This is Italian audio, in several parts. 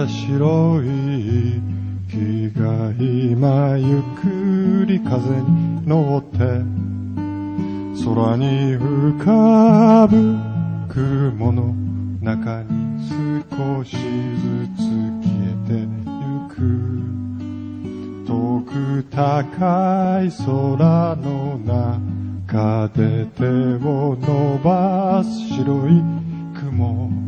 た白い木が今ゆっくり風に乗って空に浮かぶ雲の中に少しずつ消えてゆく。遠く高い空の中で手を伸ばす白い雲。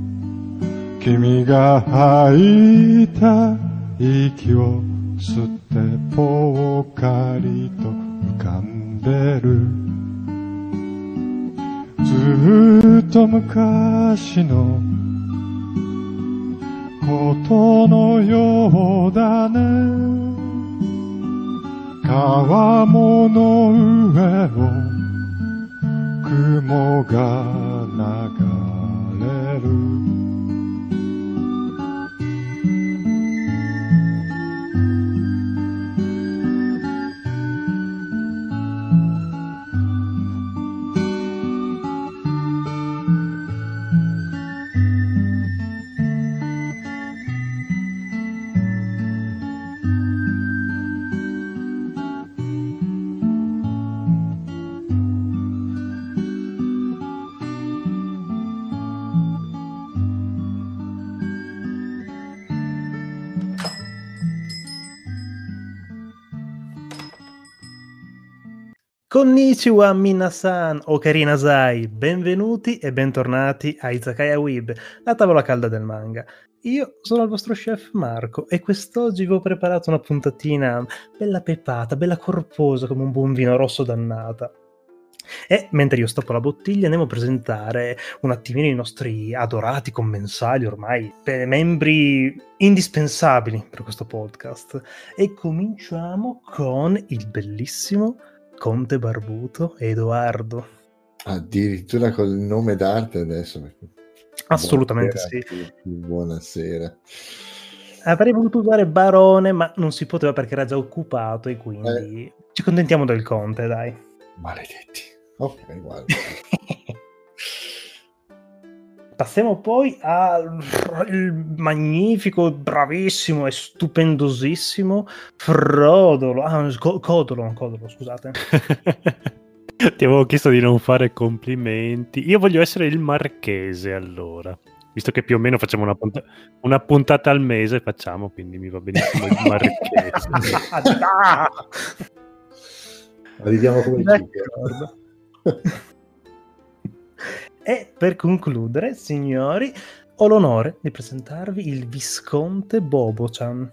君が吐いた息を吸ってぽっかりと浮かんでる。ずっと昔のことのようだね。川面の上を雲が流れる。Konnichiwa minasan o carina sai, benvenuti e bentornati a Izakaya Weeb, la tavola calda del manga. Io sono il vostro chef Marco e quest'oggi vi ho preparato una puntatina bella pepata, bella corposa come un buon vino rosso dannata. E mentre io stoppo la bottiglia andiamo a presentare un attimino i nostri adorati commensali ormai, membri indispensabili per questo podcast. E cominciamo con il bellissimo Conte Barbuto Edoardo. Addirittura col nome d'arte adesso. Assolutamente Buonasera sì. Buonasera. Avrei voluto usare Barone, ma non si poteva perché era già occupato e quindi eh. ci contentiamo del Conte, dai. Maledetti. Ok, guarda. Passiamo poi al magnifico, bravissimo e stupendosissimo Frodolo. Ah, Codolo, Codolo, scusate. Ti avevo chiesto di non fare complimenti. Io voglio essere il marchese allora. Visto che più o meno facciamo una, punt- una puntata al mese, facciamo, quindi mi va benissimo il marchese. Arriviamo come il e per concludere, signori, ho l'onore di presentarvi il Visconte Bobo-chan.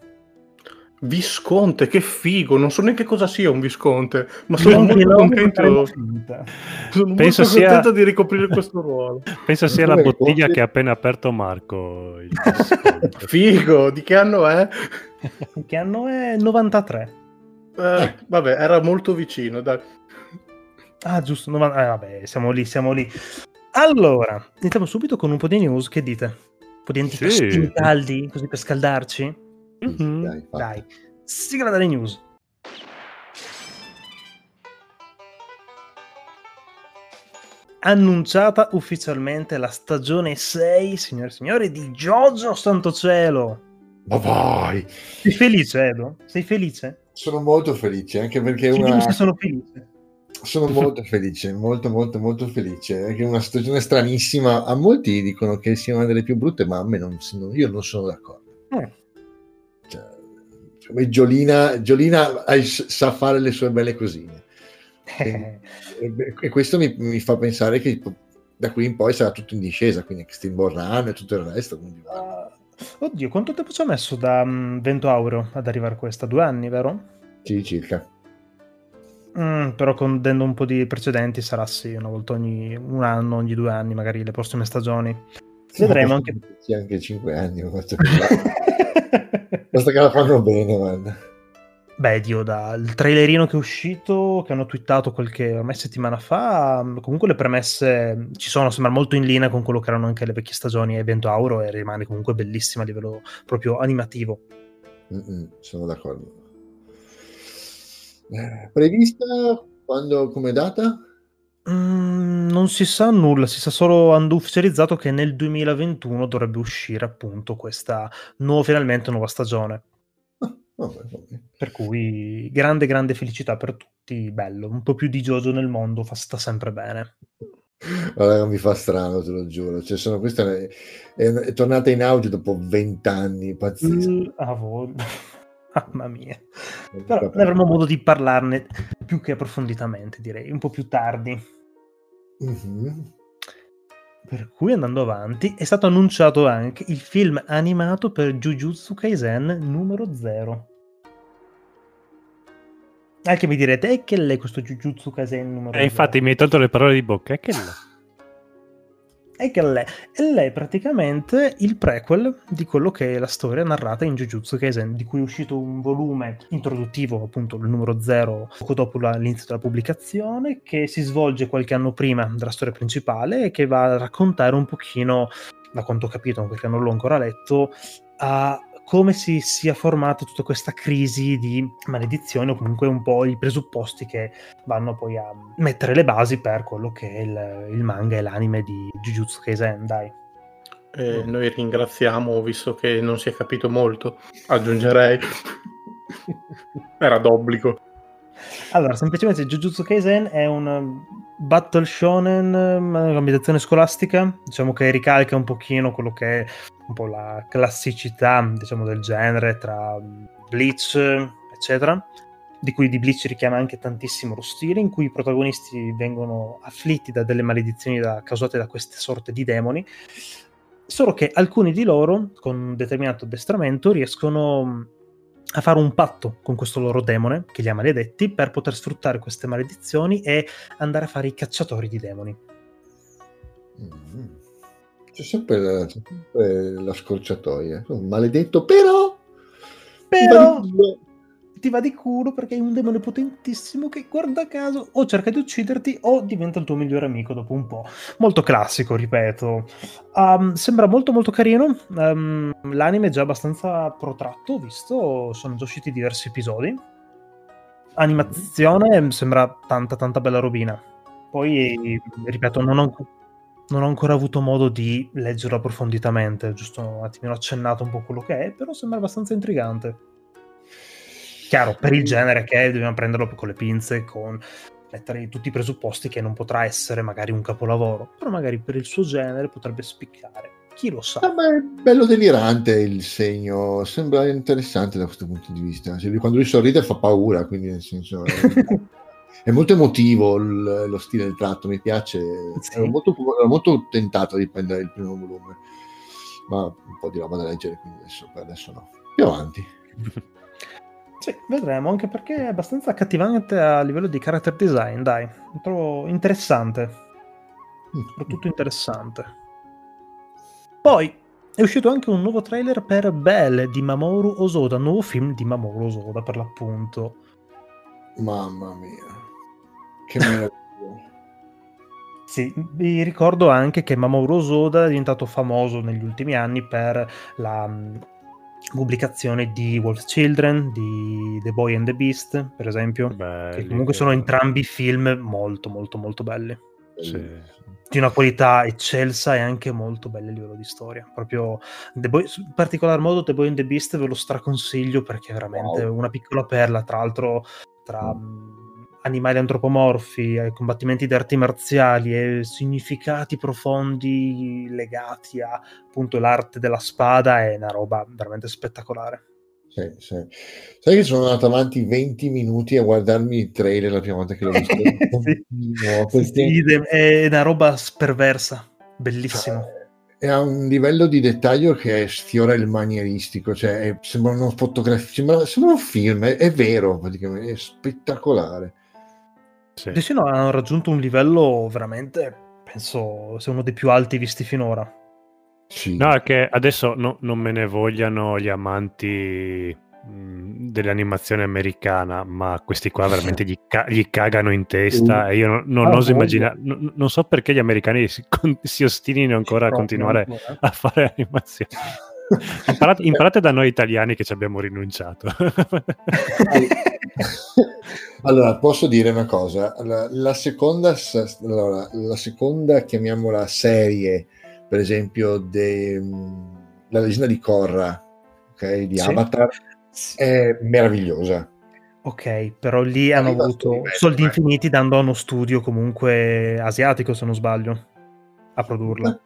Visconte, che figo! Non so neanche cosa sia un Visconte, ma sono molto contento. Sono Penso molto sia... contento di ricoprire questo ruolo. Penso sia la bottiglia che ha appena aperto Marco. figo, di che anno è? che anno è? 93. Eh, vabbè, era molto vicino, dai. Ah, giusto, 90... eh, vabbè, siamo lì, siamo lì. Allora, iniziamo subito con un po' di news, che dite? Un po' di antipastini sì. caldi, così per scaldarci? Mm-hmm. Dai, Dai, sigla delle news. Annunciata ufficialmente la stagione 6, signore e signori, di Jojo Santo Cielo. Ma vai! Sei felice, Edo? Sei felice? Sono molto felice, anche perché Ci una... sono felice sono molto felice, molto molto molto felice. È una situazione stranissima. A molti dicono che sia una delle più brutte, ma a me non, io non sono d'accordo. Eh. Cioè, Giolina, Giolina sa fare le sue belle cosine. E, e, questo mi, mi, fa pensare che da qui in poi sarà tutto in discesa, quindi Steamboat Run e tutto il resto. Quindi, uh, oddio, quanto tempo ci ha messo da um, Vento Aureo ad arrivare a questa? Due anni, vero? Sì, circa. Mm, però dando un po' di precedenti sarà sì, una volta ogni un anno, ogni due anni, magari le prossime stagioni. Vedremo anche... Sì, anche cinque anni, basta che, la... basta che la fanno bene, guarda. Beh, Dio, dal trailerino che è uscito, che hanno twittato qualche ormai settimana fa, comunque le premesse ci sono, sembra molto in linea con quello che erano anche le vecchie stagioni Evento Auro e rimane comunque bellissima a livello proprio animativo. Mm-mm, sono d'accordo. Eh, prevista quando, come data? Mm, non si sa nulla, si sa solo ufficializzato che nel 2021 dovrebbe uscire appunto questa nuova, finalmente nuova stagione. Ah, vabbè, vabbè. Per cui grande, grande felicità per tutti, bello, un po' più di Jojo nel mondo, fa, sta sempre bene. Allora, mi fa strano, te lo giuro. Cioè, sono, questa è, è, è, tornata in auge dopo vent'anni, pazzesco. Mm, ah, Mamma mia. Però ne avremo modo di parlarne più che approfonditamente, direi, un po' più tardi. Mm-hmm. Per cui andando avanti, è stato annunciato anche il film animato per Jujutsu Kaisen numero 0. Anche mi direte, e che l'è questo Jujutsu Kaisen numero 0? E infatti mi hai tolto le parole di bocca, e che l'è? È che lei, lei è praticamente il prequel di quello che è la storia narrata in Jujutsu Kaisen, di cui è uscito un volume introduttivo, appunto il numero 0, poco dopo l'inizio della pubblicazione, che si svolge qualche anno prima della storia principale e che va a raccontare un pochino, da quanto ho capito, perché non l'ho ancora letto, a come si sia formata tutta questa crisi di maledizione o comunque un po' i presupposti che vanno poi a mettere le basi per quello che è il, il manga e l'anime di Jujutsu Kaisen, dai. Eh, noi ringraziamo, visto che non si è capito molto, aggiungerei. Era d'obbligo. Allora, semplicemente Jujutsu Kaisen è un battle shonen, ambientazione scolastica, diciamo che ricalca un pochino quello che è un po' la classicità, diciamo, del genere tra Bleach, eccetera, di cui di Bleach richiama anche tantissimo lo stile, in cui i protagonisti vengono afflitti da delle maledizioni da, causate da queste sorte di demoni, solo che alcuni di loro, con un determinato addestramento, riescono a fare un patto con questo loro demone, che li ha maledetti, per poter sfruttare queste maledizioni e andare a fare i cacciatori di demoni. Mm-hmm. C'è sempre la, sempre la scorciatoia. Maledetto, però... Però ti va di culo perché hai un demone potentissimo che guarda caso o cerca di ucciderti o diventa il tuo migliore amico dopo un po'. Molto classico, ripeto. Um, sembra molto molto carino. Um, l'anime è già abbastanza protratto, visto, sono già usciti diversi episodi. Animazione sembra tanta tanta bella robina. Poi, ripeto, non ho, non ho ancora avuto modo di leggerlo approfonditamente, giusto un attimino accennato un po' quello che è, però sembra abbastanza intrigante. Chiaro, per il genere che dobbiamo prenderlo con le pinze, con mettere tutti i presupposti che non potrà essere magari un capolavoro, però magari per il suo genere potrebbe spiccare. Chi lo sa? Ah, ma è bello delirante il segno, sembra interessante da questo punto di vista. Cioè, quando lui sorride fa paura, quindi nel senso... È... è molto emotivo il, lo stile del tratto, mi piace. Sì. Ero, molto, ero, molto, tentato di prendere il primo volume, ma un po' di roba da leggere, quindi adesso, adesso no. Più avanti. Sì, vedremo, anche perché è abbastanza accattivante a livello di character design, dai. Lo trovo interessante. Soprattutto interessante. Poi è uscito anche un nuovo trailer per Belle di Mamoru Osoda, nuovo film di Mamoru Osoda per l'appunto. Mamma mia. Che meraviglia. Sì, vi ricordo anche che Mamoru Osoda è diventato famoso negli ultimi anni per la pubblicazione di Wolf Children, di The Boy and the Beast, per esempio, belli, che comunque sono entrambi film molto molto molto belli. Sì. Di una qualità eccelsa e anche molto belli a livello di storia. Proprio Boy, in particolar modo The Boy and the Beast ve lo straconsiglio perché è veramente wow. una piccola perla, tra l'altro tra mm animali antropomorfi, ai combattimenti di arti marziali e significati profondi legati a appunto l'arte della spada è una roba veramente spettacolare. Sì, sì. Sai che sono andato avanti 20 minuti a guardarmi il trailer la prima volta che l'ho visto? sì. no, perché... È una roba perversa, bellissimo. Cioè, è a un livello di dettaglio che sfiora il manieristico, cioè sembra una fotografia, sembra, sembra un film, è, è vero praticamente, è spettacolare. Sì. sì, no, hanno raggiunto un livello veramente, penso, sia uno dei più alti visti finora. Sì. No, è che adesso no, non me ne vogliano gli amanti dell'animazione americana, ma questi qua veramente gli, ca- gli cagano in testa uh, e io non, non ah, oso immaginare, non, non, so perché gli americani si, con- si ostinino ancora a continuare a fare animazione. Imparate, imparate, da noi italiani che ci abbiamo rinunciato. allora, posso dire una cosa. La, la, seconda, allora, la seconda, chiamiamola serie, per esempio, de, la leggenda di Korra, okay, di sì. Avatar, è meravigliosa. Ok, però lì hanno avuto soldi infiniti dando a uno studio comunque asiatico, se non sbaglio, a produrla.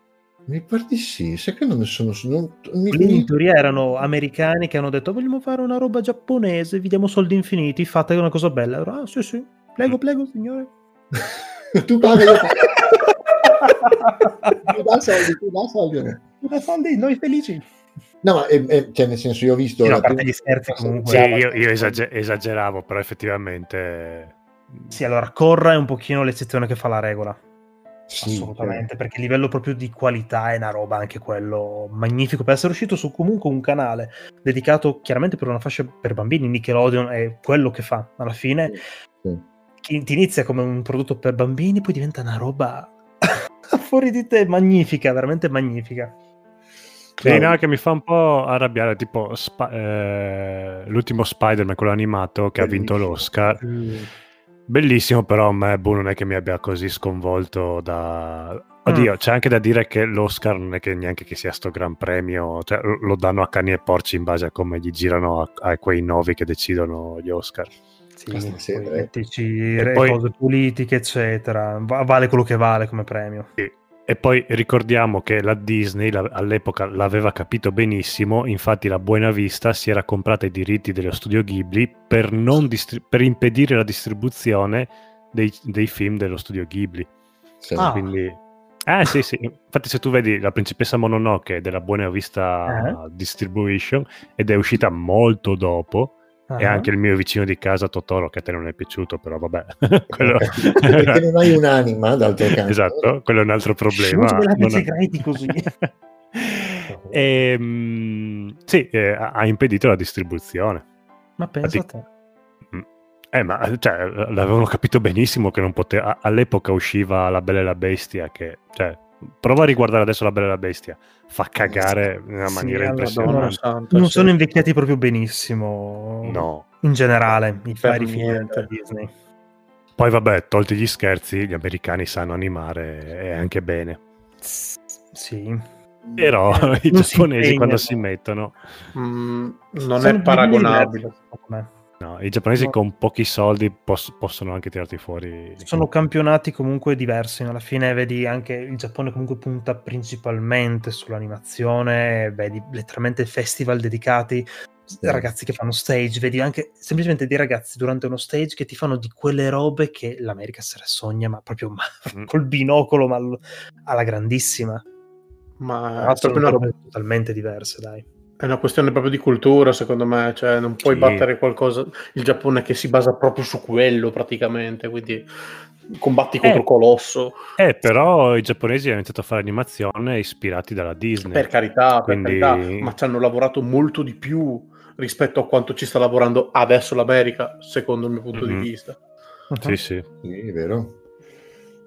Mi pare di sì, sai che non ne sono... Non, mi, in teoria erano americani che hanno detto vogliamo fare una roba giapponese, vi diamo soldi infiniti, fate una cosa bella. Allora, ah sì sì, prego, prego signore. tu paga, io tu dai soldi, tu dai soldi. Tu dai soldi, noi felici. No, ma è, è, cioè, nel senso, io ho visto. Sì, no, a parte gli scherzi, comunque. Sì, io, io esager- esageravo, però effettivamente. Sì, allora Corra è un pochino l'eccezione che fa la regola. Sì, assolutamente, sì. perché a livello proprio di qualità è una roba anche quello magnifico per essere uscito su comunque un canale dedicato chiaramente per una fascia per bambini, Nickelodeon è quello che fa alla fine. Sì. Ti inizia come un prodotto per bambini, poi diventa una roba fuori di te magnifica, veramente magnifica. Sì, no, che mi fa un po' arrabbiare, tipo spa- eh, l'ultimo Spider-Man, quello animato che Bellissimo. ha vinto l'Oscar. Mm Bellissimo, però a me boh, non è che mi abbia così sconvolto da... Oddio, mm. c'è anche da dire che l'Oscar non è che neanche che sia sto gran premio, cioè, lo danno a cani e porci in base a come gli girano a, a quei novi che decidono gli Oscar. Sì, sì, mettici poi... cose politiche, eccetera. vale quello che vale come premio. Sì. E poi ricordiamo che la Disney la, all'epoca l'aveva capito benissimo, infatti la Buena Vista si era comprata i diritti dello studio Ghibli per, distri- per impedire la distribuzione dei, dei, film dello studio Ghibli. Sì. Ah. Quindi, eh sì, sì. Infatti se tu vedi la principessa Mononoke della Buena Vista uh-huh. Distribution ed è uscita molto dopo, Uh-huh. E anche il mio vicino di casa Totoro, che a te non è piaciuto, però vabbè. quello... Perché non hai un'anima d'altro canto. Esatto, quello è un altro problema. Non ha... così. e, ehm, sì, eh, ha impedito la distribuzione. Ma pensa a te. Mm. Eh, ma cioè, l'avevano capito benissimo che non poteva. All'epoca usciva La Bella e la Bestia, che cioè, prova a riguardare adesso La Bella e la Bestia, fa cagare in una maniera sì, impressionante. Santo, non sì. sono invecchiati proprio benissimo. No. In generale, i vari film Disney. Poi vabbè, tolti gli scherzi, gli americani sanno animare e anche bene. Sì. Però eh, i giapponesi quando si mettono... Mm, non sono è paragonabile. Diversi, No, i giapponesi no. con pochi soldi poss- possono anche tirarti fuori. Sono campionati comunque diversi. Alla fine vedi anche il Giappone comunque punta principalmente sull'animazione, vedi letteralmente festival dedicati sì. ragazzi che fanno stage, vedi anche semplicemente dei ragazzi durante uno stage che ti fanno di quelle robe che l'America se ne sogna, ma proprio ma, mm. col binocolo, ma alla grandissima. Ma sono una... robe totalmente diverse, dai. È una questione proprio di cultura, secondo me, cioè non puoi sì. battere qualcosa, il Giappone che si basa proprio su quello praticamente, quindi combatti contro eh, Colosso. Eh, però i giapponesi hanno iniziato a fare animazione ispirati dalla Disney. Per carità, quindi... per carità, ma ci hanno lavorato molto di più rispetto a quanto ci sta lavorando adesso l'America, secondo il mio punto mm-hmm. di vista. Uh-huh. Sì, sì. Sì, è vero.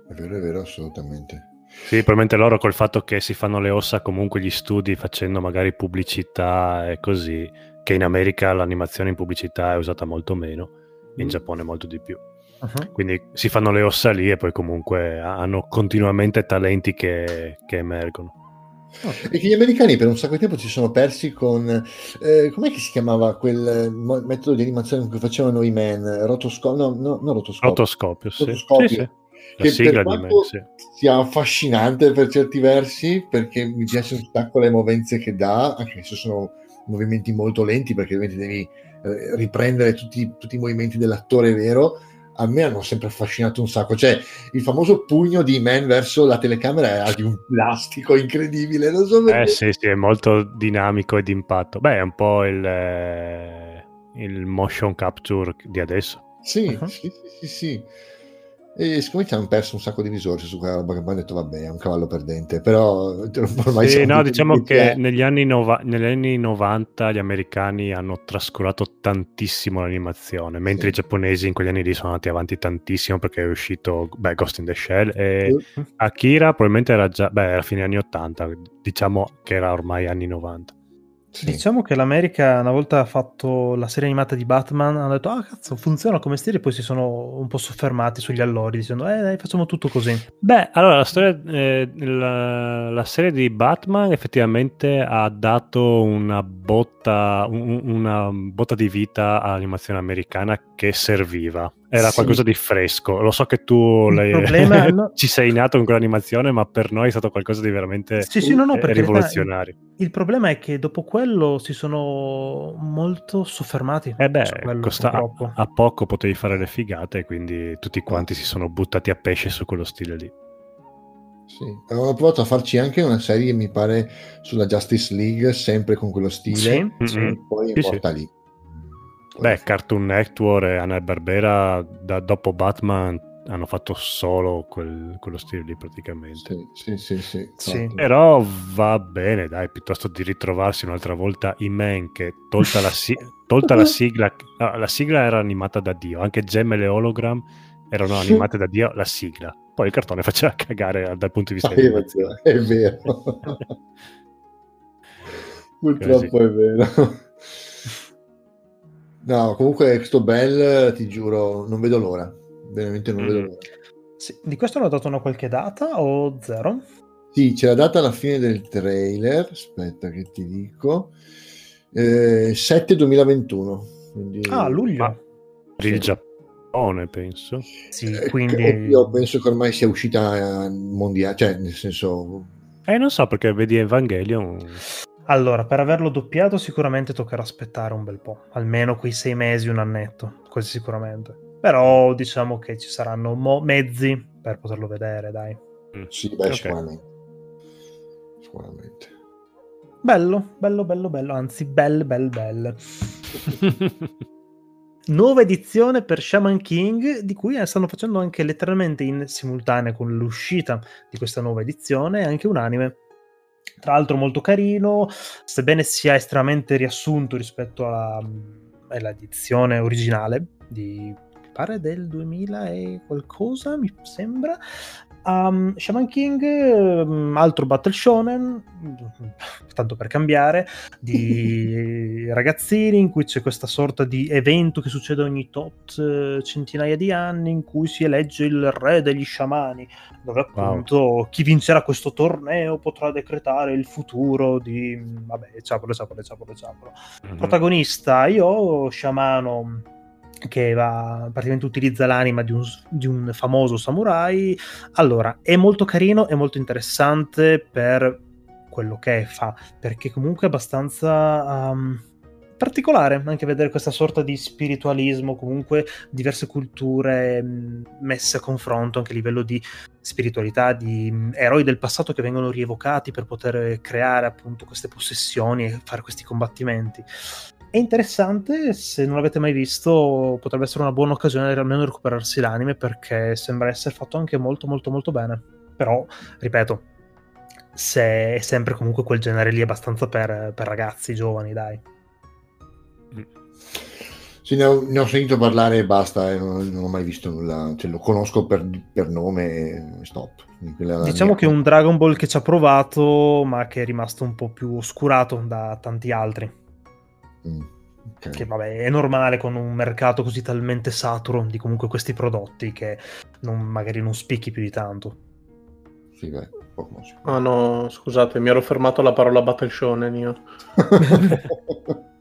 È vero, è vero, assolutamente. Sì, probabilmente loro col fatto che si fanno le ossa comunque gli studi facendo magari pubblicità e così, che in America l'animazione in pubblicità è usata molto meno, in mm. Giappone molto di più. Uh-huh. Quindi si fanno le ossa lì e poi comunque hanno continuamente talenti che, che emergono. E che gli americani per un sacco di tempo si sono persi con eh, com'è che si chiamava quel metodo di animazione cui facevano i men? Rotoscopio? No, no, no rotoscopio. Rotoscopio, sì. Rotoscopio. Sì, sì che sigla per di me, sì. sia affascinante per certi versi perché mi piace un sacco le movenze che dà anche se sono movimenti molto lenti perché devi eh, riprendere tutti, tutti, i movimenti dell'attore vero a me hanno sempre affascinato un sacco cioè il famoso pugno di Man verso la telecamera era di un plastico incredibile non so perché. eh sì sì è molto dinamico e d'impatto beh è un po' il, eh, il motion capture di adesso sì, uh-huh. sì, sì, sì, sì. E siccome ci hanno perso un sacco di risorse su quella roba che abbiamo detto, vabbè, è un cavallo perdente, però ormai sì, no, diciamo che negli anni, nova- negli anni, 90 gli americani hanno trascurato tantissimo l'animazione, mentre sì. i giapponesi in quegli anni lì sono andati avanti tantissimo perché è uscito beh, Ghost in the Shell e sì. Akira probabilmente era già, beh, era fine anni 80, diciamo che era ormai anni 90. Sì. Diciamo che l'America una volta ha fatto la serie animata di Batman, hanno detto ah cazzo funziona come stile e poi si sono un po' soffermati sugli allori dicendo eh dai facciamo tutto così. Beh allora la, storia, eh, la, la serie di Batman effettivamente ha dato una botta, un, una botta di vita all'animazione americana che serviva era sì. qualcosa di fresco. Lo so che tu problema, no... ci sei nato con quell'animazione, ma per noi è stato qualcosa di veramente sì, sì, no, no, rivoluzionario. Il, il, problema è che dopo quello si sono molto soffermati. Eh beh, quello, costa, a, a, poco potevi fare le figate, quindi tutti quanti si sono buttati a pesce su quello stile lì. Sì, avevano provato a farci anche una serie, mi pare, sulla Justice League, sempre con quello stile, sì, sì. poi è morta lì. Beh, Cartoon Network e Anna Barbera da, dopo Batman hanno fatto solo quel, quello stile lì praticamente. Sì, sì, sì. sì, sì. Però va bene, dai, piuttosto di ritrovarsi un'altra volta in Man che tolta la, si- tolta la sigla, no, la sigla era animata da Dio, anche Gem e le Hologram erano animate da Dio, la sigla. Poi il cartone faceva cagare dal punto di vista... Ah, di... È vero. Purtroppo è vero. No, comunque questo bel, ti giuro, non vedo l'ora. Veramente non mm. vedo l'ora. Sì. Di questo hanno dato una qualche data o zero? Sì, c'è la data alla fine del trailer. Aspetta che ti dico. Eh, 7 2021. Quindi... Ah, luglio. Ah, per il Giappone, penso. Sì, eh, quindi... Io penso che ormai sia uscita mondiale, cioè nel senso... Eh, non so perché vedi Evangelion... Allora, per averlo doppiato sicuramente toccherà aspettare un bel po', almeno quei sei mesi, un annetto, quasi sicuramente. Però diciamo che ci saranno mo- mezzi per poterlo vedere, dai. Mm. Sì, beh, okay. sicuramente. Sicuramente. Bello, bello, bello, bello, anzi, bel, bel, bel. Nuova edizione per Shaman King, di cui stanno facendo anche letteralmente in simultanea con l'uscita di questa nuova edizione anche un anime tra l'altro molto carino, sebbene sia estremamente riassunto rispetto alla, all'edizione originale di pare del 2000 e qualcosa, mi sembra. Um, Shaman King, um, altro battle shonen, tanto per cambiare, di ragazzini in cui c'è questa sorta di evento che succede ogni tot uh, centinaia di anni in cui si elegge il re degli sciamani, dove appunto wow. chi vincerà questo torneo potrà decretare il futuro di... vabbè, ciapolo, ciapolo, ciapolo, ciapolo. Mm-hmm. Protagonista, io, sciamano che va, praticamente utilizza l'anima di un, di un, famoso samurai. Allora, è molto carino, è molto interessante per quello che fa, perché comunque è abbastanza um, particolare anche vedere questa sorta di spiritualismo, comunque diverse culture messe a confronto anche a livello di spiritualità, di eroi del passato che vengono rievocati per poter creare appunto queste possessioni e fare questi combattimenti. È interessante, se non l'avete mai visto potrebbe essere una buona occasione di almeno recuperarsi l'anime perché sembra essere fatto anche molto molto molto bene. Però, ripeto, se è sempre comunque quel genere lì abbastanza per, per ragazzi giovani, dai. Sì, ne ho, ne ho, sentito parlare e basta, eh, non, non, ho mai visto nulla, cioè, lo conosco per, per nome e stop. Diciamo che è un Dragon Ball che ci ha provato, ma che è rimasto un po' più oscurato da tanti altri. Mm, okay. Che vabbè, è normale con un mercato così talmente saturo di comunque questi prodotti che non, magari non spicchi più di tanto. Sì, beh, Ah no, scusate, mi ero fermato alla parola Battle Shonen io.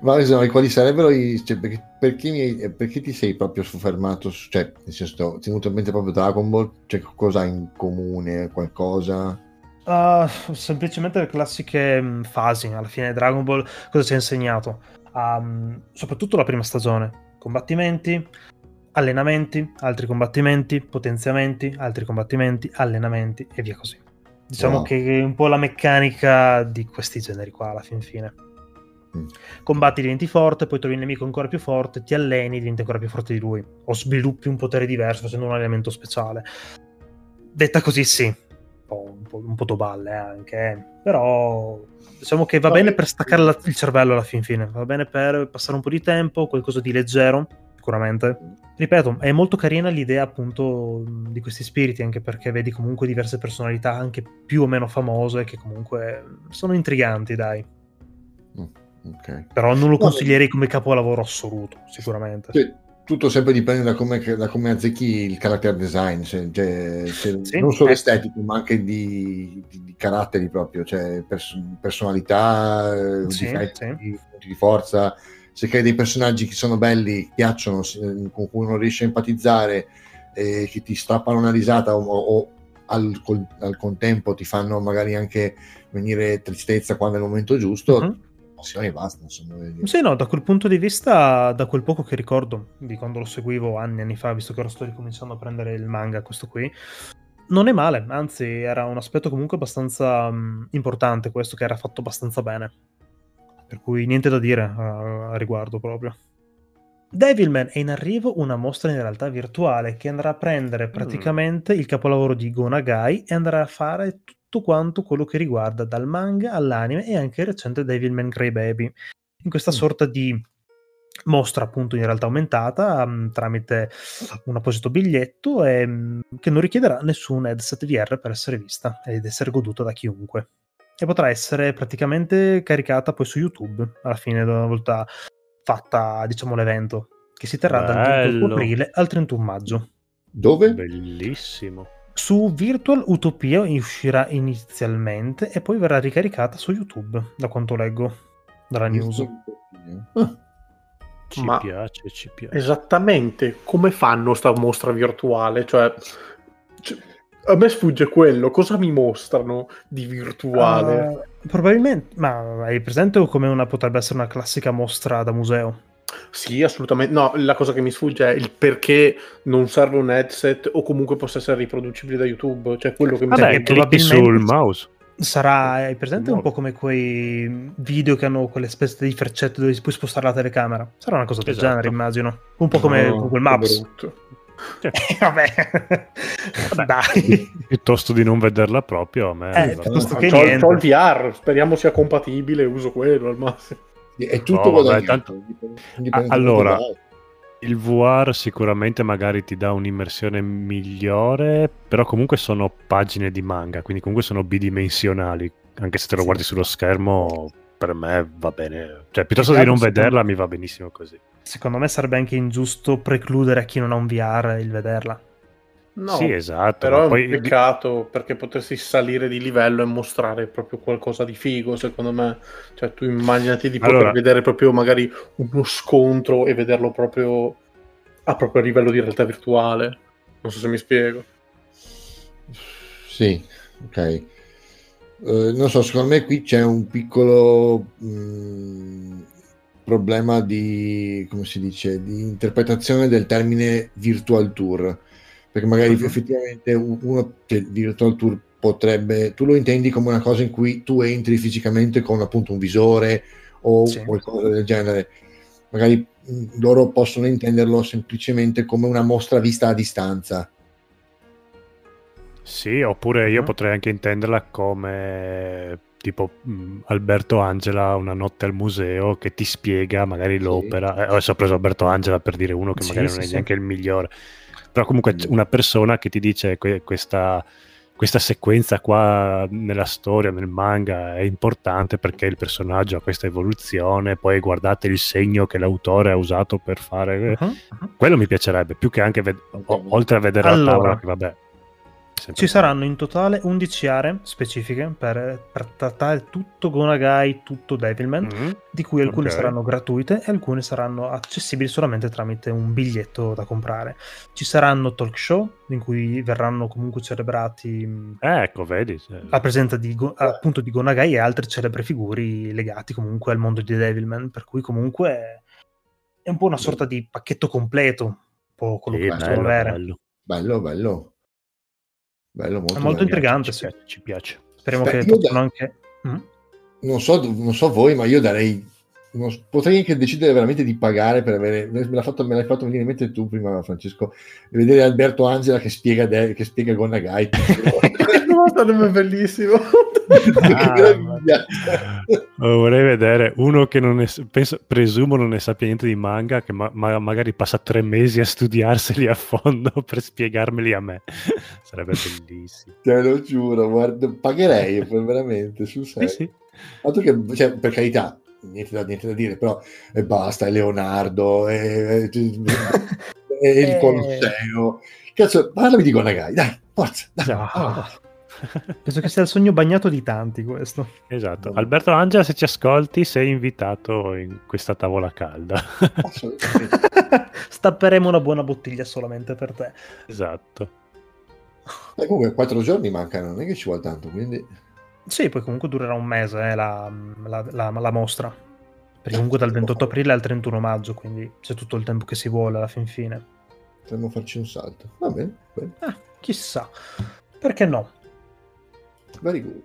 Ma insomma, quali sarebbero i. Cioè, perché, perché, mi, perché, ti sei proprio soffermato? Cioè, nel senso, ti è venuto in mente proprio Dragon Ball? Cioè, cosa in comune? Qualcosa? Uh, semplicemente le classiche mm, fasi. Alla fine Dragon Ball cosa ci ha insegnato? Um, soprattutto la prima stagione. Combattimenti, allenamenti, altri combattimenti, potenziamenti, altri combattimenti, allenamenti e via così. Diciamo wow. che è un po' la meccanica di questi generi qua alla fin fine. Mm. Combatti, diventi forte, poi trovi un nemico ancora più forte, ti alleni, diventi ancora più forte di lui. O sviluppi un potere diverso facendo un allenamento speciale. Detta così, sì, po', un po', po doballe anche, eh. però diciamo che va no, bene per staccare la, il cervello alla fin fine, va bene per passare un po' di tempo, qualcosa di leggero, sicuramente. Ripeto, è molto carina l'idea appunto di questi spiriti, anche perché vedi comunque diverse personalità anche più o meno famose che comunque sono intriganti, dai. Okay. Però non lo consiglierei come capolavoro assoluto, sicuramente. Sì, tutto sempre dipende da come, da come azzecchi il character design, cioè, cioè, sì, non solo eh. estetico, ma anche di, di, di caratteri proprio, cioè pers- personalità, eh, sì, difetti, sì. punti di forza. Se crei dei personaggi che sono belli, piacciono, con cui non riesci a empatizzare, eh, che ti strappano una risata o, o al, col, al, contempo ti fanno magari anche venire tristezza quando è il momento giusto, uh-huh passione e basta. Insomma. Sì, no, da quel punto di vista, da quel poco che ricordo di quando lo seguivo anni e anni fa, visto che ora sto ricominciando a prendere il manga, questo qui, non è male, anzi era un aspetto comunque abbastanza um, importante questo, che era fatto abbastanza bene. Per cui niente da dire a, a riguardo proprio. Devilman è in arrivo una mostra in realtà virtuale che andrà a prendere mm. praticamente mm. il capolavoro di Gonagai e andrà a fare tutto quanto quello che riguarda dal manga all'anime e anche il recente Devilman Crybaby. In questa mm. sorta di mostra appunto in realtà aumentata um, tramite un apposito biglietto e, um, che non richiederà nessun headset VR per essere vista ed essere goduta da chiunque e potrà essere praticamente caricata poi su YouTube alla fine una volta fatta diciamo l'evento che si terrà Bello. dal 28 aprile al 31 maggio dove? Bellissimo su Virtual Utopia uscirà inizialmente e poi verrà ricaricata su YouTube, da quanto leggo dalla news. Ah. Ci Ma piace, ci piace. Esattamente come fanno sta mostra virtuale? Cioè, cioè, a me sfugge quello. Cosa mi mostrano di virtuale? Uh, probabilmente, ma hai presente come una potrebbe essere una classica mostra da museo? Sì, assolutamente. No, la cosa che mi sfugge è il perché non serve un headset o comunque possa essere riproducibile da YouTube. Cioè, quello che mi Vabbè, clicchi sul mouse. Sarà, hai presente un po' come quei video che hanno quelle specie di freccette dove puoi spostare la telecamera? Sarà una cosa del esatto. genere, immagino. Un po' come no, Google Maps. Cioè, vabbè. vabbè. dai. Piuttosto di non vederla proprio, a me. Eh, piuttosto che c'ho, c'ho il VR, speriamo sia compatibile, uso quello al massimo. È tutto no, vabbè, tanto... Allora, il VR sicuramente magari ti dà un'immersione migliore, però comunque sono pagine di manga, quindi comunque sono bidimensionali, anche se te lo sì. guardi sullo schermo per me va bene, cioè piuttosto di non vederla mi va benissimo così. Secondo me sarebbe anche ingiusto precludere a chi non ha un VR il vederla. No, sì, esatto. Però è poi... un peccato perché potessi salire di livello e mostrare proprio qualcosa di figo, secondo me. Cioè, tu immaginati di poter allora... vedere proprio magari uno scontro e vederlo proprio a proprio livello di realtà virtuale. Non so se mi spiego. Sì, ok. Uh, non so, secondo me qui c'è un piccolo mh, mm, problema di, come si dice, di interpretazione del termine virtual tour perché magari uh-huh. effettivamente uno che di Virtual Tour potrebbe, tu lo intendi come una cosa in cui tu entri fisicamente con appunto un visore o sì. qualcosa del genere, magari loro possono intenderlo semplicemente come una mostra vista a distanza. Sì, oppure io uh-huh. potrei anche intenderla come tipo mh, Alberto Angela una notte al museo che ti spiega magari l'opera. Sì. Eh, adesso ho preso Alberto Angela per dire uno che sì, magari sì, non è neanche il migliore però comunque una persona che ti dice que- questa, questa sequenza qua nella storia, nel manga è importante perché il personaggio ha questa evoluzione, poi guardate il segno che l'autore ha usato per fare... Uh-huh, uh-huh. Quello mi piacerebbe, più che anche ved- o- oltre a vedere allora, la tavola, che vabbè ci saranno in totale 11 aree specifiche per, per trattare tutto Gonagai, tutto Devilman, mm-hmm. di cui alcune okay. saranno gratuite e alcune saranno accessibili solamente tramite un biglietto da comprare. Ci saranno talk show in cui verranno comunque celebrati eh, ecco, vedi, la presenza di, appunto di Gonagai e altre celebre figure legati comunque al mondo di Devilman, per cui comunque è un po' una sorta di pacchetto completo, un po' quello sì, che bello, bello. bello, bello. Bello, molto, è molto intrigante, ci, piace, ci piace. Speriamo Beh, che possano da... anche... Mm? Non, so, non so voi, ma io darei... Non, potrei anche decidere veramente di pagare per avere... Me, l'ha fatto, me l'hai fatto venire in mente tu prima, Francesco, vedere Alberto Angela che spiega, De, che spiega Gonagai. sarebbe bellissimo. Ah, vorrei vedere uno che non è, penso, presumo non ne sappia niente di manga, che ma, ma, magari passa tre mesi a studiarseli a fondo per spiegarmeli a me. Sarebbe bellissimo. Te lo giuro, guarda, pagherei veramente sul serio. Sì, sì. Che, cioè, per carità, niente da, niente da dire, però e basta, è Leonardo, è, è, è il Colosseo. Cazzo, parlami di Gonagai, dai, forza, dai. No. Oh. Penso che sia il sogno bagnato di tanti questo. Esatto. Alberto Angela, se ci ascolti, sei invitato in questa tavola calda. Stapperemo una buona bottiglia solamente per te. Esatto. E comunque quattro giorni mancano, non è che ci vuole tanto, quindi... Sì, poi comunque durerà un mese eh, la, la, la, la, mostra. Perché comunque dal 28 aprile al 31 maggio, quindi c'è tutto il tempo che si vuole alla fin fine. Potremmo farci un salto. Va bene, bene. Ah, chissà. Perché no? Very good.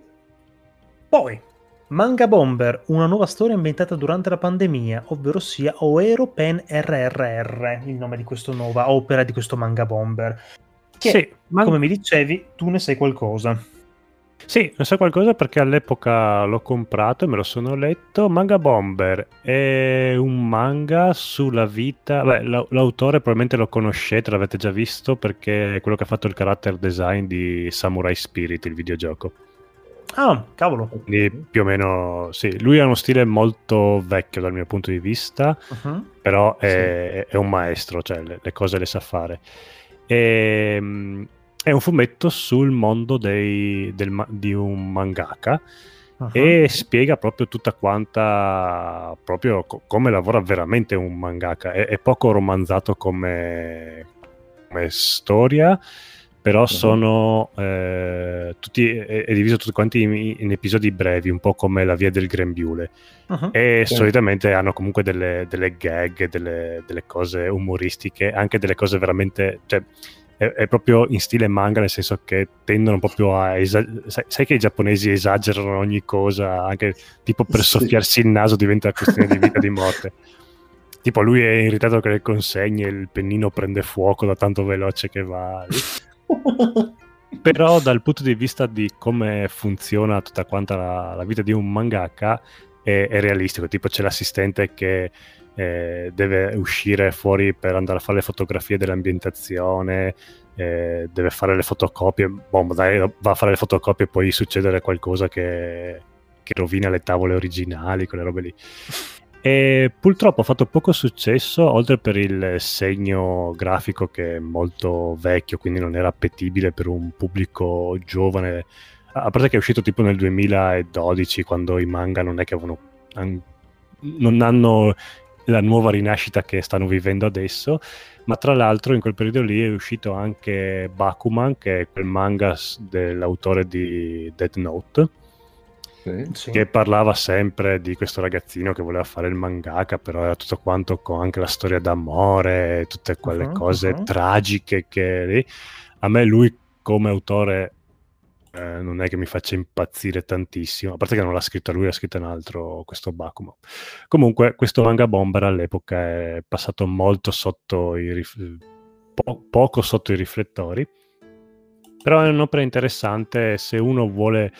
Poi, Manga Bomber, una nuova storia inventata durante la pandemia, ovvero sia Oero Pen RRR, il nome di questa nuova opera di questo Manga Bomber. Che, sì, man- come mi dicevi, tu ne sai qualcosa. Sì, ne so qualcosa perché all'epoca l'ho comprato e me lo sono letto. Manga Bomber è un manga sulla vita. Beh, l'autore probabilmente lo conoscete, l'avete già visto perché è quello che ha fatto il character design di Samurai Spirit, il videogioco. Ah, cavolo. Quindi più o meno sì. Lui ha uno stile molto vecchio dal mio punto di vista, uh-huh. però è, sì. è, un maestro, cioè le, le, cose le sa fare. E, ehm, è un fumetto sul mondo dei, del, di un mangaka uh-huh. e spiega proprio tutta quanta proprio co- come lavora veramente un mangaka è, è poco romanzato come, come storia però uh-huh. sono eh, tutti, è, è, diviso tutti quanti in, in, episodi brevi un po' come la via del grembiule uh-huh. e sì. solitamente hanno comunque delle, delle gag delle, delle, cose umoristiche anche delle cose veramente cioè, è, è, proprio in stile manga, nel senso che tendono proprio a esagerare. Sai, sai, che i giapponesi esagerano ogni cosa, anche tipo per sì. soffiarsi il naso diventa questione di vita o di morte. Tipo lui è irritato che le consegne, il pennino prende fuoco da tanto veloce che va. Però dal punto di vista di come funziona tutta quanta la, la vita di un mangaka è, è realistico. Tipo c'è l'assistente che eh, deve uscire fuori per andare a fare le fotografie dell'ambientazione, eh, deve fare le fotocopie, boh, dai, va a fare le fotocopie e poi succedere qualcosa che, che rovina le tavole originali, quelle robe lì. E purtroppo ha fatto poco successo, oltre per il segno grafico che è molto vecchio, quindi non era appetibile per un pubblico giovane. A parte che è uscito tipo nel 2012, quando i manga non è che avevano non hanno la nuova rinascita che stanno vivendo adesso, ma tra l'altro in quel periodo lì è uscito anche Bakuman, che è quel manga dell'autore di Dead Note, sì. che parlava sempre di questo ragazzino che voleva fare il mangaka, però era tutto quanto con anche la storia d'amore, tutte quelle uh-huh, cose uh-huh. tragiche che a me lui come autore eh, non è che mi faccia impazzire tantissimo, a parte che non l'ha scritto lui, l'ha scritto un altro, questo Bakumo. Comunque, questo manga bomber all'epoca è passato molto sotto i rif- po- poco sotto i riflettori, però è un'opera interessante se uno vuole...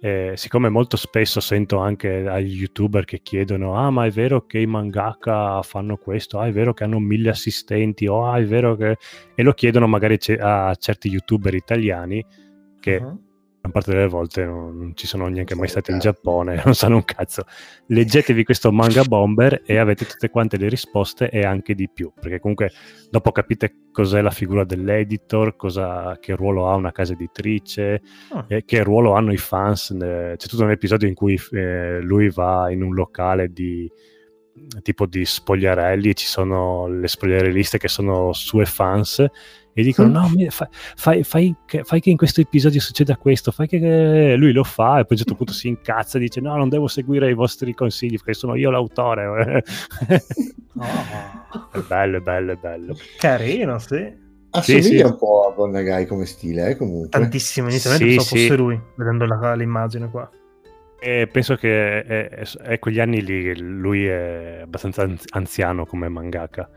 Eh, siccome molto spesso sento anche agli youtuber che chiedono ah ma è vero che i mangaka fanno questo? Ah è vero che hanno mille assistenti? Oh, ah è vero che e lo chiedono magari a certi youtuber italiani che uh-huh gran parte delle volte non, ci sono neanche mai stati in Giappone, non sanno un cazzo. Leggetevi questo manga bomber e avete tutte quante le risposte e anche di più, perché comunque dopo capite cos'è la figura dell'editor, cosa, che ruolo ha una casa editrice, oh. eh, che ruolo hanno i fans. C'è tutto un episodio in cui eh, lui va in un locale di tipo di spogliarelli, ci sono le spogliarelliste che sono sue fans e dicono no, fai, fai, fai, che, fai, che in questo episodio succeda questo, fai che lui lo fa e poi a un certo punto si incazza e dice no, non devo seguire i vostri consigli perché sono io l'autore. oh. È bello, è bello, è bello. Carino, sì. Assomiglia sì, sì. un po' a Bonnagai come stile, eh, comunque. Tantissimo, inizialmente sì, pensavo fosse lui, vedendo la, l'immagine qua. E penso che è, è, è, quegli anni lì che lui è abbastanza anziano come mangaka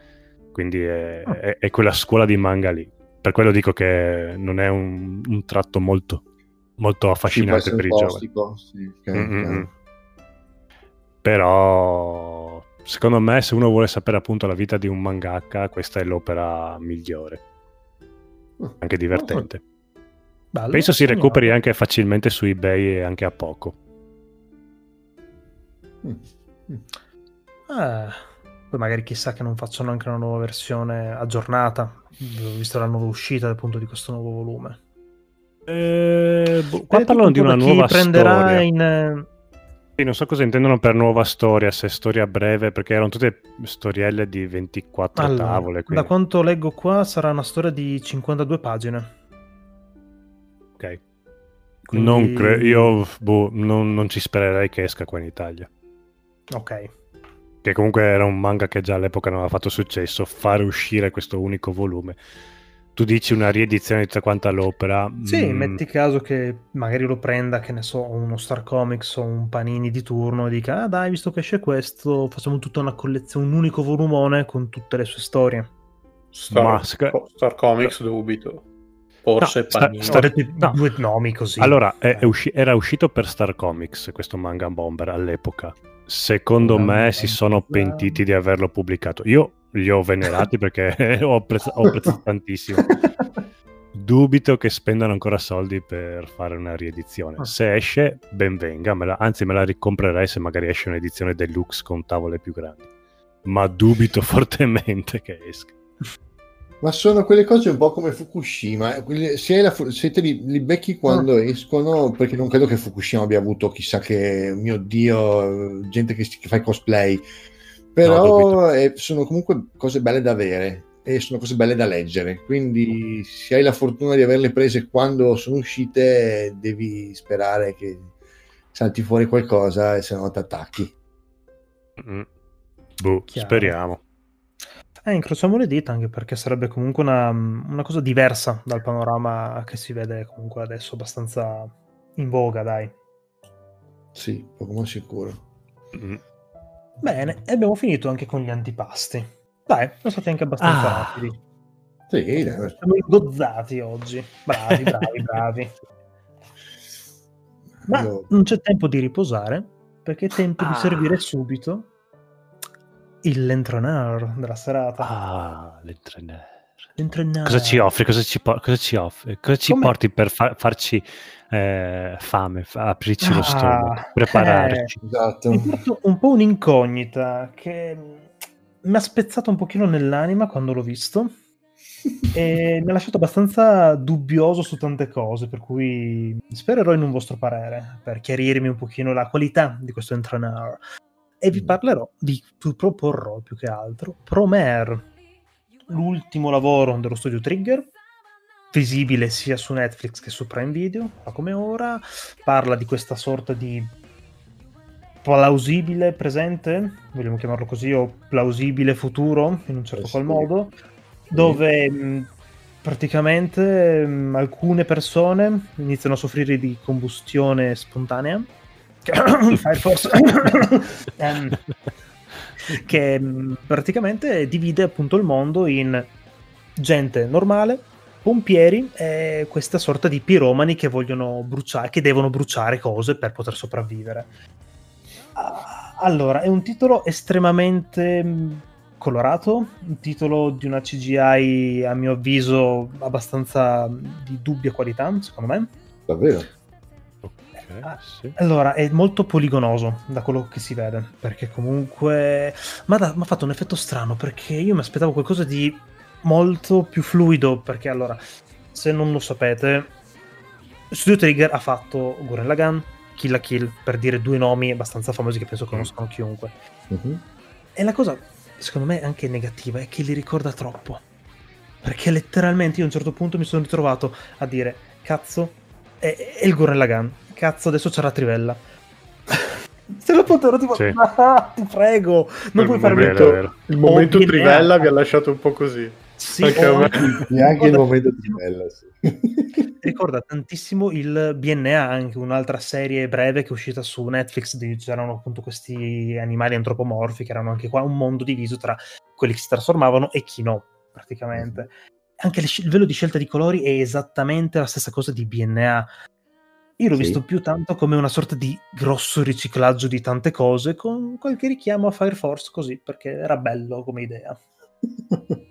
quindi è, oh. è, è, quella scuola di manga lì. Per quello dico che non è un, un tratto molto, molto affascinante per i giovani. Sì, okay, Però secondo me se uno vuole sapere appunto la vita di un mangaka, questa è l'opera migliore. Oh. Anche divertente. Bello, Penso si recuperi anche facilmente su eBay e anche a poco. Mm. Eh, poi magari chissà che non facciano anche una nuova versione aggiornata, visto la nuova uscita appunto di questo nuovo volume. Eh, boh, qua parlano di una nuova storia. In... Sì, non so cosa intendono per nuova storia, se storia breve, perché erano tutte storielle di 24 allora, tavole. Quindi... Da quanto leggo qua sarà una storia di 52 pagine. Ok. Quindi... Non cre- io boh, non, non ci spererei che esca qua in Italia. Ok. Che comunque era un manga che già all'epoca non aveva fatto successo, fare uscire questo unico volume tu dici una riedizione di tutta quanta l'opera. Sì, mm. metti caso che magari lo prenda, che ne so, uno Star Comics o un Panini di turno e dica, ah dai, visto che esce questo, facciamo tutta una collezione, un unico volumone con tutte le sue storie. Star, Ma, Star Comics dubito. Forse no, Panini. Star, Star, no. Due nomi così. Allora, è, è usci- era uscito per Star Comics questo manga bomber all'epoca. Secondo me si sono pentiti di averlo pubblicato. Io li ho venerati perché ho, apprezzato, apprezzato tantissimo. Dubito che spendano ancora soldi per fare una riedizione. Ah. Se esce, ben venga, me la, anzi me la ricomprerei se magari esce un'edizione deluxe con tavole più grandi. Ma dubito fortemente che esca. Ma sono quelle cose un po' come Fukushima. Se, la, se te li, li, becchi quando ah. escono, perché non credo che Fukushima abbia avuto chissà che, mio Dio, gente che, che fa i cosplay però no, eh, sono comunque cose belle da avere e sono cose belle da leggere quindi se hai la fortuna di averle prese quando sono uscite devi sperare che salti fuori qualcosa e se no ti attacchi mm. boh, speriamo eh, incrociamo le dita anche perché sarebbe comunque una, una, cosa diversa dal panorama che si vede comunque adesso abbastanza in voga dai sì, poco ma sicuro mm. Bene, e abbiamo finito anche con gli antipasti. Dai, sono stati anche abbastanza ah. rapidi. Sì, siamo ingozzati oggi. Bravi, bravi, bravi. Ma Io... non c'è tempo di riposare, perché è tempo ah. di servire subito il l'entreneur della serata. Ah, l'entreneur. l'entreneur. Cosa ci offri? Cosa ci, po- cosa ci, offri? Cosa ci porti per fa- farci eh, fame, aprirci ah, lo stomaco, prepararci. Eh, esatto. Un po' un'incognita che mi ha spezzato un pochino nell'anima quando l'ho visto e mi ha lasciato abbastanza dubbioso su tante cose, per cui spererò in un vostro parere per chiarirmi un pochino la qualità di questo entrainer. E vi mm. parlerò, vi proporrò più che altro Promare, l'ultimo lavoro dello studio Trigger, visibile sia su Netflix che su Prime Video, come ora, parla di questa sorta di plausibile presente, vogliamo chiamarlo così, o plausibile futuro, in un certo qual modo, dove mh, praticamente mh, alcune persone iniziano a soffrire di combustione spontanea, Fire Force, um, che mh, praticamente divide appunto il mondo in gente normale pompieri è questa sorta di piromani che vogliono bruciare, che devono bruciare cose per poter sopravvivere. Ah, allora, è un titolo estremamente mm, colorato, un titolo di una CGI a mio avviso abbastanza di dubbia qualità, secondo me. Davvero? Ah, sì. Allora, è molto poligonoso da quello che si vede, perché comunque mi ha fatto un effetto strano, perché io mi aspettavo qualcosa di molto più fluido perché allora, se non lo sapete, Studio Trigger ha fatto Gurren Lagann, Kill la Kill, per dire due nomi abbastanza famosi che penso conoscano chiunque. Uh-huh. E la cosa, secondo me, anche negativa è che li ricorda troppo. Perché letteralmente io a un certo punto mi sono ritrovato a dire, cazzo, è, è il Gurren Lagann, cazzo, adesso c'è la trivella. Se lo potevo tipo, sì. ah, ti prego, non puoi fare momento, Il momento trivella vi ha lasciato un po' così. Sì, oh, neanche il momento di bella, sì. Ricorda tantissimo il BNA, anche un'altra serie breve che è uscita su Netflix, dove c'erano appunto questi animali antropomorfi, che erano anche qua un mondo diviso tra quelli che si trasformavano e chi no, praticamente. Anche il livello di scelta di colori è esattamente la stessa cosa di BNA. Io l'ho sì. visto più tanto come una sorta di grosso riciclaggio di tante cose, con qualche richiamo a Fire Force così, perché era bello come idea.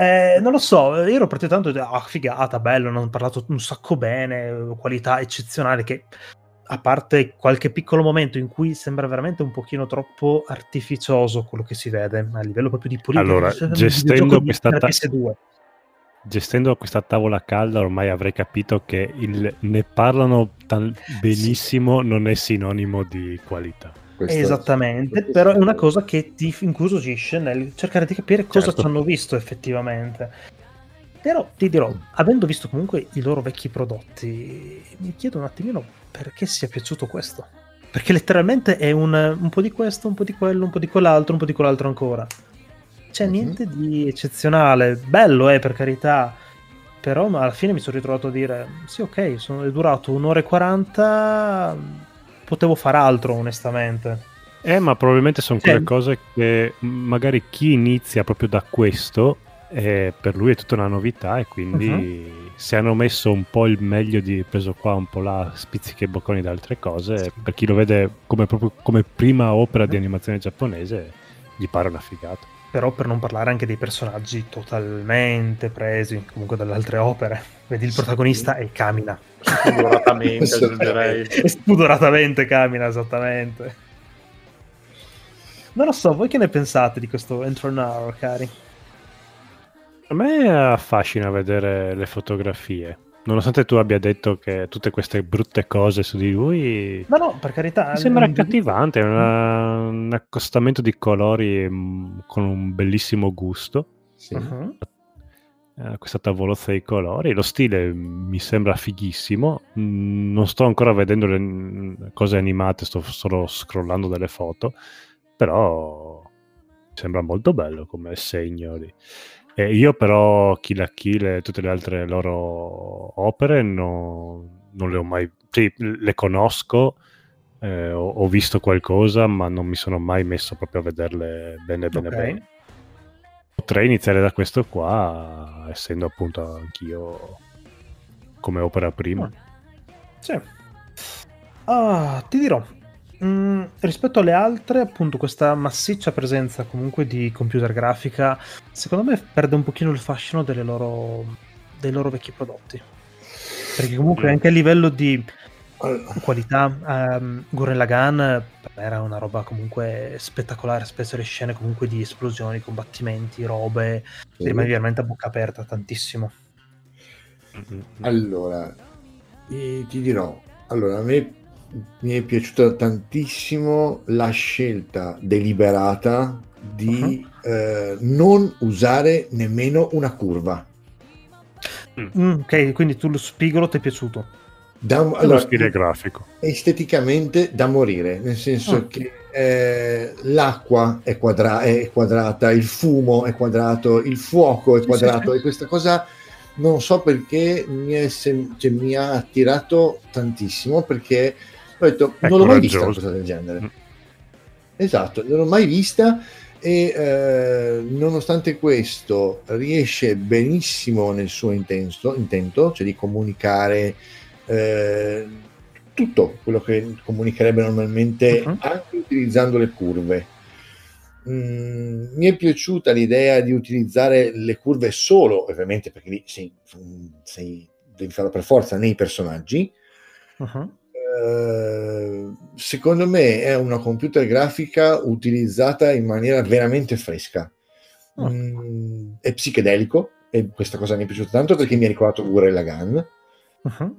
Eh, non lo so, io ero partito tanto di ah, figata, bello, hanno parlato un sacco bene, qualità eccezionale che a parte qualche piccolo momento in cui sembra veramente un pochino troppo artificioso quello che si vede a livello proprio di politica. Allora, gestendo questa, ta- gestendo questa tavola calda ormai avrei capito che il ne parlano tan- benissimo sì. non è sinonimo di qualità. Questo Esattamente, questo però è una cosa che ti incuriosisce nel cercare di capire cosa certo. ci hanno visto effettivamente. Però ti dirò, avendo visto comunque i loro vecchi prodotti, mi chiedo un attimino perché sia piaciuto questo. Perché letteralmente è un, un po' di questo, un po' di quello, un po' di quell'altro, un po' di quell'altro ancora. C'è mm-hmm. niente di eccezionale, bello è eh, per carità, però alla fine mi sono ritrovato a dire, sì ok, sono, è durato un'ora e quaranta, potevo fare altro onestamente. Eh, ma probabilmente sono quelle cose che magari chi inizia proprio da questo, eh, per lui è tutta una novità e quindi uh-huh. se hanno messo un po' il meglio di preso qua, un po' là, spizzichi e bocconi da altre cose, sì. per chi lo vede come, proprio, come prima opera uh-huh. di animazione giapponese, gli pare una figata. Però per non parlare anche dei personaggi totalmente presi comunque dalle altre opere. Vedi il protagonista e camina. Spudoratamente, aggiungerei. Spudoratamente camina, esattamente. Non lo so, voi che ne pensate di questo Entronaro, cari? A me affascina vedere le fotografie nonostante tu abbia detto che tutte queste brutte cose su di lui, no, no, per carità, mi sembra accattivante. È un accostamento di colori mm, con un bellissimo gusto. Sì. Uh-huh. questa tavolozza di colori, lo stile mi sembra fighissimo. Mm, non sto ancora vedendo le mm, cose animate, sto solo scrollando delle foto, però sembra molto bello come segno di eh, io però Kill la Kill e tutte le altre loro opere no, non le ho mai... Sì, le conosco, eh, ho, ho, visto qualcosa, ma non mi sono mai messo proprio a vederle bene bene okay. bene. Potrei iniziare da questo qua, essendo appunto anch'io come opera prima. Sì. Ah, ti dirò, Mm, rispetto alle altre, appunto, questa massiccia presenza comunque di computer grafica, secondo me perde un pochino il fascino loro, dei loro vecchi prodotti. Perché comunque mm. anche a livello di qualità, um, Gurren Lagann era una roba comunque spettacolare, spesso le scene comunque di esplosioni, combattimenti, robe, sì. rimane veramente a bocca aperta tantissimo. Allora, ti dirò, allora a me mi è piaciuta tantissimo la scelta deliberata di uh-huh. eh, non usare nemmeno una curva. Mm, ok, quindi tu lo spigolo ti è piaciuto? Da, allora, lo stile grafico. Esteticamente da morire, nel senso oh. che eh, l'acqua è, quadra- è, quadrata, il fumo è quadrato, il fuoco è quadrato sì, sì. e questa cosa non so perché mi, è sem- cioè, mi ha attirato tantissimo perché ho detto, è non l'ho mai vista una cosa del genere. Mm. Esatto, non l'ho mai vista e eh, nonostante questo riesce benissimo nel suo intento, intento cioè di comunicare eh, tutto quello che comunicherebbe normalmente uh-huh. anche utilizzando le curve. Mm, mi è piaciuta l'idea di utilizzare le curve solo, ovviamente perché lì sei, sei, devi farlo per forza nei personaggi, uh-huh. Eh, secondo me è una computer grafica utilizzata in maniera veramente fresca. Oh. Mm, è psichedelico e questa cosa mi è piaciuta tanto perché mi ha ricordato Gurren Lagann. Uh-huh.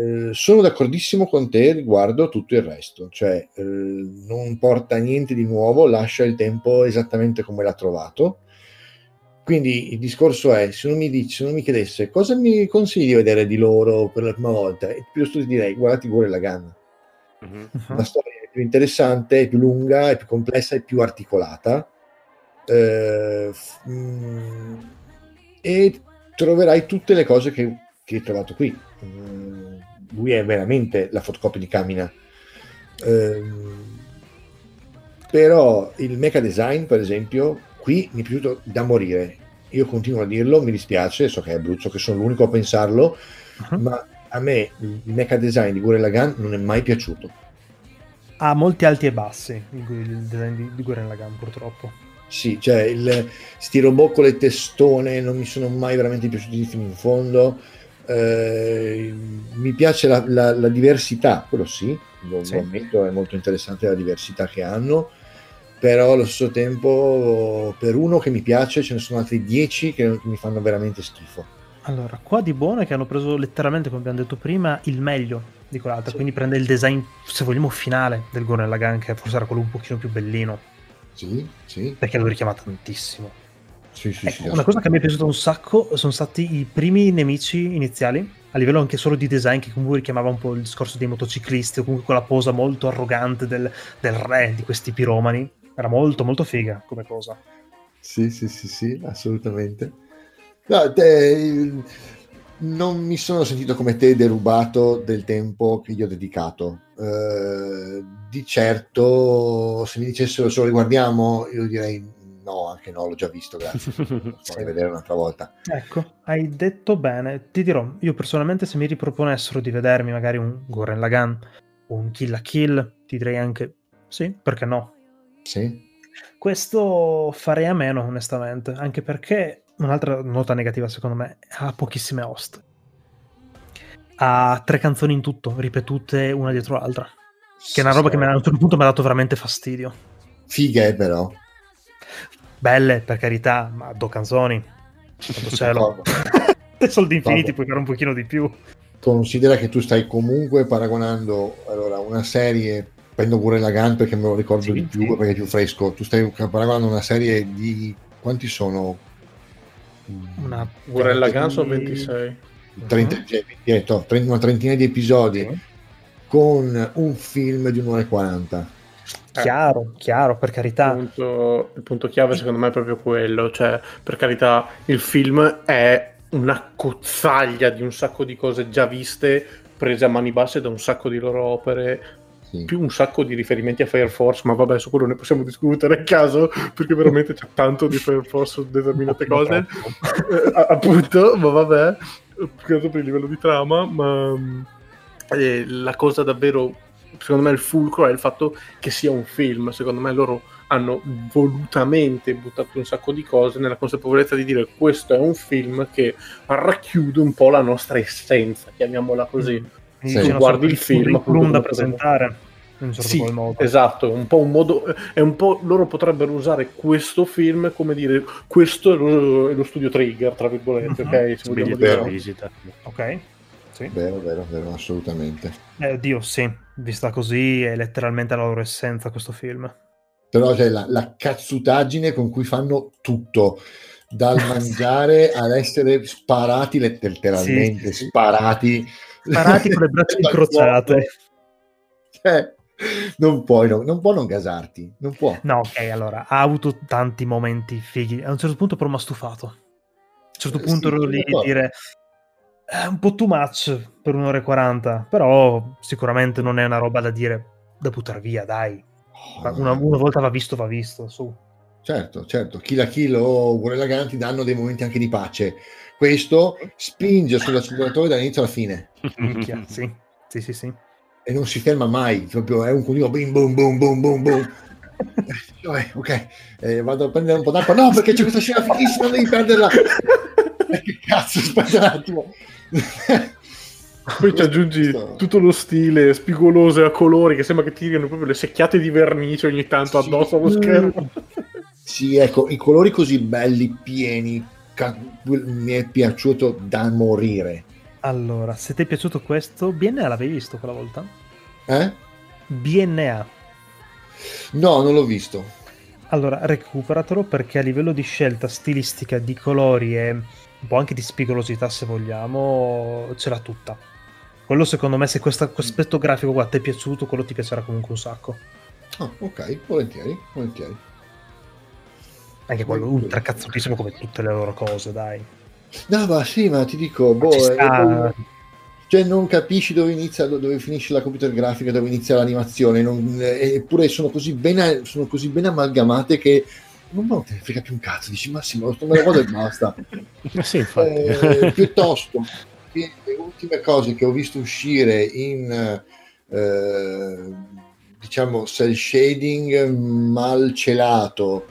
Eh, sono d'accordissimo con te riguardo tutto il resto, cioè eh, non porta niente di nuovo, lascia il tempo esattamente come l'ha trovato. Quindi il discorso è, se non mi, dici, se non mi chiedesse cosa mi consigli di vedere di loro per la prima volta, piuttosto ti direi guardati pure la Ganna. Uh-huh. La storia è più interessante, è più lunga, è più complessa, è più articolata. Eh, mh, mm, e troverai tutte le cose che, che hai trovato qui. Mm, lui è veramente la fotocopia di Camina. Eh, però il mecha design, per esempio, qui mi è piaciuto da morire. Io continuo a dirlo, mi dispiace, so che è brutto, che sono l'unico a pensarlo, uh-huh. ma a me il mecha design di Gurren Lagann non è mai piaciuto. Ha molti alti e bassi il design di, di Gurren Lagann, purtroppo. Sì, cioè il, sti robot con le testone non mi sono mai veramente piaciuti fino in fondo. Eh, mi piace la, la, la, diversità, quello sì, lo, sì. ammetto, è molto interessante la diversità che hanno, però allo stesso tempo per uno che mi piace ce ne sono altri dieci che mi fanno veramente schifo. Allora, qua di buono è che hanno preso letteralmente, come abbiamo detto prima, il meglio di quell'altra, sì. quindi prende il design, se vogliamo, finale del Gurren Lagann, che forse era quello un pochino più bellino. Sì, sì. Perché lo richiama tantissimo. Sì, sì, ecco, sì, una cosa che mi è piaciuta un sacco sono stati i primi nemici iniziali, a livello anche solo di design, che comunque richiamava un po' il discorso dei motociclisti, o comunque quella posa molto arrogante del, del re di questi piromani. Era molto, molto figa come cosa. Sì, sì, sì, sì, assolutamente. No, te, non mi sono sentito come te derubato del tempo che gli ho dedicato. Eh, di certo, se mi dicessero solo riguardiamo, io direi no, anche no, l'ho già visto, grazie. Lo sì. vedere un'altra volta. Ecco, hai detto bene. Ti dirò, io personalmente se mi riproponessero di vedermi magari un Goren Lagan o un Kill a Kill, ti direi anche sì, perché no? Sì. Questo farei a meno, onestamente, anche perché un'altra nota negativa secondo me, ha pochissime host. Ha tre canzoni in tutto, ripetute una dietro l'altra. Che è una roba che a un certo punto mi ha dato veramente fastidio. Fighe però. Belle, per carità, ma due canzoni. Quanto cielo. soldi infiniti puoi fare un pochino di più. Considera che tu stai comunque paragonando allora, una serie prendo pure la GAN perché me lo ricordo sì, di più sì. perché è più fresco tu stai paragonando una serie di quanti sono una Gurella Ganso 26 30, uh-huh. una trentina di episodi okay. con un film di un'ora e 40 eh. chiaro, chiaro, per carità. Il punto, il punto, chiave secondo me è proprio quello, cioè per carità il film è una cozzaglia di un sacco di cose già viste, prese a mani basse da un sacco di loro opere, sì. più un sacco di riferimenti a Fire Force, ma vabbè, su quello ne possiamo discutere a caso, perché veramente c'è tanto di Fire Force su determinate cose, eh, appunto, ma vabbè, più per il livello di trama, ma eh, la cosa davvero, secondo me il fulcro è il fatto che sia un film, secondo me loro hanno volutamente buttato un sacco di cose nella consapevolezza di dire questo è un film che racchiude un po' la nostra essenza, chiamiamola così. Mm sì. tu guardi il film curriculum da presentare in un certo sì, modo. esatto un po' un modo è un po' loro potrebbero usare questo film come dire questo è lo, è lo studio trigger tra virgolette uh-huh. ok se vogliamo dire visita ok sì. Vero, vero, vero, assolutamente. Eh, Dio, sì, vista così è letteralmente la loro essenza questo film. Però c'è la, la cazzutaggine con cui fanno tutto, dal mangiare ad essere sparati letteralmente, sì, sì, sparati Sparati con le braccia incrociate. Cioè, non puoi non, non può non gasarti, non può. No, ok, allora, ha avuto tanti momenti fighi. A un certo punto però mi ha stufato. A un certo eh, punto sì, ero lì a dire è un po' too much per un'ora e 40, però sicuramente non è una roba da dire da buttare via, dai. Oh, una, una, volta va visto, va visto, su. Certo, certo, Kill la Kill o Guerrilla Ganti danno dei momenti anche di pace questo spinge sull'acceleratore dall'inizio alla fine. Minchia, sì. sì, sì, sì. E non si ferma mai, proprio è un continuo boom, boom, boom, boom, boom, boom. eh, ok, eh, vado a prendere un po' d'acqua. No, perché c'è questa scena fighissima, devi perderla. eh, che cazzo, aspetta un attimo. Poi ci aggiungi tutto lo stile spigoloso e a colori che sembra che tirino proprio le secchiate di vernice ogni tanto addosso allo schermo. Sì, ecco, i colori così belli, pieni, mi è piaciuto da morire. Allora, se ti è piaciuto questo, BNA l'avevi visto quella volta? Eh? BNA. No, non l'ho visto. Allora, recuperatelo perché a livello di scelta stilistica, di colori e un po' anche di spigolosità, se vogliamo, ce l'ha tutta. Quello secondo me, se questo aspetto grafico qua ti è piaciuto, quello ti piacerà comunque un sacco. Ah, ok, volentieri, volentieri. Anche quello ultra cazzutissimo come tutte le loro cose, dai. No, ma sì, ma ti dico, boh, sta... è, cioè non capisci dove inizia, dove finisce la computer grafica, dove inizia l'animazione, non, eppure sono così, ben, sono così ben amalgamate che non te ne frega più un cazzo, dici Massimo, sto me la vado e basta. sì, infatti. Eh, piuttosto che le ultime cose che ho visto uscire in eh, diciamo cell shading mal celato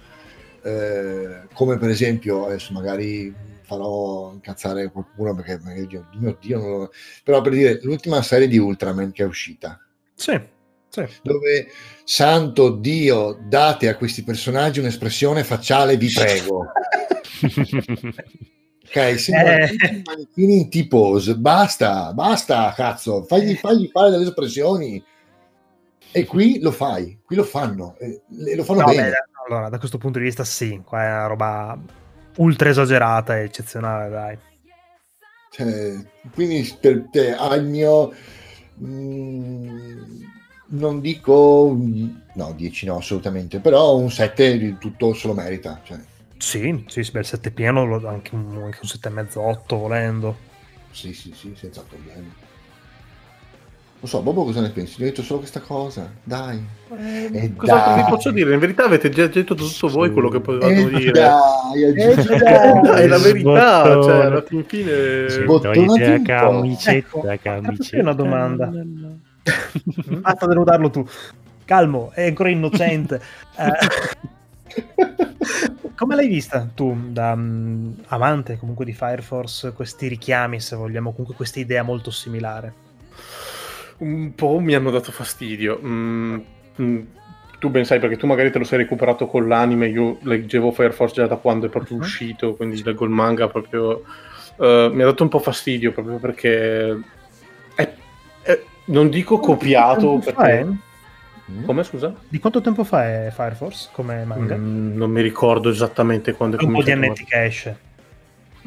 eh, come per esempio adesso magari farò incazzare qualcuno perché, perché mio Dio, lo... però per dire l'ultima serie di Ultraman che è uscita. Sì, sì. Dove santo Dio, date a questi personaggi un'espressione facciale, vi prego. ok, sembrano eh. manichini in T-pose, basta, basta, cazzo, fagli, fagli fare delle espressioni. E qui lo fai, qui lo fanno, e lo fanno no, bene. Beh, allora, da questo punto di vista sì, qua è una roba ultra esagerata e eccezionale, dai. Cioè, quindi per te ha il mio... Mm, non dico... No, 10 no, assolutamente, però un 7 tutto se lo merita. Cioè. Sì, sì, beh, il 7 pieno, anche un, anche un 7,5, 8 volendo. Sì, sì, sì, senza problemi. Non so, Bobo cosa ne pensi? Gli ho detto solo questa cosa, dai. Eh, eh cosa dai. vi posso dire? In verità avete già detto tutto voi quello che potevate eh, dire. Dai, eh, dai, è la verità, cioè alla fine... Sbottonati camicetta, ecco, camicetta. una domanda. Basta denudarlo tu. Calmo, è ancora innocente. eh, come l'hai vista tu da um, amante comunque di Fire Force questi richiami, se vogliamo, comunque questa idea molto similare? Un po' mi hanno dato fastidio. Mm, mm, tu ben sai perché tu magari te lo sei recuperato con l'anime, io leggevo Fire Force già da quando è proprio uh-huh. uscito, quindi leggo il manga proprio... Uh, mi ha dato un po' fastidio proprio perché... È, è, non dico copiato perché... Mm. Come scusa? Di quanto tempo fa è Fire Force come manga? Mm, non mi ricordo esattamente quando è, è un po' di annetti che esce.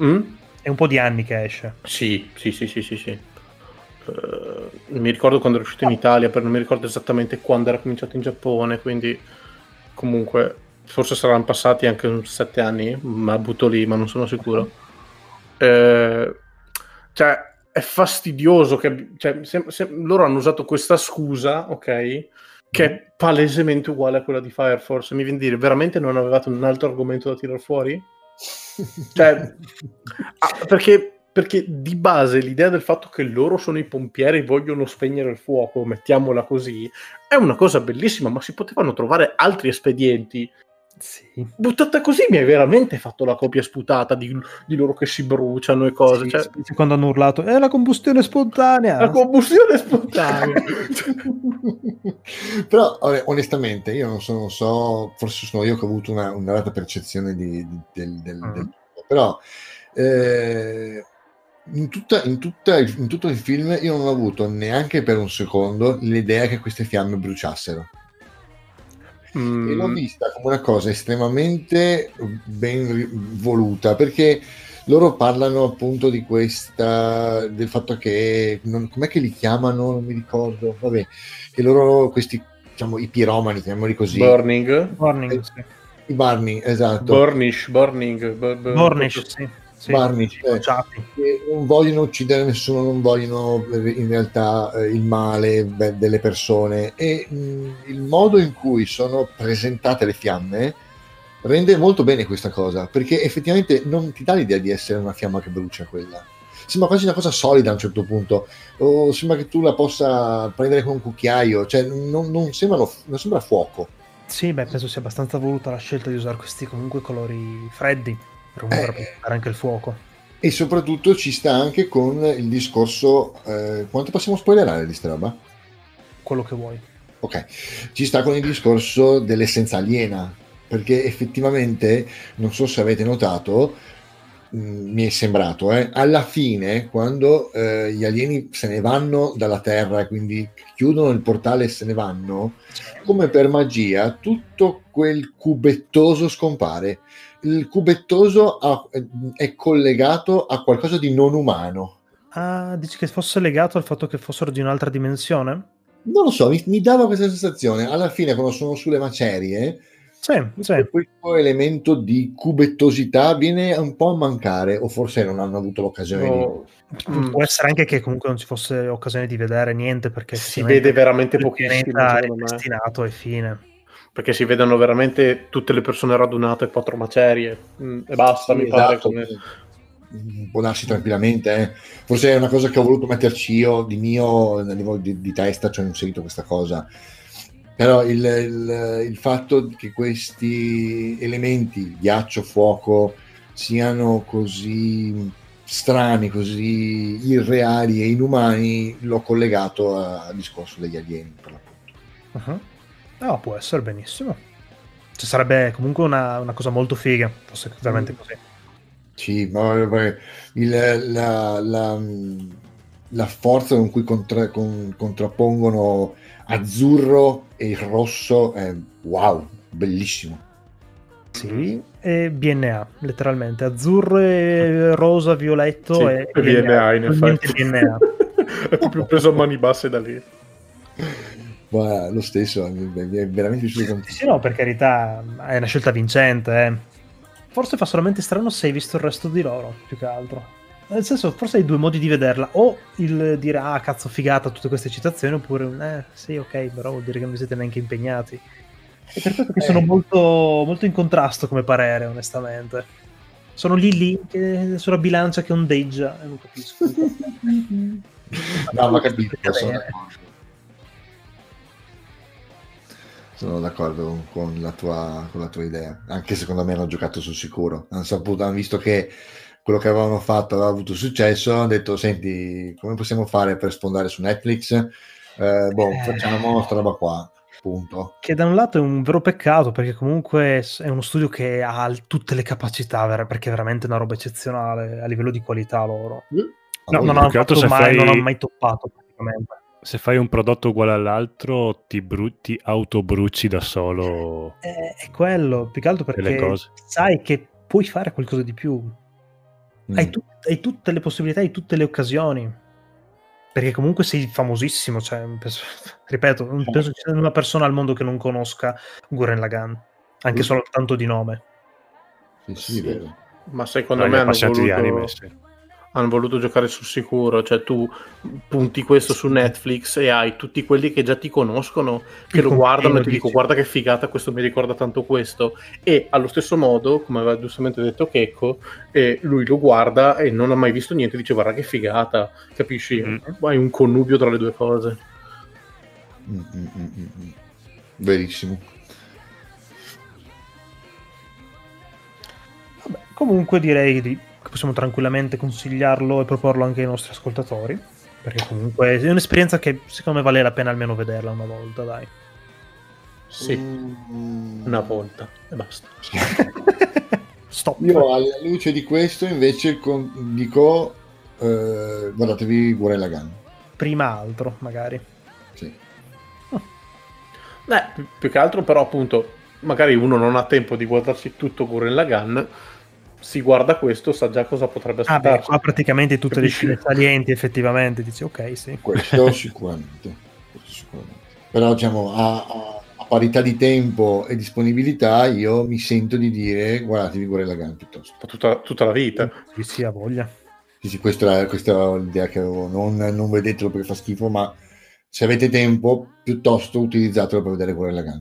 Mm? È un po' di anni che esce. Sì, sì, sì, sì, sì. sì. Uh, mi ricordo quando è uscito in Italia, però non mi ricordo esattamente quando era cominciato in Giappone, quindi comunque forse saranno passati anche sette anni, ma butto lì, ma non sono sicuro. Uh, cioè, è fastidioso che cioè, se, se loro hanno usato questa scusa, ok? Che è palesemente uguale a quella di Fire Force. Mi viene a dire, veramente non avevate un altro argomento da tirare fuori? cioè, ah, perché perché di base l'idea del fatto che loro sono i pompieri e vogliono spegnere il fuoco, mettiamola così, è una cosa bellissima, ma si potevano trovare altri espedienti. Sì. Buttata così mi hai veramente fatto la copia sputata di, di loro che si bruciano e cose. Sì, cioè... Quando hanno urlato, è la combustione spontanea. La combustione spontanea. Però onestamente io non, so, non so, forse sono io che ho avuto una, una percezione di, di, del, del, mm. del, però... Eh, in, tutta, in, tutta, in, tutto il film io non ho avuto neanche per un secondo l'idea che queste fiamme bruciassero. Mm. E l'ho vista come una cosa estremamente ben voluta perché loro parlano appunto di questa del fatto che non, com'è che li chiamano non mi ricordo vabbè che loro questi diciamo i piromani chiamiamoli così burning burning eh, sì. i burning esatto burnish burning b- b- burnish sì sì, Barney, cioè, non vogliono uccidere nessuno, non vogliono in realtà eh, il male beh, delle persone. E mh, il modo in cui sono presentate le fiamme rende molto bene questa cosa perché effettivamente non ti dà l'idea di essere una fiamma che brucia quella. Sembra quasi una cosa solida a un certo punto. O sembra che tu la possa prendere con un cucchiaio cioè non, non, sembrano, non sembra fuoco. Sì, beh, penso sia abbastanza voluta la scelta di usare questi comunque colori freddi per eh, anche il fuoco. E soprattutto ci sta anche con il discorso. Eh, quanto possiamo spoilerare di questa roba? Quello che vuoi. Ok, ci sta con il discorso dell'essenza aliena, perché effettivamente, non so se avete notato, mh, mm, mi è sembrato, eh, alla fine, quando eh, gli alieni se ne vanno dalla Terra quindi chiudono il portale e se ne vanno, come per magia, tutto quel cubettoso scompare il cubettoso ha, è collegato a qualcosa di non umano. Ah, dici che fosse legato al fatto che fossero di un'altra dimensione? Non lo so, mi, mi dava questa sensazione. Alla fine, quando sono sulle macerie, sì, sì. questo elemento di cubettosità viene un po' a mancare, o forse non hanno avuto l'occasione no. di. Mm. Può essere anche che comunque non ci fosse occasione di vedere niente perché si vede veramente pochissimo. È destinato e fine perché si vedono veramente tutte le persone radunate, quattro macerie mm, e basta, sì, mi esatto. pare. Come... Può darsi tranquillamente, eh. forse è una cosa che ho voluto metterci io di mio a livello di, di testa, cioè ho inserito questa cosa. Però il, il, il, fatto che questi elementi, ghiaccio, fuoco, siano così strani, così irreali e inumani, l'ho collegato al discorso degli alieni per l'appunto. Uh-huh. No, può essere benissimo. Cioè, sarebbe comunque una, una, cosa molto figa, fosse veramente mm. così. Sì, ma il, la, la, la, forza con cui contra, con, contrappongono azzurro e il rosso è wow, bellissimo. Sì, e BNA, letteralmente. Azzurro, e rosa, violetto sì, e BNA, BNA in effetti. BNA. è proprio preso a mani basse da lì. Ma lo stesso, mi è veramente piaciuto Sì, no, per carità, è una scelta vincente. Eh. Forse fa solamente strano se hai visto il resto di loro, più che altro. Nel senso, forse hai due modi di vederla. O il dire, ah, cazzo, figata, tutte queste citazioni, oppure, eh, sì, ok, però vuol dire che non vi siete neanche impegnati. E per questo che eh. sono molto, molto in contrasto come parere, onestamente. Sono lì lì che, sulla bilancia che ondeggia e non capisco. no, ma capito, sono d'accordo. Sono d'accordo con la, tua, con la tua idea. Anche secondo me hanno giocato sul sicuro. Hanno, saputo, hanno visto che quello che avevano fatto aveva avuto successo. Hanno detto: Senti, come possiamo fare per sfondare su Netflix? Eh, boh, eh. facciamo questa roba qua punto. Che da un lato è un vero peccato perché comunque è uno studio che ha tutte le capacità, perché è veramente una roba eccezionale a livello di qualità loro. Mm. No, non, hanno mai, fai... non hanno mai toppato praticamente. Se fai un prodotto uguale all'altro ti, bru- ti autobruci da solo. È, è quello, più che altro perché sai che puoi fare qualcosa di più. Mm. Hai, tu- hai tutte le possibilità, hai tutte le occasioni perché comunque sei famosissimo, cioè, penso, ripeto, non certo. penso ci sia una persona al mondo che non conosca Guren Lagan, anche sì. soltanto di nome. Sì, sì, vero. Ma secondo me hanno voluto... Anime, sì hanno voluto giocare sul sicuro, cioè tu punti questo su Netflix e hai tutti quelli che già ti conoscono, che lo guardano e ti dico guarda che figata, questo mi ricorda tanto questo e allo stesso modo, come aveva giustamente detto Checco, eh, lui lo guarda e non ha mai visto niente, dice guarda che figata, capisci? Mm. Hai un connubio tra le due cose. Mm, mm. Verissimo. Vabbè, comunque direi di possiamo tranquillamente consigliarlo e proporlo anche ai nostri ascoltatori. Perché comunque è un'esperienza che secondo me vale la pena almeno vederla una volta, dai. Sì, mm. una volta e basta. Stop. Io alla luce di questo invece con, dico eh, guardatevi Gurren Lagann. Prima altro, magari. Sì. Oh. Beh, più che altro però appunto magari uno non ha tempo di guardarsi tutto Gurren Lagann si guarda questo sa già cosa potrebbe. Ah, beh, qua praticamente tutte Capisci? le scene salienti effettivamente dici ok sì. Questo sicuramente. Questo sicuramente. Però diciamo a, a, a, parità di tempo e disponibilità io mi sento di dire guardatevi Gurren Lagann piuttosto. Tutta, tutta la vita. Sì, sì, ha voglia. Sì, sì, questa, è l'idea che avevo. Non, non vedetelo perché fa schifo, ma se avete tempo, piuttosto utilizzatelo per vedere Gurren Lagann.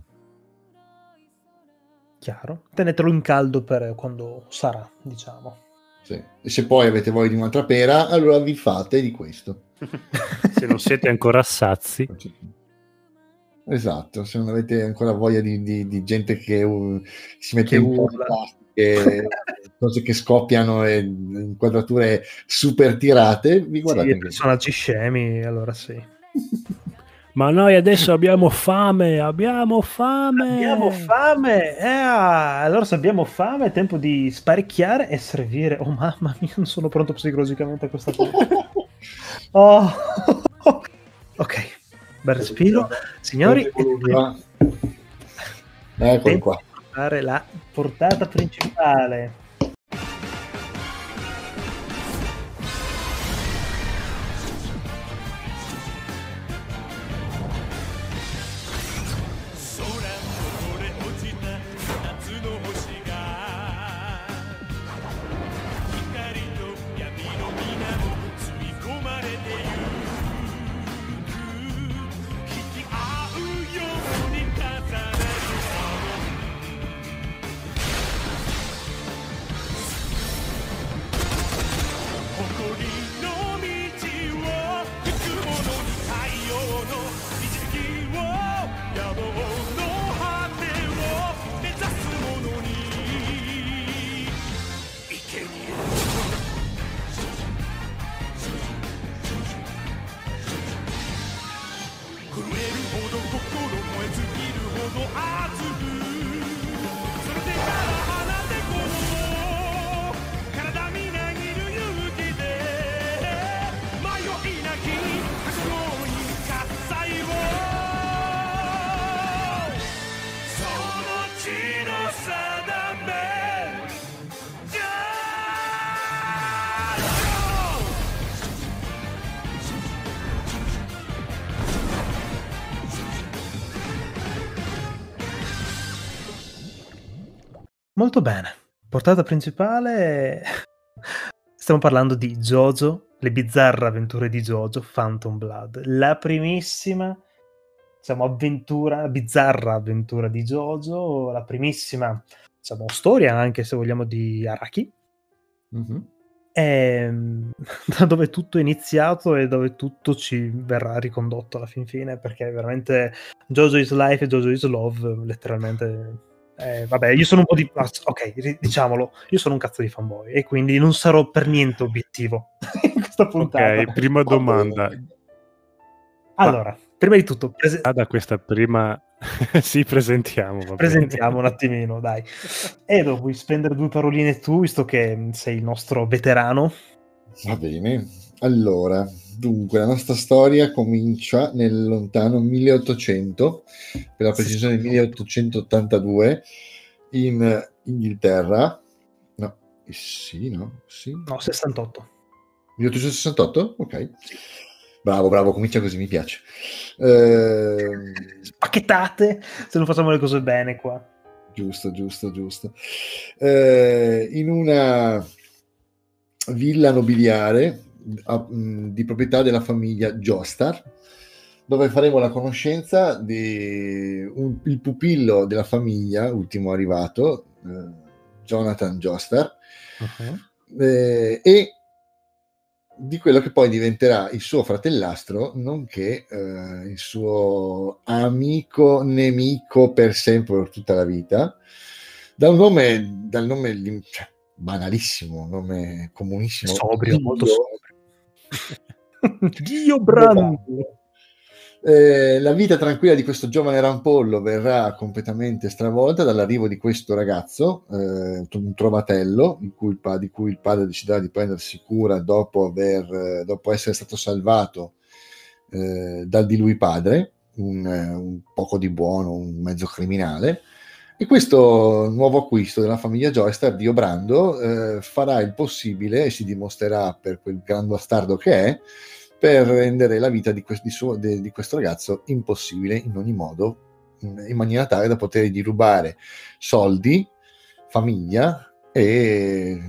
Chiaro. Tenetelo in caldo per quando sarà, diciamo. Sì. E se poi avete voglia di un'altra pera, allora vi fate di questo. se non siete ancora sazi. Esatto, se non avete ancora voglia di, di, di gente che uh, si mette in plastiche, cose che scoppiano e inquadrature super tirate, vi guardate. Sì, personaggi scemi, allora sì. Ma noi adesso abbiamo fame, abbiamo fame. Abbiamo fame. Eh, allora se abbiamo fame è tempo di sparecchiare e servire. Oh mamma mia, non sono pronto psicologicamente a questa cosa. oh. ok, bel respiro. Signori, eccolo qua. Fare la portata principale. Molto bene. Portata principale. Stiamo parlando di Jojo, le bizzarre avventure di Jojo, Phantom Blood. La primissima, diciamo, avventura, bizzarra avventura di Jojo, la primissima, diciamo, storia anche se vogliamo di Araki. Mm-hmm. E, da dove tutto è iniziato e dove tutto ci verrà ricondotto alla fin fine, perché veramente Jojo is Life e Jojo is Love, letteralmente eh, vabbè, io sono un po' di... Ok, diciamolo, io sono un cazzo di fanboy e quindi non sarò per niente obiettivo in questa puntata. Ok, prima domanda. Allora, Ma... prima di tutto... Prese... Ah, da questa prima... sì, presentiamo. Presentiamo un attimino, dai. Edo, vuoi spendere due paroline tu, visto che sei il nostro veterano? Va bene. Allora, dunque, la nostra storia comincia nel lontano 1800, per la precisione 1882, in Inghilterra. No, sì, no? Sì. No, 68. 1868? Ok. Bravo, bravo, comincia così, mi piace. Eh... Spacchettate, se non facciamo le cose bene qua. Giusto, giusto, giusto. Eh, in una villa nobiliare di proprietà della famiglia Joestar, dove faremo la conoscenza del pupillo della famiglia, ultimo arrivato, eh, Jonathan Joestar, uh-huh. eh, e di quello che poi diventerà il suo fratellastro, nonché eh, il suo amico, nemico per sempre, per tutta la vita, dal nome, dal nome cioè, banalissimo, nome comunissimo. Sobrio, molto sobrio. Dio Brando! Eh, la vita tranquilla di questo giovane rampollo verrà completamente stravolta dall'arrivo di questo ragazzo, eh, un trovatello, cui di cui il padre deciderà di prendersi cura dopo, aver, dopo essere stato salvato eh, dal di lui padre, un, un, poco di buono, un mezzo criminale. E questo nuovo acquisto della famiglia Joystar di Obrando eh, farà il possibile e si dimostrerà per quel gran bastardo che è per rendere la vita di, quest- di, suo, de- di questo ragazzo impossibile in ogni modo, in maniera tale da potergli rubare soldi, famiglia e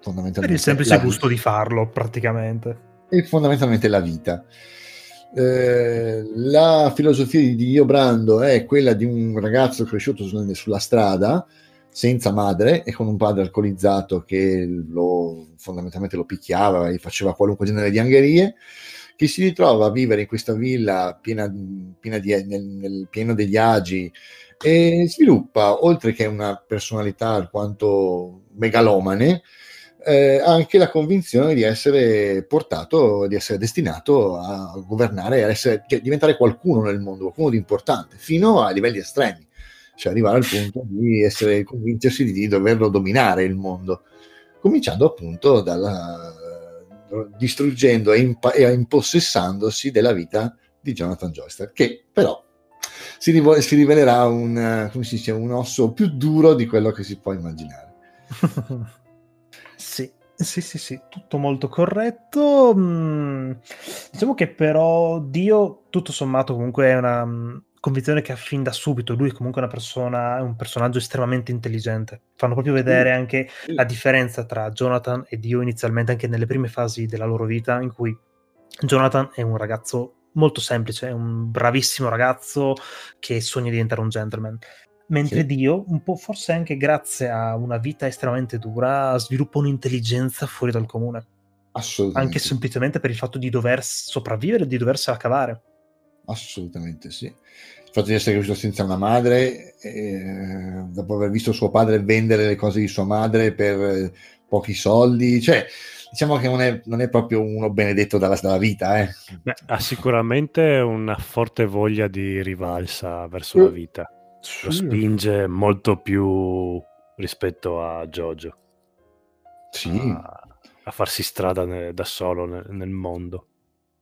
fondamentalmente... Per il semplice gusto di farlo, praticamente. E fondamentalmente la vita. Eh, la filosofia di Dio Brando è quella di un ragazzo cresciuto sulla strada senza madre e con un padre alcolizzato che lo, fondamentalmente lo picchiava e faceva qualunque genere di angherie, che si ritrova a vivere in questa villa piena, piena di, nel, nel pieno degli agi e sviluppa, oltre che una personalità alquanto megalomane, eh, anche la convinzione di essere portato, di essere destinato a governare, a essere, cioè, diventare qualcuno nel mondo, qualcuno di importante, fino a livelli estremi cioè arrivare al punto di essere, convincersi di doverlo dominare il mondo, cominciando appunto dalla distruggendo e, impa- e impossessandosi della vita di Jonathan Joyster, che però si, rivo- si rivelerà un, dice, un osso più duro di quello che si può immaginare. sì, sì, sì, sì, tutto molto corretto. Mm, diciamo che però Dio, tutto sommato, comunque è una mm, convinzione che ha fin da subito. Lui è comunque una persona, è un personaggio estremamente intelligente. Fanno proprio vedere anche la differenza tra Jonathan e Dio inizialmente, anche nelle prime fasi della loro vita, in cui Jonathan è un ragazzo molto semplice, è un bravissimo ragazzo che sogna di diventare un gentleman. Mentre sì. Dio, un po' forse anche grazie a una vita estremamente dura, sviluppa un'intelligenza fuori dal comune. Assolutamente. Anche semplicemente per il fatto di dover sopravvivere, di doversela cavare. Assolutamente sì. Il fatto di essere cresciuto senza una madre, eh, dopo aver visto suo padre vendere le cose di sua madre per eh, pochi soldi, cioè diciamo che non è, non è proprio uno benedetto dalla, dalla vita. Eh. Beh, ha sicuramente una forte voglia di rivalsa verso la vita. Sì. Lo spinge molto più rispetto a Jojo. Sì. A, a farsi strada ne, da solo nel, nel mondo.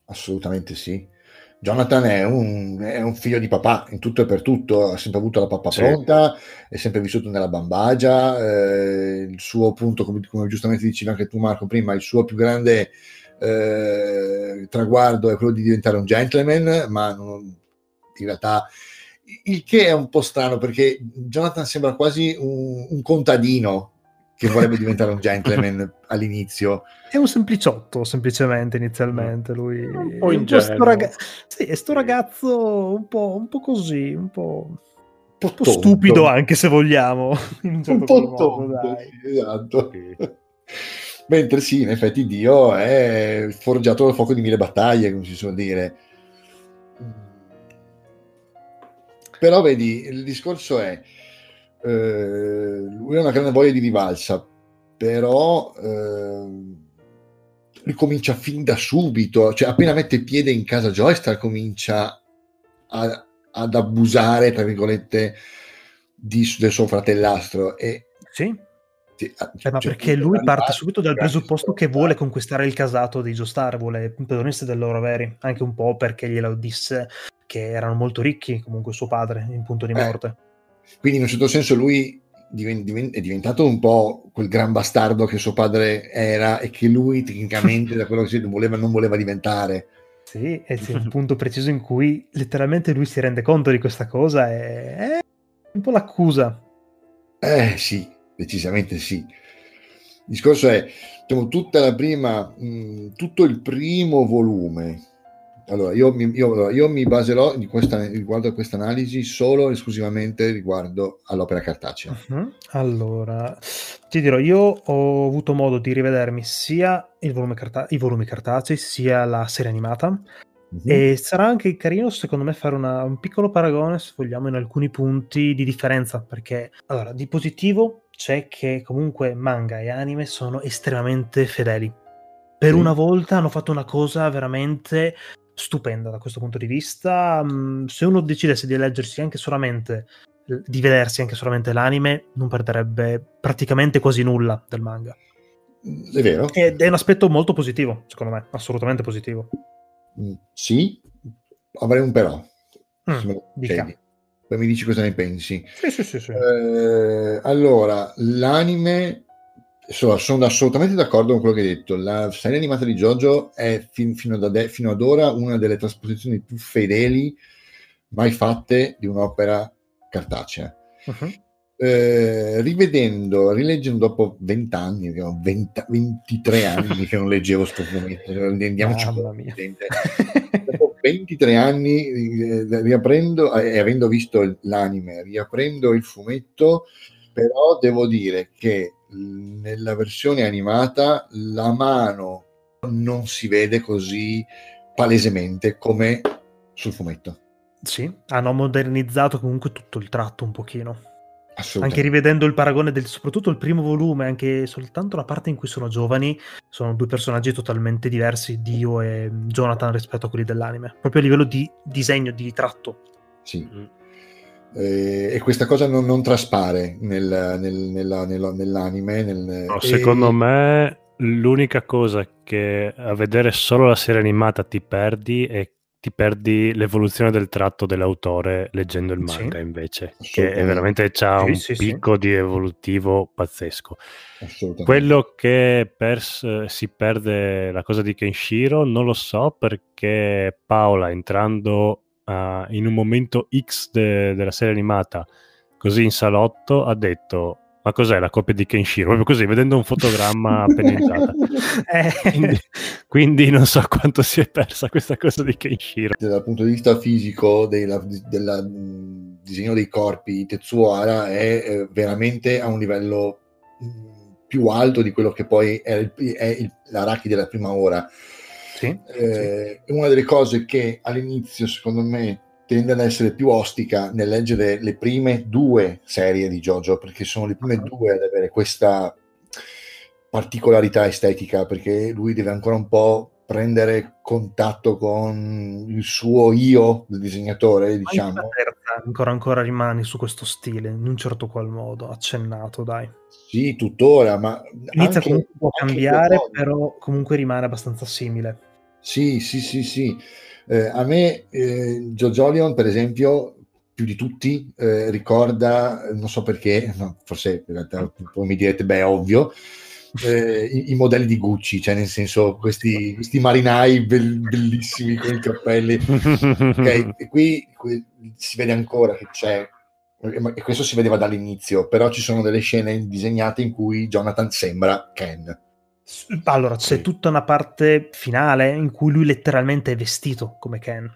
Assolutamente sì. Jonathan è un, è un, figlio di papà in tutto e per tutto, ha sempre avuto la papà sì. pronta, è sempre vissuto nella bambagia, eh, il suo punto, come, come, giustamente dicevi anche tu Marco prima, il suo più grande eh, traguardo è quello di diventare un gentleman, ma non, in realtà il che è un po' strano perché Jonathan sembra quasi un, un contadino che vorrebbe diventare un gentleman all'inizio. È un sempliciotto, semplicemente, inizialmente. Lui un po' ingenuo. Raga... Sì, è sto ragazzo un po', un po così, un po', un po stupido anche se vogliamo. Un, certo un po' tonto, sì, esatto. Mentre sì, in effetti Dio è forgiato dal fuoco di mille battaglie, come si suol dire. Però vedi, il discorso è, eh, lui ha una grande voglia di rivalsa, però eh, ricomincia fin da subito, cioè appena mette piede in casa Joystar comincia a, ad abusare, tra virgolette, di, del suo fratellastro. E, sì. Sì, ah, eh, ma cioè, perché lui parte subito dal presupposto che vuole conquistare il casato di Joestar, vuole protagonisti del loro veri, anche un po' perché glielo disse che erano molto ricchi, comunque suo padre, in punto di eh, morte. Quindi in un certo senso lui è diventato un po' quel gran bastardo che suo padre era e che lui tecnicamente da quello che si voleva, non voleva diventare. Sì, e c'è un punto preciso in cui letteralmente lui si rende conto di questa cosa e è un po' l'accusa. Eh sì, decisamente sì. Il discorso è, diciamo, tutta la prima, mh, tutto il primo volume allora, io mi, io, io mi baserò questa, riguardo a questa analisi solo e esclusivamente riguardo all'opera cartacea. Uh-huh. Allora, ti dirò, io ho avuto modo di rivedermi sia volume carta- i volumi cartacei sia la serie animata. Uh-huh. E sarà anche carino, secondo me, fare una, un piccolo paragone, se vogliamo, in alcuni punti di differenza. Perché, allora, di positivo c'è che comunque manga e anime sono estremamente fedeli. Per una volta hanno fatto una cosa veramente stupenda da questo punto di vista. Mm, se uno decidesse di leggersi anche solamente, di vedersi anche solamente l'anime, non perderebbe praticamente quasi nulla del manga. È vero. Ed è un aspetto molto positivo, secondo me, assolutamente positivo. Mm, sì, avrei un però. Mm, Poi mi dici cosa ne pensi. Sì, sì, sì. sì. Eh, allora, l'anime sono, sono, assolutamente d'accordo con quello che hai detto. La serie animata di JoJo è fin, fino, ad, fino, ad, ora una delle trasposizioni più fedeli mai fatte di un'opera cartacea. Uh-huh. Eh, rivedendo, rileggendo dopo 20 anni, 20, 23 anni che non leggevo sto fumetto, andiamoci dopo 23 anni eh, riaprendo eh, e avendo visto l'anime, riaprendo il fumetto, però devo dire che nella versione animata la mano non si vede così palesemente come sul fumetto. Sì, hanno modernizzato comunque tutto il tratto un pochino. Anche rivedendo il paragone del soprattutto il primo volume, anche soltanto la parte in cui sono giovani, sono due personaggi totalmente diversi, Dio e Jonathan rispetto a quelli dell'anime, proprio a livello di disegno, di tratto. Sì. Mm eh, e questa cosa non, non traspare nel, nel, nella, nella, nell'anime. Nel, no, e... Secondo me l'unica cosa che a vedere solo la serie animata ti perdi è ti perdi l'evoluzione del tratto dell'autore leggendo il manga sì, invece, che è veramente c'ha sì, un sì, picco di evolutivo pazzesco. Quello che pers- si perde la cosa di Kenshiro non lo so perché Paola entrando uh, in un momento X de- della serie animata, così in salotto, ha detto ma cos'è la coppia di Kenshiro? Proprio così, vedendo un fotogramma pennizzata. eh. quindi, quindi, non so quanto si è persa questa cosa di Kenshiro. Dal punto di vista fisico, del disegno dei corpi, Tetsuo è eh, veramente a un livello più alto di quello che poi è, il, è il, l'Araki della prima ora. Sì, eh, sì. Una delle cose che all'inizio, secondo me, tende ad essere più ostica nel leggere le prime due serie di JoJo, perché sono le prime due ad avere questa particolarità estetica, perché lui deve ancora un po' prendere contatto con il suo io, il disegnatore, diciamo. Terza, ancora ancora rimani su questo stile, in un certo qual modo, accennato, dai. Sì, tuttora, ma... Inizia anche, comunque a cambiare, però comunque rimane abbastanza simile. Sì, sì, sì, sì. Eh, a me eh, Jojo per esempio, più di tutti, eh, ricorda, non so perché, no, forse in realtà poi mi direte, beh, ovvio, eh, i, i, modelli di Gucci, cioè nel senso questi, questi marinai bell, bellissimi con i cappelli. okay, e qui, qui si vede ancora che c'è e questo si vedeva dall'inizio, però ci sono delle scene disegnate in cui Jonathan sembra Ken. Allora, c'è sì. tutta una parte finale in cui lui letteralmente è vestito come Ken.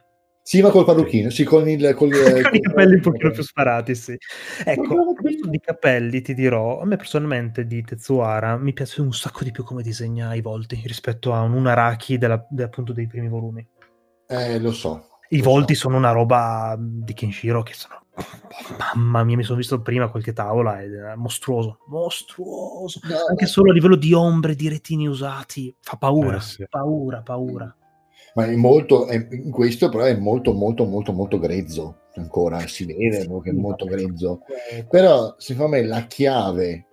Sì, ma col parrucchino, sì, con, il, con, il, con i capelli un pochino più sparati, sì. Ecco, questo di capelli ti dirò, a me personalmente di Tetsuara mi piace un sacco di più come disegna i volti rispetto a un Araki della, de, appunto dei primi volumi. Eh, lo so. I lo volti so. sono una roba di Kenshiro che sono Mamma mia, mi sono visto prima qualche tavola ed è mostruoso, mostruoso. No, Anche solo a livello di ombre, di retini usati, fa paura, eh, sì. paura, paura. Ma è molto, è, in questo però è molto molto molto molto grezzo ancora, si vede che è molto grezzo, però secondo me la chiave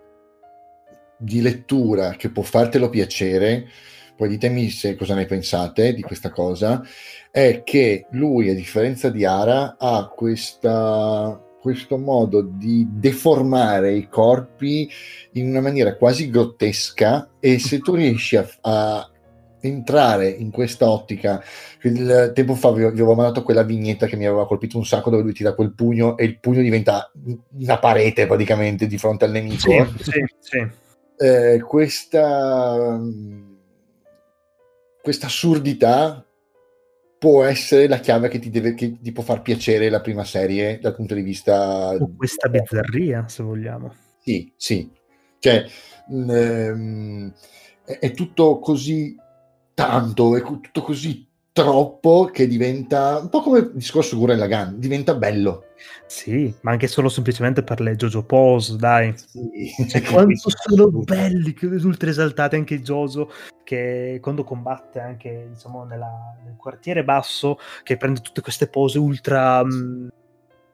di lettura che può fartelo piacere, poi ditemi se cosa ne pensate di questa cosa, è che lui a differenza di Ara ha questa questo modo di deformare i corpi in una maniera quasi grottesca e se tu riesci a, a entrare in questa ottica. Il tempo fa vi, avevo mandato quella vignetta che mi aveva colpito un sacco dove lui tira quel pugno e il pugno diventa una parete praticamente di fronte al nemico. Sì, sì, sì. Eh, questa, questa assurdità può essere la chiave che ti, deve, che ti può far piacere la prima serie dal punto di vista... O questa bizzarria, se vogliamo. Sì, sì. Cioè, ehm, è tutto così tanto, è tutto così troppo che diventa un po' come il discorso Gurren Lagann, diventa bello. Sì, ma anche solo semplicemente per le Jojo Pose, dai. Sì. Cioè, quanto sono belli, ultra esaltati anche i Jojo, che quando combatte anche, diciamo, nella, nel quartiere basso, che prende tutte queste pose ultra... Um,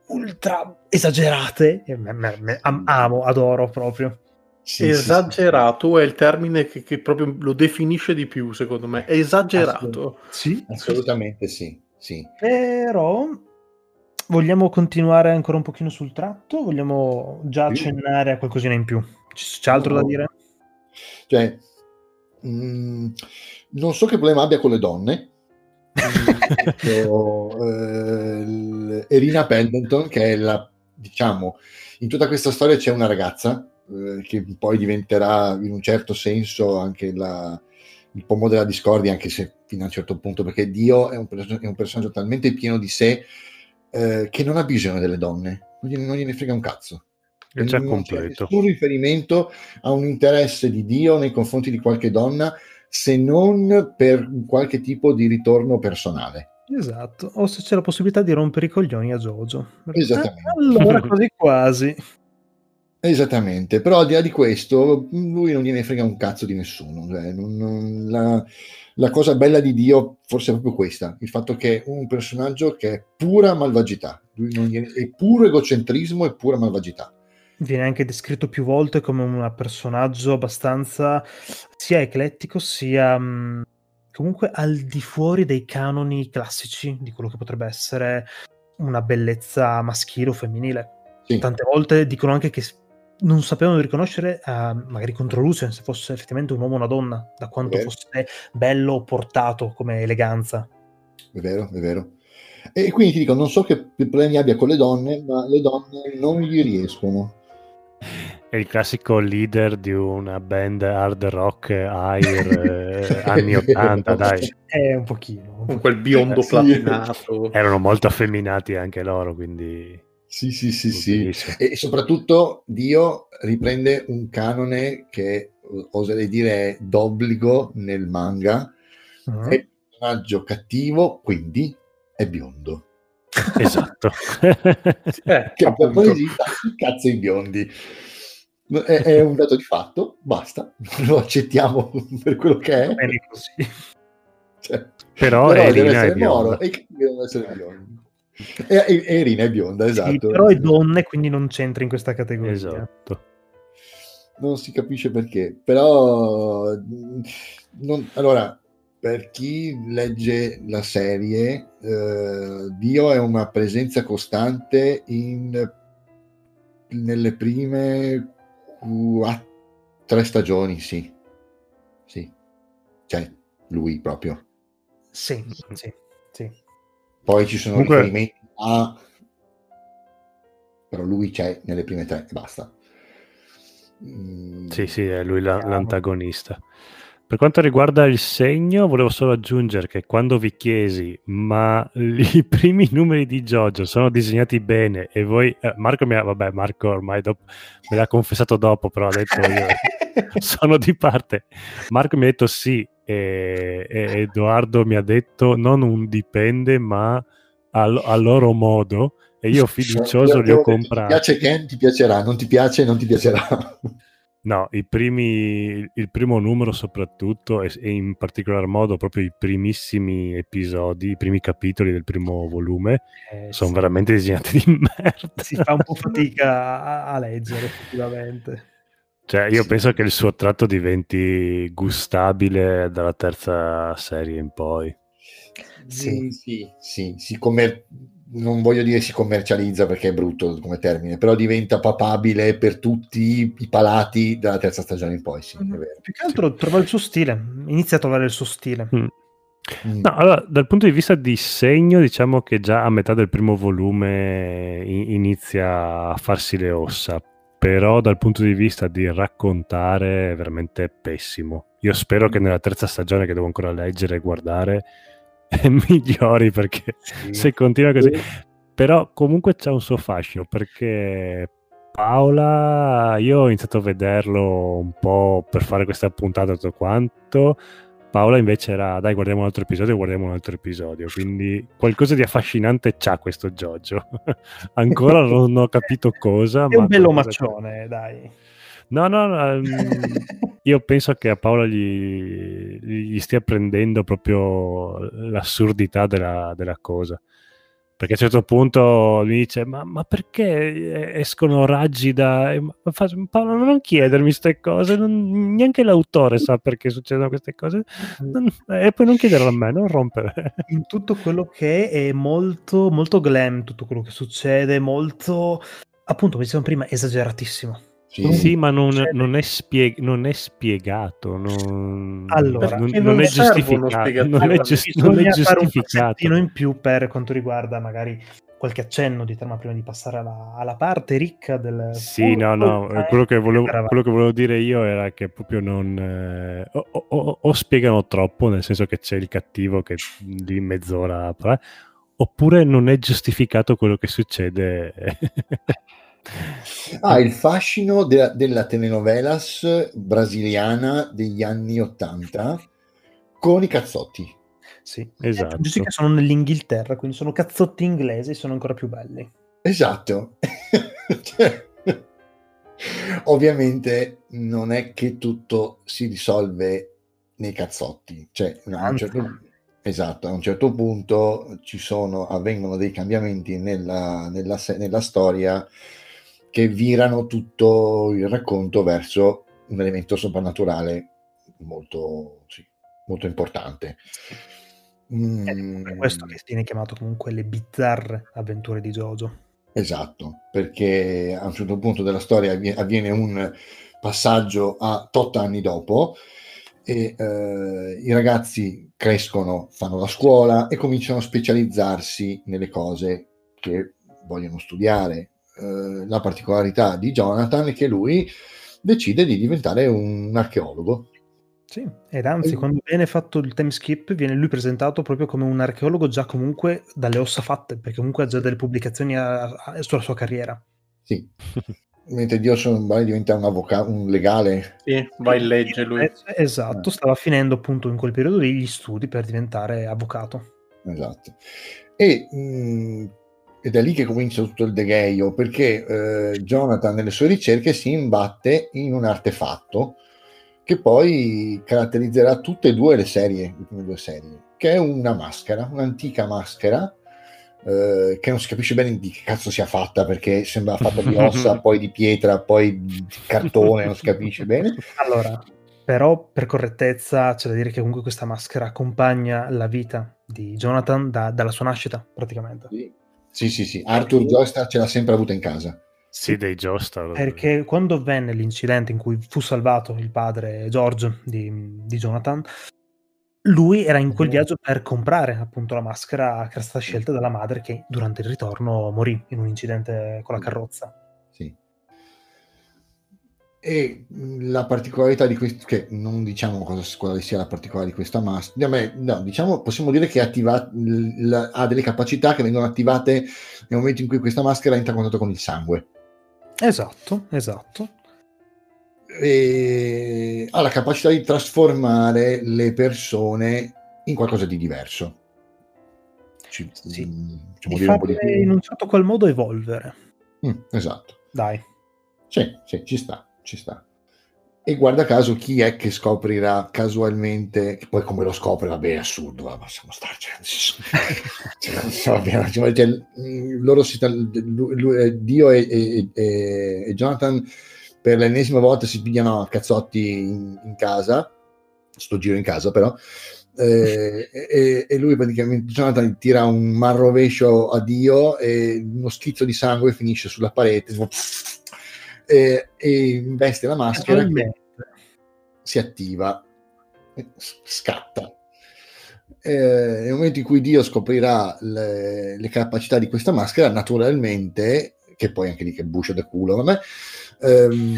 ultra esagerate, me, me, me, amo, adoro proprio. Sì, esagerato sì, sì. è il termine che, che, proprio lo definisce di più, secondo me. È esagerato. Sì, assolutamente sì, sì. Però vogliamo continuare ancora un pochino sul tratto? Vogliamo già accennare a qualcosina in più? C'è altro no. da dire? Cioè, mh, mm, non so che problema abbia con le donne. o, eh, Erina Pendleton, che è la, diciamo, in tutta questa storia c'è una ragazza eh, che poi diventerà in un certo senso anche la, il pomo della discordia, anche se fino a un certo punto, perché Dio è un, è un personaggio talmente pieno di sé eh, che non ha bisogno delle donne, non gliene, non gliene frega un cazzo. È già non completo. C'è nessun riferimento a un interesse di Dio nei confronti di qualche donna se non per qualche tipo di ritorno personale. Esatto, o se c'è la possibilità di rompere i coglioni a Jojo. Esattamente. allora, quasi quasi. Esattamente, però al di là di questo, lui non gliene frega un cazzo di nessuno. Cioè, non, non, la, la, cosa bella di Dio forse è proprio questa: il fatto che è un personaggio che è pura malvagità, gliene, è puro egocentrismo e pura malvagità. Viene anche descritto più volte come un personaggio abbastanza sia eclettico sia mh, comunque al di fuori dei canoni classici di quello che potrebbe essere una bellezza maschile o femminile. Sì. Tante volte dicono anche che non sapevano riconoscere uh, magari contro Lucian se fosse effettivamente un uomo o una donna, da quanto fosse bello portato come eleganza. È vero, è vero. E quindi ti dico, non so che problemi abbia con le donne, ma le donne non gli riescono. È il classico leader di una band hard rock air eh, anni 80, dai. È un pochino. Con quel biondo eh, platinato. Erano molto affeminati anche loro, quindi... Sì, sì, sì, sì. E soprattutto Dio riprende un canone che oserei dire è d'obbligo nel manga. Uh-huh. È un personaggio cattivo, quindi è biondo. Esatto. eh, che poesia cazzo i biondi. È, è, un dato di fatto, basta, lo accettiamo per quello che è. Bene così. Cioè, però, però deve essere moro e devono essere biondi. E, e, e Irina è bionda, esatto. Sì, però è donna e quindi non c'entra in questa categoria. Esatto. Non si capisce perché, però... Non, allora, per chi legge la serie, eh, Dio è una presenza costante in, nelle prime quattro, tre stagioni, sì. cioè lui proprio. Sì, sì, sì. Poi ci sono Comunque... riferimenti a... però lui c'è nelle prime tre e basta. Mm. Sì, sì, è lui la, l'antagonista. Per quanto riguarda il segno, volevo solo aggiungere che quando vi chiesi, ma i primi numeri di Jojo sono disegnati bene e voi, eh, Marco mi ha, vabbè, Marco ormai dopo, me l'ha confessato dopo, però ha detto io sono di parte. Marco mi ha detto sì e, e Edoardo mi ha detto non un dipende, ma a, a loro modo e io fiducioso li ho comprati. Ti piace Ken, ti piacerà, non ti piace, non ti piacerà. No, i primi, il primo numero soprattutto e, e, in particolar modo proprio i primissimi episodi, i primi capitoli del primo volume eh, sono sì. veramente disegnati di merda. Si fa un po' fatica a, a leggere effettivamente. Cioè, io sì. penso che il suo tratto diventi gustabile dalla terza serie in poi. Sì, sì, sì, sì come non voglio dire si commercializza perché è brutto come termine, però diventa papabile per tutti i palati dalla terza stagione in poi. Sì, mm-hmm. Più che altro sì. trova il suo stile, inizia a trovare il suo stile. Mm. Mm. No, allora, dal punto di vista di segno, diciamo che già a metà del primo volume inizia a farsi le ossa, però dal punto di vista di raccontare è veramente pessimo. Io spero che nella terza stagione, che devo ancora leggere e guardare, migliori perché sì. se continua così. Però comunque c'è un suo fascino perché Paola, io ho iniziato a vederlo un po' per fare questa puntata tutto quanto. Paola invece era dai guardiamo un altro episodio, guardiamo un altro episodio, quindi qualcosa di affascinante c'ha questo Jojo. Ancora non ho capito cosa. È un bello maccione, dai. No, no, no um, io penso che a Paola gli, gli, stia prendendo proprio l'assurdità della, della, cosa. Perché a un certo punto mi dice: Ma, ma perché escono raggi da. Paola, non chiedermi queste cose, non, neanche l'autore sa perché succedono queste cose. Non, e poi non chiederlo a me, non rompere. In tutto quello che è molto, molto glam, tutto quello che succede, molto appunto, come dicevamo prima, esageratissimo. Sì, sì ma non, non, è spieg- non, è spiegato, non, allora, non, non è giustificato. Non è, giust- non è giustificato. un in più per quanto riguarda magari qualche accenno di trama prima di passare alla, alla parte ricca del... Sì, no, no, quello che, volevo, quello che, volevo, dire io era che proprio non... Eh, o, o, o, spiegano troppo, nel senso che c'è il cattivo che di mezz'ora... Oppure non è giustificato quello che succede Ah, il fascino de- della telenovelas brasiliana degli anni Ottanta con i cazzotti. Sì, esatto. Giusto che sono nell'Inghilterra, quindi sono cazzotti inglesi, sono ancora più belli. Esatto. cioè, ovviamente non è che tutto si risolve nei cazzotti, cioè a un certo, esatto, a un certo punto ci sono, avvengono dei cambiamenti nella, nella, nella storia che virano tutto il racconto verso un elemento soprannaturale molto, sì, molto importante. Mm. È per questo che viene chiamato comunque le bizzarre avventure di Jojo. Esatto, perché a un certo punto della storia avviene un passaggio a tot anni dopo e eh, i ragazzi crescono, fanno la scuola e cominciano a specializzarsi nelle cose che vogliono studiare, eh, la particolarità di Jonathan è che lui decide di diventare un archeologo. Sì, ed anzi, e... quando viene fatto il time skip, viene lui presentato proprio come un archeologo già comunque dalle ossa fatte, perché comunque ha già delle pubblicazioni a, a, sulla sua carriera. Sì. Mentre Dio vai diventa un avvocato, un legale. Sì, vai in legge lui. Eh, esatto, stava finendo appunto in quel periodo lì gli studi per diventare avvocato. Esatto. E mh, ed è lì che comincia tutto il degheio, perché eh, Jonathan nelle sue ricerche si imbatte in un artefatto che poi caratterizzerà tutte e due le serie, le prime due serie, che è una maschera, un'antica maschera, eh, che non si capisce bene di che cazzo sia fatta, perché sembra fatta di ossa, poi di pietra, poi di cartone, non si capisce bene. Allora, però per correttezza c'è da dire che comunque questa maschera accompagna la vita di Jonathan da, dalla sua nascita, praticamente. Sì sì, sì, sì. Arthur Joestar ce l'ha sempre avuta in casa. Sì, dei Joestar. Perché quando venne l'incidente in cui fu salvato il padre George di, di Jonathan, lui era in quel viaggio per comprare appunto la maschera che era stata scelta dalla madre che durante il ritorno morì in un incidente con la carrozza. E la particolarità di questo, che non diciamo cosa, quale sia la particolarità di questa maschera, no, diciamo, possiamo dire che attiva, l, ha delle capacità che vengono attivate nel momento in cui questa maschera entra in contatto con il sangue. Esatto, esatto e ha la capacità di trasformare le persone in qualcosa di diverso. Ci, sì. Diciamo di un di... in un certo qual modo evolvere. Mm, esatto. Dai. Sì, sì, ci sta, ci sta. E guarda caso chi è che scoprirà casualmente, poi come lo scopre, vabbè, è assurdo, ma possiamo starci. cioè, cioè, loro si, lui, Dio e, e, e, e Jonathan per l'ennesima volta si pigliano a cazzotti in, in casa, sto giro in casa però, eh, e, e, lui praticamente Jonathan tira un marrovescio a Dio e uno schizzo di sangue finisce sulla parete e, e investe la maschera si attiva scatta. Eh, nel momento in cui Dio scoprirà le, le, capacità di questa maschera naturalmente che poi anche lì che buscio da culo vabbè ehm,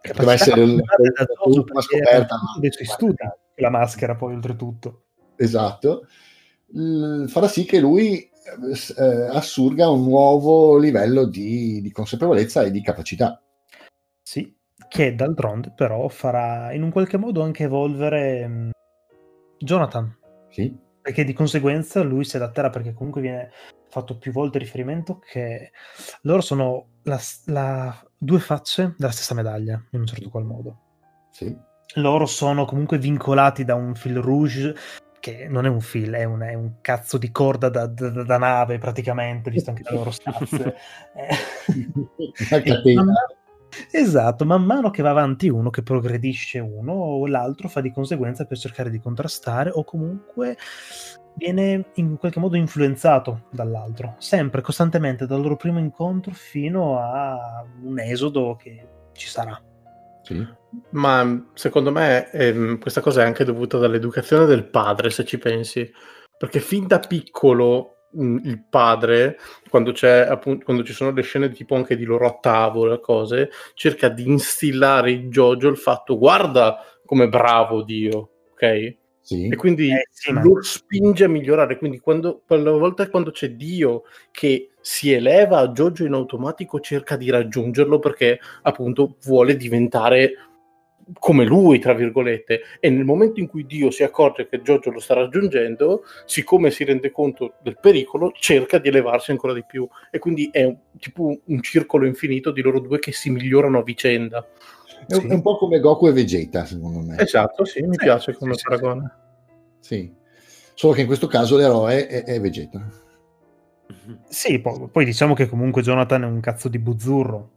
poteva essere l'ultima scoperta dei suoi studi la maschera poi oltretutto. Esatto. L- farà sì che lui eh, assurga un nuovo livello di, di consapevolezza e di capacità sì che d'altronde però farà in un qualche modo anche evolvere um, Jonathan sì perché di conseguenza lui si adatterà perché comunque viene fatto più volte riferimento che loro sono la, la, due facce della stessa medaglia, in un certo qual modo. Sì. Loro sono comunque vincolati da un fil rouge che non è un fil, è un, è un cazzo di corda da, da, da, nave praticamente, visto anche le loro stazze. eh, man esatto, man mano che va avanti uno, che progredisce uno, l'altro fa di conseguenza per cercare di contrastare o comunque viene in qualche modo influenzato dall'altro, sempre, costantemente, dal loro primo incontro fino a un esodo che ci sarà. Sì. Ma secondo me ehm, questa cosa è anche dovuta dall'educazione del padre, se ci pensi, perché fin da piccolo mh, il padre, quando, appunto, quando, ci sono le scene tipo anche di loro a tavola, cose, cerca di instillare in Jojo il fatto guarda come bravo Dio, ok? Sì. E quindi eh, sì, lo ma... spinge a migliorare. Quindi, quando, quella volta quando c'è Dio che si eleva a Jojo in automatico, cerca di raggiungerlo perché appunto vuole diventare come lui, tra virgolette. E nel momento in cui Dio si accorge che Jojo lo sta raggiungendo, siccome si rende conto del pericolo, cerca di elevarsi ancora di più. E quindi è un, tipo un circolo infinito di loro due che si migliorano a vicenda. È, sì. un po' come Goku e Vegeta, secondo me. Esatto, sì, mi sì, piace come sì, paragone. Sì. Solo che in questo caso l'eroe è, è Vegeta. Sì, poi, poi, diciamo che comunque Jonathan è un cazzo di buzzurro.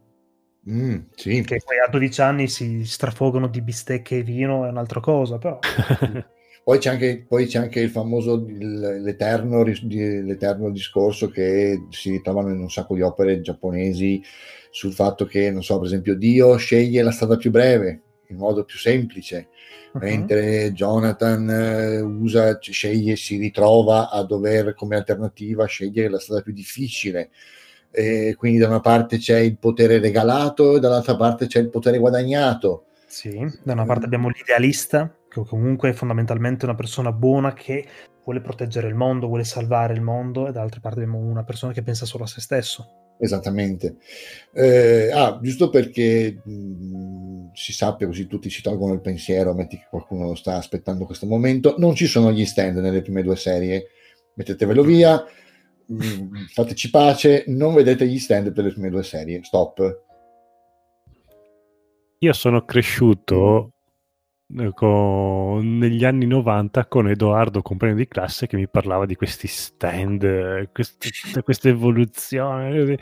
Mm, sì. Che poi a 12 anni si strafogano di bistecche e vino, è un'altra cosa, però. poi, c'è anche, poi c'è anche il famoso, l'eterno, l'eterno discorso che si ritrovano in un sacco di opere giapponesi sul fatto che, non so, per esempio, Dio sceglie la strada più breve, il modo più semplice, uh-huh. mentre Jonathan eh, usa, sceglie, si ritrova a dover come alternativa scegliere la strada più difficile. E quindi da una parte c'è il potere regalato e dall'altra parte c'è il potere guadagnato. Sì, da una parte abbiamo l'idealista, che comunque è fondamentalmente una persona buona che vuole proteggere il mondo, vuole salvare il mondo, e dall'altra parte abbiamo una persona che pensa solo a se stesso. Esattamente. Eh, ah, giusto perché mh, mm, si sappia così tutti si tolgono il pensiero, metti che qualcuno lo sta aspettando questo momento, non ci sono gli stand nelle prime due serie, mettetevelo via, mm, fateci pace, non vedete gli stand per le prime due serie, stop. Io sono cresciuto eh, con, negli anni 90 con Edoardo, compagno di classe, che mi parlava di questi stand, eh, queste, questa evoluzione.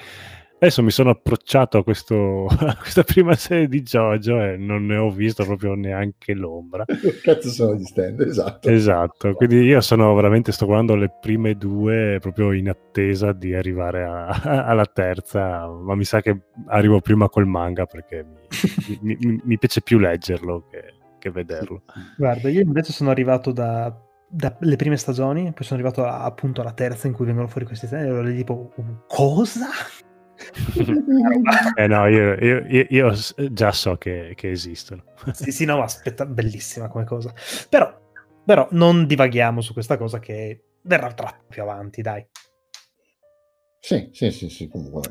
Adesso mi sono approcciato a, questo, a, questa prima serie di JoJo e non ne ho visto proprio neanche l'ombra. Cazzo sono gli stand, esatto. Esatto, quindi io sono veramente, sto guardando le prime due proprio in attesa di arrivare a, alla terza, ma mi sa che arrivo prima col manga perché mi, mi, mi, piace più leggerlo che che vederlo. Guarda, io invece sono arrivato da, dalle prime stagioni, poi sono arrivato a, appunto alla terza in cui vengono fuori questi temi, e allora tipo, cosa? Eh no, io, io, io, io, già so che, che esistono. sì, sì, no, ma aspetta, bellissima come cosa. Però, però non divaghiamo su questa cosa che verrà tratto più avanti, dai. Sì, sì, sì, sì, comunque.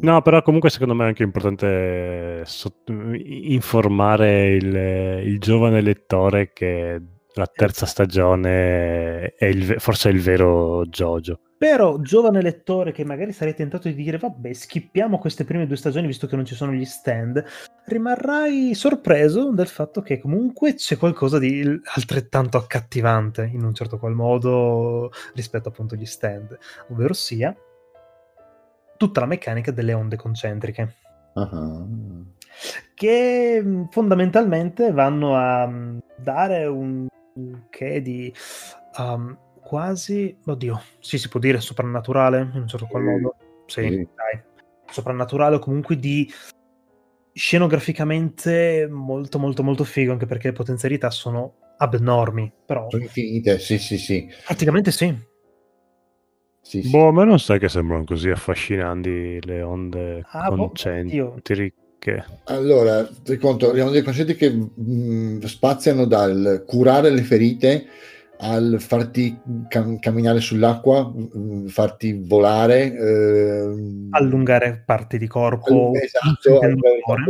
No, però comunque secondo me è anche importante sott- informare il, il, giovane lettore che la terza stagione è il, forse è il vero Jojo. Però, giovane lettore che magari sarei tentato di dire vabbè, schippiamo queste prime due stagioni visto che non ci sono gli stand, rimarrai sorpreso del fatto che comunque c'è qualcosa di altrettanto accattivante in un certo qual modo rispetto appunto agli stand, ovvero sia tutta la meccanica delle onde concentriche. Uh-huh. Che fondamentalmente vanno a dare un che di um, quasi, oddio, sì, si può dire soprannaturale in un certo qual modo. Sì, sì. dai. Soprannaturale o comunque di scenograficamente molto molto molto figo, anche perché le potenzialità sono abnormi, però... Sono infinite, sì, sì, sì. Praticamente sì. Sì, sì. Boh, a me non sai che sembrano così affascinanti le onde ah, concentriche. Boh, allora, ti conto, le onde concentriche mh, mm, spaziano dal curare le ferite al farti cam- camminare sull'acqua, mm, farti volare, eh, allungare parti di corpo. Esatto,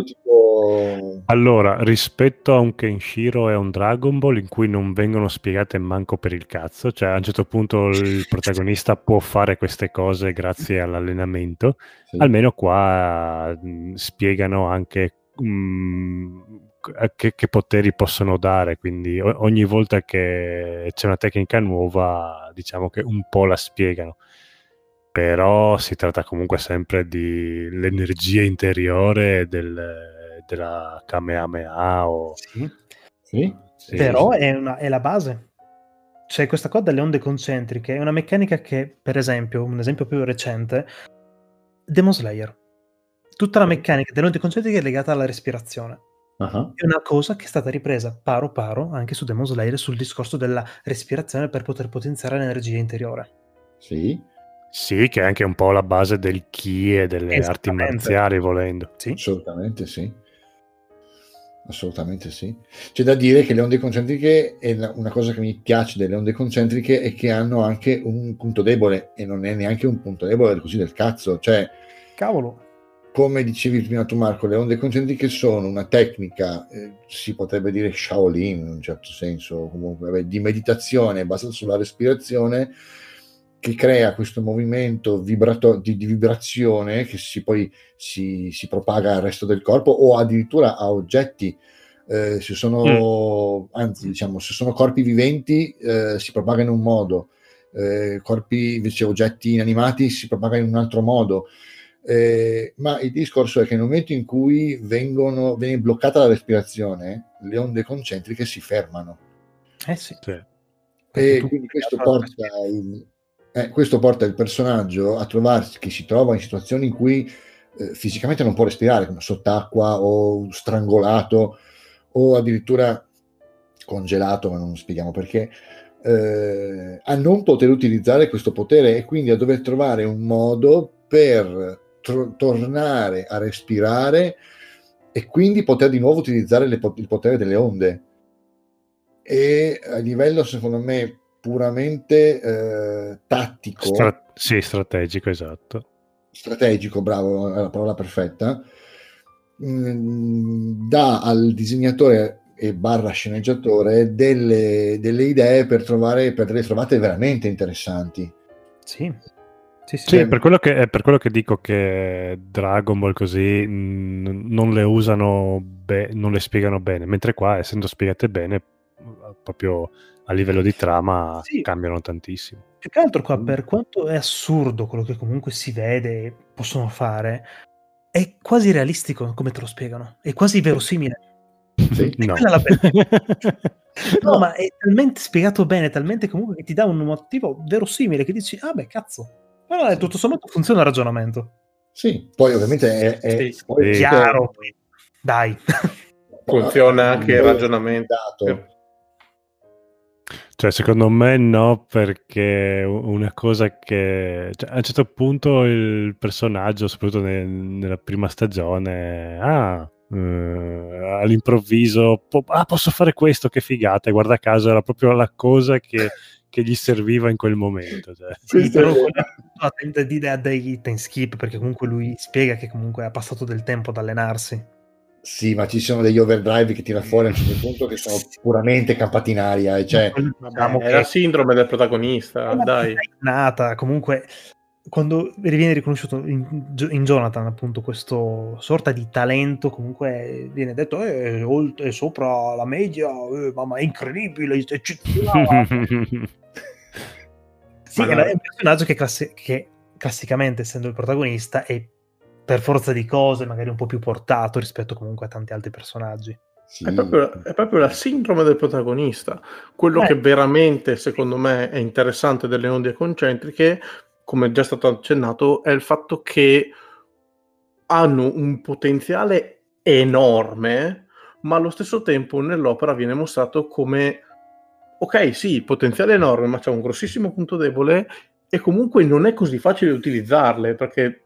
tipo... Allora, rispetto a un Kenshiro e a un Dragon Ball in cui non vengono spiegate manco per il cazzo, cioè a un certo punto il protagonista può fare queste cose grazie all'allenamento, sì. almeno qua mh, mm, spiegano anche mh, mm, che, che, poteri possono dare, quindi ogni volta che c'è una tecnica nuova, diciamo che un po' la spiegano. Però si tratta comunque sempre di l'energia interiore del, della Kamehameha o... Sì, sì. sì però sì. È, una, è la base. C'è questa cosa delle onde concentriche, è una meccanica che, per esempio, un esempio più recente, Demon Slayer. Tutta la meccanica delle onde concentriche è legata alla respirazione Uh-huh. È una cosa che è stata ripresa paro paro anche su Demon Slayer sul discorso della respirazione per poter potenziare l'energia interiore. Sì. Sì, che è anche un po' la base del chi e delle arti marziali, volendo. Sì. Assolutamente sì. Assolutamente sì. C'è da dire che le onde concentriche, è una cosa che mi piace delle onde concentriche, è che hanno anche un punto debole, e non è neanche un punto debole così del cazzo. Cioè, cavolo come dicevi prima tu Marco, le onde concentriche sono una tecnica, eh, si potrebbe dire Shaolin in un certo senso, comunque, vabbè, di meditazione basata sulla respirazione che crea questo movimento vibrato- di, di, vibrazione che si, poi si, si, propaga al resto del corpo o addirittura a oggetti. Eh, se sono, mm. anzi, diciamo, se sono corpi viventi eh, si propaga in un modo, eh, corpi invece oggetti inanimati si propaga in un altro modo. Eh, ma il discorso è che nel momento in cui vengono, viene bloccata la respirazione, le onde concentriche si fermano. Eh sì. sì. E quindi questo porta, il, eh, questo porta, il, personaggio a trovarsi, che si trova in situazioni in cui eh, fisicamente non può respirare, come sott'acqua o strangolato o addirittura congelato, ma non spieghiamo perché, eh, a non poter utilizzare questo potere e quindi a dover trovare un modo per tr- tornare a respirare e quindi poter di nuovo utilizzare le, il potere delle onde. E a livello, secondo me, puramente eh, tattico. Stra- sì, strategico, esatto. Strategico, bravo, è la parola perfetta. Mm, dà al disegnatore e barra sceneggiatore delle, delle idee per trovare per delle trovate veramente interessanti. Sì. Sì, sì, sì per, quello che, è per quello che dico che Dragon Ball così mh, non le usano, be- non le spiegano bene, mentre qua, essendo spiegate bene, proprio a livello di trama sì. cambiano tantissimo. Più che altro qua, per quanto è assurdo quello che comunque si vede e possono fare, è quasi realistico come te lo spiegano, è quasi verosimile. Sì, no. no, ma è talmente spiegato bene, talmente comunque che ti dà un motivo verosimile che dici, ah beh, cazzo, però è tutto sommato funziona il ragionamento. Sì, poi ovviamente è, è, sì, poi è chiaro. Poi. Dai. funziona anche il ragionamento. Cioè, secondo me no, perché una cosa che cioè, a un certo punto il personaggio, soprattutto nel, nella prima stagione, ah, eh, all'improvviso, po- ah, posso fare questo, che figata, e guarda caso era proprio la cosa che, che gli serviva in quel momento. Cioè. Sì, però la tenta di dei time skip, perché comunque lui spiega che comunque ha passato del tempo ad allenarsi. Sì, ma ci sono degli overdrive che tira fuori a un certo punto che sono puramente campati in aria. E cioè... Diciamo è la sindrome del protagonista, dai. Nata, comunque, quando viene riconosciuto in, in, Jonathan, appunto, questo sorta di talento, comunque viene detto eh, è, è sopra la media, eh, mamma, è incredibile, è eccezionale. sì, è un personaggio che, classi- che classicamente, essendo il protagonista, è per forza di cose magari un po' più portato rispetto comunque a tanti altri personaggi. Sì. È, proprio, è, proprio, la sindrome del protagonista. Quello eh. che veramente, secondo me, è interessante delle onde concentriche, come è già stato accennato, è il fatto che hanno un potenziale enorme, ma allo stesso tempo nell'opera viene mostrato come, ok, sì, potenziale enorme, ma c'è un grossissimo punto debole e comunque non è così facile utilizzarle, perché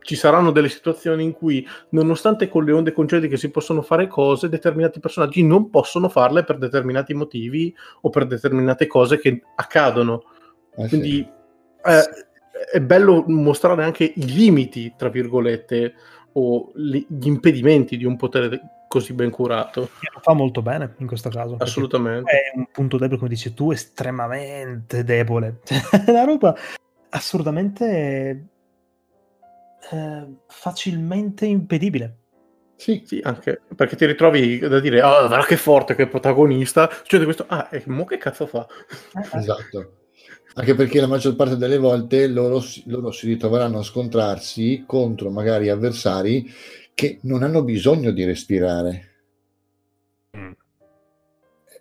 ci saranno delle situazioni in cui, nonostante con le onde concentriche si possono fare cose, determinati personaggi non possono farle per determinati motivi o per determinate cose che accadono. Ah, Quindi sì. eh, è bello mostrare anche i limiti, tra virgolette, o gli impedimenti di un potere così ben curato. Lo fa molto bene in questo caso. Assolutamente. È un punto debole, come dici tu, estremamente debole. È una roba assurdamente eh, facilmente impedibile. Sì, sì, anche perché ti ritrovi da dire, oh, guarda che forte, che protagonista. Succede questo, ah, e mo che cazzo fa? Eh, esatto. Anche perché la maggior parte delle volte loro, loro si ritroveranno a scontrarsi contro magari avversari che non hanno bisogno di respirare. Mm.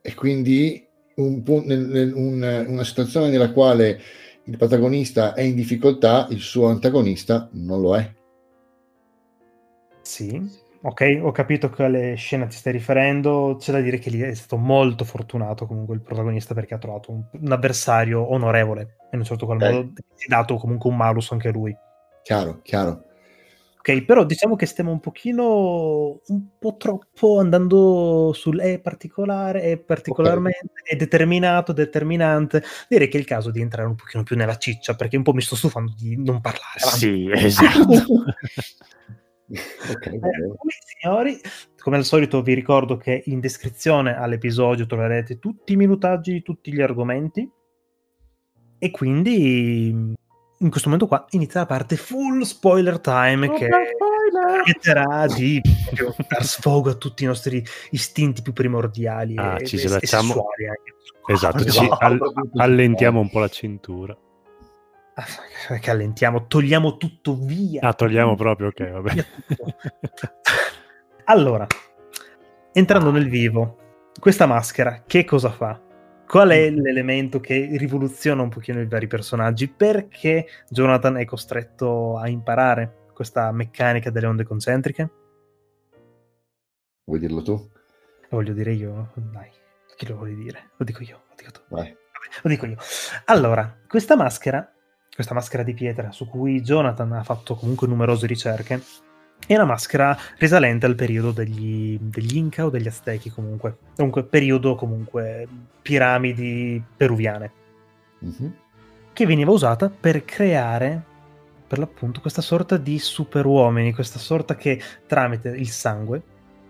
E quindi un, un, un, una situazione nella quale il protagonista è in difficoltà, il suo antagonista non lo è. Sì, ok, ho capito a quale scena ti stai riferendo. C'è da dire che lì è stato molto fortunato comunque il protagonista perché ha trovato un, un avversario onorevole in un certo qual modo si è dato comunque un malus anche lui. Chiaro, chiaro. Ok, però diciamo che stiamo un pochino, un po' troppo andando sul è particolare, è particolarmente, okay. è determinato, determinante. Direi che è il caso di entrare un pochino più nella ciccia, perché un po' mi sto stufando di non parlare. Sì, esatto. okay, eh, signori, come al solito vi ricordo che in descrizione all'episodio troverete tutti i minutaggi di tutti gli argomenti e quindi in questo momento qua inizia la parte full spoiler time che permetterà di dar sfogo a tutti i nostri istinti più primordiali ah, e, ci e, e sessuali anche. Esatto, no, ci all- allentiamo un po' la cintura. Ah, che allentiamo, togliamo tutto via. Ah, togliamo proprio, ok, vabbè. allora, entrando nel vivo, questa maschera che cosa fa? Qual è mm. l'elemento che rivoluziona un pochino i vari personaggi? Perché Jonathan è costretto a imparare questa meccanica delle onde concentriche? Vuoi dirlo tu? Lo voglio dire io, dai. Chi lo vuoi dire? Lo dico io, lo dico tu. Vai. Lo dico io. Allora, questa maschera, questa maschera di pietra su cui Jonathan ha fatto comunque numerose ricerche, è una maschera risalente al periodo degli, degli Inca o degli Aztechi comunque. Comunque periodo comunque piramidi peruviane. Mm-hmm. Che veniva usata per creare per l'appunto questa sorta di superuomini, questa sorta che tramite il sangue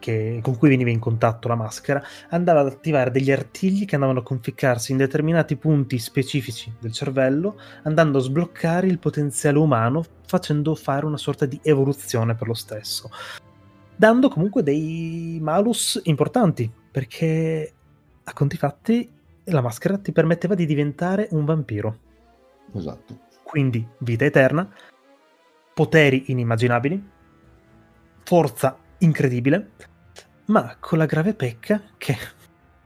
che, con cui veniva in contatto la maschera, andava ad attivare degli artigli che andavano a conficcarsi in determinati punti specifici del cervello, andando a sbloccare il potenziale umano, facendo fare una sorta di evoluzione per lo stesso. Dando comunque dei malus importanti, perché a conti fatti la maschera ti permetteva di diventare un vampiro. Esatto. Quindi vita eterna, poteri inimmaginabili, forza incredibile, ma con la grave pecca che,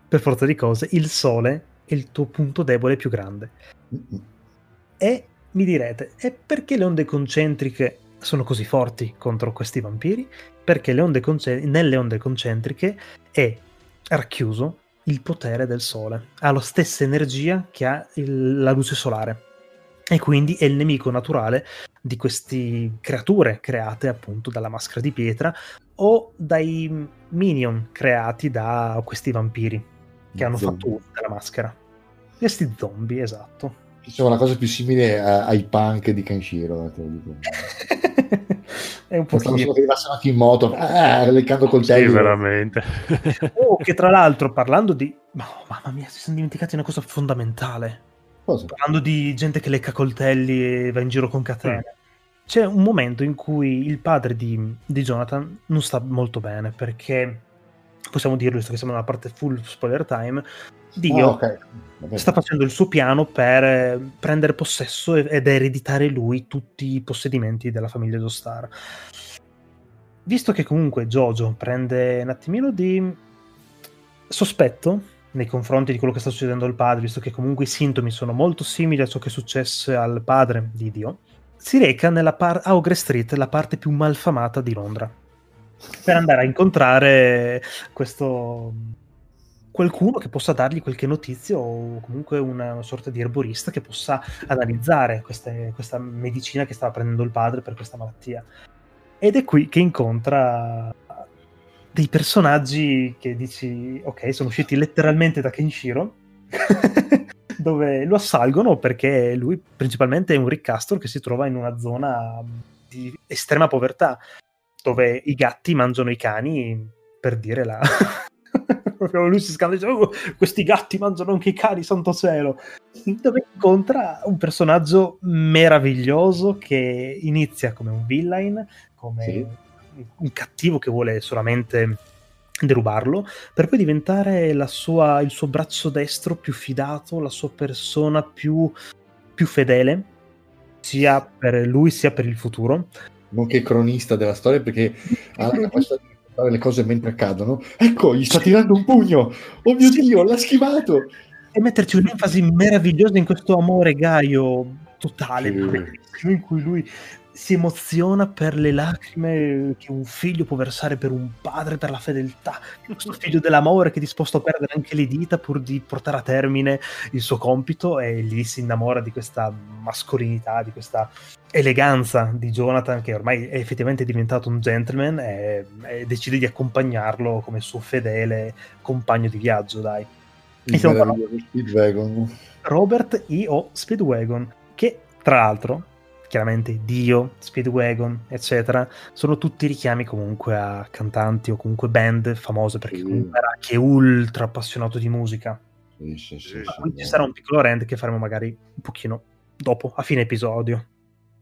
per forza di cose, il sole è il tuo punto debole più grande. E mi direte, e perché le onde concentriche sono così forti contro questi vampiri? Perché le onde concent- nelle onde concentriche è racchiuso il potere del sole, ha la stessa energia che ha il, la luce solare e quindi è il nemico naturale di queste creature create appunto dalla maschera di pietra o dai minion creati da questi vampiri che hanno zombie. fatto uso della maschera. Questi zombie, esatto. Diciamo la cosa più simile a, ai punk di Kenshiro. è un po' che arrivassero anche in moto, ah, leccando coltelli. Sì, veramente. oh, che tra l'altro, parlando di... Oh, mamma mia, si sono dimenticati una cosa fondamentale. Cosa? Parlando di gente che lecca coltelli e va in giro con catene. C'è un momento in cui il padre di, di Jonathan non sta molto bene perché possiamo dirlo, visto che siamo nella parte full spoiler time, Dio oh, okay. sta facendo il suo piano per eh, prendere possesso ed ereditare lui tutti i possedimenti della famiglia Joestar. Visto che comunque Jojo prende un attimino di sospetto nei confronti di quello che sta succedendo al padre, visto che comunque i sintomi sono molto simili a ciò che è successo al padre di Dio, si reca nella par- a Ogre Street, la parte più malfamata di Londra, per andare a incontrare questo qualcuno che possa dargli qualche notizia o comunque una sorta di erborista che possa analizzare queste, questa medicina che stava prendendo il padre per questa malattia. Ed è qui che incontra dei personaggi che dici, ok, sono usciti letteralmente da Kenshiro, dove lo assalgono perché lui principalmente è un ricastro che si trova in una zona di estrema povertà, dove i gatti mangiano i cani per dire la, proprio lui si scanda e dice oh, questi gatti mangiano anche i cani, santo cielo. Dove incontra un personaggio meraviglioso che inizia come un villain, come sì. un cattivo che vuole solamente derubarlo, per poi diventare sua, il suo braccio destro più fidato, la sua persona più, più fedele, sia per lui sia per il futuro. Nonché cronista della storia, perché ha la capacità di fare le cose mentre accadono. Ecco, gli sta tirando un pugno. Oh mio sì. Dio, l'ha schivato. E metterci un'enfasi meravigliosa in questo amore gaio totale, sì. in cui lui si emoziona per le lacrime che un figlio può versare per un padre, per la fedeltà. Questo figlio dell'amore che è disposto a perdere anche le dita pur di portare a termine il suo compito e gli si innamora di questa mascolinità, di questa eleganza di Jonathan che ormai è effettivamente diventato un gentleman e, e decide di accompagnarlo come suo fedele compagno di viaggio, dai. Speedwagon. Robert I.O. Speedwagon, che tra l'altro chiaramente Dio, Speedwagon, eccetera, sono tutti richiami comunque a cantanti o comunque band famose perché comunque era anche ultra appassionato di musica. Sì, sì, sì, quindi ci sarà un piccolo rant che faremo magari un pochino dopo, a fine episodio,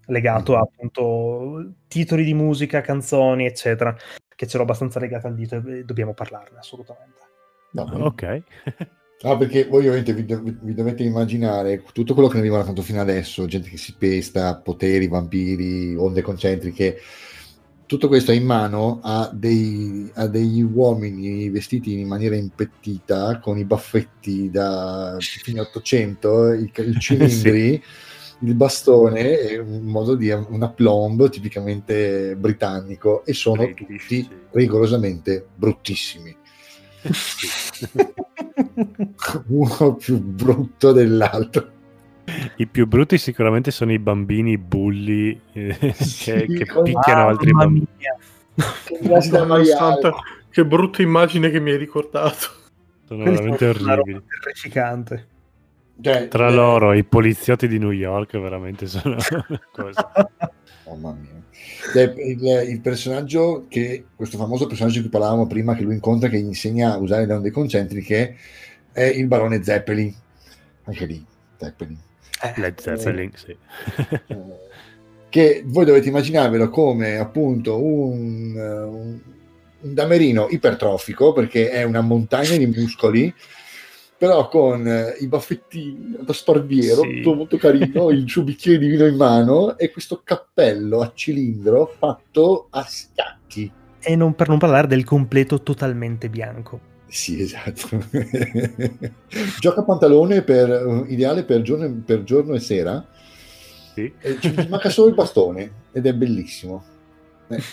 legato a appunto titoli di musica, canzoni, eccetera, che ce l'ho abbastanza legato al dito e dobbiamo parlarne assolutamente. No, ok. Ah, perché voi ovviamente vi, vi, dovete immaginare tutto quello che ne abbiamo raccontato fino adesso, gente che si pesta, poteri, vampiri, onde concentriche, tutto questo è in mano a, dei, a degli uomini vestiti in maniera impettita, con i baffetti da fine 800, i, i cilindri, sì. il bastone, un modo di un aplomb tipicamente britannico, e sono tutti rigorosamente bruttissimi. uno più brutto dell'altro. I più brutti sicuramente sono i bambini bulli eh, sì, che, che picchiano altri bambini. Che, che brutta immagine che mi hai ricordato. Sono Quelli veramente orribili. Terrificante. Cioè, Tra eh, loro i poliziotti di New York veramente sono cose. Mamma mia. Il, il, personaggio che, questo famoso personaggio di cui parlavamo prima, che lui incontra, che gli insegna a usare le onde concentriche, è il barone Zeppelin. Anche lì, Zeppelin. Eh, Led Zeppelin, eh, sì. che voi dovete immaginarvelo come appunto un, un, un damerino ipertrofico, perché è una montagna di muscoli però con eh, i baffetti da sparviero, sì. tutto molto carino, il suo bicchiere di vino in mano e questo cappello a cilindro fatto a scacchi. E non per non parlare del completo totalmente bianco. Sì, esatto. Gioca pantalone per, uh, ideale per giorno, per giorno, e sera Sì. ci manca solo il bastone ed è bellissimo. Eh.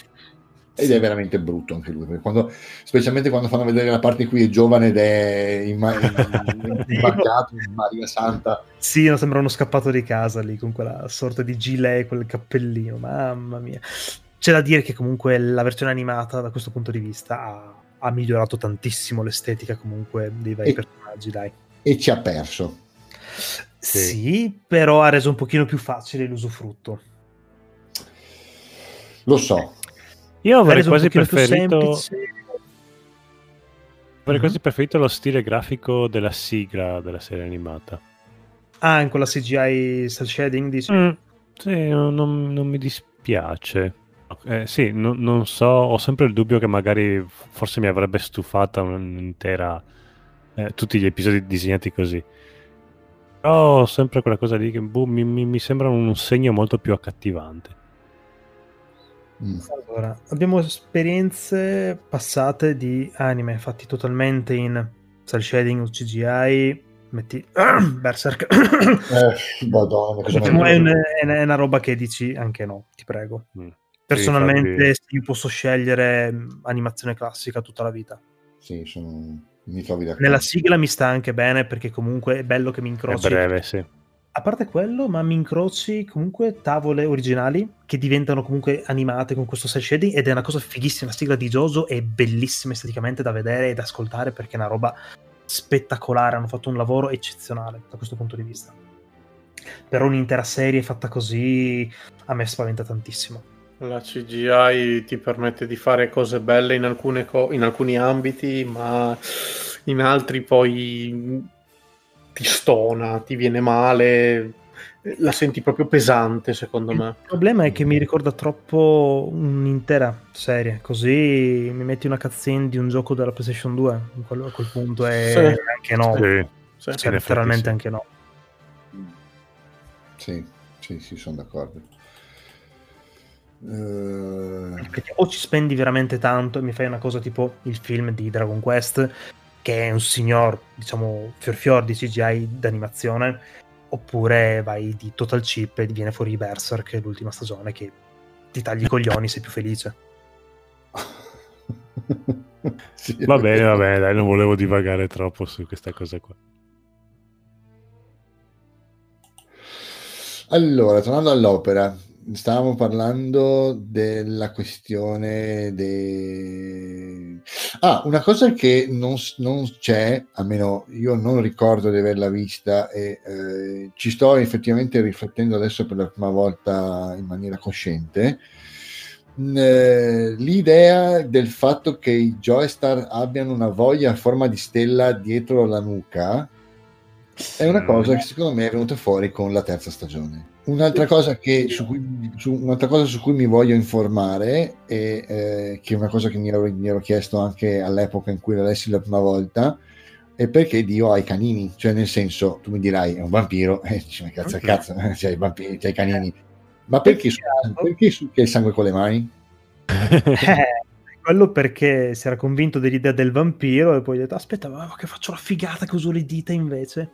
Ed è veramente brutto anche lui, quando, specialmente quando fanno vedere la parte in cui è giovane ed è imbarcato in Maria Santa. Sì, sembra uno scappato di casa lì con quella sorta di gilet, quel cappellino, mamma mia. C'è da dire che comunque la versione animata da questo punto di vista ha, ha migliorato tantissimo l'estetica comunque dei vari e, personaggi, dai. E ci ha perso. Sì. sì, però ha reso un pochino più facile l'usufrutto. Lo so, io avrei quasi preferito. Avrei quasi preferito lo stile grafico della sigla della serie animata. Ah, in quella CGI cel shading dici? Mm, sì, non, non, mi dispiace. Eh, sì, no, non so, ho sempre il dubbio che magari forse mi avrebbe stufata un'intera... Eh, tutti gli episodi disegnati così. Però ho sempre quella cosa lì che boh, mi, mi, mi sembra un segno molto più accattivante. Mm. Allora, abbiamo esperienze passate di anime fatti totalmente in cel shading o CGI. Metti Berserk. eh, madonna, diciamo, è, un, è, una roba che dici anche no, ti prego. Mm. Personalmente, sì, io posso scegliere mm, animazione classica tutta la vita. Sì, sono... mi trovi d'accordo. Nella sigla mi sta anche bene perché comunque è bello che mi incroci. È breve, sì a parte quello, ma mi incroci comunque tavole originali che diventano comunque animate con questo cel shading ed è una cosa fighissima. La sigla di Jojo è bellissima esteticamente da vedere e da ascoltare perché è una roba spettacolare. Hanno fatto un lavoro eccezionale da questo punto di vista. Però un'intera serie fatta così a me spaventa tantissimo. La CGI ti permette di fare cose belle in, co- in alcuni ambiti, ma in altri poi ti stona, ti viene male, la senti proprio pesante secondo me. Il problema è che mi ricorda troppo un'intera serie, così mi metti una cutscene di un gioco della PlayStation 2, a quel punto è sì. anche no. Sì. Sì, cioè, letteralmente sì. anche no. Sì, sì, sì, sono d'accordo. Uh... O ci spendi veramente tanto e mi fai una cosa tipo il film di Dragon Quest che è un signor, diciamo, fior fior di CGI d'animazione, oppure vai di Total Chip e viene fuori Berserk, l'ultima stagione, che ti tagli i coglioni, sei più felice. sì, va bene, va bene, dai, non volevo divagare troppo su questa cosa qua. Allora, tornando all'opera, stavamo parlando della questione dei... Ah, una cosa che non, non, c'è, almeno io non ricordo di averla vista e eh, ci sto effettivamente riflettendo adesso per la prima volta in maniera cosciente, eh, l'idea del fatto che i Joystar abbiano una voglia a forma di stella dietro la nuca è una cosa che secondo me è venuta fuori con la terza stagione. Un'altra cosa, che, su, cui, su, un'altra cosa su cui mi voglio informare, e eh, che è una cosa che mi ero, mi ero, chiesto anche all'epoca in cui la lessi la prima volta, è perché Dio ha i canini. Cioè, nel senso, tu mi dirai, è un vampiro, e eh, dici, ma cazzo, okay. cazzo, c'hai i, vampiri, c'hai i canini. Ma perché, perché succhia il sangue con le mani? Eh, quello perché si era convinto dell'idea del vampiro e poi ha detto aspetta ma che faccio la figata che uso le dita invece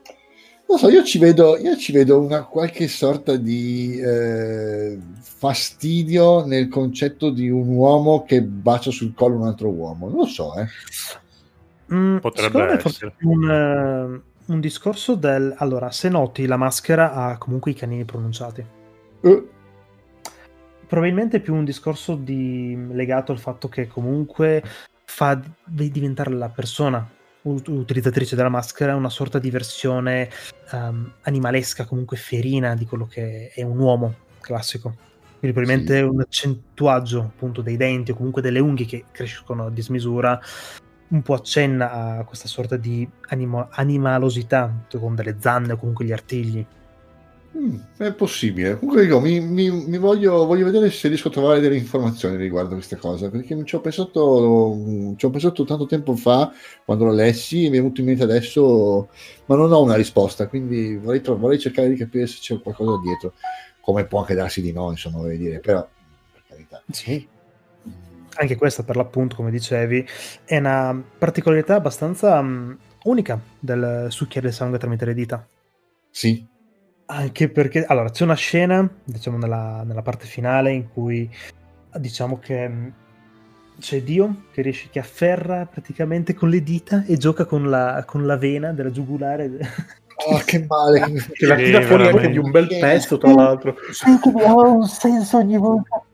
non so io ci vedo, io ci vedo una qualche sorta di eh, fastidio nel concetto di un uomo che bacia sul collo un altro uomo. Non lo so eh. Mm, potrebbe essere. un, uh, un, discorso del allora se noti la maschera ha comunque i canini pronunciati. Uh probabilmente più un discorso di, legato al fatto che comunque fa diventare la persona utilizzatrice della maschera una sorta di versione um, animalesca, comunque ferina di quello che è un uomo classico. Quindi probabilmente sì. un accentuaggio appunto dei denti o comunque delle unghie che crescono a dismisura un po' accenna a questa sorta di animo- animalosità con delle zanne o comunque gli artigli. Mm, è possibile. Comunque dico, mi, mi, mi voglio, voglio, vedere se riesco a trovare delle informazioni riguardo a questa cosa, perché ci ho pensato, ci ho pensato tanto tempo fa, quando lo lessi, e mi è venuto in mente adesso, ma non ho una risposta, quindi vorrei, vorrei cercare di capire se c'è qualcosa dietro, come può anche darsi di no, insomma, voglio dire, però, per carità. Sì. Anche questa, per l'appunto, come dicevi, è una particolarità abbastanza um, unica del succhiare il sangue tramite le dita. Sì, Anche perché, allora, c'è una scena, diciamo, nella, nella parte finale in cui, diciamo che mm, c'è Dio che riesce, che afferra praticamente con le dita e gioca con la, con la vena della giugulare. Oh, che male! Che la tira fuori anche di un bel pezzo, tra l'altro. Senti, ha un senso ogni volta.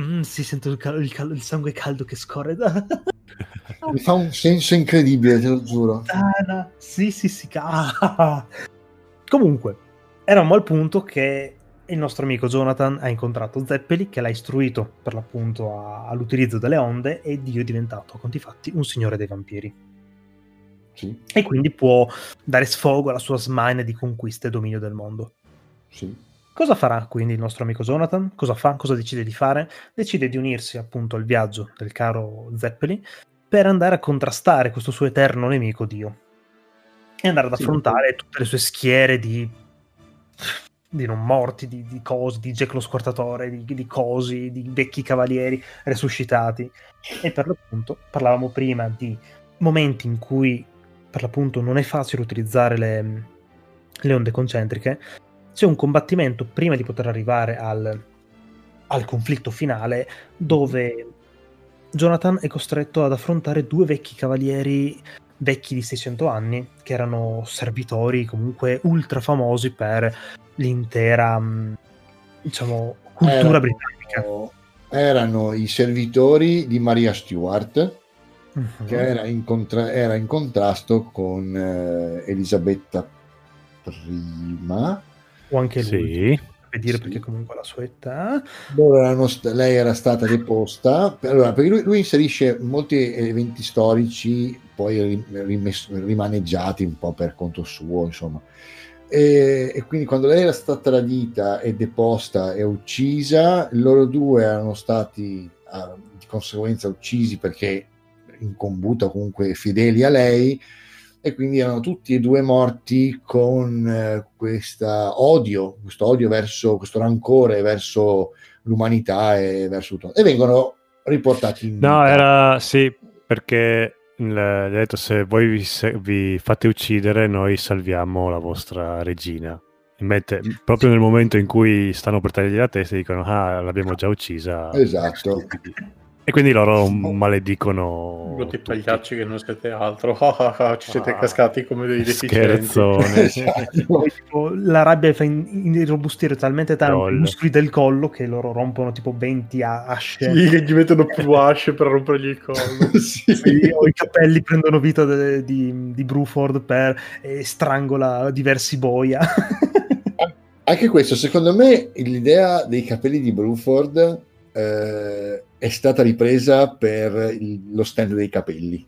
Mm, si sente il, cal- il, cal- il, sangue caldo che scorre. Mi fa un senso incredibile, te lo giuro. Ah, sì, sì, sì. Ah. Comunque, eravamo al punto che il nostro amico Jonathan ha incontrato Zeppeli che l'ha istruito per l'appunto a, all'utilizzo delle onde e Dio è diventato a conti fatti un signore dei vampiri. Sì. E quindi può dare sfogo alla sua smania di conquista e dominio del mondo. Sì. Cosa farà quindi il nostro amico Jonathan? Cosa fa? Cosa decide di fare? Decide di unirsi appunto al viaggio del caro Zeppeli per andare a contrastare questo suo eterno nemico Dio e andare ad affrontare sì. tutte le sue schiere di di non morti, di, di cose, di Jack lo squartatore, di, di, cosi, di vecchi cavalieri resuscitati. E per l'appunto parlavamo prima di momenti in cui per l'appunto non è facile utilizzare le, le onde concentriche. C'è un combattimento prima di poter arrivare al, al conflitto finale dove Jonathan è costretto ad affrontare due vecchi cavalieri vecchi di 600 anni che erano servitori comunque ultra famosi per l'intera mm, diciamo, cultura erano, britannica. Erano i servitori di Maria Stuart, uh-huh. che era in, contra- era in, contrasto con eh, Elisabetta I. O anche lui. Sì. Per dire sì. perché comunque la sua età. St- lei era stata deposta. Allora, perché lui, lui, inserisce molti eventi storici poi rim- rimaneggiati un po' per conto suo, insomma. E, e, quindi quando lei era stata tradita e deposta e uccisa, loro due erano stati ah, di conseguenza uccisi perché in combuta comunque fedeli a lei e quindi erano tutti e due morti con eh, questo odio, questo odio verso, questo rancore verso l'umanità e verso tutto. E vengono riportati in No, era sì, perché gli ha detto se voi vi, se, vi, fate uccidere noi salviamo la vostra regina. Mette, proprio nel momento in cui stanno per tagliare la testa dicono ah l'abbiamo già uccisa. Esatto. E quindi loro maledicono. Tutti pagliacci che non siete altro. ci siete ah, cascati come dei deficienti. Esatto. la rabbia fa irrobustire talmente tanto Roll. i muscoli del collo che loro rompono tipo 20 asce. Sì, che gli mettono più asce per rompergli il collo. sì. Sì, o i capelli prendono vita de, di, di Bruford per e strangola diversi boia. Anche questo, secondo me, l'idea dei capelli di Bruford eh, è stata ripresa per il, lo stand dei capelli.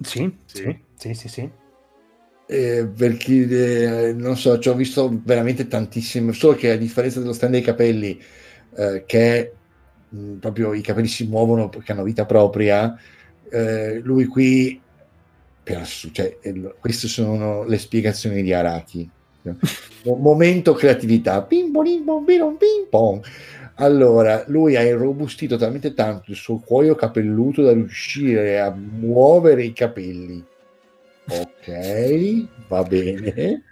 Sì, sì, sì, sì, sì. Eh, perché eh, non so, ci ho visto veramente tantissime, solo che a differenza dello stand dei capelli, eh, che mh, proprio i capelli si muovono perché hanno vita propria, eh, lui qui, per, cioè, queste sono le spiegazioni di Araki. Momento creatività, ping pong, ping pong. Allora, lui ha irrobustito talmente tanto il suo cuoio capelluto da riuscire a muovere i capelli. Ok, va bene.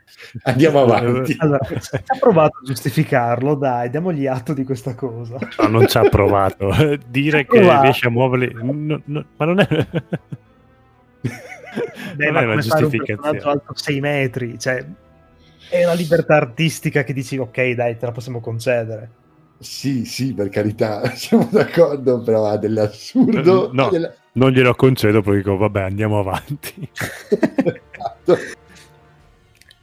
Andiamo avanti. Allora, ha provato a giustificarlo, dai, diamogli atto di questa cosa. No, non ci ha provato. Dire che provato. riesce a muoverli... No, no, ma non è... Beh, non ma è una giustificazione. Un alto 6 metri, cioè è una libertà artistica che dici ok, dai, te la possiamo concedere. Sì, sì, per carità, siamo d'accordo, però ha dell'assurdo. No, della... non glielo concedo perché dico, vabbè, andiamo avanti. esatto.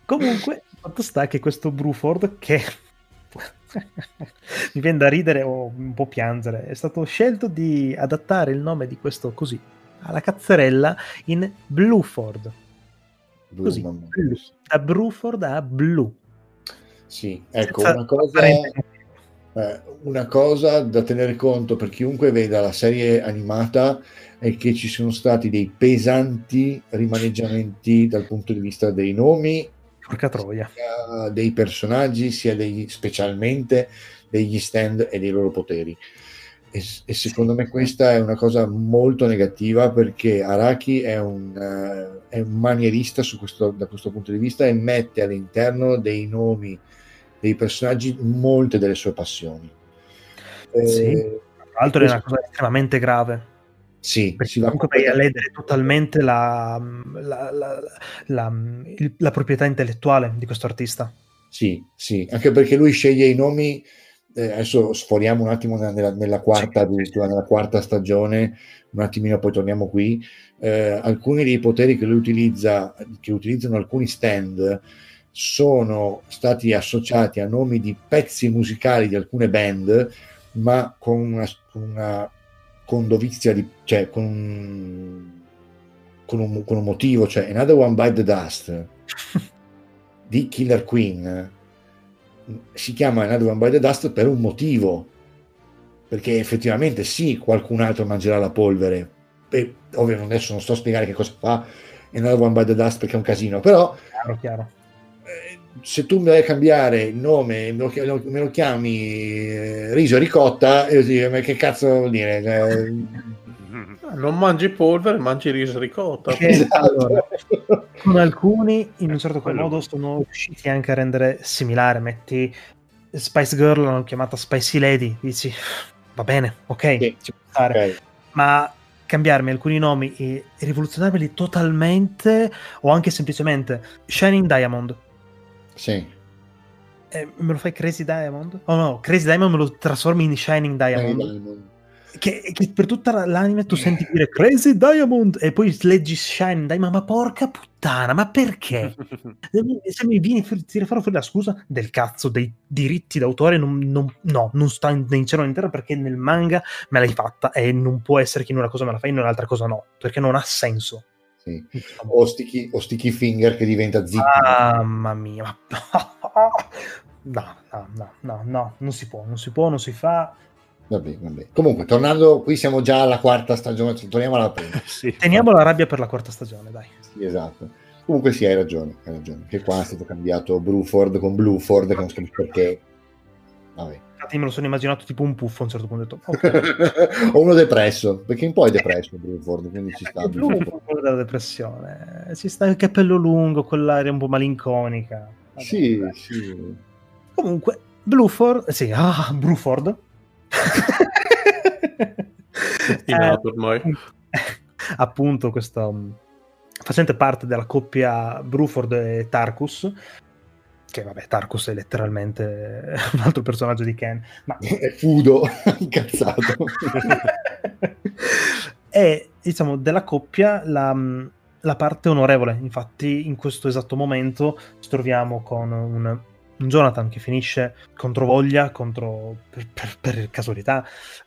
Comunque, fatto sta che questo Bruford, che mi viene da ridere o un po' piangere, è stato scelto di adattare il nome di questo così, alla cazzerella, in Blueford. Così, Blue. da Bruford a Blue. Sì, ecco, Senza una cosa... Eh, una cosa da tenere conto per chiunque veda la serie animata è che ci sono stati dei pesanti rimaneggiamenti dal punto di vista dei nomi, Porca troia. dei personaggi, sia degli, specialmente degli stand e dei loro poteri. E, e, secondo me questa è una cosa molto negativa perché Araki è un, uh, è un manierista questo, da questo punto di vista e mette all'interno dei nomi dei personaggi molte delle sue passioni. Sì, eh, tra l'altro è una cosa estremamente grave. Sì, perché si comunque vai a ledere totalmente la, la, la, la, proprietà intellettuale di questo artista. Sì, sì, anche perché lui sceglie i nomi eh, adesso sforiamo un attimo nella, nella quarta, addirittura nella quarta stagione, un attimino poi torniamo qui. Eh, alcuni dei poteri che lui utilizza, che utilizzano alcuni stand, sono stati associati a nomi di pezzi musicali di alcune band, ma con una, una con dovizia di, cioè con, con, un, con un motivo, cioè Another One Bite the Dust di Killer Queen si chiama Another One by the Dust per un motivo, perché effettivamente sì, qualcun altro mangerà la polvere. E, ovviamente adesso non sto a spiegare che cosa fa Another One by the Dust perché è un casino, però chiaro, chiaro. Eh, se tu mi vai a cambiare il nome, me lo, me lo chiami eh, riso ricotta, io ti dico, ma che cazzo vuol dire? Cioè, non mangi polvere, mangi riso ricotta. Che, allora, con alcuni, in un certo qual modo, sono riusciti anche a rendere similare. Metti Spice Girl, l'hanno chiamata Spicy Lady, dici, va bene, ok, sì, ci può stare. Okay. Ma cambiarmi alcuni nomi e rivoluzionarmeli totalmente o anche semplicemente Shining Diamond. Sì. Eh, me lo fai Crazy Diamond? Oh no, Crazy Diamond me lo trasformi in Shining Diamond. Diamond che, che, per tutta l'anime tu senti dire Crazy Diamond e poi leggi Shine Diamond, ma porca puttana, ma perché? Se mi vieni a tirare fuori la scusa del cazzo dei diritti d'autore, non, non, no, non sta in, in cielo in terra perché nel manga me l'hai fatta e non può essere che in una cosa me la fai e in un'altra cosa no, perché non ha senso. Sì. O, sticky, o sticky finger che diventa zitto. Mamma mia, no, no, no, no, no, non si può, non si può, non si fa Vabbè, vabbè. Comunque, tornando, qui siamo già alla quarta stagione, torniamo alla prima. sì. Teniamo la rabbia per la quarta stagione, dai. Sì, esatto. Comunque sì, hai ragione, hai ragione. Che qua è stato cambiato Bruford con Blueford, che non so perché. Vabbè. Infatti me lo sono immaginato tipo un puffo a un certo punto. Okay. o uno depresso, perché un po' è depresso Bruford, quindi ci sta. È blu quello della depressione. Ci sta il capello lungo, quell'aria un po' malinconica. Vabbè, sì, vabbè. sì. Comunque, Blueford, sì, ah, Bruford eh, ormai. appunto questo um, facente parte della coppia Bruford e Tarkus che vabbè Tarkus è letteralmente un altro personaggio di Ken ma è fudo incazzato. È diciamo della coppia la, um, la parte onorevole infatti in questo esatto momento ci troviamo con un un Jonathan che finisce contro voglia, contro, per, per, per, casualità,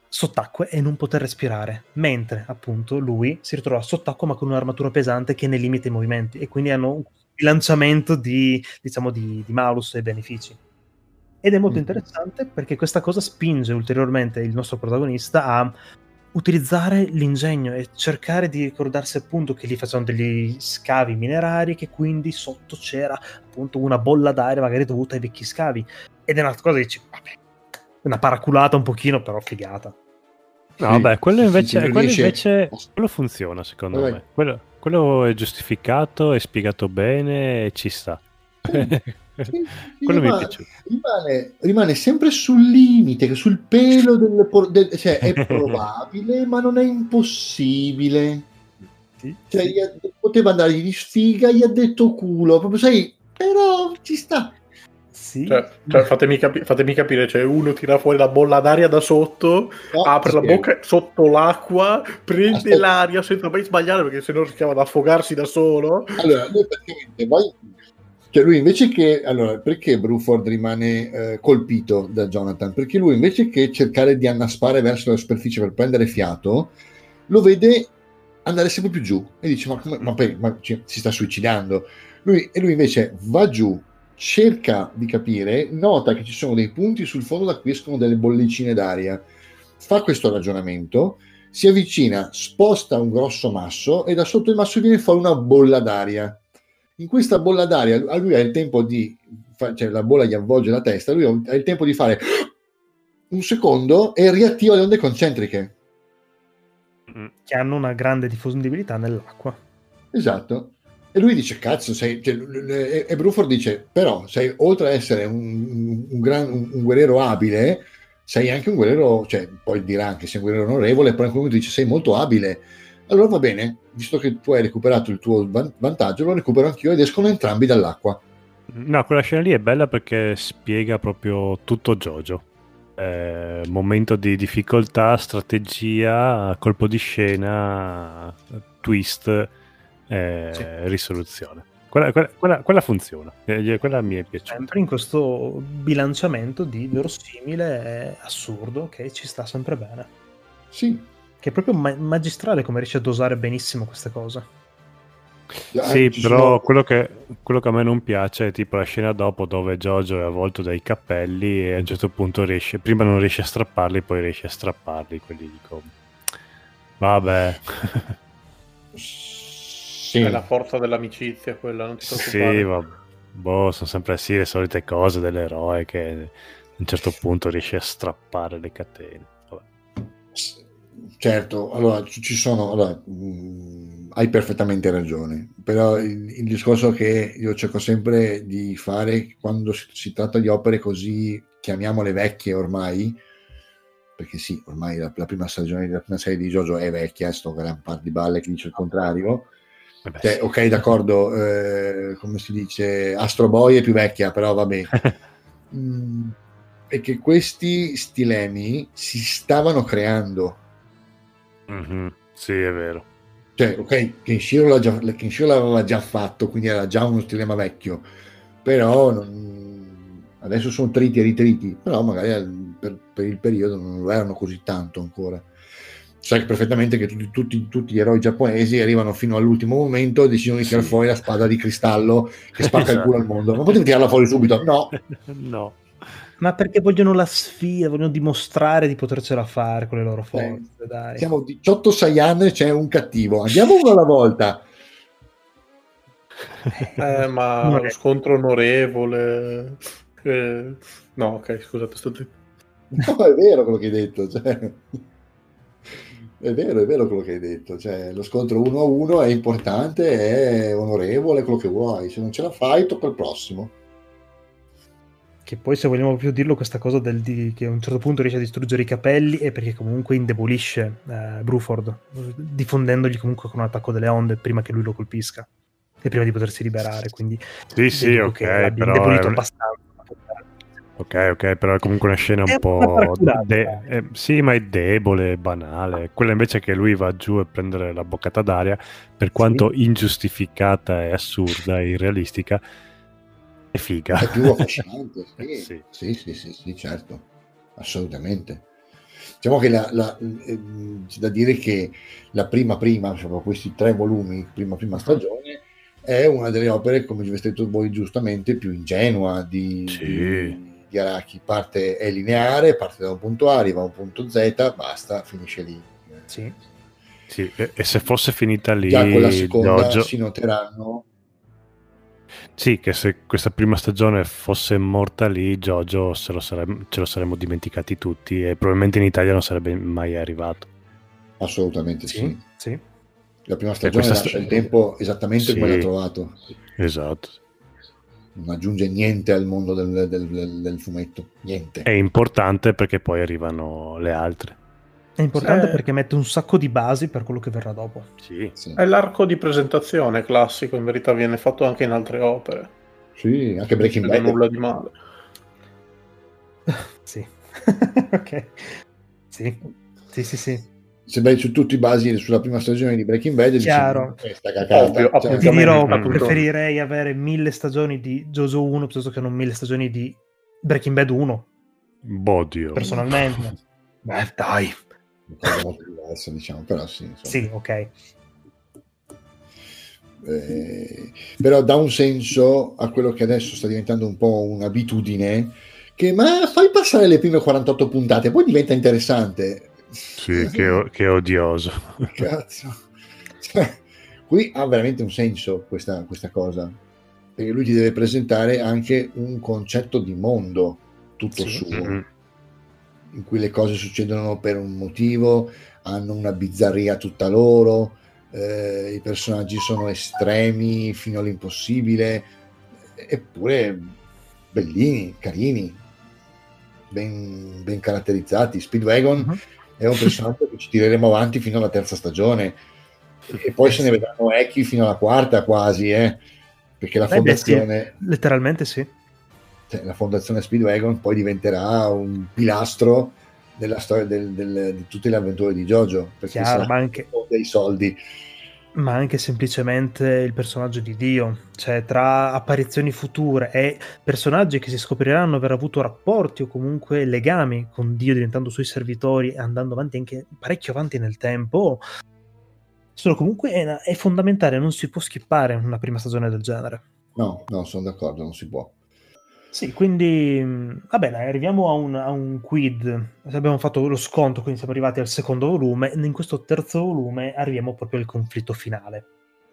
sott'acqua e non poter respirare, mentre appunto lui si ritrova sott'acqua ma con un'armatura pesante che ne limita i movimenti e quindi hanno un bilanciamento di, diciamo, di, di malus e benefici. Ed è molto mm-hmm. interessante perché questa cosa spinge ulteriormente il nostro protagonista a utilizzare l'ingegno e cercare di ricordarsi appunto che lì facevano degli scavi minerari che quindi sotto c'era appunto una bolla d'aria magari dovuta ai vecchi scavi ed è una cosa che dici vabbè una paraculata un pochino però figata no vabbè quello invece, sì, quello, invece quello funziona secondo vabbè. me quello, quello, è giustificato è spiegato bene e ci sta quello rimane, mi piace. Rimane, rimane, sempre sul limite, sul pelo del, del cioè è probabile, ma non è impossibile. Sì, cioè, sì. Ha, poteva andare di sfiga, gli ha detto culo, proprio sai, però ci sta. Sì. Cioè, cioè fatemi, capi- fatemi, capire, cioè uno tira fuori la bolla d'aria da sotto, no, apre sì. la bocca sotto l'acqua, prende Aspetta. l'aria senza mai sbagliare perché se no rischiava di affogarsi da solo. Allora, noi praticamente vai cioè lui invece che... Allora, perché Bruford rimane eh, colpito da Jonathan? Perché lui invece che cercare di annaspare verso la superficie per prendere fiato, lo vede andare sempre più giù e dice ma, come, ma, poi, ma cioè, si sta suicidando. Lui, e lui invece va giù, cerca di capire, nota che ci sono dei punti sul fondo da cui escono delle bollicine d'aria, fa questo ragionamento, si avvicina, sposta un grosso masso e da sotto il masso viene fuori una bolla d'aria in questa bolla d'aria a lui ha il tempo di cioè la bolla gli avvolge la testa lui ha il tempo di fare un secondo e riattiva le onde concentriche. Mm. Che hanno una grande diffondibilità nell'acqua. Esatto. E lui dice, cazzo, sei... Cioè, e Bruford dice, però, sei, oltre ad essere un, un, gran, un, guerriero abile, sei anche un guerriero, cioè, poi dirà anche sei un guerriero onorevole, però in dice, sei molto abile. Allora va bene, visto che tu hai recuperato il tuo vantaggio, lo recupero anch'io ed escono entrambi dall'acqua. No, quella scena lì è bella perché spiega proprio tutto Jojo. Eh, momento di difficoltà, strategia, colpo di scena, twist, eh, sì. risoluzione. Quella, quella, quella, quella, funziona, eh, quella mi è piaciuta. Sempre in questo bilanciamento di verosimile e assurdo che ci sta sempre bene. Sì. Che è proprio ma- magistrale come riesce a dosare benissimo queste cose. Sì, però sono... quello, che, quello, che, a me non piace è tipo la scena dopo dove Jojo è avvolto dai cappelli e a un certo punto riesce, prima non riesce a strapparli, poi riesce a strapparli, quelli dico, vabbè. Sì. È la forza dell'amicizia quella, non ti preoccupare. Sì, vabbè. Boh, sono sempre sì le solite cose dell'eroe che a un certo punto riesce a strappare le catene. Vabbè. Certo, allora ci sono, allora, mh, mm, hai perfettamente ragione, però il, il, discorso che io cerco sempre di fare quando si, si, tratta di opere così, chiamiamole vecchie ormai, perché sì, ormai la, la prima stagione della prima serie di Jojo è vecchia, sto gran par di balle che dice il contrario, Vabbè, cioè, ok d'accordo, eh, come si dice, Astro Boy è più vecchia, però va bene. mm, e che questi stilemi si stavano creando Mm-hmm. Sì, è vero. Cioè, ok, Kenshiro, l'ha già, Kenshiro l'aveva già fatto, quindi era già uno stilema vecchio, però non, adesso sono triti e ritriti, però magari per, per, il periodo non lo erano così tanto ancora. Sai perfettamente che tutti, tutti, tutti, gli eroi giapponesi arrivano fino all'ultimo momento e decidono di tirare sì. fuori la spada di cristallo che spacca esatto. il culo al mondo. Ma potevi tirarla fuori subito? No. no ma perché vogliono la sfida, vogliono dimostrare di potercela fare con le loro forze. Eh, dai. Siamo 18 Saiyan e c'è un cattivo, andiamo uno alla volta. Eh, ma lo scontro onorevole. Eh, no, ok, scusate, sto. No, è vero quello che hai detto. Cioè... È vero, è vero quello che hai detto. Cioè, lo scontro uno a uno è importante, è onorevole, quello che vuoi. Se non ce la fai, tocca il prossimo che poi se vogliamo proprio dirlo questa cosa del di, che a un certo punto riesce a distruggere i capelli è perché comunque indebolisce eh, Bruford diffondendogli comunque con un attacco delle onde prima che lui lo colpisca e prima di potersi liberare quindi sì sì ok però indebolito è... abbastanza Ok, ok, però è comunque una scena un è po'. De- eh, sì, ma è debole, banale. Quella invece che lui va giù e prendere la boccata d'aria, per quanto sì. ingiustificata e assurda e irrealistica, è figa. È più affascinante, sì. sì. Sì, sì, sì, sì, certo, assolutamente. Diciamo che la, la, eh, c'è da dire che la prima prima, diciamo, questi tre volumi, prima prima stagione, è una delle opere, come avete detto voi giustamente, più ingenua di, sì. di, di Araki. Parte è lineare, parte da un punto A, arriva a un punto Z, basta, finisce lì. Sì. Sì, e, e se fosse finita lì, già con la seconda Giorgio... si noteranno sì, che se questa prima stagione fosse morta lì, Jojo se lo saremmo, ce lo saremmo dimenticati tutti e probabilmente in Italia non sarebbe mai arrivato. Assolutamente sì. sì. sì. La prima stagione lascia st- il tempo esattamente sì, come l'ha trovato. Esatto. Non aggiunge niente al mondo del, del, del, del fumetto, niente. È importante perché poi arrivano le altre. È importante sì. perché mette un sacco di basi per quello che verrà dopo. Sì. sì. È l'arco di presentazione classico, in verità viene fatto anche in altre opere. Sì, anche Breaking Bad. nulla di male. sì. ok. Sì. Sì, sì, sì. Se vai su tutti i basi sulla prima stagione di Breaking Bad, chiaro. Ovvio, cioè, ti dirò, preferirei avere mille stagioni di Jojo 1 piuttosto che non mille stagioni di Breaking Bad 1. Bodio. Personalmente. Beh, dai cosa molto diversa, diciamo, però sì. Insomma. Sì, ok. Eh, però dà un senso a quello che adesso sta diventando un po' un'abitudine che ma fai passare le prime 48 puntate poi diventa interessante sì, che, che odioso cazzo cioè, qui ha veramente un senso questa, questa cosa perché lui ti deve presentare anche un concetto di mondo tutto sì. suo mm-hmm in cui le cose succedono per un motivo, hanno una bizzarria tutta loro, eh, i personaggi sono estremi fino all'impossibile, eppure bellini, carini, ben, ben caratterizzati. Speedwagon uh-huh. È un personaggio che ci tireremo avanti fino alla terza stagione. E poi se ne vedranno echi fino alla quarta quasi, eh, perché la fondazione... Sì, letteralmente sì. Cioè, la fondazione Speedwagon poi diventerà un pilastro della storia del, del, di tutte le avventure di Jojo, perché Chiaro, sarà anche... dei soldi ma anche semplicemente il personaggio di Dio, cioè tra apparizioni future e personaggi che si scopriranno aver avuto rapporti o comunque legami con Dio diventando suoi servitori e andando avanti anche parecchio avanti nel tempo, sono comunque è, è fondamentale, non si può skippare una prima stagione del genere. No, no, sono d'accordo, non si può. Sì, quindi mm, va bene, arriviamo a un, a un, quid. Abbiamo fatto lo sconto, quindi siamo arrivati al secondo volume. In questo terzo volume arriviamo proprio al conflitto finale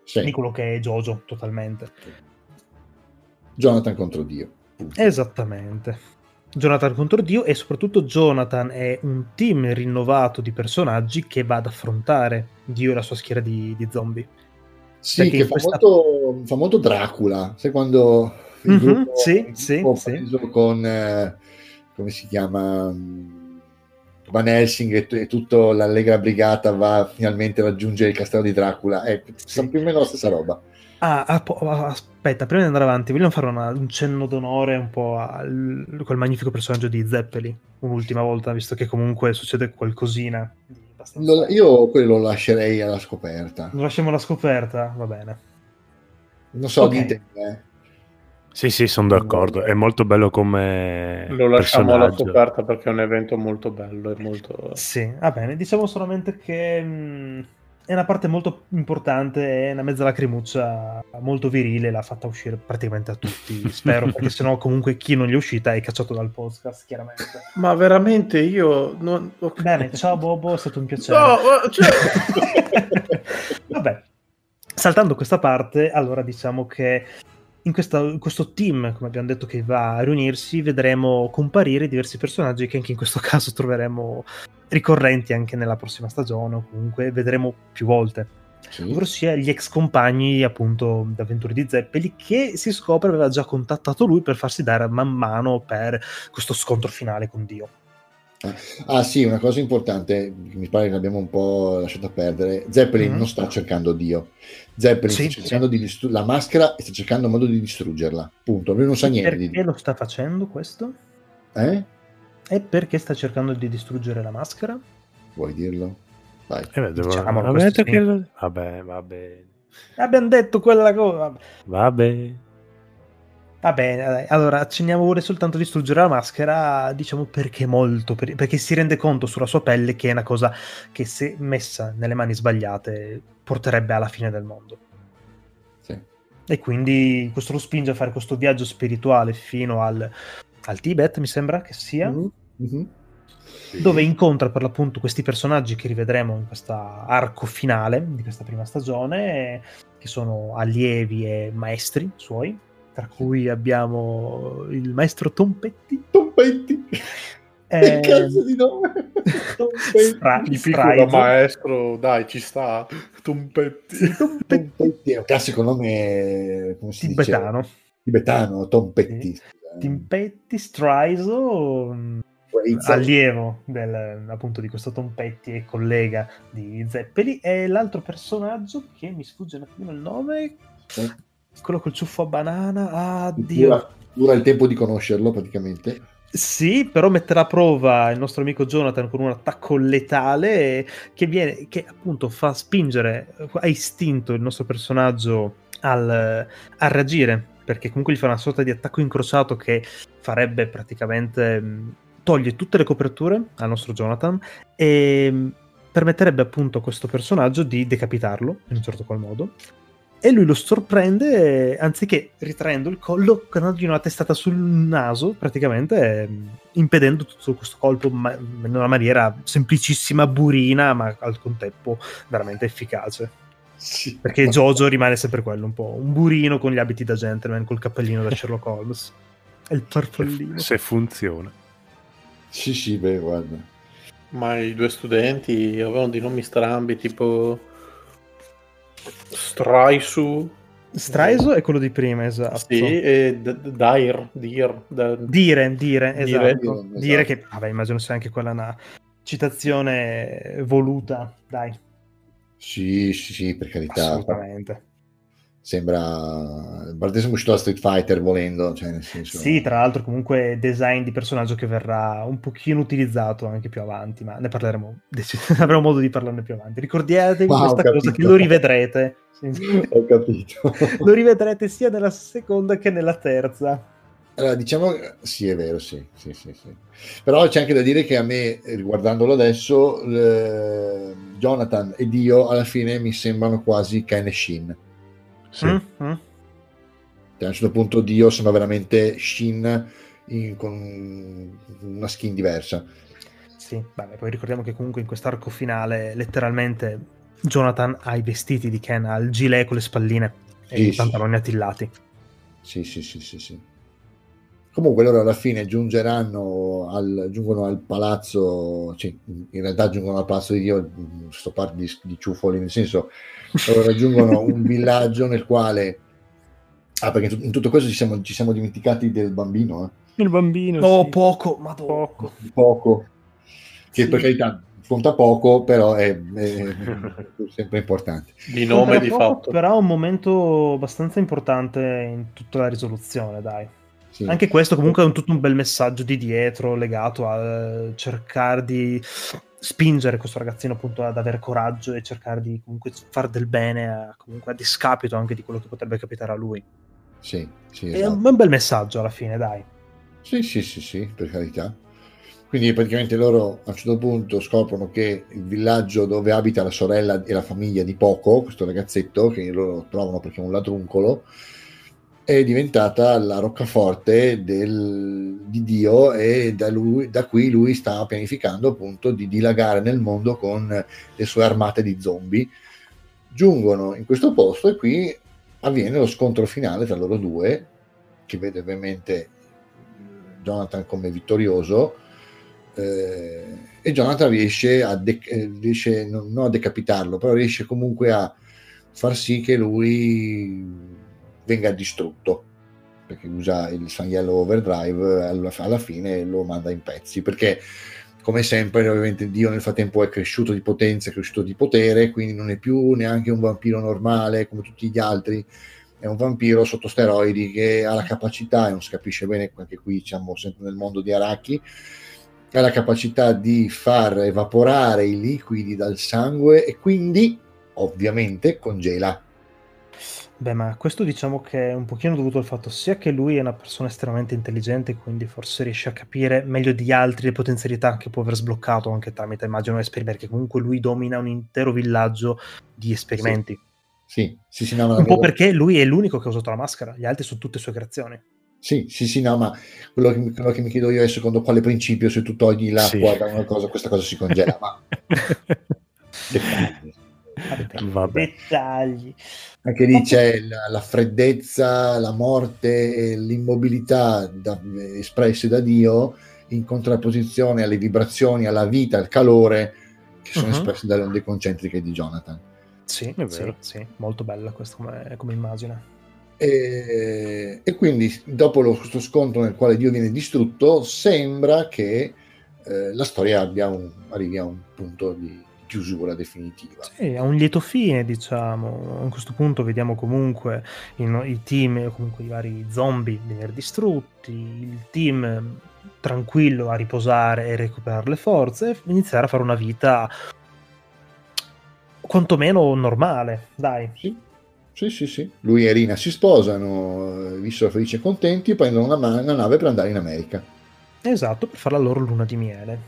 sì. di quello che è Jojo, totalmente. Jonathan contro Dio. Punto. Esattamente. Jonathan contro Dio e soprattutto Jonathan è un team rinnovato di personaggi che va ad affrontare Dio e la sua schiera di, di zombie. Sì, Perché che fa, questa... molto, fa molto Dracula. Sai quando il mm-hmm, gruppo, sì, sì, sì. con eh, come si chiama Van Helsing e, e tutta l'allegra brigata va finalmente a raggiungere il castello di Dracula è sì. più o meno la stessa roba ah, aspetta prima di andare avanti vogliamo fare una, un cenno d'onore un po' a quel magnifico personaggio di Zeppeli un'ultima volta visto che comunque succede qualcosina io quello lo lascerei alla scoperta lo lasciamo alla scoperta va bene non so okay. dite eh. Sì, sì, sono d'accordo. È molto bello come. Lo lasciamo alla scoperta perché è un evento molto bello. Molto... Sì, va bene. Diciamo solamente che mh, mm, è una parte molto importante. È una mezza lacrimuccia molto virile. L'ha fatta uscire praticamente a tutti. Spero, perché sennò, comunque, chi non gli è uscita è cacciato dal podcast, chiaramente. Ma veramente io. Non... Okay. Bene, ciao Bobo, è stato un piacere. No, cioè... Vabbè. Saltando questa parte, allora diciamo che in, questa, in, questo team, come abbiamo detto, che va a riunirsi, vedremo comparire diversi personaggi che anche in questo caso troveremo ricorrenti anche nella prossima stagione, o comunque vedremo più volte. Sì. Ovvero sia gli ex compagni appunto d'avventure di Zeppeli che si scopre aveva già contattato lui per farsi dare man mano per questo scontro finale con Dio. Ah sì, una cosa importante, mi pare che l'abbiamo un po' lasciata perdere, Zeppelin mm. non sta cercando Dio, Zeppelin sì, sta cercando sì. di distru- la maschera e sta cercando un modo di distruggerla, punto, lui non sa niente. Perché di... lo sta facendo questo? Eh? E perché sta cercando di distruggere la maschera? Vuoi dirlo? Vai. Eh beh, devo... Vabbè, che... vabbè, vabbè. Abbiamo detto quella cosa. Vabbè. Va bene, dai. allora accenniamo ora soltanto a distruggere la maschera, diciamo perché molto, per... perché si rende conto sulla sua pelle che è una cosa che se messa nelle mani sbagliate porterebbe alla fine del mondo. Sì. E quindi questo lo spinge a fare questo viaggio spirituale fino al, al Tibet, mi sembra che sia, mm-hmm. Mm-hmm. dove incontra per l'appunto questi personaggi che rivedremo in questo arco finale di questa prima stagione, che sono allievi e maestri suoi tra cui abbiamo il maestro Tompetti. Tompetti! Eh, che cazzo di nome? Stra- il piccolo maestro, dai, ci sta. Tompetti. Tompetti. Tompetti è un classico nome come si tibetano. Dice? Tibetano, Tompetti. Sì. Timpetti, Straiso, allievo del, appunto di questo Tompetti e collega di Zeppeli. E l'altro personaggio che mi sfugge un attimo il nome. Quello col ciuffo a banana. Ah, Dio. Dura, il tempo di conoscerlo praticamente. Sì, però metterà a prova il nostro amico Jonathan con un attacco letale che, viene, che appunto fa spingere a istinto il nostro personaggio al, a reagire, perché comunque gli fa una sorta di attacco incrociato che farebbe praticamente toglie tutte le coperture al nostro Jonathan e permetterebbe appunto a questo personaggio di decapitarlo in un certo qual modo e lui lo sorprende anziché ritraendo il collo dandogli una testata sul naso praticamente impedendo tutto questo colpo ma- in una maniera semplicissima burina ma al contempo veramente efficace sì. perché Jojo rimane sempre quello un po' un burino con gli abiti da gentleman col cappellino da Sherlock Holmes è il parpollino se funziona Sì, sì, beh, guarda. Ma i due studenti avevano dei nomi strambi, tipo Straisu. Straisu è quello di prima, esatto. Sì, e Dire, Dire, dire, dire, esatto. Dire, dire che, vabbè, immagino sia anche quella una citazione voluta, dai. Sì, sì, sì, per carità. Assolutamente sembra siamo uscito da Street Fighter volendo cioè nel senso... sì tra l'altro comunque design di personaggio che verrà un pochino utilizzato anche più avanti ma ne parleremo avremo modo di parlarne più avanti. Ricordatevi wow, questa cosa che lo rivedrete. Ho capito. Lo rivedrete sia nella seconda che nella terza. Allora, diciamo, sì, è vero, sì, sì, sì, sì. Però c'è anche da dire che a me, riguardandolo adesso, eh, Jonathan ed io alla fine mi sembrano quasi Ken e Shin sì. Mm-hmm. A un certo punto Dio sembra veramente Shin in, con una skin diversa. Sì, vabbè, poi ricordiamo che comunque in quest'arco finale letteralmente Jonathan ha i vestiti di Ken, ha il gilet con le spalline e sì, i pantaloni attillati. Sì, sì, sì, sì, sì. Comunque loro alla fine giungeranno al, giungono al palazzo, cioè, in realtà giungono al palazzo di Dio, sto parlando di, di ciuffoli, nel senso loro raggiungono un villaggio nel quale... Ah, perché in tutto questo ci siamo, ci siamo dimenticati del bambino. Eh? Il bambino. No, sì. poco, ma poco. Poco. Che sì. per carità conta poco, però è, è sempre importante. Di nome, di poco, fatto. Però è un momento abbastanza importante in tutta la risoluzione, dai. Sì. Anche questo comunque è un, tutto un bel messaggio di dietro legato a cercare di spingere questo ragazzino appunto ad avere coraggio e cercare di comunque far del bene a, comunque a discapito anche di quello che potrebbe capitare a lui. Sì, sì esatto. È un, bel messaggio alla fine, dai. Sì, sì, sì, sì, per carità. Quindi praticamente loro a un certo punto scoprono che il villaggio dove abita la sorella e la famiglia di Poco, questo ragazzetto che loro trovano perché è un ladruncolo, è diventata la roccaforte del, di Dio e da, lui, da, qui lui sta pianificando appunto di dilagare nel mondo con le sue armate di zombie. Giungono in questo posto e qui avviene lo scontro finale tra loro due, che vede ovviamente Jonathan come vittorioso. Eh, e Jonathan riesce, a de- riesce non, non a decapitarlo, però riesce comunque a far sì che lui venga distrutto perché usa il Sun Yellow Overdrive alla fine lo manda in pezzi perché come sempre ovviamente Dio nel frattempo è cresciuto di potenza è cresciuto di potere quindi non è più neanche un vampiro normale come tutti gli altri. È un vampiro sotto steroidi che ha la capacità e non si capisce bene anche qui siamo sempre nel mondo di Araki ha la capacità di far evaporare i liquidi dal sangue e quindi ovviamente congela Beh, ma questo diciamo che è un pochino dovuto al fatto sia che lui è una persona estremamente intelligente, quindi forse riesce a capire meglio di altri le potenzialità che può aver sbloccato anche tramite, immagino, esperimenti, perché comunque lui domina un intero villaggio di esperimenti. Sì, sì, sì, no, un po' perché lui è l'unico che ha usato la maschera, gli altri sono tutte sue creazioni. Sì, sì, sì, no, ma quello che, quello che mi chiedo io è secondo quale principio se tu togli l'acqua sì. da una cosa, questa cosa si congela, ma... Vabbè. Dettagli. Anche lì c'è la, la, freddezza, la morte e l'immobilità da, espresse da Dio in contrapposizione alle vibrazioni, alla vita, al calore che sono uh-huh. espresse dalle onde concentriche di Jonathan. Sì, è vero. Sì, sì. molto bella questa come, come immagine. E, e, quindi dopo lo, questo scontro nel quale Dio viene distrutto, sembra che eh, la storia abbia un, arrivi a un punto di, chiusura definitiva. Sì, a un lieto fine, diciamo. A questo punto vediamo comunque il, i team, comunque i vari zombie venire distrutti, il team tranquillo a riposare e recuperare le forze e iniziare a fare una vita quantomeno normale, dai. Sì. Sì, sì, sì. Lui e Rina si sposano, vissero felici e contenti, e prendono una, una nave per andare in America. Esatto, per fare la loro luna di miele.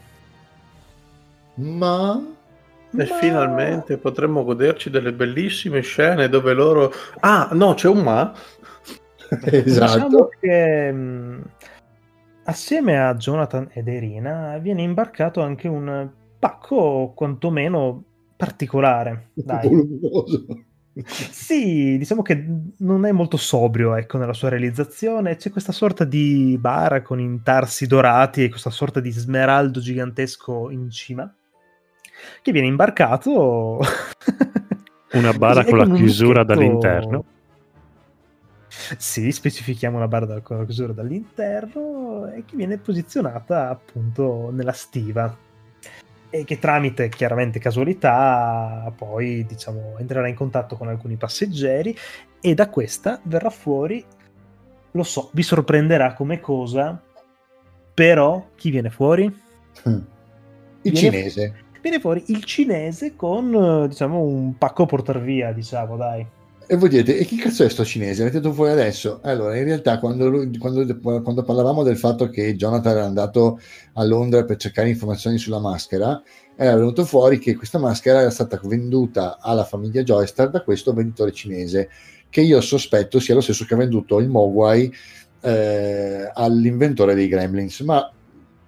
Ma e ma... finalmente potremmo goderci delle bellissime scene dove loro... Ah, no, c'è un ma. esatto. Diciamo che assieme a Jonathan ed Irina viene imbarcato anche un pacco quantomeno particolare. Dai. sì, diciamo che non è molto sobrio ecco, nella sua realizzazione. C'è questa sorta di bara con intarsi dorati e questa sorta di smeraldo gigantesco in cima che viene imbarcato. Una bara con la chiusura dall'interno. Sì, specifichiamo una barra con la chiusura dall'interno e che viene posizionata appunto nella stiva e che tramite chiaramente casualità poi diciamo entrerà in contatto con alcuni passeggeri e da questa verrà fuori lo so, vi sorprenderà come cosa però chi viene fuori? Il viene cinese. Fu- viene fuori il cinese con diciamo un pacco portar via, diciamo, dai. E voi dite, e chi cazzo è sto cinese? Detto fuori adesso? Allora, in realtà, quando, lui, quando, quando, parlavamo del fatto che Jonathan era andato a Londra per cercare informazioni sulla maschera, era venuto fuori che questa maschera era stata venduta alla famiglia Joystar da questo venditore cinese, che io sospetto sia lo stesso che ha venduto il Mogwai eh, all'inventore dei Gremlins. Ma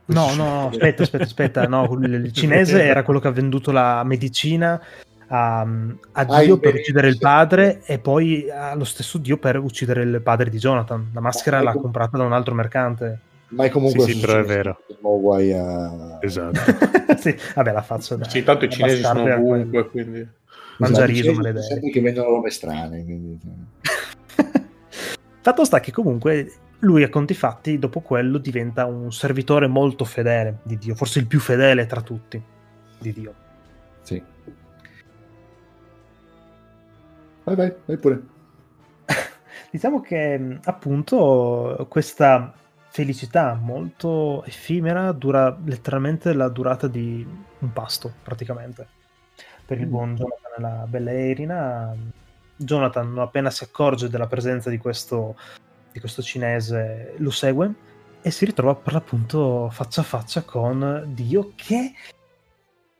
No, no, aspetta, aspetta, aspetta. No, il cinese era quello che ha venduto la medicina a, a ah, Dio per uccidere il padre e poi allo stesso Dio per uccidere il padre di Jonathan. La maschera l'ha comprata da un altro mercante. Ma è comunque sì, sì però è vero. A... Esatto. sì, vabbè, la faccio da. Sì, tanto i cinesi sono ovunque, quindi. Mangiariso, esatto, maledetto. Sempre che vendono robe strane. Quindi... Fatto sta che comunque lui a conti fatti dopo quello diventa un servitore molto fedele di Dio, forse il più fedele tra tutti di Dio. Sì. Vai, vai, vai pure. diciamo che appunto questa felicità molto effimera dura letteralmente la durata di un pasto praticamente per il mm. buon Jonathan e la bella Erina Jonathan appena si accorge della presenza di questo, di questo cinese lo segue e si ritrova per l'appunto faccia a faccia con Dio che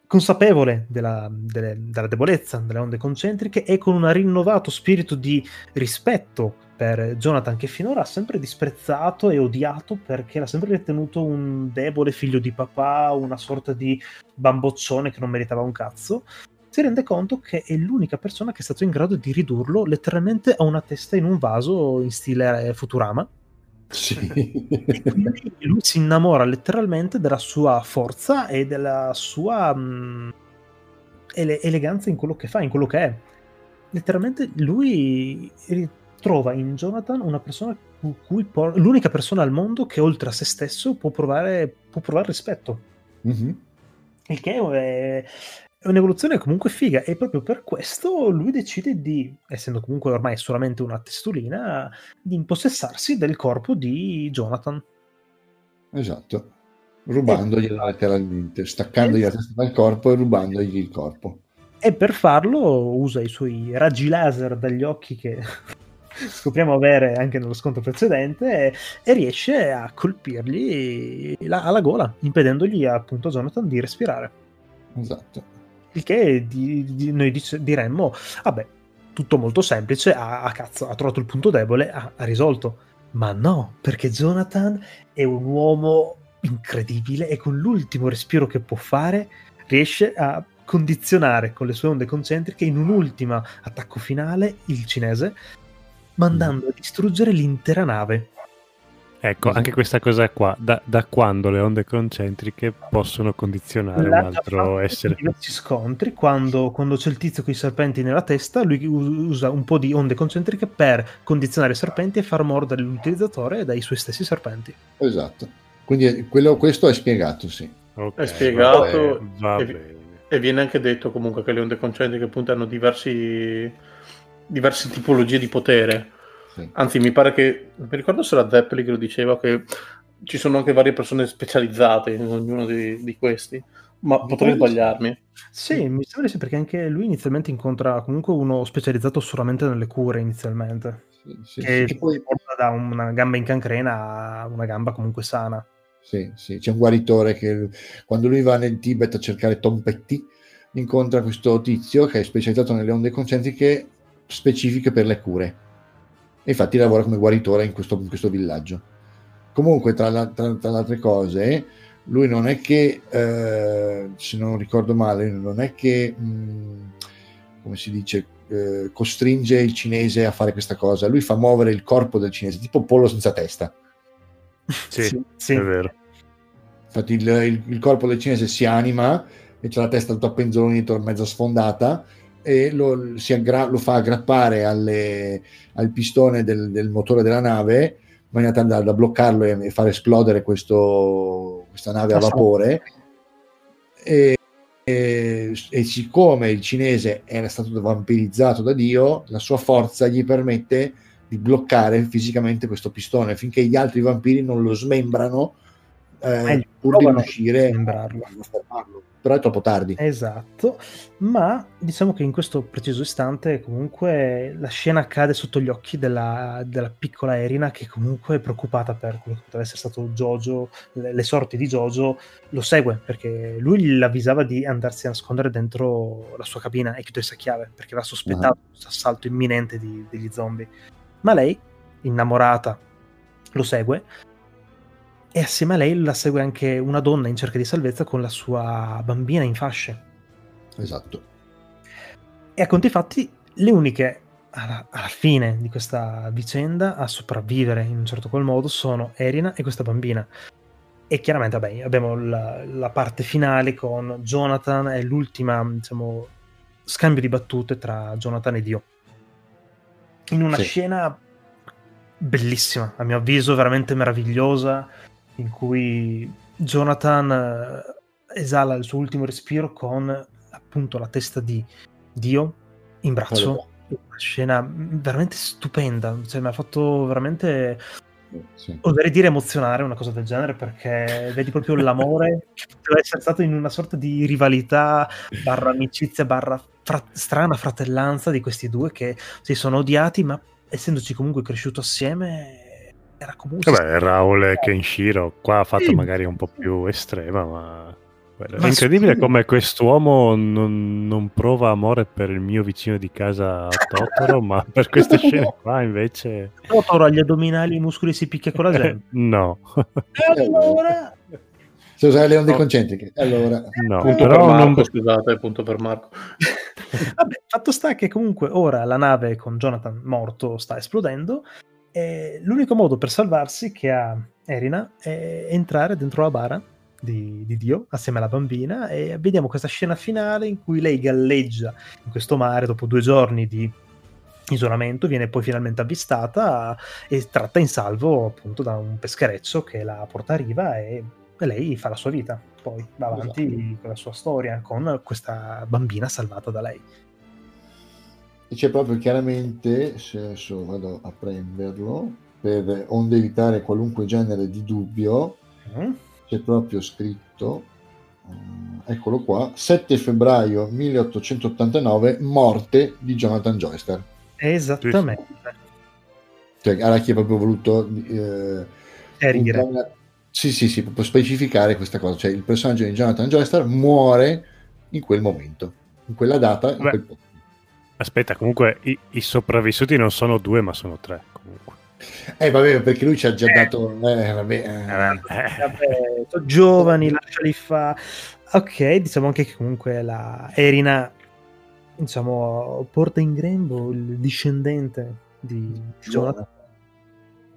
consapevole della, delle, della, debolezza delle onde concentriche e con un rinnovato spirito di rispetto per Jonathan che finora ha sempre disprezzato e odiato perché l'ha sempre ritenuto un debole figlio di papà, una sorta di bamboccione che non meritava un cazzo, si rende conto che è l'unica persona che è stato in grado di ridurlo letteralmente a una testa in un vaso in stile Futurama sì. lui si innamora letteralmente della sua forza e della sua mh, mm, ele- eleganza in quello che fa, in quello che è. Letteralmente lui trova in Jonathan una persona cui por- l'unica persona al mondo che oltre a se stesso può provare, può provare rispetto. Mm-hmm. Il che è, è un'evoluzione comunque figa e proprio per questo lui decide di, essendo comunque ormai solamente una testolina, di impossessarsi del corpo di Jonathan. Esatto, rubandogliela letteralmente, staccandogli e... la testa dal corpo e rubandogli il corpo. E per farlo usa i suoi raggi laser dagli occhi che scopriamo avere anche nello scontro precedente e, e riesce a colpirgli la, alla gola, impedendogli appunto a Jonathan di respirare. Esatto. Il che di, di, noi dice, diremmo, vabbè, tutto molto semplice, ha, ha, cazzo, ha trovato il punto debole, ha, ha risolto. Ma no, perché Jonathan è un uomo incredibile e con l'ultimo respiro che può fare riesce a condizionare con le sue onde concentriche in un ultimo attacco finale il cinese, mandando a distruggere l'intera nave. Ecco, anche questa cosa qua, da, da, quando le onde concentriche possono condizionare La un altro essere? diversi scontri, quando, quando, c'è il tizio con i serpenti nella testa, lui usa un po' di onde concentriche per condizionare i serpenti e far mordere l'utilizzatore dai suoi stessi serpenti. Esatto, quindi quello, questo è spiegato, sì. Okay, è spiegato va bene, va e, e, viene anche detto comunque che le onde concentriche appunto hanno diversi, diverse tipologie di potere sì. Anzi, mi pare che, mi ricordo se era Zeppeli che lo diceva, che ci sono anche varie persone specializzate in ognuno di, di questi, ma di potrei sbagliarmi. Sì, mi sembra sì, perché anche lui inizialmente incontra comunque uno specializzato solamente nelle cure inizialmente, sì, sì, che sì. poi porta da una gamba in cancrena a una gamba comunque sana. Sì, sì, c'è un guaritore che quando lui va nel Tibet a cercare Tom Petty incontra questo tizio che è specializzato nelle onde concentriche specifiche per le cure e infatti lavora come guaritore in questo, in questo villaggio. Comunque, tra, la, tra, tra, le altre cose, lui non è che, eh, se non ricordo male, non è che, mh, mm, come si dice, eh, costringe il cinese a fare questa cosa. Lui fa muovere il corpo del cinese, tipo pollo senza testa. Sì, sì, sì. è vero. Infatti il, il, il, corpo del cinese si anima e c'è la testa tutta penzolonita, mezza sfondata e lo, aggra- lo fa aggrappare alle, al pistone del, del, motore della nave in maniera da, da bloccarlo e, e, far esplodere questo, questa nave a vapore. E, e, e, siccome il cinese era stato vampirizzato da Dio, la sua forza gli permette di bloccare fisicamente questo pistone finché gli altri vampiri non lo smembrano eh, pur di riuscire a fermarlo però è troppo tardi. Esatto, ma diciamo che in questo preciso istante comunque la scena accade sotto gli occhi della, della piccola Erina che comunque è preoccupata per quello che potrebbe essere stato Jojo, le, le, sorti di Jojo, lo segue perché lui l'avvisava di andarsi a nascondere dentro la sua cabina e chiudersi a chiave perché aveva sospettato uh-huh. questo assalto imminente di, degli zombie. Ma lei, innamorata, lo segue e assieme a lei la segue anche una donna in cerca di salvezza con la sua bambina in fasce. Esatto. E a conti fatti, le uniche alla, alla, fine di questa vicenda a sopravvivere in un certo qual modo sono Erina e questa bambina. E chiaramente, vabbè, abbiamo la, la parte finale con Jonathan e l'ultima, diciamo, scambio di battute tra Jonathan e Dio. In una sì. scena bellissima, a mio avviso, veramente meravigliosa in cui Jonathan eh, esala il suo ultimo respiro con appunto la testa di Dio in braccio. Una scena veramente stupenda, cioè, mi ha fatto veramente sì. oserei dire emozionare una cosa del genere perché vedi proprio l'amore che poteva essere stato in una sorta di rivalità barra amicizia barra fra- strana fratellanza di questi due che si sono odiati ma essendoci comunque cresciuto assieme era comunque... Vabbè, Raul e Kenshiro qua ha fatto sì. magari un po' più estrema, ma... È incredibile come quest'uomo non, non, prova amore per il mio vicino di casa Totoro, ma per queste scene qua invece... Totoro ha gli addominali, i muscoli si picchia con la gente? no. allora... Se usare le onde concentriche, allora... No, punto però per Marco, non... scusate, punto per Marco. Vabbè, fatto sta che comunque ora la nave con Jonathan morto sta esplodendo e l'unico modo per salvarsi che ha Erina è entrare dentro la bara di, di, Dio assieme alla bambina e vediamo questa scena finale in cui lei galleggia in questo mare dopo due giorni di isolamento, viene poi finalmente avvistata e tratta in salvo appunto da un peschereccio che la porta a riva e lei fa la sua vita, poi va avanti esatto. con la sua storia con questa bambina salvata da lei e c'è proprio chiaramente, se adesso vado a prenderlo, per onde evitare qualunque genere di dubbio, mm. c'è proprio scritto, uh, eccolo qua, 7 febbraio 1889, morte di Jonathan Joyster. Esattamente. Cioè, Araki ha proprio voluto... Eh, Chiarire. Sì, sì, sì, proprio specificare questa cosa, cioè il personaggio di Jonathan Joyster muore in quel momento, in quella data, in quel punto. Aspetta, comunque i, i, sopravvissuti non sono due, ma sono tre. Comunque. Eh, vabbè, perché lui ci ha già eh. dato. Eh, vabbè, eh. eh vabbè, sono giovani, lasciali fa. Ok, diciamo anche che comunque la Erina, diciamo, porta in grembo il discendente di Jonathan.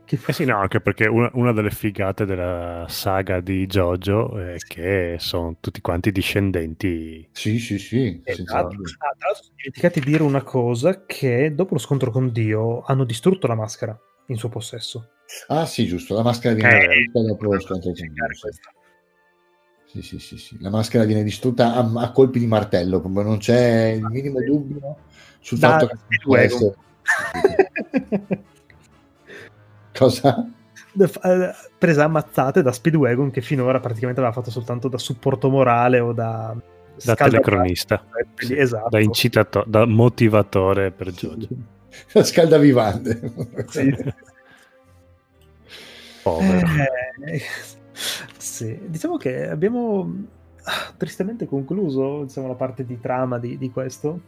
Che eh sì, no, anche perché una, una, delle figate della saga di Jojo è che sono tutti quanti discendenti. Sì, sì, sì. Esatto. Ah, tra l'altro, sono dimenticati di dire una cosa: che dopo lo scontro con Dio hanno distrutto la maschera in suo possesso. Ah, sì, giusto. La maschera viene eh, distrutta dopo lo scontro con Dio. Sì, sì, sì, sì. La maschera viene distrutta a, a colpi di martello, come non c'è il minimo dubbio sul da, fatto che questo. Cosa? Eh, presa ammazzate da Speedwagon che finora praticamente aveva fatto soltanto da supporto morale o da da telecronista sì, esatto. da incitatore da motivatore per Giorgio la scaldavivante sì. povero eh, sì. diciamo che abbiamo ah, tristemente concluso diciamo, la parte di trama di, di questo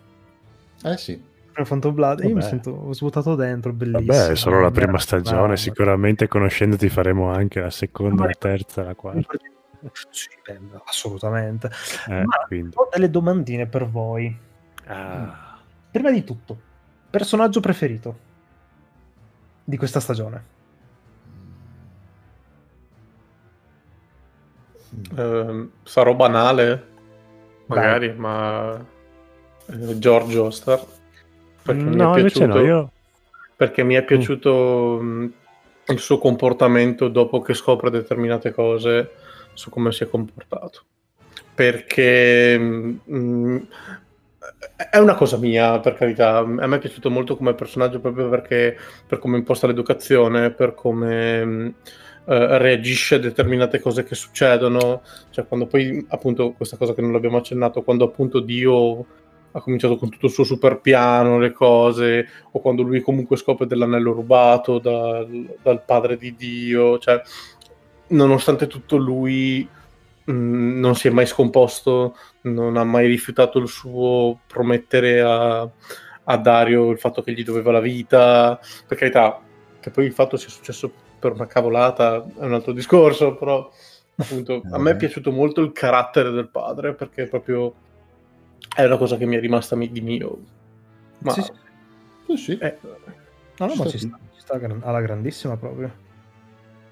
eh sì Phantom Blood, io mi sento svuotato dentro, bellissimo. Vabbè, è solo la prima stagione, sicuramente conoscendoti faremo anche la seconda, la terza, la quarta. Sì, assolutamente. Eh, Ma ho delle domandine per voi. Ah. prima di tutto, personaggio preferito di questa stagione? Uh, sarò banale, magari, Dai. ma eh, George Ostar. Perché no, mi è piaciuto, no, io... perché mi è piaciuto mm. il suo comportamento dopo che scopre determinate cose su come si è comportato. Perché mh, mm, è una cosa mia, per carità. A me è piaciuto molto come personaggio proprio perché per come imposta l'educazione, per come mh, eh, reagisce a determinate cose che succedono. Cioè, quando poi, appunto, questa cosa che non l'abbiamo accennato, quando appunto Dio ha cominciato con tutto il suo super piano, le cose, o quando lui comunque scopre dell'anello rubato dal, dal padre di Dio, cioè, nonostante tutto lui mh, mm, non si è mai scomposto, non ha mai rifiutato il suo promettere a, a Dario il fatto che gli doveva la vita, per carità, che poi il fatto sia successo per una cavolata è un altro discorso, però appunto a me è piaciuto molto il carattere del padre perché proprio è una cosa che mi è rimasta di mio. Ma... Sì, sì. sì. Eh, no, no, ci ma ci sta, ci sta alla grandissima proprio.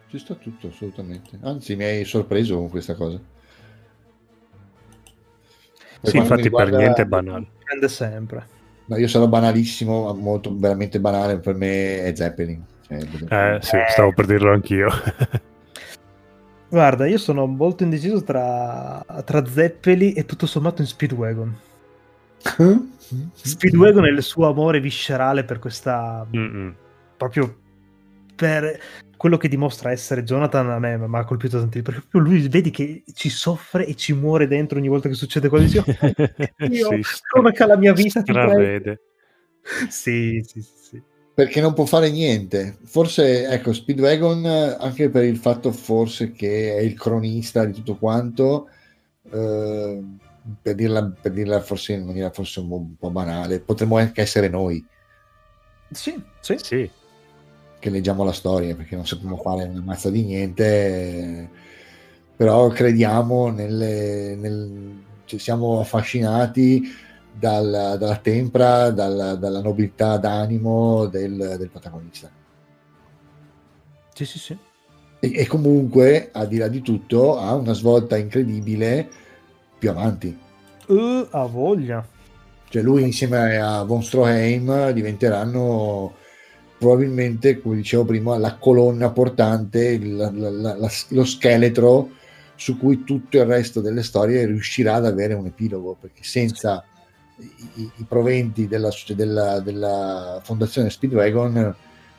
Ci sta tutto, assolutamente. Anzi, mi hai sorpreso con questa cosa. Per sì, infatti riguarda... per niente è banale. Prende sempre. No, io sarò banalissimo, molto veramente banale, per me è Zeppelin. Cioè, eh, sì, stavo per dirlo anch'io. Guarda, io sono molto indeciso tra, tra Zeppeli e tutto sommato in Speedwagon. Speedwagon è il suo amore viscerale per questa... Mm-mm. proprio per quello che dimostra essere Jonathan a me mi ha colpito tantissimo perché proprio lui vedi che ci soffre e ci muore dentro ogni volta che succede qualcosa io sì, come che la mia vita ti vede sì, sì, sì, sì perché non può fare niente. Forse, ecco, Speedwagon, anche per il fatto forse che è il cronista di tutto quanto, eh, per, dirla, per, dirla, forse in maniera forse un po' banale, potremmo anche essere noi. Sì, sì. sì. Che leggiamo la storia, perché non sappiamo fare una mazza di niente, però crediamo nelle, nel, cioè siamo affascinati dal, dalla tempra, dal, dalla nobiltà d'animo del, del, protagonista. Sì, sì, sì. E, e, comunque, al di là di tutto, ha una svolta incredibile più avanti. Uh, ha voglia. Cioè lui insieme a von Stroheim diventeranno probabilmente, come dicevo prima, la colonna portante, la, la, la, lo scheletro su cui tutto il resto delle storie riuscirà ad avere un epilogo, perché senza i, i proventi della, della, della, fondazione Speedwagon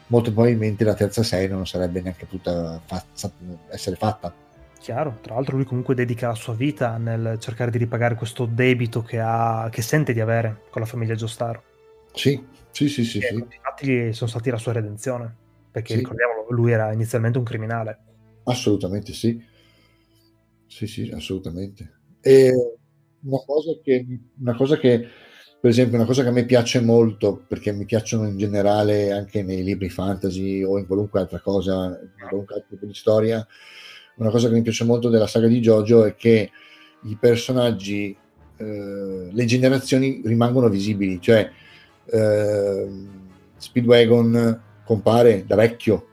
molto probabilmente la terza serie non sarebbe neanche potuta fa- essere fatta. Chiaro tra l'altro lui comunque dedica la sua vita nel cercare di ripagare questo debito che, ha, che sente di avere con la famiglia Giostaro. Sì sì sì sì, sì. infatti sono stati la sua redenzione perché sì. ricordiamolo lui era inizialmente un criminale. Assolutamente sì. Sì sì assolutamente. E una cosa che, una cosa che per esempio, una cosa che a me piace molto, perché mi piacciono in generale anche nei libri fantasy o in qualunque altra cosa, in qualunque altro tipo di storia, una cosa che mi piace molto della saga di Jojo è che i personaggi, eh, le generazioni rimangono visibili, cioè eh, Speedwagon compare da vecchio,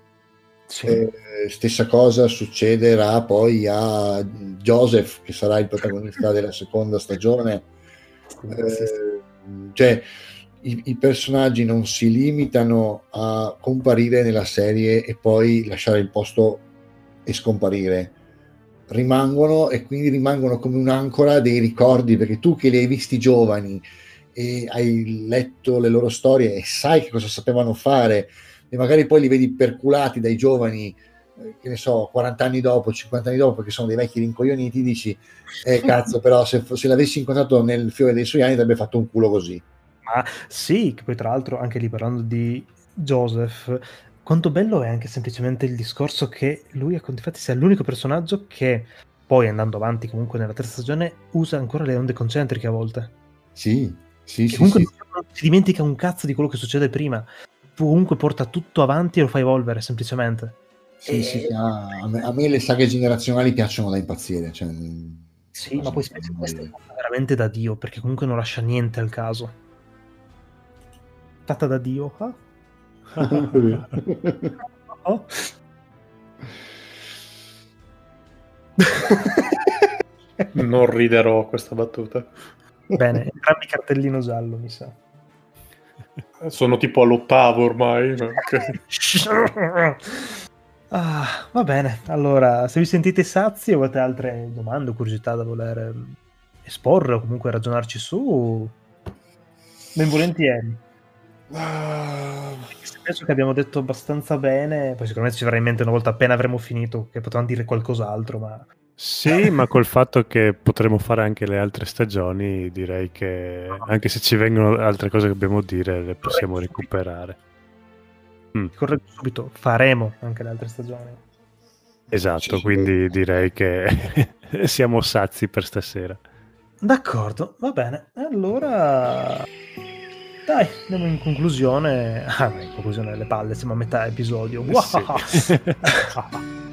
sì. eh, stessa cosa succederà poi a Joseph, che sarà il protagonista della seconda stagione. Eh, cioè, i, i, personaggi non si limitano a comparire nella serie e poi lasciare il posto e scomparire. Rimangono e quindi rimangono come un'ancora dei ricordi, perché tu che li hai visti giovani e hai letto le loro storie e sai che cosa sapevano fare, e magari poi li vedi perculati dai giovani eh, che ne so, 40 anni dopo, 50 anni dopo, che sono dei vecchi rincoglioniti, dici, eh cazzo, però se, se l'avessi incontrato nel fiore dei suoi anni avrebbe fatto un culo così. Ma sì, che poi tra l'altro anche lì parlando di Joseph, quanto bello è anche semplicemente il discorso che lui, infatti, sia l'unico personaggio che poi andando avanti comunque nella terza stagione usa ancora le onde concentriche a volte. Sì, sì, sì. Comunque sì. si dimentica un cazzo di quello che succede prima. Comunque porta tutto avanti e lo fa evolvere semplicemente. Sì, e... sì, a, me, a, me, le saghe generazionali piacciono da impazzire. Cioè, sì, ma poi spesso questa è veramente da Dio, perché comunque non lascia niente al caso. adottata da Dio. Ah? oh. non riderò a questa battuta. Bene, entrambi cartellino giallo, mi sa. Sono tipo all'ottavo ormai. ah, va bene, allora, se vi sentite sazi o avete altre domande o curiosità da voler esporre o comunque ragionarci su, ben volentieri. Uh, penso che abbiamo detto abbastanza bene, poi sicuramente ci verrà in mente una volta appena avremo finito che potevamo dire qualcos'altro, ma... Sì, ma col fatto che potremo fare anche le altre stagioni, direi che anche se ci vengono altre cose che dobbiamo dire, le possiamo Corretto recuperare. Mm. Corretto subito, faremo anche le altre stagioni. Esatto, quindi direi che siamo sazi per stasera. D'accordo, va bene. Allora dai, andiamo in conclusione. Ah, in conclusione le palle, siamo a metà episodio. Wow. Sì.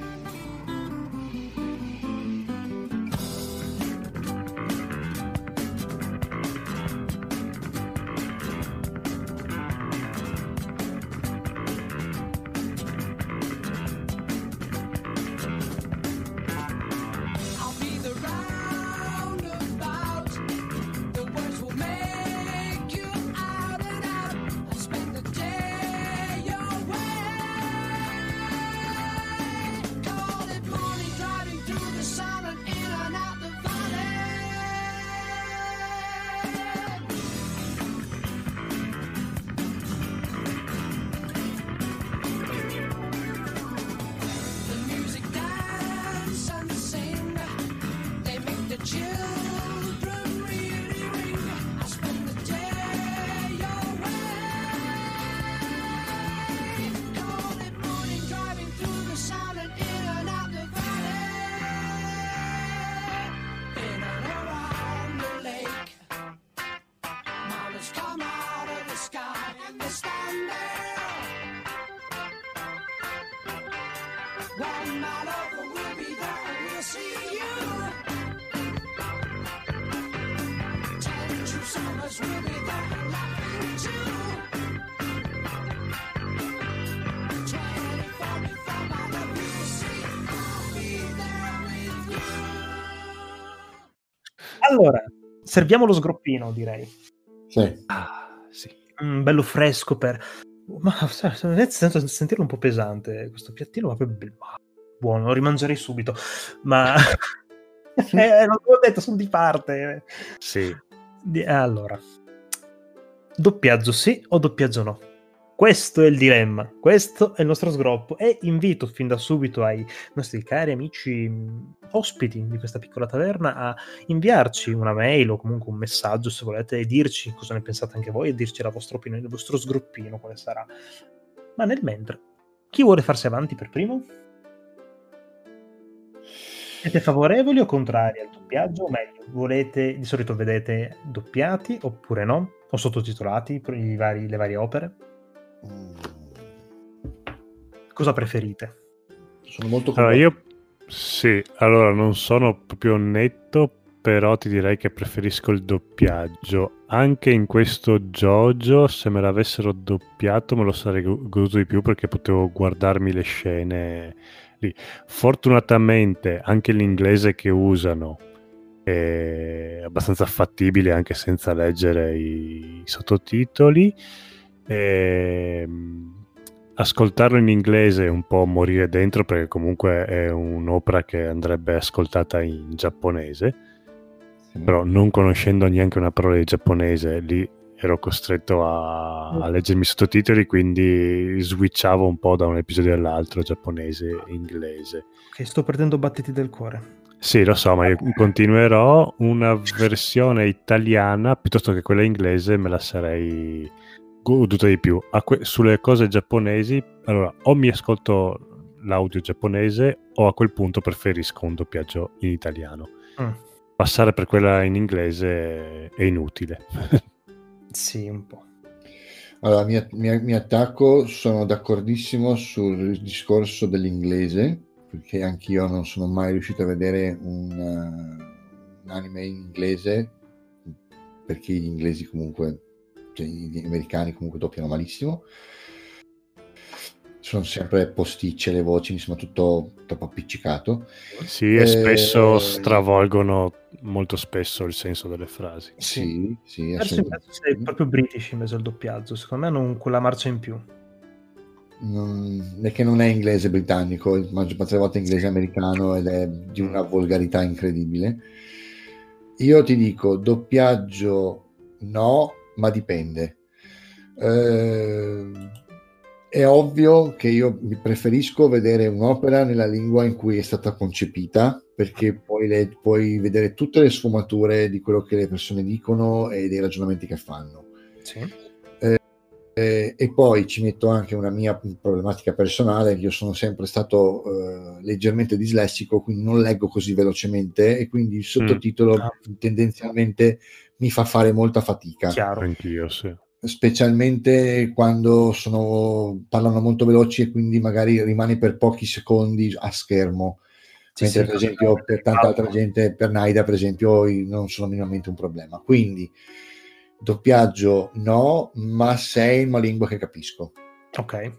serviamo lo sgroppino, direi. Sì. Ah, sì. Mm, bello fresco per... Ma sento sentirlo un po' pesante, questo piattino va proprio buono, lo rimangerei subito, ma... eh, non l'ho detto, sono di parte. Sì. Allora, doppiaggio sì o doppiaggio no? Questo è il dilemma, questo è il nostro sgroppo e invito fin da subito ai nostri cari amici ospiti di questa piccola taverna a inviarci una mail o comunque un messaggio se volete e dirci cosa ne pensate anche voi e dirci la vostra opinione, il vostro sgroppino quale sarà. Ma nel mentre, chi vuole farsi avanti per primo? Siete favorevoli o contrari al doppiaggio? O meglio, volete, di solito vedete doppiati oppure no? O sottotitolati vari, le varie opere? Cosa preferite? Sono molto allora, io sì, allora non sono proprio netto, però ti direi che preferisco il doppiaggio. Anche in questo Jojo, se me l'avessero doppiato, me lo sarei goduto di più perché potevo guardarmi le scene lì. Fortunatamente anche l'inglese che usano è abbastanza fattibile anche senza leggere i sottotitoli. E, ehm, ascoltarlo in inglese è un po' morire dentro perché comunque è un'opera che andrebbe ascoltata in giapponese, sì. però non conoscendo neanche una parola di giapponese lì ero costretto a, a leggermi i sottotitoli, quindi switchavo un po' da un episodio all'altro, giapponese e inglese. Ok, sto perdendo battiti del cuore. Sì, lo so, ma io continuerò una versione italiana piuttosto che quella inglese, me la sarei goduto di più. Que- sulle cose giapponesi, allora, o mi ascolto l'audio giapponese o a quel punto preferisco un doppiaggio in italiano. Mm. Passare per quella in inglese è inutile. sì, un po'. Allora, mi, mi, mi, attacco, sono d'accordissimo sul discorso dell'inglese, perché anch'io non sono mai riuscito a vedere un, uh, un anime in inglese, perché gli inglesi comunque cioè, gli americani comunque doppiano malissimo sono sempre posticce le voci, insomma tutto troppo appiccicato. Sì, e spesso eh, stravolgono molto spesso il senso delle frasi. Sì, sì, Sei proprio british invece il doppiaggio, secondo me non quella marcia in più. Non, è che non è inglese britannico, la maggior parte delle volte è inglese americano ed è di una volgarità incredibile. Io ti dico, doppiaggio no, ma dipende. Eh, è ovvio che io preferisco vedere un'opera nella lingua in cui è stata concepita, perché poi le, puoi vedere tutte le sfumature di quello che le persone dicono e dei ragionamenti che fanno. Sì. Eh, eh, e poi ci metto anche una mia problematica personale, io sono sempre stato eh, leggermente dislessico, quindi non leggo così velocemente e quindi il sottotitolo mm. tendenzialmente mi fa fare molta fatica. Chiaro, anch'io, sì specialmente quando sono, parlano molto veloci e quindi magari rimane per pochi secondi a schermo. Sì, Mentre, per esempio, per tanta altra gente, per Naida, per esempio, non sono minimamente un problema. Quindi, doppiaggio no, ma sei in una lingua che capisco. Ok.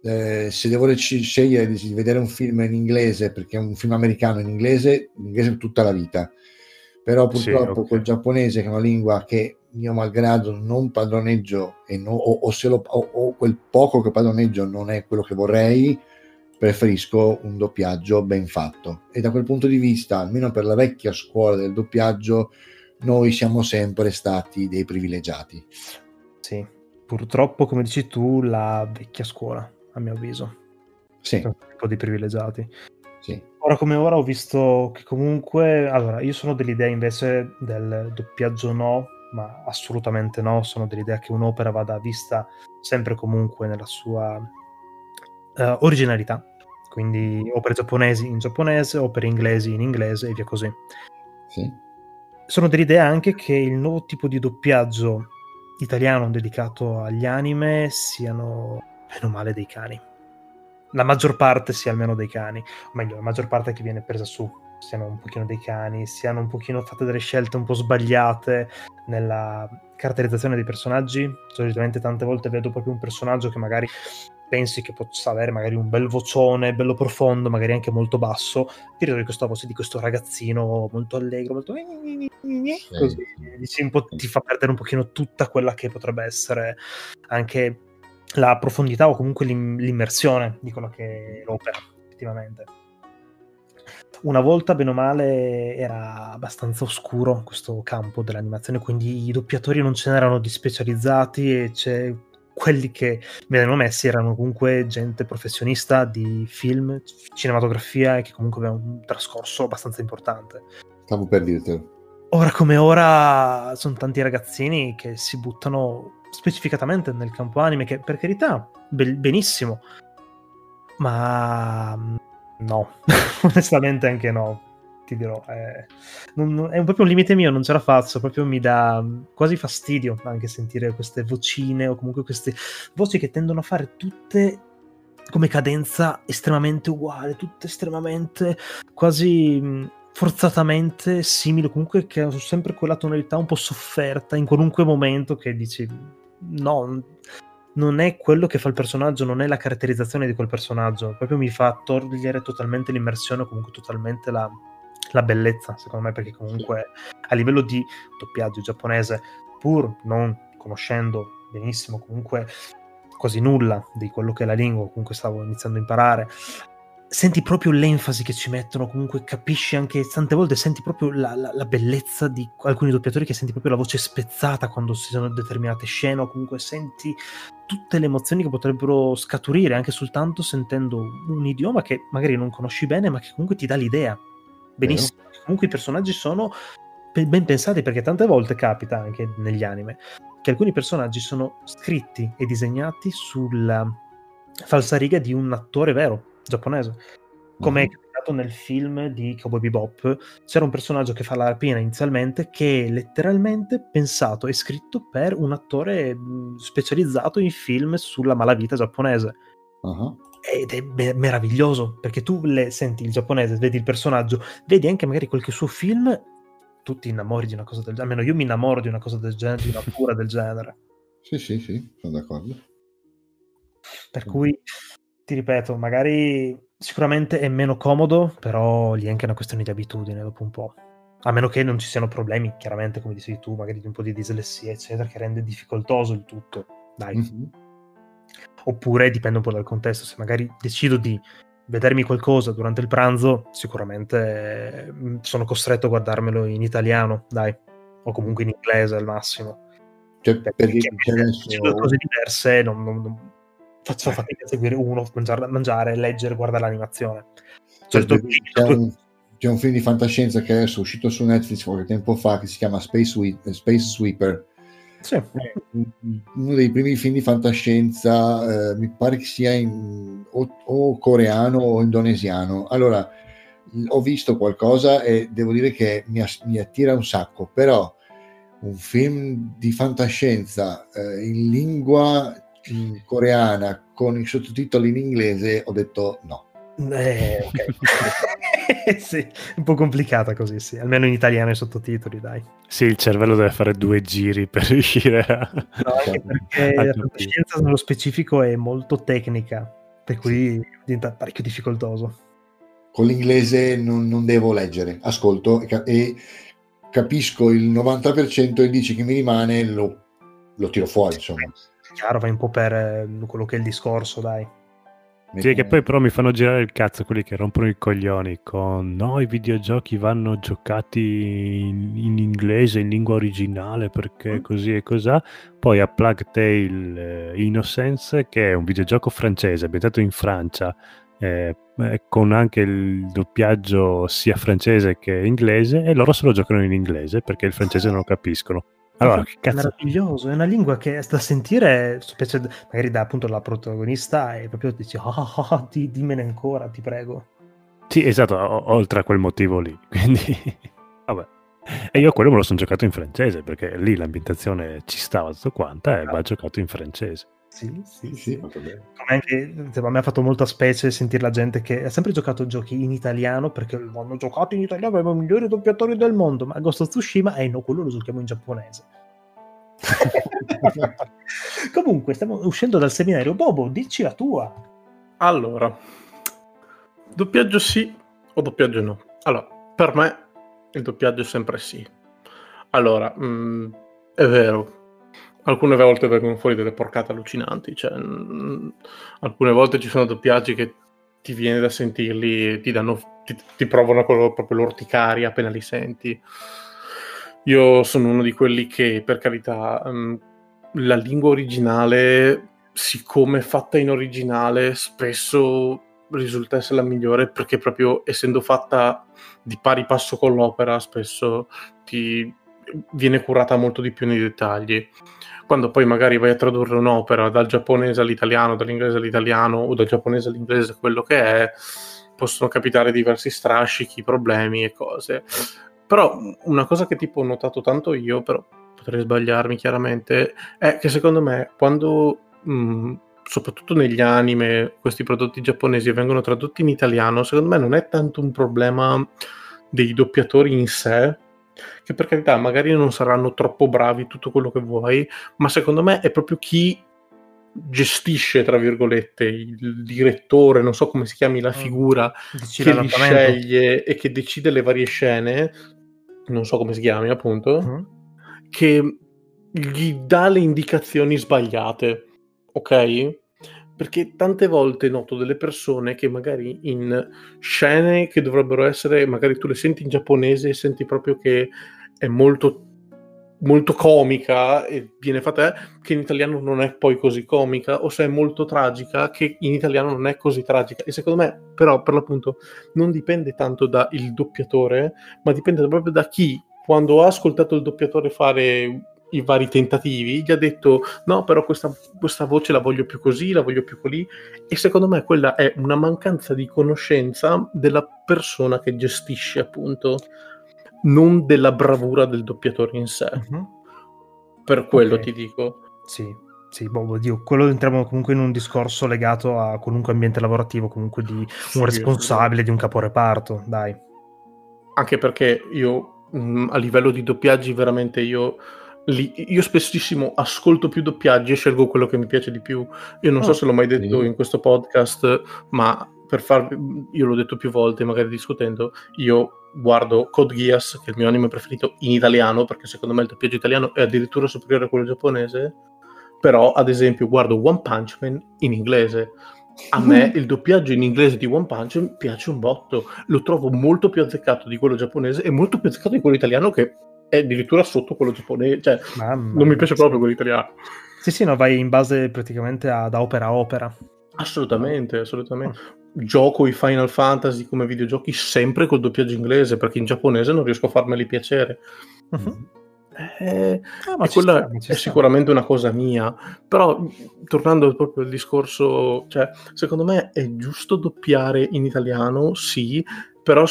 Eh, se devo scegliere di vedere un film in inglese, perché è un film americano in inglese, in inglese tutta la vita. Però purtroppo sì, okay. col giapponese, che è una lingua che mio malgrado non padroneggio no, o, o, se lo, o, o, quel poco che padroneggio non è quello che vorrei, preferisco un doppiaggio ben fatto. E da quel punto di vista, almeno per la vecchia scuola del doppiaggio, noi siamo sempre stati dei privilegiati. Sì, purtroppo, come dici tu, la vecchia scuola, a mio avviso. Sì. Un po' di privilegiati. Sì. Ora come ora ho visto che comunque, allora, io sono dell'idea invece del doppiaggio no, ma assolutamente no, sono dell'idea che un'opera vada vista sempre comunque nella sua uh, originalità, quindi opere giapponesi in giapponese, opere inglesi in inglese e via così. Sì. Sono dell'idea anche che il nuovo tipo di doppiaggio italiano dedicato agli anime siano meno male dei cani. La maggior parte sia almeno dei cani, o meglio, la maggior parte che viene presa su siano un pochino dei cani, siano un pochino fatte delle scelte un po' sbagliate nella caratterizzazione dei personaggi. Solitamente tante volte vedo proprio un personaggio che magari pensi che possa avere magari un bel vocione, bello profondo, magari anche molto basso, ti ritrovi questa voce di questo ragazzino molto allegro, molto così, dici, ti fa perdere un pochino tutta quella che potrebbe essere anche la profondità o comunque l'immersione di quello che è l'opera, effettivamente una volta, bene o male, era abbastanza oscuro questo campo dell'animazione, quindi i doppiatori non ce n'erano di specializzati e c'è quelli che venivano messi erano comunque gente professionista di film, cinematografia e che comunque aveva un trascorso abbastanza importante. Stavo per dirtelo. Ora come ora sono tanti ragazzini che si buttano specificatamente nel campo anime, che per carità, be- benissimo, ma No, onestamente anche no, ti dirò. È, non, è proprio un limite mio, non ce la faccio, proprio mi dà quasi fastidio anche sentire queste vocine o comunque queste voci che tendono a fare tutte come cadenza estremamente uguale, tutte estremamente quasi forzatamente simili, comunque che hanno sempre quella tonalità un po' sofferta in qualunque momento che dici no, non è quello che fa il personaggio, non è la caratterizzazione di quel personaggio, proprio mi fa togliere totalmente l'immersione, comunque totalmente la, la bellezza, secondo me, perché comunque a livello di doppiaggio giapponese, pur non conoscendo benissimo comunque quasi nulla di quello che è la lingua, comunque stavo iniziando a imparare, senti proprio l'enfasi che ci mettono, comunque capisci anche tante volte senti proprio la, la, la, bellezza di alcuni doppiatori che senti proprio la voce spezzata quando si sono determinate scene o comunque senti tutte le emozioni che potrebbero scaturire anche soltanto sentendo un idioma che magari non conosci bene ma che comunque ti dà l'idea. Benissimo. Vero. Comunque i personaggi sono ben pensati perché tante volte capita anche negli anime che alcuni personaggi sono scritti e disegnati sulla falsariga di un attore vero giapponese. Come è capitato nel film di Cowboy Bebop, c'era un personaggio che fa la rapina inizialmente che è letteralmente pensato e scritto per un attore specializzato in film sulla malavita giapponese. Uh-huh. Ed è meraviglioso perché tu le senti il giapponese, vedi il personaggio, vedi anche magari qualche suo film, tu ti innamori di una cosa del genere. Almeno io mi innamoro di una cosa del genere, di una cura del genere. Sì, sì, sì, sono d'accordo. Per cui, ti ripeto, magari sicuramente è meno comodo, però lì è anche una questione di abitudine dopo un po'. A meno che non ci siano problemi, chiaramente, come dicevi tu, magari di un po' di dislessia, eccetera, che rende difficoltoso il tutto. Dai. Mm-hmm. Oppure dipende un po' dal contesto. Se magari decido di vedermi qualcosa durante il pranzo, sicuramente mm, sono costretto a guardarmelo in italiano, dai. O comunque in inglese al massimo. Cioè, perché, perché adesso... due cose diverse non, non, non faccio fatica a seguire uno, mangiare, mangiare leggere, guardare l'animazione. Cioè, c'è, un, c'è, un, film di fantascienza che adesso è uscito su Netflix qualche tempo fa che si chiama Space, Sweep, Space Sweeper. Sì. Uno dei primi film di fantascienza, eh, mi pare che sia in, o, o, coreano o indonesiano. Allora, ho visto qualcosa e devo dire che mi, mi attira un sacco, però un film di fantascienza eh, in lingua in coreana con i sottotitoli in inglese, ho detto no. Eh, okay. sì, un po' complicata così, sì. Almeno in italiano i sottotitoli, dai. Sì, il cervello deve fare due giri per riuscire a... No, anche perché a la fantascienza nello specifico è molto tecnica, per cui diventa parecchio difficoltoso. Con l'inglese non, non devo leggere, ascolto e, e, capisco il 90% e dici che mi rimane lo, lo tiro fuori, insomma chiaro, vai un po' per eh, quello che è il discorso, dai. Sì, che poi però mi fanno girare il cazzo quelli che rompono i coglioni con no, i videogiochi vanno giocati in, in inglese, in lingua originale perché mm. così e così. Poi a Plague Tale eh, Innocence, che è un videogioco francese ambientato in Francia, eh, eh, con anche il doppiaggio sia francese che inglese, e loro se lo giocano in inglese perché il francese non lo capiscono. Allora, che cazzo? Meraviglioso, è una lingua che da sentire, specie magari da appunto la protagonista, e proprio dici, oh, oh, oh, di, dimmene ancora, ti prego. Sì, esatto, o- oltre a quel motivo lì, quindi, vabbè. E io quello me lo sono giocato in francese, perché lì l'ambientazione ci stava tutto quanta e va giocato in francese. Sì, sì, sì. Come anche, a me ha fatto molta specie sentire la gente che ha sempre giocato giochi in italiano perché hanno giocato in italiano, avevamo i migliori doppiatori del mondo, ma Ghost of Tsushima, eh no, quello lo giochiamo in giapponese. Comunque, stiamo uscendo dal seminario. Bobo, dici la tua. Allora, doppiaggio sì o doppiaggio no? Allora, per me il doppiaggio è sempre sì. Allora, mh, mm, è vero, alcune volte vengono fuori delle porcate allucinanti. Cioè, mh, alcune volte ci sono doppiaggi che ti viene da sentirli e ti, danno, ti, ti provano proprio l'orticaria appena li senti. Io sono uno di quelli che, per carità, um, la lingua originale, siccome fatta in originale, spesso risulta essere la migliore perché proprio essendo fatta di pari passo con l'opera, spesso ti viene curata molto di più nei dettagli quando poi magari vai a tradurre un'opera dal giapponese all'italiano, dall'inglese all'italiano o dal giapponese all'inglese, quello che è, possono capitare diversi strascichi, problemi e cose. Però una cosa che tipo ho notato tanto io, però potrei sbagliarmi chiaramente, è che secondo me quando mh, soprattutto negli anime questi prodotti giapponesi vengono tradotti in italiano, secondo me non è tanto un problema dei doppiatori in sé, che per carità magari non saranno troppo bravi tutto quello che vuoi, ma secondo me è proprio chi gestisce, tra virgolette, il direttore, non so come si chiami la mm. figura, Decide che li sceglie e che decide le varie scene, non so come si chiami appunto, mm. che gli dà le indicazioni sbagliate, ok? Perché tante volte noto delle persone che magari in scene che dovrebbero essere, magari tu le senti in giapponese e senti proprio che è molto molto comica e viene fatta che in italiano non è poi così comica o se è molto tragica che in italiano non è così tragica. E secondo me però per l'appunto non dipende tanto dal doppiatore ma dipende proprio da chi. Quando ha ascoltato il doppiatore fare i vari tentativi, gli ha detto no, però questa, questa, voce la voglio più così, la voglio più così e secondo me quella è una mancanza di conoscenza della persona che gestisce appunto, non della bravura del doppiatore in sé. Uh-huh. Per quello okay. ti dico. Sì, sì, boh, oddio, quello entriamo comunque in un discorso legato a qualunque ambiente lavorativo, comunque di un responsabile, di un caporeparto, dai. Anche perché io, mh, a livello di doppiaggi, veramente io lì, io spessissimo ascolto più doppiaggi e scelgo quello che mi piace di più. Io non oh, so se l'ho mai detto sì. in questo podcast, ma per farvi, io l'ho detto più volte, magari discutendo, io guardo Code Geass, che è il mio anime preferito, in italiano, perché secondo me il doppiaggio italiano è addirittura superiore a quello giapponese, però ad esempio guardo One Punch Man in inglese. A me il doppiaggio in inglese di One Punch Man piace un botto, lo trovo molto più azzeccato di quello giapponese e molto più azzeccato di quello italiano che è addirittura sotto quello giapponese, cioè Mamma non mi piace proprio quello italiano. Sì, sì, no, vai in base praticamente a, da opera a opera. Assolutamente, assolutamente. Oh. Gioco i Final Fantasy come videogiochi sempre col doppiaggio inglese perché in giapponese non riesco a farmeli piacere. Uh-huh. Eh, ah, ma quella sta, è sicuramente una cosa mia, però tornando proprio al discorso, cioè, secondo me è giusto doppiare in italiano, sì, però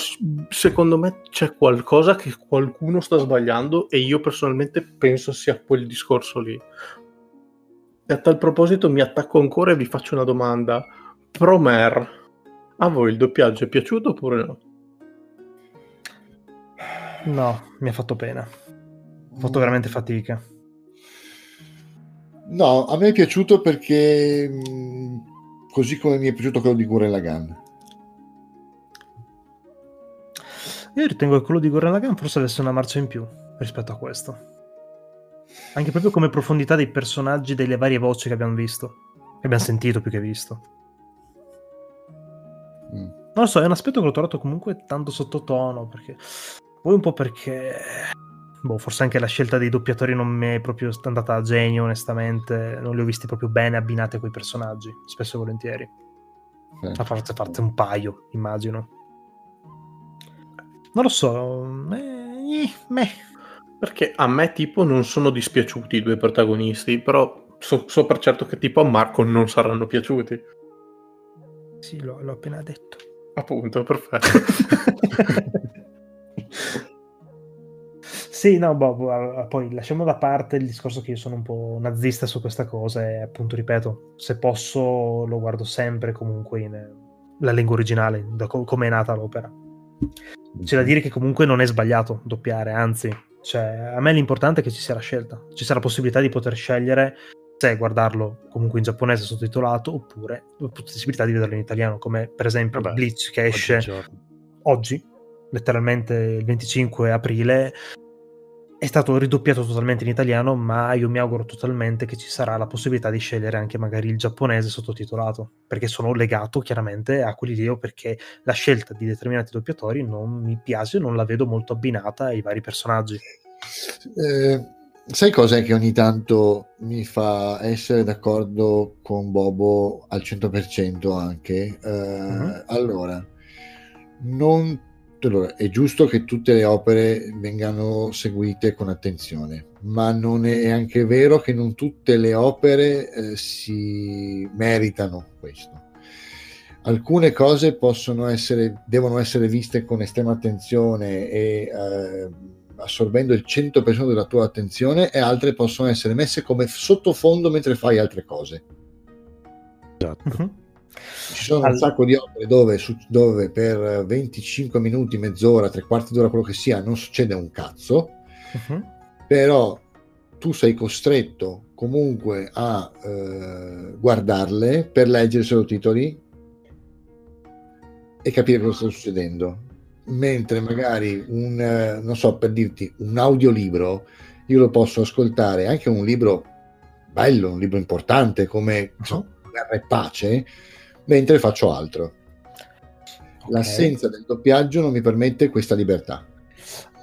secondo me c'è qualcosa che qualcuno sta sbagliando e io personalmente penso sia quel discorso lì. E a tal proposito mi attacco ancora e vi faccio una domanda. Promer, a voi il doppiaggio è piaciuto oppure no? No, mi ha fatto pena. Ho fatto veramente fatica. No, a me è piaciuto perché mm, così come mi è piaciuto quello di Gurren Lagann. Io ritengo che quello di Gurren Lagann forse avesse una marcia in più rispetto a questo. Anche proprio come profondità dei personaggi, delle varie voci che abbiamo visto. Che abbiamo sentito più che visto. Mm. Non lo so, è un aspetto che l'ho trovato comunque tanto sottotono, perché... Poi un po' perché... Boh, forse anche la scelta dei doppiatori non mi è proprio andata a genio, onestamente. Non li ho visti proprio bene abbinati a quei personaggi, spesso e volentieri. Eh. A forza parte un paio, immagino. Non lo so. Eh, meh, perché a me tipo non sono dispiaciuti i due protagonisti, però so, so per certo che tipo a Marco non saranno piaciuti. Sì, l'ho, l'ho appena detto. Appunto, perfetto. sì, no, boh, boh, poi lasciamo da parte il discorso che io sono un po' nazista su questa cosa e appunto, ripeto, se posso lo guardo sempre comunque in eh, la lingua originale, da co- come è nata l'opera. C'è da dire che comunque non è sbagliato doppiare, anzi, cioè, a me l'importante è che ci sia la scelta, ci sia la possibilità di poter scegliere se guardarlo comunque in giapponese sottotitolato oppure la possibilità di vederlo in italiano, come per esempio Vabbè, Bleach che esce oggi, letteralmente il 25 aprile, è stato ridoppiato totalmente in italiano, ma io mi auguro totalmente che ci sarà la possibilità di scegliere anche magari il giapponese sottotitolato, perché sono legato chiaramente a quelli lì perché la scelta di determinati doppiatori non mi piace, non la vedo molto abbinata ai vari personaggi. Eh, sai cos'è che ogni tanto mi fa essere d'accordo con Bobo al 100% anche? Eh, uh-huh. Allora, non allora, è giusto che tutte le opere vengano seguite con attenzione, ma non è anche vero che non tutte le opere eh, si meritano questo. Alcune cose possono essere, devono essere viste con estrema attenzione e eh, assorbendo il 100% della tua attenzione e altre possono essere messe come sottofondo mentre fai altre cose. Esatto. Uh-huh. Ci sono All... un sacco di opere dove, dove, per 25 minuti, mezz'ora, tre quarti d'ora, quello che sia, non succede un cazzo, uh-huh. però tu sei costretto comunque a eh, guardarle per leggere i sottotitoli e capire cosa sta succedendo. Mentre magari un, eh, non so, per dirti, un audiolibro, io lo posso ascoltare, anche un libro bello, un libro importante come uh-huh. Guerra e Pace, mentre faccio altro. Okay. L'assenza del doppiaggio non mi permette questa libertà.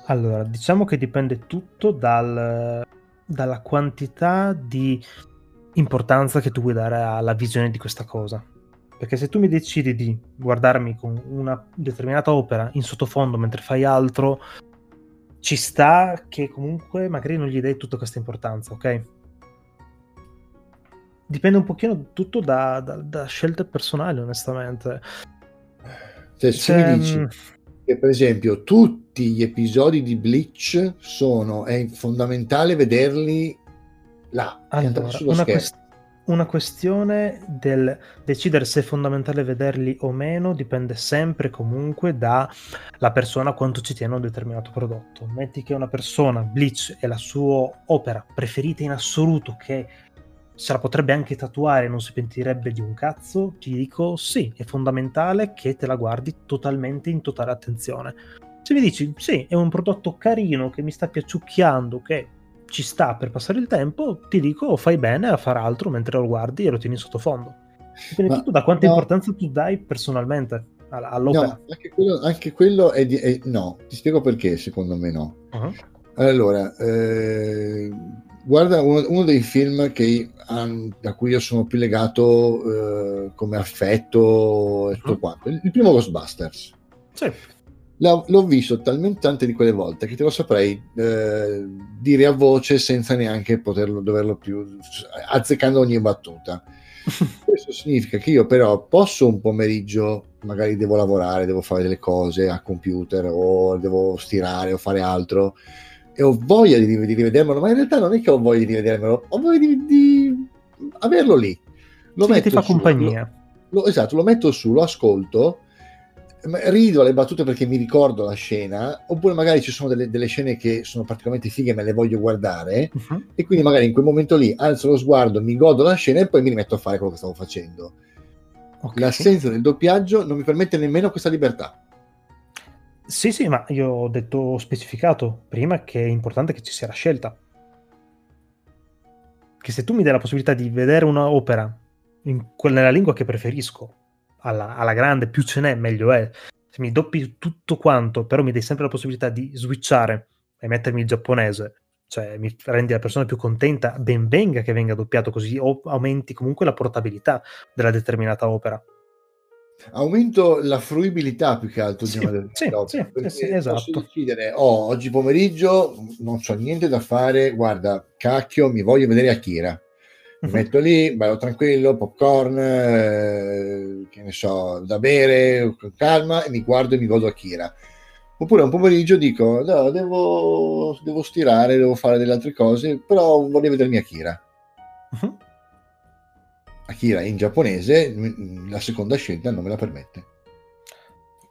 Allora, diciamo che dipende tutto dal, dalla quantità di importanza che tu vuoi dare alla visione di questa cosa. Perché se tu mi decidi di guardarmi con una determinata opera in sottofondo mentre fai altro, ci sta che comunque magari non gli dai tutta questa importanza, ok? Dipende un pochino tutto da, da, da scelte personali, onestamente. Cioè, se tu mi cioè, dici mm, che, per esempio, tutti gli episodi di Bleach sono, è fondamentale vederli là, allora, una, quest- una questione del decidere se è fondamentale vederli o meno dipende sempre comunque dalla persona quanto ci tiene un determinato prodotto. Metti che una persona, Bleach, è la sua opera preferita in assoluto, che se la potrebbe anche tatuare non si pentirebbe di un cazzo, ti dico sì, è fondamentale che te la guardi totalmente in totale attenzione. Se mi dici sì, è un prodotto carino che mi sta piaciucchiando, che ci sta per passare il tempo, ti dico fai bene a fare altro mentre lo guardi e lo tieni sottofondo. Dipende tutto da quanta no. importanza tu dai personalmente all'opera. No, anche quello, anche quello è, di, è, no, ti spiego perché secondo me no. Uh-huh. Allora, eh, guarda uno, uno, dei film che, a cui io sono più legato eh, come affetto e tutto uh-huh. quanto, il, il primo Ghostbusters. Sì l'ho visto talmente tante di quelle volte che te lo saprei eh, dire a voce senza neanche poterlo doverlo più azzeccando ogni battuta. Questo significa che io però posso un pomeriggio, magari devo lavorare, devo fare delle cose a computer o devo stirare o fare altro e ho voglia di, di rivedermelo, ma in realtà non è che ho voglia di rivedermelo, ho voglia di, di averlo lì. Lo sì, metto ti fa su, compagnia. Lo, lo, esatto, lo metto su, lo ascolto rido alle battute perché mi ricordo la scena, oppure magari ci sono delle, delle scene che sono particolarmente fighe e me le voglio guardare, uh-huh. e quindi magari in quel momento lì alzo lo sguardo, mi godo la scena e poi mi rimetto a fare quello che stavo facendo. Okay. L'assenza del doppiaggio non mi permette nemmeno questa libertà. Sì, sì, ma io ho detto, ho specificato prima che è importante che ci sia la scelta. Che se tu mi dai la possibilità di vedere un'opera nella lingua che preferisco, alla, alla grande, più ce n'è, meglio è. Se mi doppi tutto quanto, però mi dai sempre la possibilità di switchare e mettermi il giapponese, cioè mi rendi la persona più contenta, ben venga che venga doppiato così, o aumenti comunque la portabilità della determinata opera. Aumento la fruibilità più che altro sì, di sì, sì, sì, sì, esatto. decidere, oh, oggi pomeriggio non so niente da fare, guarda, cacchio, mi voglio vedere Akira mi metto lì, bello tranquillo, popcorn, eh, che ne so, da bere, con calma, e mi guardo e mi godo Akira. Oppure un pomeriggio dico, no, devo, devo stirare, devo fare delle altre cose, però voglio vedermi Akira. Uh-huh. Akira in giapponese, la seconda scelta non me la permette.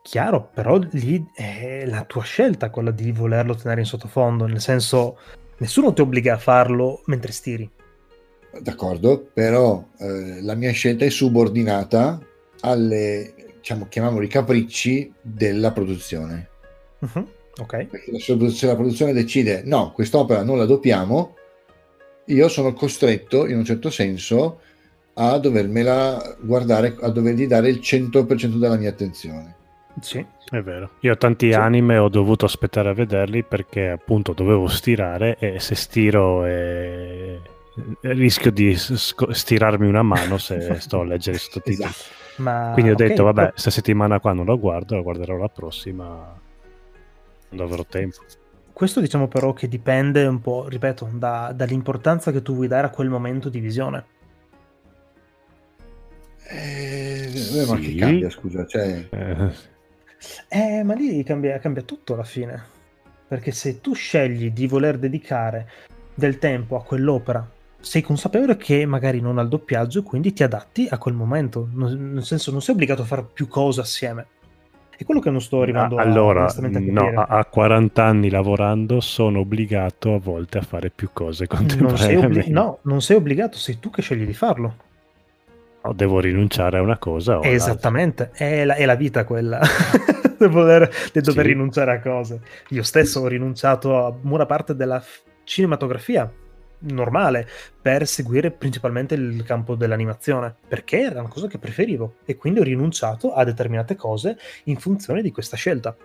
Chiaro, però lì è la tua scelta quella di volerlo tenere in sottofondo, nel senso nessuno ti obbliga a farlo mentre stiri. D'accordo, però eh, la mia scelta è subordinata alle, diciamo, chiamiamoli capricci della produzione. Uh-huh. Ok. Perché se la produzione decide no, quest'opera non la doppiamo, io sono costretto in un certo senso a dovermela guardare, a dovergli dare il 100% della mia attenzione. Sì, è vero. Io ho tanti sì. anime ho dovuto aspettare a vederli perché appunto dovevo stirare e se stiro e rischio di stirarmi una mano se sto a leggere i sottotitoli. Esatto. Ma, Quindi ho okay, detto, vabbè, questa settimana qua non la guardo, la guarderò la prossima quando avrò tempo. Questo diciamo però che dipende un po', ripeto, da, dall'importanza che tu vuoi dare a quel momento di visione. Eh, sì. ma che cambia, scusa? Cioè... Eh. eh, ma lì cambia, cambia tutto alla fine. Perché se tu scegli di voler dedicare del tempo a quell'opera sei consapevole che magari non ha il doppiaggio e quindi ti adatti a quel momento, nel senso non sei obbligato a fare più cose assieme. È quello che non sto arrivando allora, a, no, a 40 anni lavorando sono obbligato a volte a fare più cose contemporaneamente. Non obbli- no, non sei obbligato, sei tu che scegli di farlo. No, devo rinunciare a una cosa. Esattamente, è la, è la, vita quella. di, voler, di dover sì. rinunciare a cose. Io stesso ho rinunciato a buona parte della cinematografia normale per seguire principalmente il campo dell'animazione perché era una cosa che preferivo e quindi ho rinunciato a determinate cose in funzione di questa scelta.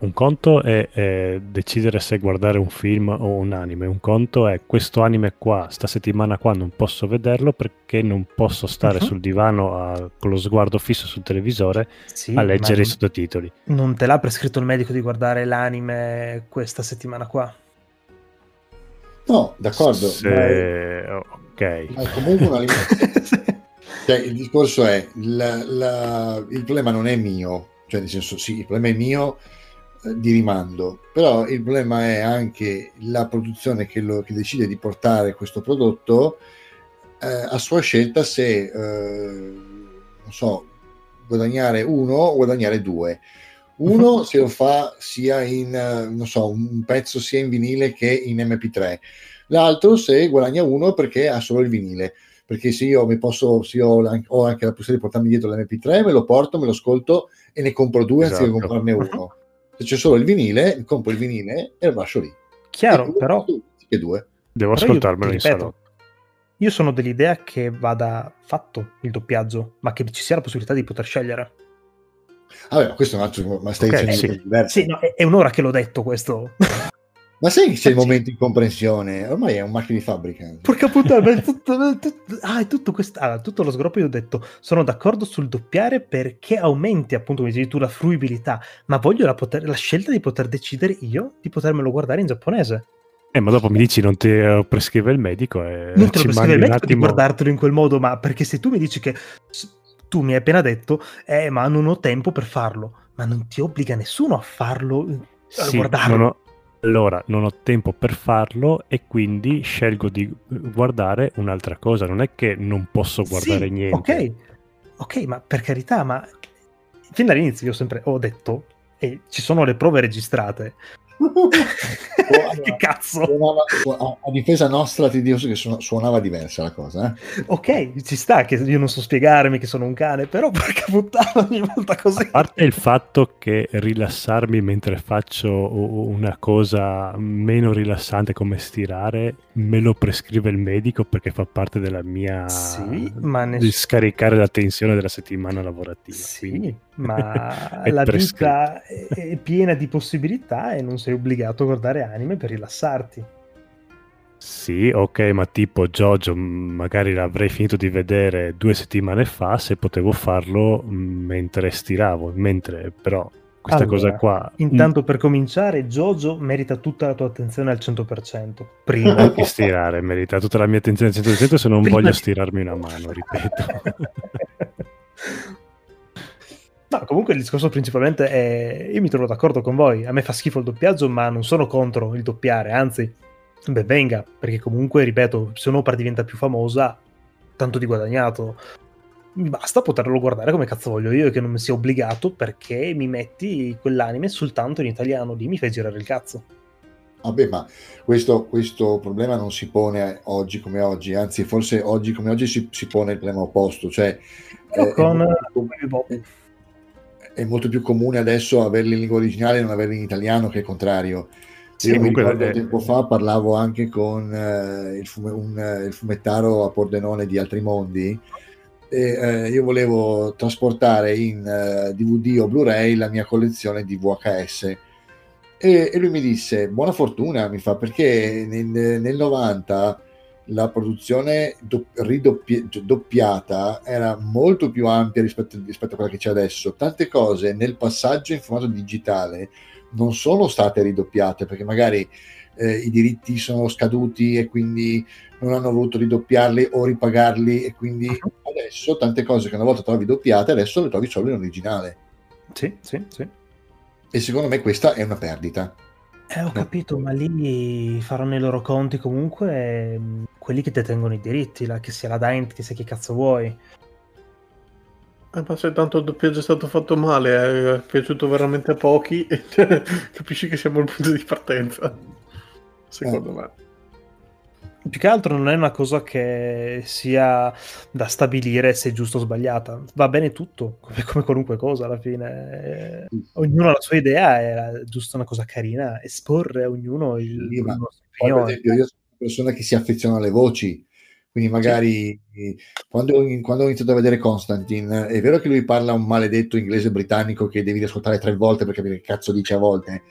Un conto è, è, decidere se guardare un film o un anime, un conto è questo anime qua, sta settimana qua non posso vederlo perché non posso stare uh-huh. sul divano a, con lo sguardo fisso sul televisore sì, a leggere i sottotitoli. Non te l'ha prescritto il medico di guardare l'anime questa settimana qua? No, d'accordo. Se... È... Ok. Ma comunque una limitazione. cioè, il discorso è, la, la, il problema non è mio, cioè nel senso sì, il problema è mio di rimando, però il problema è anche la produzione che, lo, che decide di portare questo prodotto eh, a sua scelta se, eh, non so, guadagnare uno o guadagnare due. Uno se lo fa sia in, non so, un pezzo sia in vinile che in MP3. L'altro se guadagna uno perché ha solo il vinile. Perché se io mi posso, se ho anche la possibilità di portarmi dietro l'MP3, me lo porto, me lo ascolto e ne compro due esatto. anziché comprarne uno. Se c'è solo il vinile, compro il vinile e lo lascio lì. Chiaro, e però... E due. Devo però ascoltarmelo io, in salotto. Io sono dell'idea che vada fatto il doppiaggio, ma che ci sia la possibilità di poter scegliere. Vabbè, questo è un altro, ma stai okay, dicendo sì. diverso. Sì, no, è, è, un'ora che l'ho detto questo. Ma sai che c'è il momento di comprensione? Ormai è un macchina di fabbrica. Porca puttana, è tutto, tutto, ah, è tutto, questo, ah, tutto lo sgroppo io ho detto, sono d'accordo sul doppiare perché aumenti appunto, come dici tu, la fruibilità, ma voglio la, poter, la scelta di poter decidere io di potermelo guardare in giapponese. Eh, ma dopo mi dici non ti eh, prescrive il medico e Non te lo prescrive il medico attimo... di guardartelo in quel modo, ma perché se tu mi dici che tu mi hai appena detto, eh, ma non ho tempo per farlo, ma non ti obbliga nessuno a farlo, a sì, guardarlo. Non ho... Allora, non ho tempo per farlo e quindi scelgo di guardare un'altra cosa. Non è che non posso guardare sì, niente. Ok, ok, ma per carità, ma fin dall'inizio io sempre ho detto, e ci sono le prove registrate, allora, che cazzo? Suonava, a, a, difesa nostra ti dico che suonava diversa la cosa. Eh? Ok, ci sta che io non so spiegarmi che sono un cane, però porca puttana ogni volta così. A parte il fatto che rilassarmi mentre faccio una cosa meno rilassante come stirare, me lo prescrive il medico perché fa parte della mia... Sì, ma ness- di scaricare la tensione della settimana lavorativa. Sì, quindi... ma la vita è piena di possibilità e non sei obbligato a guardare anime per rilassarti. Sì, ok, ma tipo Jojo magari l'avrei finito di vedere due settimane fa se potevo farlo mentre stiravo, mentre però questa allora, cosa qua... Intanto per cominciare, Jojo merita tutta la tua attenzione al 100%. Prima. Anche stirare merita tutta la mia attenzione al 100% se non Prima voglio stirarmi una mano, ripeto. No, comunque il discorso principalmente è... Io mi trovo d'accordo con voi, a me fa schifo il doppiaggio, ma non sono contro il doppiare, anzi, beh venga, perché comunque, ripeto, se un'opera diventa più famosa, tanto di guadagnato. Mi basta poterlo guardare come cazzo voglio io e che non mi sia obbligato perché mi metti quell'anime soltanto in italiano, lì mi fai girare il cazzo. Vabbè, ma questo, questo, problema non si pone oggi come oggi, anzi forse oggi come oggi si, si pone il problema opposto, cioè... Eh, con... È, è molto più comune adesso averli in lingua originale e non averli in italiano che il contrario. Sì, Io mi ricordo è... tempo fa parlavo anche con eh, il, fume, un, eh, il, fumettaro a Pordenone di Altri Mondi e eh, io volevo trasportare in eh, DVD o Blu-ray la mia collezione di VHS e, e lui mi disse buona fortuna mi fa perché nel, nel 90 la produzione ridoppiata era molto più ampia rispetto, rispetto, a quella che c'è adesso. Tante cose nel passaggio in formato digitale non sono state ridoppiate perché magari eh, i diritti sono scaduti e quindi non hanno voluto ridoppiarli o ripagarli e quindi adesso tante cose che una volta trovi doppiate adesso le trovi solo in originale. Sì, sì, sì. E secondo me questa è una perdita. Eh, ho capito, ma lì faranno i loro conti comunque mm, quelli che detengono i diritti, la, che sia la Dint, che sia chi cazzo vuoi. Eh, ma se tanto il doppiaggio è stato fatto male, è piaciuto veramente a pochi, capisci che siamo al punto di partenza, secondo eh. me più che altro non è una cosa che sia da stabilire se è giusto o sbagliata. Va bene tutto, come, come qualunque cosa alla fine. Ognuno ha la sua idea, è giusto una cosa carina, esporre a ognuno il, sì, il nostro poi, per esempio, io persona che si affeziona alle voci, quindi magari sì. quando, quando, ho iniziato a vedere Constantine, è vero che lui parla un maledetto inglese britannico che devi ascoltare tre volte per capire che cazzo dice a volte,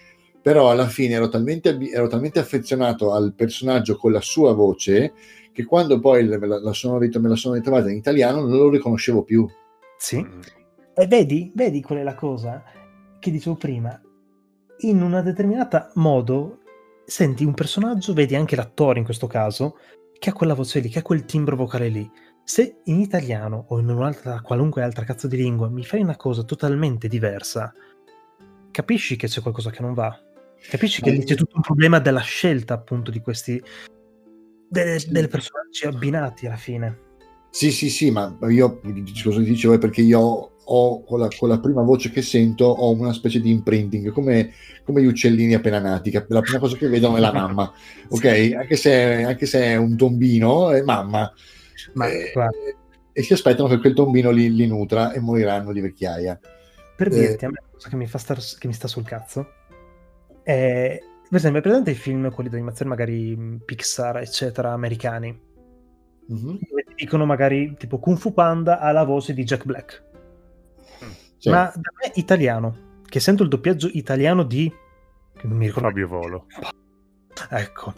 però alla fine ero talmente, ero talmente affezionato al personaggio con la sua voce che quando poi me la, la sono, me la sono ritrovata in italiano non lo riconoscevo più. Sì. E vedi, vedi qual è la cosa che dicevo prima. In una determinata modo senti un personaggio, vedi anche l'attore in questo caso, che ha quella voce lì, che ha quel timbro vocale lì. Se in italiano o in un'altra, qualunque altra cazzo di lingua mi fai una cosa totalmente diversa, capisci che c'è qualcosa che non va. Capisci che lì c'è tutto un problema della scelta appunto di questi delle, delle personaggi abbinati alla fine. Sì, sì, sì, ma io cosa dicevo è perché io ho con la, con la, prima voce che sento ho una specie di imprinting, come, come gli uccellini appena nati, che la prima cosa che vedono è la mamma, ok? Anche se, anche se è un tombino, è mamma. Ma, eh, e si aspettano che quel tombino li, li, nutra e moriranno di vecchiaia. Per eh, dirti, a me cosa che mi, fa star, che mi sta sul cazzo è, per esempio, è presente i film, quelli di animazione magari Pixar, eccetera, americani, mm-hmm. dicono magari tipo Kung Fu Panda ha la voce di Jack Black. Sì. Ma da me italiano, che sento il doppiaggio italiano di... Che non mi ricordo. Fabio Volo. Ecco.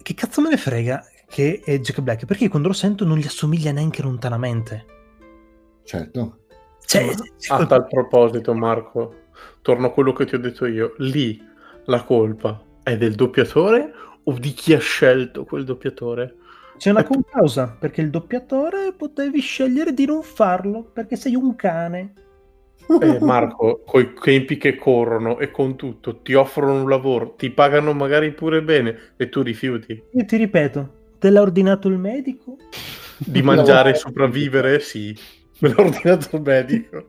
Che cazzo me ne frega che è Jack Black? Perché quando lo sento non gli assomiglia neanche lontanamente. Certo. Cioè, a tal proposito, Marco, torno a quello che ti ho detto io. Lì la colpa è del doppiatore o di chi ha scelto quel doppiatore? C'è una concausa, perché il doppiatore potevi scegliere di non farlo, perché sei un cane. Eh, Marco, con i tempi che corrono e con tutto, ti offrono un lavoro, ti pagano magari pure bene e tu rifiuti. Io ti ripeto, te l'ha ordinato il medico? Di mangiare e sopravvivere, sì. Me l'ha ordinato il medico.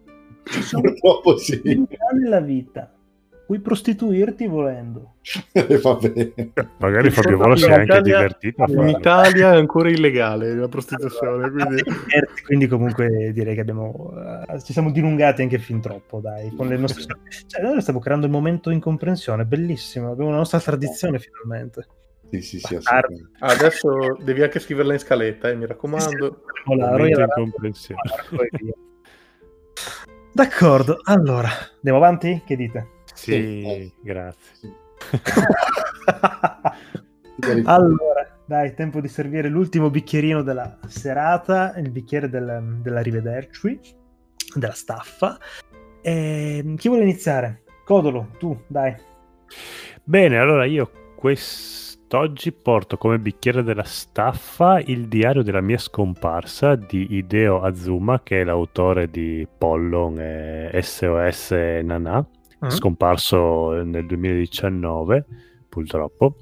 Purtroppo sì. Nella vita puoi prostituirti volendo. Va bene. Magari Fabio Volo si è anche Italia, divertito. In Italia è ancora illegale la prostituzione. Quindi... quindi comunque direi che abbiamo, uh, ci siamo dilungati anche fin troppo, dai. Con le nostre... cioè, noi stiamo creando il momento incomprensione, bellissimo. Abbiamo una nostra tradizione finalmente. Sì, sì, sì, Adesso devi anche scriverla in scaletta, eh, mi raccomando. Momento incomprensione. D'accordo, allora, andiamo avanti? Che dite? Sì, grazie. allora, dai, tempo di servire l'ultimo bicchierino della serata, il bicchiere del, dell'arrivederci, della staffa. E, ehm, chi vuole iniziare? Codolo, tu, dai. Bene, allora io quest'oggi porto come bicchiere della staffa il diario della mia scomparsa di Hideo Azuma, che è l'autore di Pollon e SOS Nana mm. scomparso nel 2019 purtroppo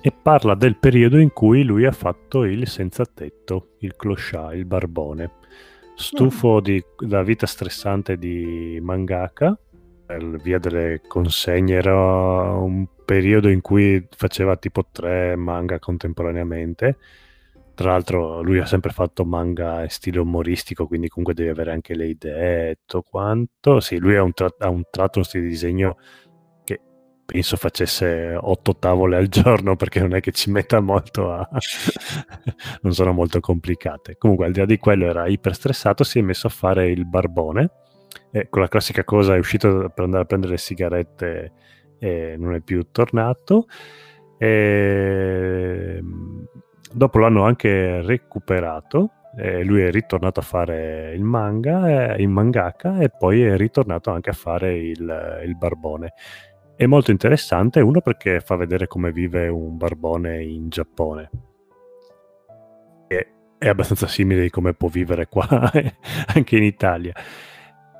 e parla del periodo in cui lui ha fatto il senza tetto, il clochard, il barbone. Stufo mm. di, della vita stressante di mangaka, per via delle consegne, era un periodo in cui faceva tipo tre manga contemporaneamente tra l'altro lui ha sempre fatto manga in stile umoristico, quindi comunque devi avere anche le idee e tutto quanto. Sì, lui ha un, tra- ha un tratto, uno stile di disegno che penso facesse otto tavole al giorno, perché non è che ci metta molto a... non sono molto complicate. Comunque al di là di quello era iper stressato, si è messo a fare il barbone. E con la classica cosa è uscito per andare a prendere le sigarette e non è più tornato. E dopo l'hanno anche recuperato. Eh, lui è ritornato a fare il manga, eh, il mangaka, e poi è ritornato anche a fare il, il barbone. È molto interessante, uno perché fa vedere come vive un barbone in Giappone. E è abbastanza simile di come può vivere qua anche in Italia.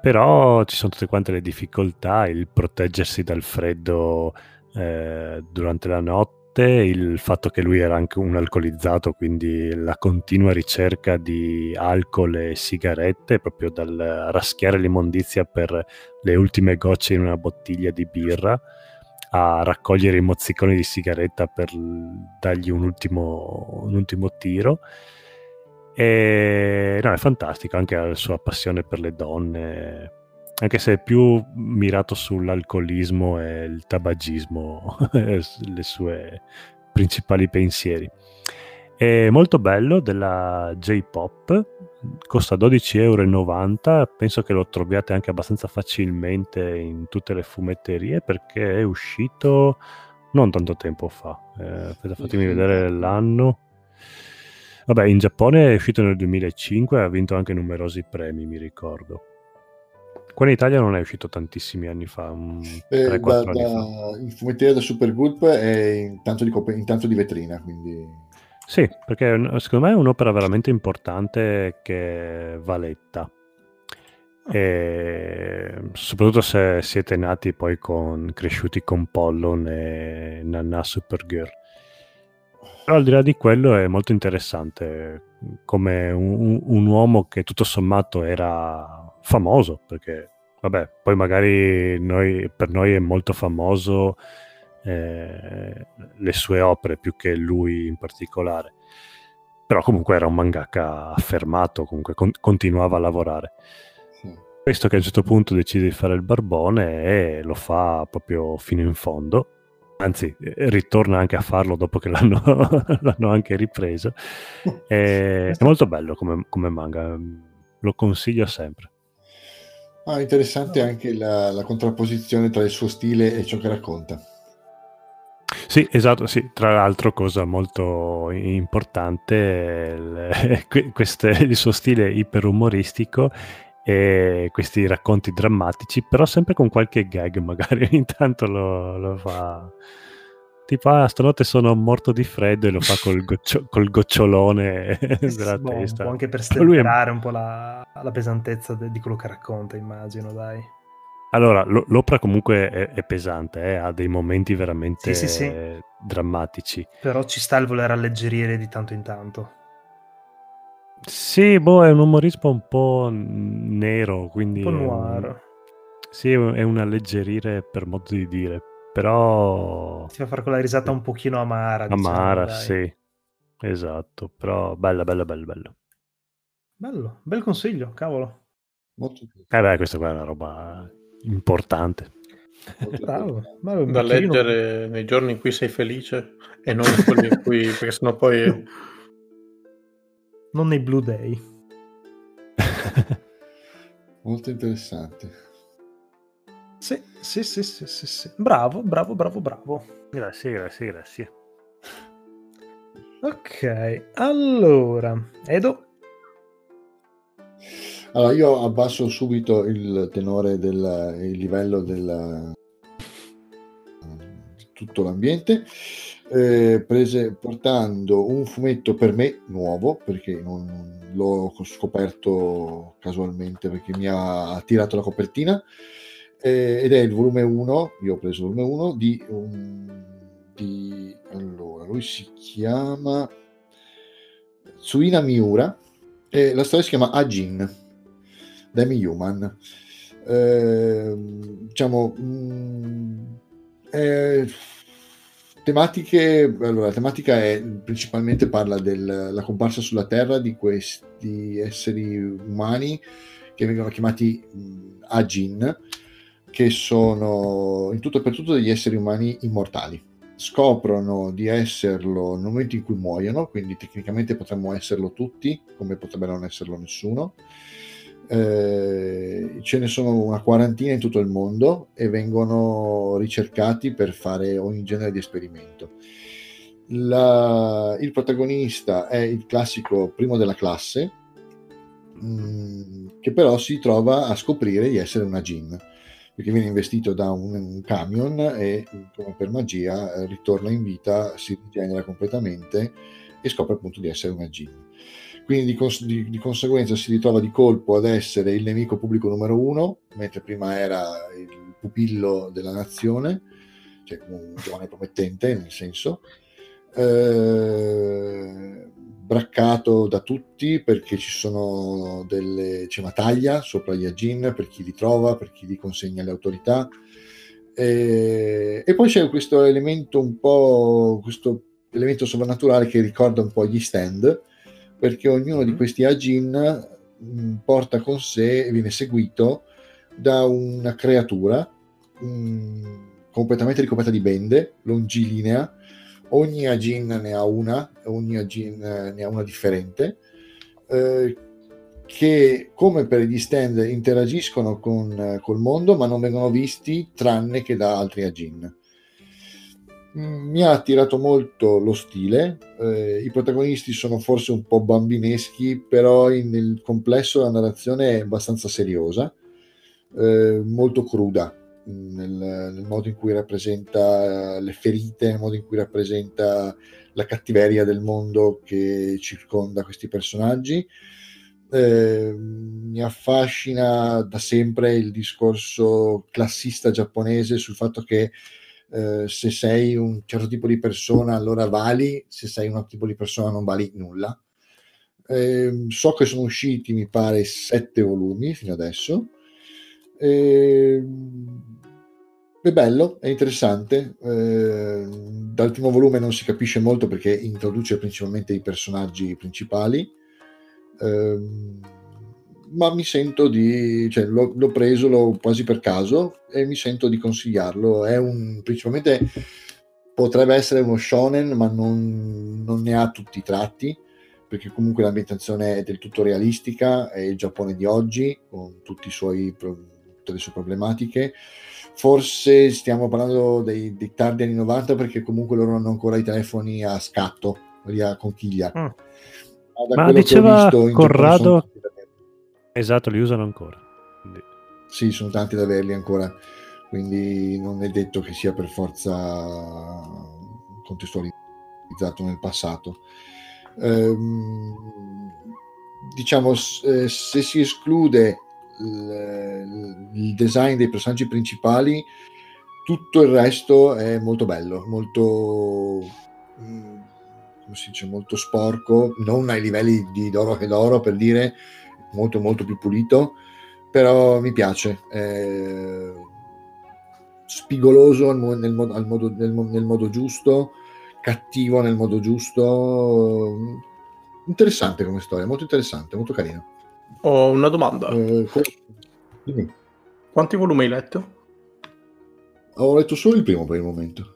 Però ci sono tutte quante le difficoltà, il proteggersi dal freddo eh, durante la notte parte il fatto che lui era anche un alcolizzato, quindi la continua ricerca di alcol e sigarette, proprio dal raschiare l'immondizia per le ultime gocce in una bottiglia di birra, a raccogliere i mozziconi di sigaretta per dargli un ultimo, un ultimo tiro. E no, è fantastico anche la sua passione per le donne anche se è più mirato sull'alcolismo e il tabagismo, le sue principali pensieri. È molto bello della J-Pop, costa 12,90 euro, penso che lo troviate anche abbastanza facilmente in tutte le fumetterie perché è uscito non tanto tempo fa. Eh, fatemi vedere l'anno. Vabbè, in Giappone è uscito nel 2005 e ha vinto anche numerosi premi, mi ricordo. Qua in Italia non è uscito tantissimi anni fa, eh, 3, da, anni da, fa. Il fumettiere da Super Gulp è intanto di, intanto di vetrina, quindi... Sì, perché secondo me è un'opera veramente importante che va letta. E soprattutto se siete nati poi con cresciuti con Pollon e Nanna Supergirl. Però al di là di quello è molto interessante come un, un uomo che tutto sommato era famoso, perché vabbè, poi magari noi, per noi è molto famoso eh, le sue opere più che lui in particolare. Però comunque era un mangaka affermato, comunque con- continuava a lavorare. Questo che a un certo punto decide di fare il barbone e lo fa proprio fino in fondo. Anzi, ritorna anche a farlo dopo che l'hanno, l'hanno anche ripreso. E, è molto bello come, come manga, lo consiglio sempre. Ah, interessante anche la, la, contrapposizione tra il suo stile e ciò che racconta. Sì, esatto, sì. Tra l'altro, cosa molto importante, il, questo, il suo stile iperumoristico e questi racconti drammatici, però sempre con qualche gag, magari ogni tanto lo, lo fa. Tipo, ah, stanotte sono morto di freddo e lo fa col, goccio, col gocciolone della boh, testa. Anche per stemperare è... un po' la, la pesantezza de, di quello che racconta, immagino, dai. Allora, l'opera comunque è, è pesante, eh? ha dei momenti veramente sì, sì, sì. drammatici. Però ci sta il voler alleggerire di tanto in tanto. Sì, boh, è un umorismo un po' nero, quindi... Un po' noir. Sì, è un alleggerire per modo di dire, però... Ti fa fare quella risata un pochino amara. Amara, diciamo, sì. Esatto, però bella, bella, bella, bella. Bello, bel consiglio, cavolo. Molto Eh beh, questa qua è una roba importante. Bravo, bravo, da leggere nei giorni in cui sei felice e non in quelli in cui... perché sennò poi... non nei Blue Day. Molto interessante. Sì, sì, sì, sì, sì, sì. Bravo, bravo, bravo, bravo. Grazie, grazie, grazie. Ok, allora, Edo. Allora, io abbasso subito il tenore del il livello del, di tutto l'ambiente eh, prese, portando un fumetto per me nuovo, perché non l'ho scoperto casualmente perché mi ha tirato la copertina, eh, ed è il volume 1, io ho preso il volume 1 di, um, di allora, lui si chiama Tsuina Miura e la storia si chiama Ajin, Demi Human. Eh, diciamo, mh, mm, è tematiche, allora, la tematica è principalmente parla della comparsa sulla Terra di questi esseri umani che vengono chiamati mh, Ajin, che sono in tutto e per tutto degli esseri umani immortali. Scoprono di esserlo nel momento in cui muoiono, quindi tecnicamente potremmo esserlo tutti, come potrebbe non esserlo nessuno eh, ce ne sono una quarantina in tutto il mondo e vengono ricercati per fare ogni genere di esperimento. La, il protagonista è il classico primo della classe, mh, mm, che però si trova a scoprire di essere una Jin, perché viene investito da un, un camion e, come per magia, ritorna in vita, si rigenera completamente e scopre appunto di essere una Jin quindi di, cons- di, di, conseguenza si ritrova di colpo ad essere il nemico pubblico numero uno, mentre prima era il pupillo della nazione, cioè un giovane promettente nel senso, eh, braccato da tutti perché ci sono delle, c'è una taglia sopra gli agin per chi li trova, per chi li consegna alle autorità. E, e poi c'è questo elemento un po', questo elemento sovrannaturale che ricorda un po' gli stand, perché ognuno di mm-hmm. questi Ajin mm, porta con sé e viene seguito da una creatura mh, mm, completamente ricoperta di bende, longilinea. Ogni Ajin ne ha una, ogni Ajin ne ha una differente, eh, che come per gli stand interagiscono con eh, col mondo, ma non vengono visti tranne che da altri Ajin. Mm, mi ha attirato molto lo stile, eh, i protagonisti sono forse un po' bambineschi, però in, nel complesso la narrazione è abbastanza seriosa, eh, molto cruda nel, nel, modo in cui rappresenta le ferite, nel modo in cui rappresenta la cattiveria del mondo che circonda questi personaggi. Eh, mi affascina da sempre il discorso classista giapponese sul fatto che eh, se sei un certo tipo di persona allora vali, se sei un altro tipo di persona non vali nulla. Eh, so che sono usciti, mi pare, sette volumi fino adesso. Eh, è bello, è interessante. Eh, dal primo volume non si capisce molto perché introduce principalmente i personaggi principali. Eh, ma mi sento di, cioè, l'ho, l'ho preso l'ho quasi per caso e mi sento di consigliarlo. È un, principalmente potrebbe essere uno shonen, ma non, non ne ha tutti i tratti, perché comunque l'ambientazione è del tutto realistica, è il Giappone di oggi, con suoi, tutte le sue problematiche. Forse stiamo parlando dei, dei, tardi anni 90 perché comunque loro hanno ancora i telefoni a scatto, lì a conchiglia. Mm. Ma, ma diceva Corrado Esatto, li usano ancora. Quindi... Sì, sono tanti ad averli ancora, quindi non è detto che sia per forza contestualizzato nel passato. Ehm, diciamo, eh, se si esclude il, il design dei personaggi principali, tutto il resto è molto bello, molto mm, come si dice, molto sporco, non ai livelli di Doro che Doro per dire, molto molto più pulito, però mi piace. Eh, spigoloso nel, nel, modo, nel, nel, modo, giusto, cattivo nel modo giusto. Interessante come storia, molto interessante, molto carino. Ho una domanda. Eh, Quanti volumi hai letto? Ho letto solo il primo per il momento.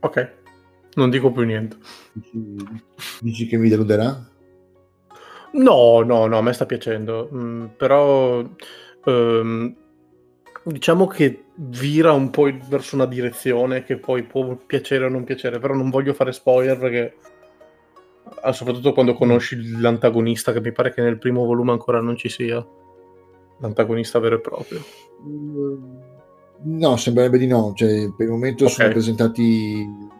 Ok, non dico più niente. Dici, dici che mi deluderà? No, no, no, a me sta piacendo, mm, però ehm, diciamo che vira un po' verso una direzione che poi può piacere o non piacere, però non voglio fare spoiler perché soprattutto quando conosci l'antagonista, che mi pare che nel primo volume ancora non ci sia, l'antagonista vero e proprio. Mm, no, sembrerebbe di no, cioè per il momento okay. sono presentati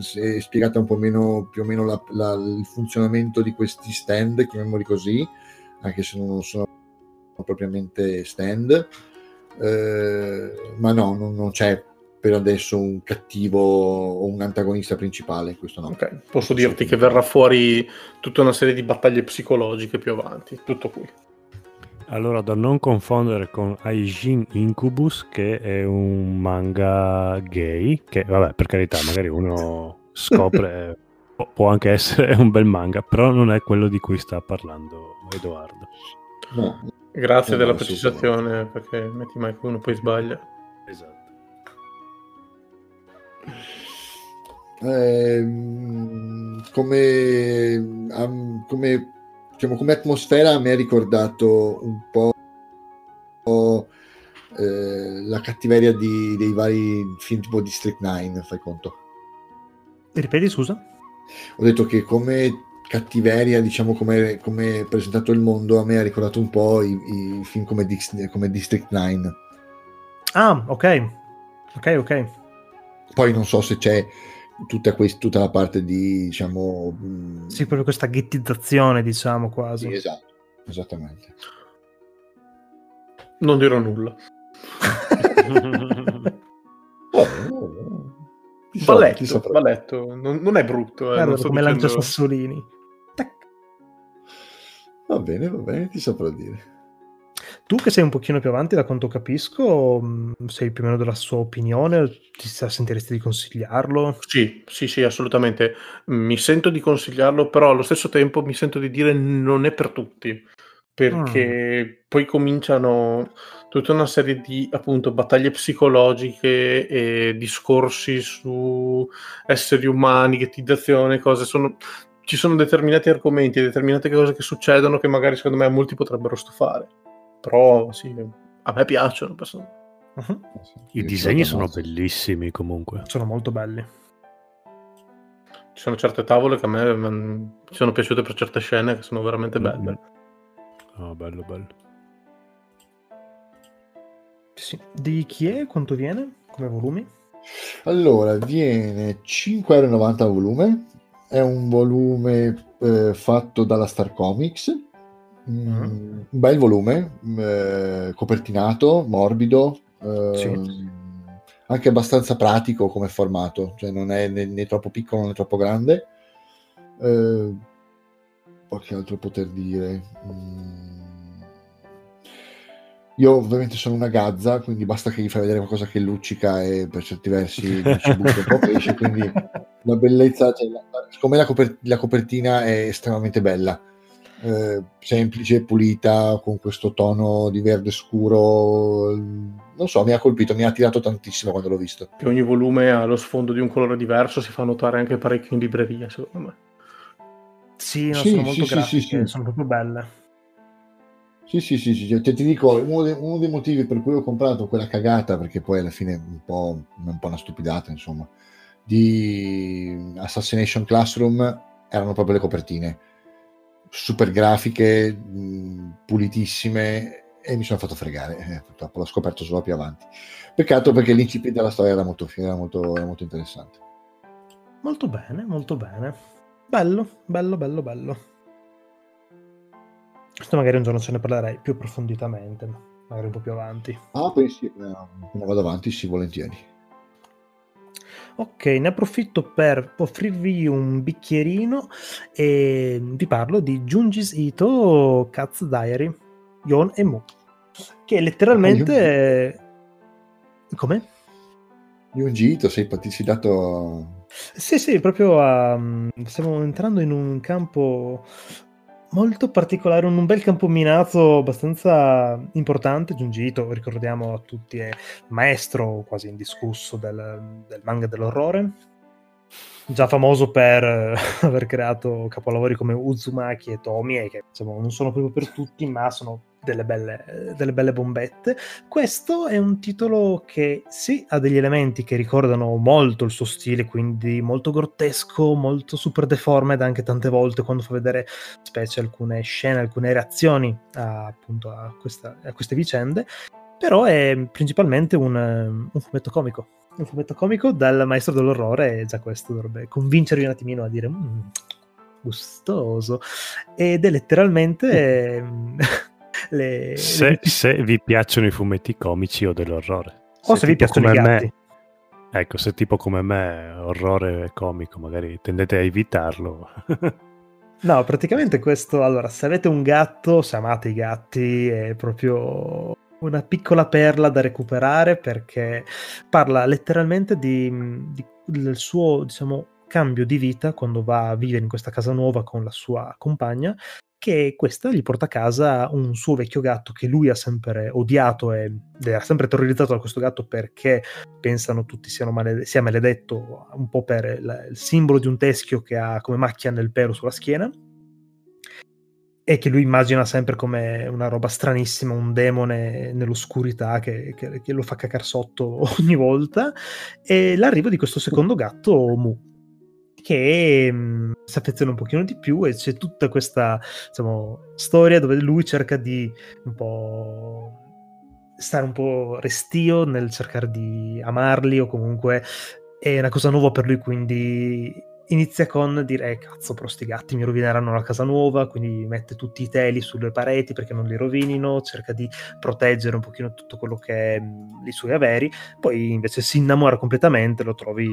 si è spiegata un po' meno più o meno la, la, il funzionamento di questi stand, chiamiamoli così, anche se non sono propriamente stand, eh, ma no, non, non, c'è per adesso un cattivo o un antagonista principale, questo no. Ok, posso dirti che verrà fuori tutta una serie di battaglie psicologiche più avanti, tutto qui. Allora, da non confondere con Aijin Incubus, che è un manga gay, che vabbè, per carità, magari uno scopre, può anche essere un bel manga, però non è quello di cui sta parlando Edoardo. No. Grazie no, della precisazione, perché metti mai che uno poi sbaglia. Esatto. Eh, come, come diciamo, come atmosfera mi ha ricordato un po' eh, la cattiveria di, dei vari film tipo District 9, fai conto. Ripeti, scusa? Ho detto che come cattiveria, diciamo come, come presentato il mondo, a me ha ricordato un po' i, i film come, Dix, come District 9. Ah, ok. Ok, ok. Poi non so se c'è tutta, quest- tutta la parte di, diciamo... Sì, proprio questa ghettizzazione, diciamo, quasi. Sì, esatto, esattamente. Non dirò nulla. oh, balletto, balletto. Non, non, è brutto. Eh, Guarda, come dicendo... lancia sassolini. Tac. Va bene, va bene, ti saprò dire. Tu che sei un pochino più avanti, da quanto capisco, mm, sei più o meno della sua opinione, ti sentiresti di consigliarlo? Sì, sì, sì, assolutamente. Mi sento di consigliarlo, però allo stesso tempo mi sento di dire non è per tutti, perché mm. poi cominciano tutta una serie di appunto battaglie psicologiche e discorsi su esseri umani, ghettizzazione, cose sono ci sono determinati argomenti, determinate cose che succedono che magari secondo me a molti potrebbero stufare però sì, a me piacciono. Uh-huh. I disegni sono bellissimi comunque. Sono molto belli. Ci sono certe tavole che a me mi sono piaciute per certe scene che sono veramente belle. Mm-hmm. Oh, bello, bello. Sì. Di chi è? Quanto viene come volumi? Allora, viene 5,90€ a volume. È un volume eh, fatto dalla Star Comics Mm, un bel volume, eh, copertinato, morbido, eh, sì. anche abbastanza pratico come formato, cioè non è né, né troppo piccolo né troppo grande. Eh, qualche altro poter dire? Mm. Io ovviamente sono una gazza, quindi basta che gli fai vedere qualcosa che luccica e per certi versi ci butta un po' pesce, quindi la bellezza, cioè, la, la, coper- la, copertina è estremamente bella, eh, semplice, pulita, con questo tono di verde scuro, non so, mi ha colpito, mi ha attirato tantissimo quando l'ho visto. Che ogni volume ha lo sfondo di un colore diverso, si fa notare anche parecchio in libreria, secondo me. Sì, no, sì sono molto sì, grafiche, sì, sono proprio belle. Sì, sì, sì, sì. Ti, ti dico, uno, de, uno, dei motivi per cui ho comprato quella cagata, perché poi alla fine un po', un po' una stupidata, insomma, di Assassination Classroom erano proprio le copertine. Super grafiche, mh, pulitissime, e mi sono fatto fregare. Eh, purtroppo l'ho scoperto solo più avanti. Peccato perché l'incipit della storia era molto, era molto, era molto interessante. Molto bene, molto bene. Bello, bello, bello, bello. Questo magari un giorno ce ne parlerei più approfonditamente, magari un po' più avanti. Ah, pensi, eh, vado avanti, sì, volentieri. Ok, ne approfitto per offrirvi un bicchierino e vi parlo di Junji's Ito Cat's Diary, Yon e Mu, che letteralmente... Ah, Come? Junji Ito, sei dato... Sì, sì, proprio a... stiamo entrando in un campo molto particolare, un, bel campo minato abbastanza importante. Giungito, ricordiamo a tutti, è maestro quasi indiscusso del, del manga dell'orrore. Già famoso per aver creato capolavori come Uzumaki e Tomie, che insomma, non sono proprio per tutti, ma sono delle belle, delle belle bombette. Questo è un titolo che sì, ha degli elementi che ricordano molto il suo stile, quindi molto grottesco, molto super deformed anche tante volte quando fa vedere specie alcune scene, alcune reazioni a, appunto a, questa, a queste vicende, però è principalmente un, un fumetto comico. Un fumetto comico dal maestro dell'orrore e già questo dovrebbe convincervi un attimino a dire mm, gustoso ed è letteralmente le, se, le... se, vi piacciono i fumetti comici o dell'orrore. O se, se vi piacciono i gatti. Me, ecco, se tipo come me, orrore comico, magari tendete a evitarlo. no, praticamente questo, allora, se avete un gatto, se amate i gatti, è proprio una piccola perla da recuperare perché parla letteralmente di, di, del suo, diciamo, cambio di vita quando va a vivere in questa casa nuova con la sua compagna che questa gli porta a casa un suo vecchio gatto che lui ha sempre odiato e era sempre terrorizzato da questo gatto perché pensano tutti maled- sia maledetto un po' per il, il simbolo di un teschio che ha come macchia nel pelo sulla schiena e che lui immagina sempre come una roba stranissima, un demone nell'oscurità che, che, che lo fa cacar sotto ogni volta e l'arrivo di questo secondo gatto Mu che mh, mm, si affeziona un pochino di più e c'è tutta questa diciamo, storia dove lui cerca di un po' stare un po' restio nel cercare di amarli o comunque è una cosa nuova per lui quindi inizia con dire eh, cazzo però sti gatti mi rovineranno la casa nuova quindi mette tutti i teli sulle pareti perché non li rovinino cerca di proteggere un pochino tutto quello che è mh, i suoi averi. Poi invece si innamora completamente lo trovi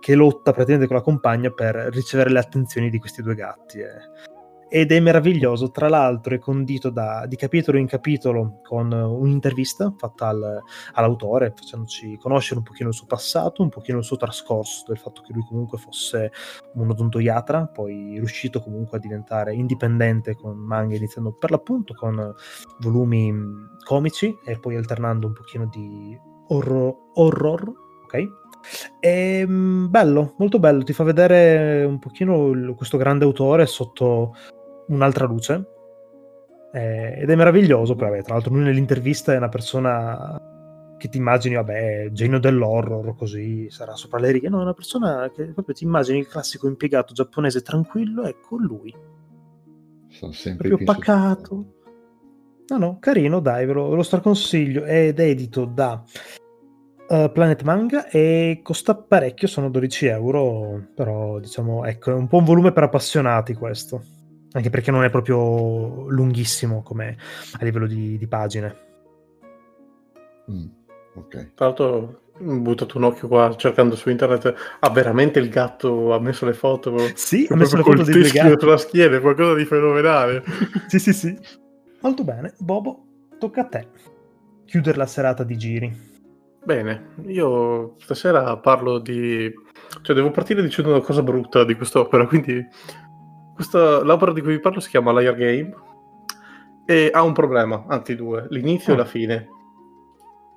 che lotta praticamente con la compagna per ricevere le attenzioni di questi due gatti eh ed è meraviglioso. Tra l'altro, è condito da, di capitolo in capitolo con un'intervista fatta al, all'autore, facendoci conoscere un pochino il suo passato, un pochino il suo trascorso, del fatto che lui comunque fosse un odontoiatra, poi riuscito comunque a diventare indipendente con manga, iniziando per l'appunto con volumi comici e poi alternando un pochino di horror, horror ok? È bello, molto bello, ti fa vedere un pochino questo grande autore sotto un'altra luce eh, ed è meraviglioso. Poi, tra l'altro, lui nell'intervista è una persona che ti immagini, vabbè, genio dell'horror, così sarà sopra le righe. No, è una persona che proprio ti immagini il classico impiegato giapponese tranquillo, ecco lui. Sono sempre proprio pacato. No, no, carino, dai, ve lo, ve lo straconsiglio. Ed è edito da uh, Planet Manga e costa parecchio, sono 12 euro, però diciamo, ecco, è un po' un volume per appassionati questo anche perché non è proprio lunghissimo come a livello di, di pagine. Mm, okay. Tra l'altro buttato un occhio qua cercando su internet. Ha veramente il gatto ha messo le foto? Sì, ha messo le foto di gatto sulla schiena, qualcosa di fenomenale. sì, sì, sì. Molto bene. Bobo, tocca a te. Chiudere la serata di giri. Bene, io stasera parlo di... cioè devo partire dicendo una cosa brutta di quest'opera, quindi questa... l'opera di cui vi parlo si chiama Liar Game e ha un problema, anzi due, l'inizio oh. e la fine.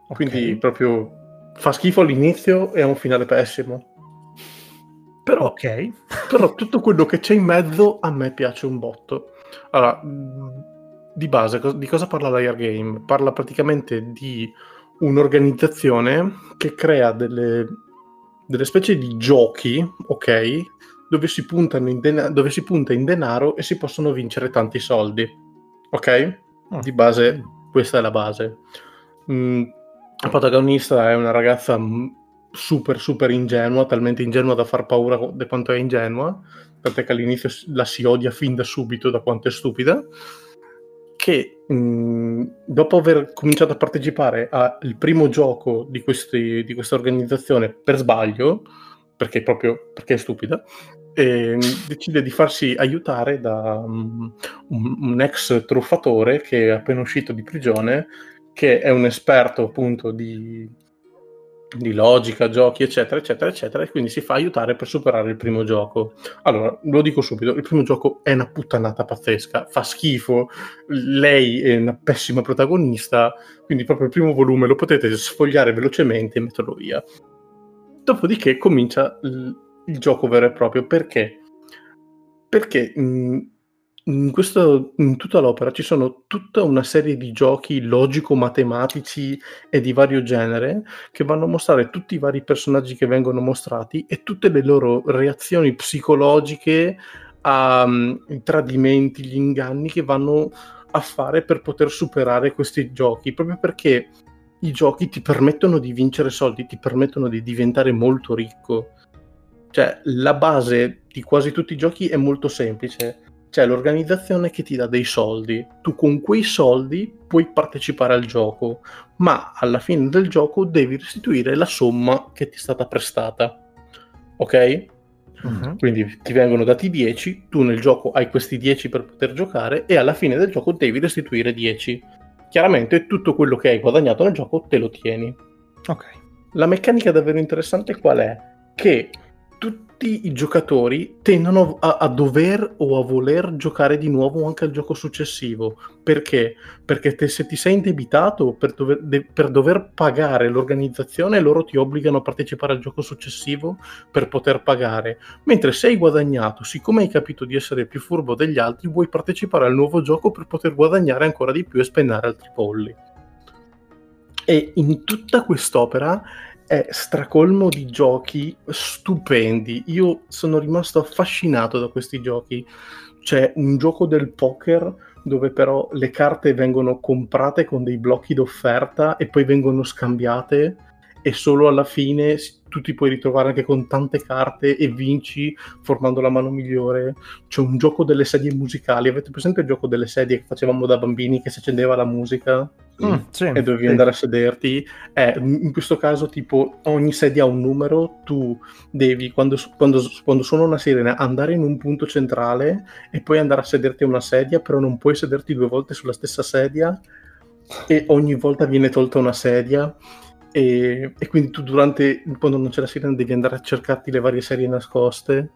Quindi okay. proprio fa schifo all'inizio e ha un finale pessimo. Però, okay. però tutto quello che c'è in mezzo a me piace un botto. Allora, di base, di cosa parla Liar Game? Parla praticamente di un'organizzazione che crea delle, delle specie di giochi, ok? Dove si, den- dove si, punta in denaro e si possono vincere tanti soldi, ok? Oh. Di base, questa è la base. Mm, la protagonista è una ragazza super super ingenua, talmente ingenua da far paura di quanto è ingenua, tant'è che all'inizio la si odia fin da subito da quanto è stupida che mh, dopo aver cominciato a partecipare al primo gioco di, questi, di questa organizzazione per sbaglio, perché proprio perché è stupida, e, decide di farsi aiutare da um, un, ex truffatore che è appena uscito di prigione, che è un esperto appunto di di logica, giochi, eccetera, eccetera, eccetera, e quindi si fa aiutare per superare il primo gioco. Allora, lo dico subito, il primo gioco è una puttanata pazzesca, fa schifo, lei è una pessima protagonista, quindi proprio il primo volume lo potete sfogliare velocemente e metterlo via. Dopodiché comincia il, il gioco vero e proprio, perché? Perché mh, in, questo, in tutta l'opera ci sono tutta una serie di giochi logico-matematici e di vario genere che vanno a mostrare tutti i vari personaggi che vengono mostrati e tutte le loro reazioni psicologiche ai um, tradimenti, gli inganni che vanno a fare per poter superare questi giochi, proprio perché i giochi ti permettono di vincere soldi, ti permettono di diventare molto ricco. Cioè, la base di quasi tutti i giochi è molto semplice c'è l'organizzazione che ti dà dei soldi. Tu con quei soldi puoi partecipare al gioco, ma alla fine del gioco devi restituire la somma che ti è stata prestata. Ok? Uh-huh. Quindi ti vengono dati 10, tu nel gioco hai questi 10 per poter giocare e alla fine del gioco devi restituire 10. Chiaramente tutto quello che hai guadagnato nel gioco te lo tieni. Ok. La meccanica davvero interessante qual è? Che tutti i giocatori tendono a, a, dover o a voler giocare di nuovo anche al gioco successivo. Perché? Perché te, se ti sei indebitato per dover, de, per dover, pagare l'organizzazione, loro ti obbligano a partecipare al gioco successivo per poter pagare. Mentre se hai guadagnato, siccome hai capito di essere più furbo degli altri, vuoi partecipare al nuovo gioco per poter guadagnare ancora di più e spennare altri polli. E in tutta quest'opera è stracolmo di giochi stupendi. Io sono rimasto affascinato da questi giochi. C'è un gioco del poker dove però le carte vengono comprate con dei blocchi d'offerta e poi vengono scambiate e solo alla fine tu ti puoi ritrovare anche con tante carte e vinci formando la mano migliore. C'è un gioco delle sedie musicali. Avete presente il gioco delle sedie che facevamo da bambini che si accendeva la musica? Mm, sì, e dovevi sì. andare a sederti. Eh, in questo caso, tipo, ogni sedia ha un numero, tu devi, quando, quando, quando suona una sirena, andare in un punto centrale e poi andare a sederti a una sedia, però non puoi sederti due volte sulla stessa sedia e ogni volta viene tolta una sedia e, e, quindi tu durante quando non c'è la sirena devi andare a cercarti le varie serie nascoste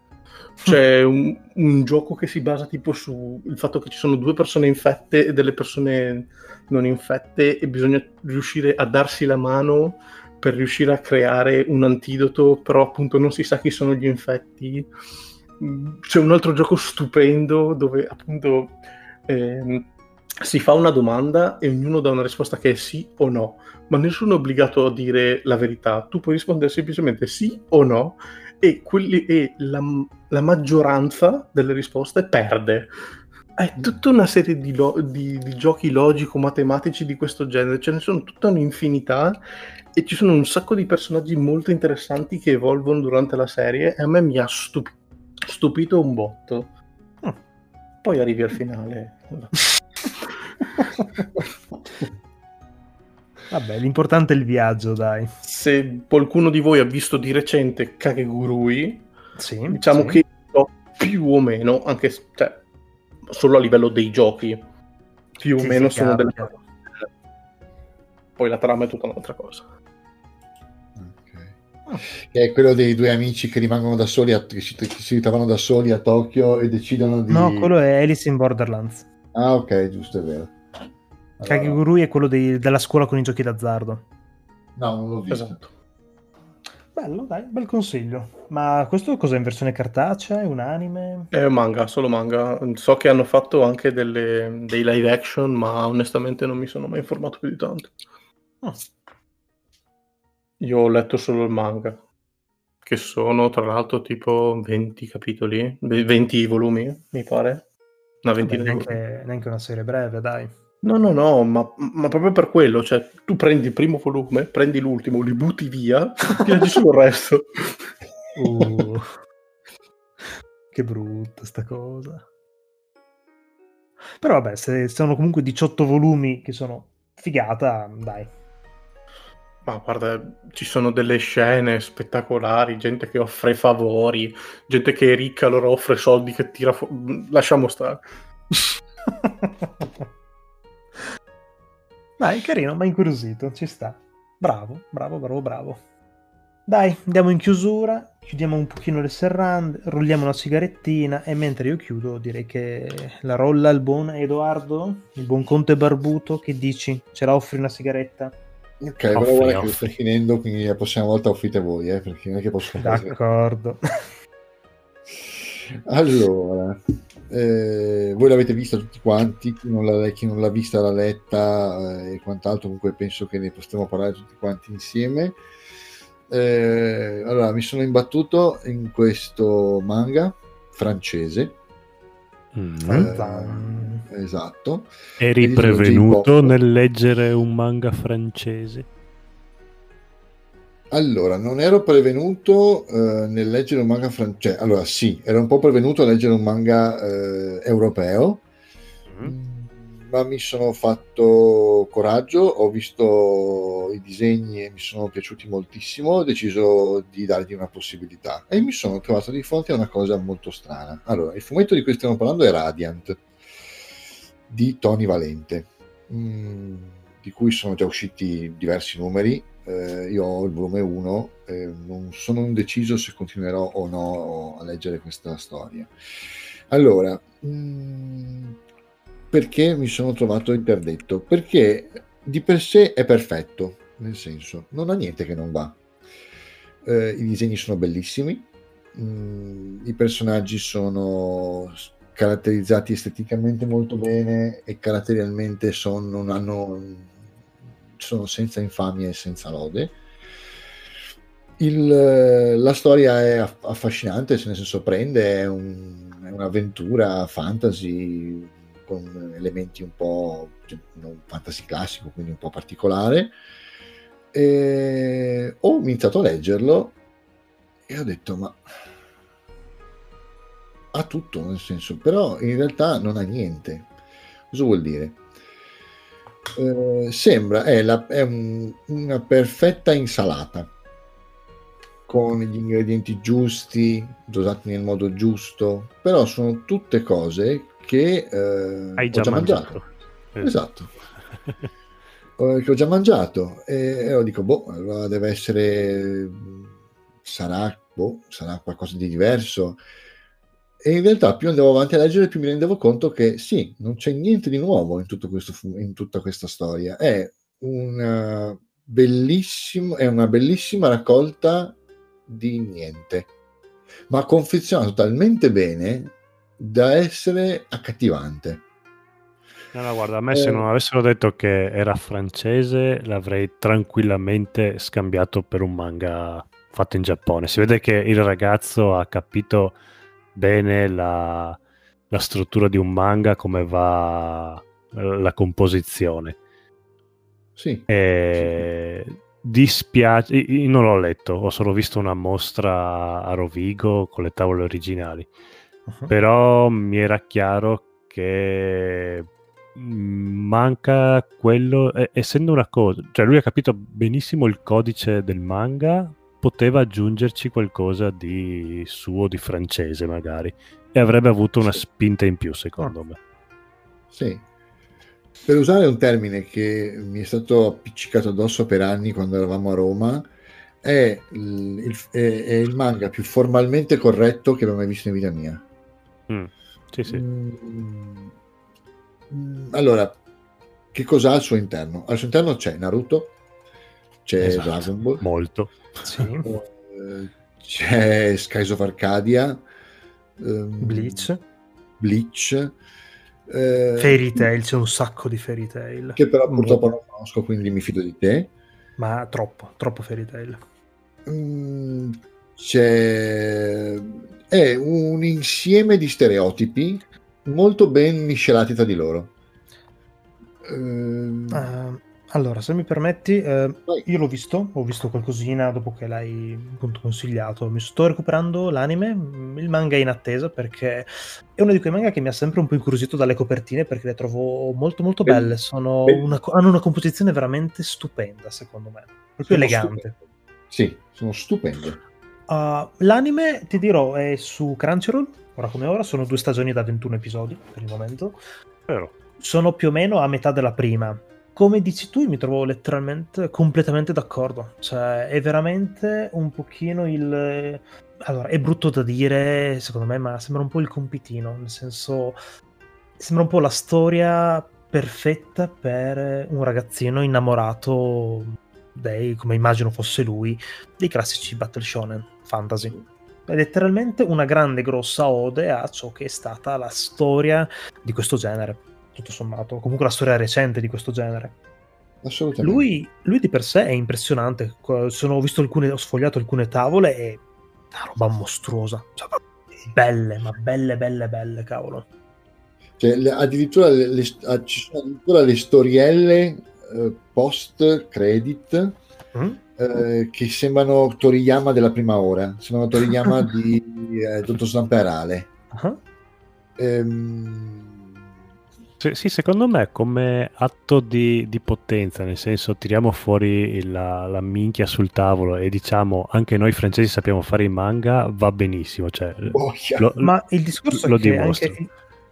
c'è un, un, gioco che si basa tipo sul fatto che ci sono due persone infette e delle persone non infette e bisogna riuscire a darsi la mano per riuscire a creare un antidoto però appunto non si sa chi sono gli infetti c'è un altro gioco stupendo dove appunto eh, si fa una domanda e ognuno dà una risposta che è sì o no, ma nessuno è obbligato a dire la verità. Tu puoi rispondere semplicemente sì o no e, quelli, e la, la, maggioranza delle risposte perde. È tutta una serie di, lo, di, di giochi logico-matematici di questo genere, ce ne sono tutta un'infinità e ci sono un sacco di personaggi molto interessanti che evolvono durante la serie e a me mi ha stup- stupito un botto. Ah. Poi arrivi al finale. Vabbè, l'importante è il viaggio, dai. Se qualcuno di voi ha visto di recente Kakegurui, sì, diciamo sì. che più o meno, anche cioè, solo a livello dei giochi, più Sì, o meno sì, sono chiaro, delle. Poi la trama è tutta un'altra cosa. Che è quello dei due amici che rimangono da soli, a, che, si, che si ritrovano da soli a Tokyo e decidono di... No, quello è Alice in Borderlands. Ah, ok, giusto, è vero. Allora, Kakegurui è quello dei- della scuola con i giochi d'azzardo. No, non l'ho visto. Esatto. Bello, dai, bel consiglio. Ma questo cos'è in versione cartacea? È un anime? È manga, solo manga. So che hanno fatto anche delle- dei live action, ma onestamente non mi sono mai informato più di tanto. Ah. Io ho letto solo il manga, che sono tra l'altro tipo 20 capitoli, ve- 20 volumi, mi pare. Una Vabbè, ventina di volumi. neanche, neanche una serie breve, dai. No, no, no, ma, ma proprio per quello, cioè tu prendi il primo volume, prendi l'ultimo, li butti via, ti leggi solo il resto. Uh, che brutta sta cosa. Però vabbè, se sono comunque 18 volumi che sono figata, dai. Ma guarda, ci sono delle scene spettacolari, gente che offre favori, gente che è ricca, allora offre soldi che tira fuori. Lasciamo stare. Dai, carino, ma incuriosito, ci sta. Bravo, bravo, bravo, bravo. Dai, andiamo in chiusura, chiudiamo un pochino le serrande, rolliamo una sigarettina e mentre io chiudo direi che la rolla il buon Edoardo, il buon conte barbuto, che dici? Ce la offri una sigaretta? Ok, però Offri, guarda che sto finendo, quindi la prossima volta offrite voi, eh, perché non è che posso fare. D'accordo. Allora, eh, voi l'avete vista tutti quanti, chi non l'ha, chi non l'ha vista l'ha letta eh, e quant'altro, comunque penso che ne possiamo parlare tutti quanti insieme. Eh, allora, mi sono imbattuto in questo manga francese, Mm. eh, esatto, Eri prevenuto nel leggere un manga francese? Allora, non ero prevenuto eh, nel leggere un manga francese. Allora, sì, ero un po' prevenuto a leggere un manga eh, europeo, Mm. ma mi sono fatto coraggio, ho visto i disegni e mi sono piaciuti moltissimo, ho deciso di dargli una possibilità e mi sono trovato di fronte a una cosa molto strana. Allora, il fumetto di cui stiamo parlando è Radiant di Tony Valente, mm, di cui sono già usciti diversi numeri. Eh, io ho il volume 1, eh, non sono indeciso se continuerò o no a leggere questa storia. Allora, mm, perché mi sono trovato interdetto? Perché di per sé è perfetto, nel senso, non ha niente che non va. Eh, I disegni sono bellissimi, mm, i personaggi sono caratterizzati esteticamente molto bene e caratterialmente sono, non hanno, sono senza infamia e senza lode. Il, eh, la storia è aff- affascinante, se ne senso prende, è, un- è un'avventura fantasy con elementi un po' cioè, un fantasy classico, quindi un po' particolare. E ho iniziato a leggerlo e ho detto, ma ha tutto, nel senso, però in realtà non ha niente. Cosa vuol dire? Eh, sembra, è, la- è un- una perfetta insalata con gli ingredienti giusti, dosati nel modo giusto, però sono tutte cose che eh, Hai ho già, già mangiato. mangiato. Esatto. Eh, che ho già mangiato e, e io dico, boh, allora deve essere, sarà, boh, sarà qualcosa di diverso. E in realtà più andavo avanti a leggere, più mi rendevo conto che sì, non c'è niente di nuovo in, tutto questo in tutta questa storia. È una, bellissimo, è una bellissima raccolta di niente, ma confezionata talmente bene da essere accattivante. No, no, guarda, a me se Eh. non avessero detto che era francese, l'avrei tranquillamente scambiato per un manga fatto in Giappone. Si vede che il ragazzo ha capito bene la, la struttura di un manga, come va eh, la composizione. Sì. E dispiace, io non l'ho letto, ho solo visto una mostra a Rovigo con le tavole originali Uh-huh. però mi era chiaro che mm, manca quello, essendo una cosa, cioè lui ha capito benissimo il codice del manga, poteva aggiungerci qualcosa di suo, di francese magari, e avrebbe avuto una spinta in più secondo me. Sì, per usare un termine che mi è stato appiccicato addosso per anni quando eravamo a Roma, è il, il, è, è il manga più formalmente corretto che abbia mai visto in vita mia. Mm, sì, sì. Mm, allora, che cosa ha al suo interno? Al suo interno c'è Naruto, c'è esatto. Dragon Ball, molto, sì. uh, c'è Skies of Arcadia, um, Bleach, Bleach eh, Fairy Tail, c'è un sacco di Fairy Tail. Che però purtroppo non conosco, quindi mi fido di te. Ma troppo, troppo Fairy Tail. Mm, c'è... È un insieme di stereotipi molto ben miscelati tra di loro. Uh, allora, se mi permetti, eh, io l'ho visto, ho visto qualcosina dopo che l'hai appunto consigliato. Mi sto recuperando l'anime, mm, il manga è in attesa perché è uno di quei manga che mi ha sempre un po' incuriosito dalle copertine perché le trovo molto molto belle. Una, hanno una composizione veramente stupenda, secondo me, proprio sono elegante. Stupende. Sì, sono stupende. Uh, l'anime, ti dirò, è su Crunchyroll, ora come ora, sono due stagioni da 21 episodi per il momento. Vero. Sono più o meno a metà della prima come dici tu, mi trovo letteralmente completamente d'accordo. Cioè, è veramente un pochino il. Allora, è brutto da dire, secondo me, ma sembra un po' il compitino. Nel senso, sembra un po' la storia perfetta per un ragazzino innamorato dei, come immagino fosse lui, dei classici battle shonen fantasy. È letteralmente una grande grossa ode a ciò che è stata la storia di questo genere tutto sommato, comunque la storia recente di questo genere. Assolutamente. Lui, lui di per sé è impressionante. Sono, ho visto alcune, ho sfogliato alcune tavole e una roba mostruosa. Cioè, belle, ma belle, belle, belle, cavolo. Cioè, le, addirittura, le, le, ah, ci sono addirittura le storielle eh, post credit mm? eh, che sembrano Toriyama della prima ora. Sembrano Toriyama di eh, Dottor Slamperale. Uh-huh. Ehm, sì, secondo me come atto di, di potenza, nel senso tiriamo fuori la, la, minchia sul tavolo e diciamo anche noi francesi sappiamo fare i manga, va benissimo. Cioè, lo, Ma il discorso lo è che dimostra. anche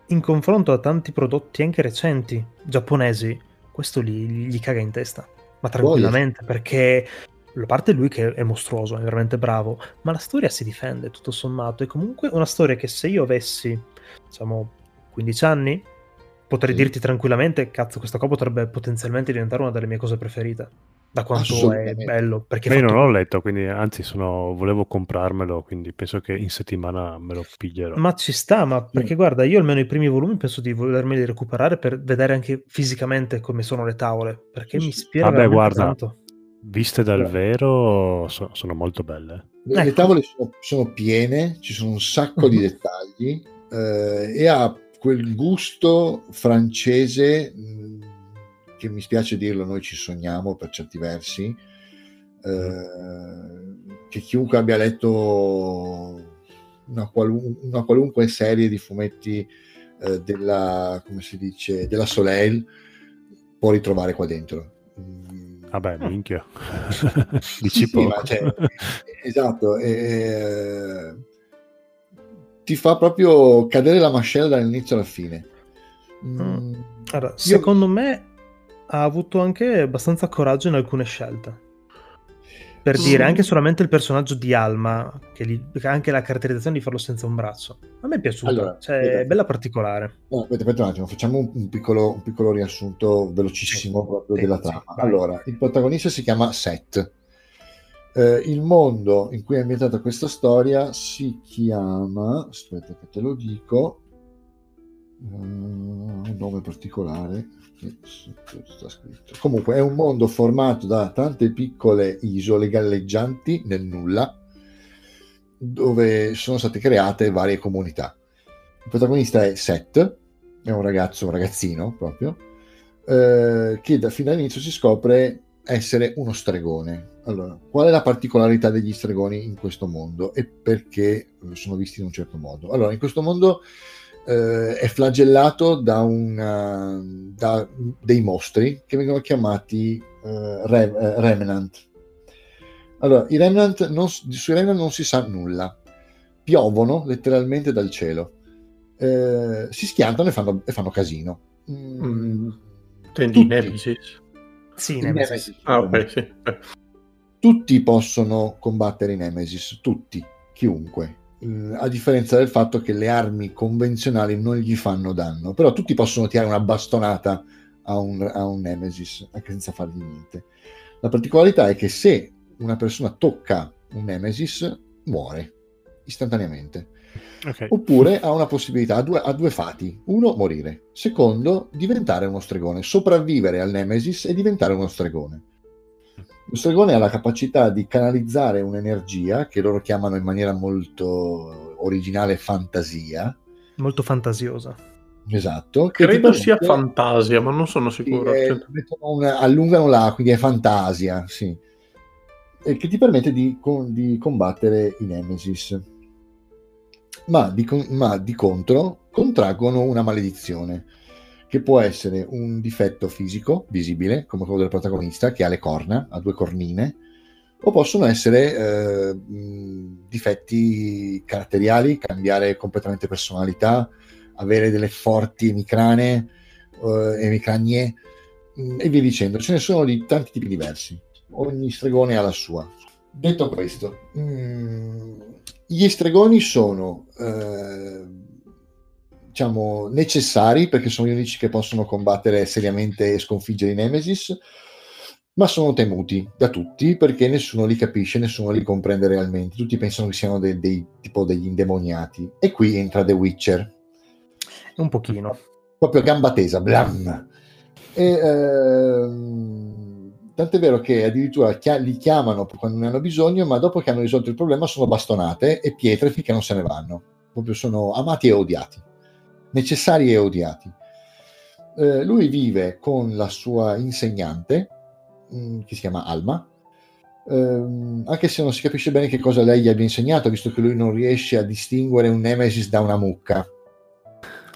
in confronto a tanti prodotti anche recenti giapponesi, questo gli, gli caga in testa, ma tranquillamente, Boia. perché a parte lui che è mostruoso, è veramente bravo, ma la storia si difende tutto sommato. È comunque una storia che se io avessi, diciamo, 15 anni, potrei dirti tranquillamente, cazzo, questa qua potrebbe potenzialmente diventare una delle mie cose preferite. Da quanto è bello. Perché io fatto... non l'ho letto, quindi anzi sono... volevo comprarmelo, quindi penso che in settimana me lo piglierò. Ma ci sta, ma perché mm. guarda, io almeno i primi volumi penso di volermeli recuperare per vedere anche fisicamente come sono le tavole, perché mi ispira Vabbè, guarda, tanto. Viste dal vero so, sono molto belle. Le, ecco. le tavole sono, sono, piene, ci sono un sacco di dettagli eh, e ha quel gusto francese mm, che mi spiace dirlo, noi ci sogniamo per certi versi, eh, che chiunque abbia letto una, qualun- una, qualunque serie di fumetti eh, della, come si dice, della Soleil può ritrovare qua dentro. Mm. Vabbè, minchia. Dici sì, poco. Cioè, esatto. Eh, ti fa proprio cadere la mascella dall'inizio alla fine. Mm. mm. Allora, Io... secondo me ha avuto anche abbastanza coraggio in alcune scelte. Per sì. dire, anche solamente il personaggio di Alma, che gli, anche la caratterizzazione di farlo senza un braccio. A me è piaciuto, allora, cioè, è bella particolare. No, aspetta, aspetta un attimo, facciamo un, un, piccolo, un piccolo, riassunto velocissimo sì. proprio sì, della trama. allora, il protagonista si chiama Seth eh, il mondo in cui è ambientata questa storia si chiama, aspetta che te lo dico, uh, un nome particolare che sta scritto. Comunque è un mondo formato da tante piccole isole galleggianti nel nulla dove sono state create varie comunità. Il protagonista è Seth, è un ragazzo, un ragazzino proprio, eh, che da fin dall'inizio si scopre essere uno stregone. Allora, qual è la particolarità degli stregoni in questo mondo e perché sono visti in un certo modo? Allora, in questo mondo eh, è flagellato da, una, da, dei mostri che vengono chiamati eh, Re, eh, Remnant. Allora, i Remnant non, sui Remnant non si sa nulla, piovono letteralmente dal cielo, eh, si schiantano e fanno, e fanno casino. Mm. mm. Nemesis? Sì, Nemesis. Nemesis. Ah, ok, sì. Tutti possono combattere i Nemesis, tutti, chiunque eh, a differenza del fatto che le armi convenzionali non gli fanno danno, però tutti possono tirare una bastonata a un, a un Nemesis anche senza fargli niente. La particolarità è che se una persona tocca un Nemesis, muore istantaneamente. Okay. Oppure ha una possibilità, ha due, ha due, fati. Uno, morire. Secondo, diventare uno stregone, sopravvivere al Nemesis e diventare uno stregone. Lo stregone ha la capacità di canalizzare un'energia che loro chiamano in maniera molto originale fantasia. Molto fantasiosa. Esatto. Credo permette... sia fantasia, ma non sono sicuro. È, una, allungano là, quindi è fantasia, sì. E che ti permette di, di combattere i Nemesis. Ma di, ma di contro contraggono una maledizione che può essere un difetto fisico visibile, come quello del protagonista, che ha le corna, ha due cornine, o possono essere eh, difetti caratteriali, cambiare completamente personalità, avere delle forti emicrane, eh, emicranie e via dicendo. Ce ne sono di tanti tipi diversi, ogni stregone ha la sua. Detto questo, gli stregoni sono... Eh, diciamo, necessari perché sono gli unici che possono combattere seriamente e sconfiggere i Nemesis, ma sono temuti da tutti perché nessuno li capisce, nessuno li comprende realmente. Tutti pensano che siano dei, dei tipo degli indemoniati. E qui entra The Witcher. Un pochino. Proprio gamba tesa, blam. E, ehm, tant'è vero che addirittura li chiamano quando ne hanno bisogno, ma dopo che hanno risolto il problema sono bastonate e pietre finché non se ne vanno. Proprio sono amati e odiati necessari e odiati. Eh, lui vive con la sua insegnante, mm, che si chiama Alma, ehm, anche se non si capisce bene che cosa lei gli abbia insegnato, visto che lui non riesce a distinguere un Nemesis da una mucca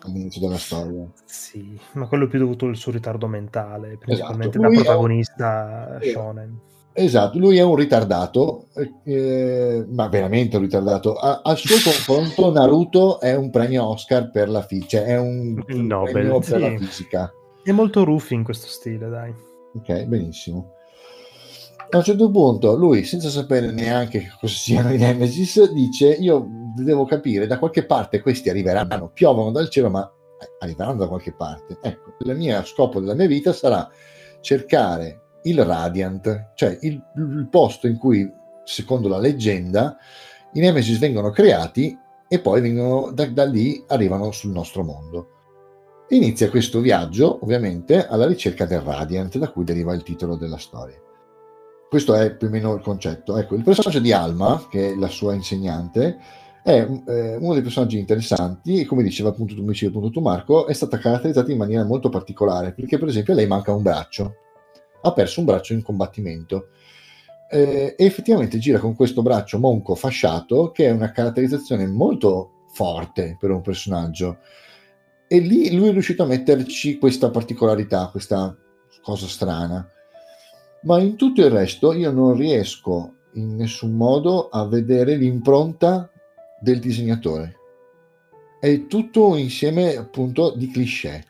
all'inizio della storia. Sì, ma quello è più dovuto al suo ritardo mentale, principalmente esatto. da protagonista è... shonen. Esatto, lui è un ritardato, eh, ma veramente un ritardato. A, al suo confronto Naruto è un premio Oscar per la fisica, cioè è un, un Nobel, premio per la fisica. È molto ruffi in questo stile, dai. Ok, benissimo. A un certo punto lui, senza sapere neanche cosa siano i Nemesis, dice io devo capire, da qualche parte questi arriveranno, piovono dal cielo, ma arriveranno da qualche parte. Ecco, il mio scopo della mia vita sarà cercare il Radiant, cioè il, il posto in cui, secondo la leggenda, i Nemesis vengono creati e poi vengono, da, da lì arrivano sul nostro mondo. Inizia questo viaggio, ovviamente, alla ricerca del Radiant, da cui deriva il titolo della storia. Questo è più o meno il concetto. Ecco, il personaggio di Alma, che è la sua insegnante, è eh, uno dei personaggi interessanti e come diceva appunto tu, appunto tu Marco, è stata caratterizzata in maniera molto particolare, perché per esempio lei manca un braccio ha perso un braccio in combattimento. Eh, e effettivamente gira con questo braccio monco fasciato, che è una caratterizzazione molto forte per un personaggio. E lì lui è riuscito a metterci questa particolarità, questa cosa strana. Ma in tutto il resto io non riesco in nessun modo a vedere l'impronta del disegnatore. È tutto un insieme appunto di cliché.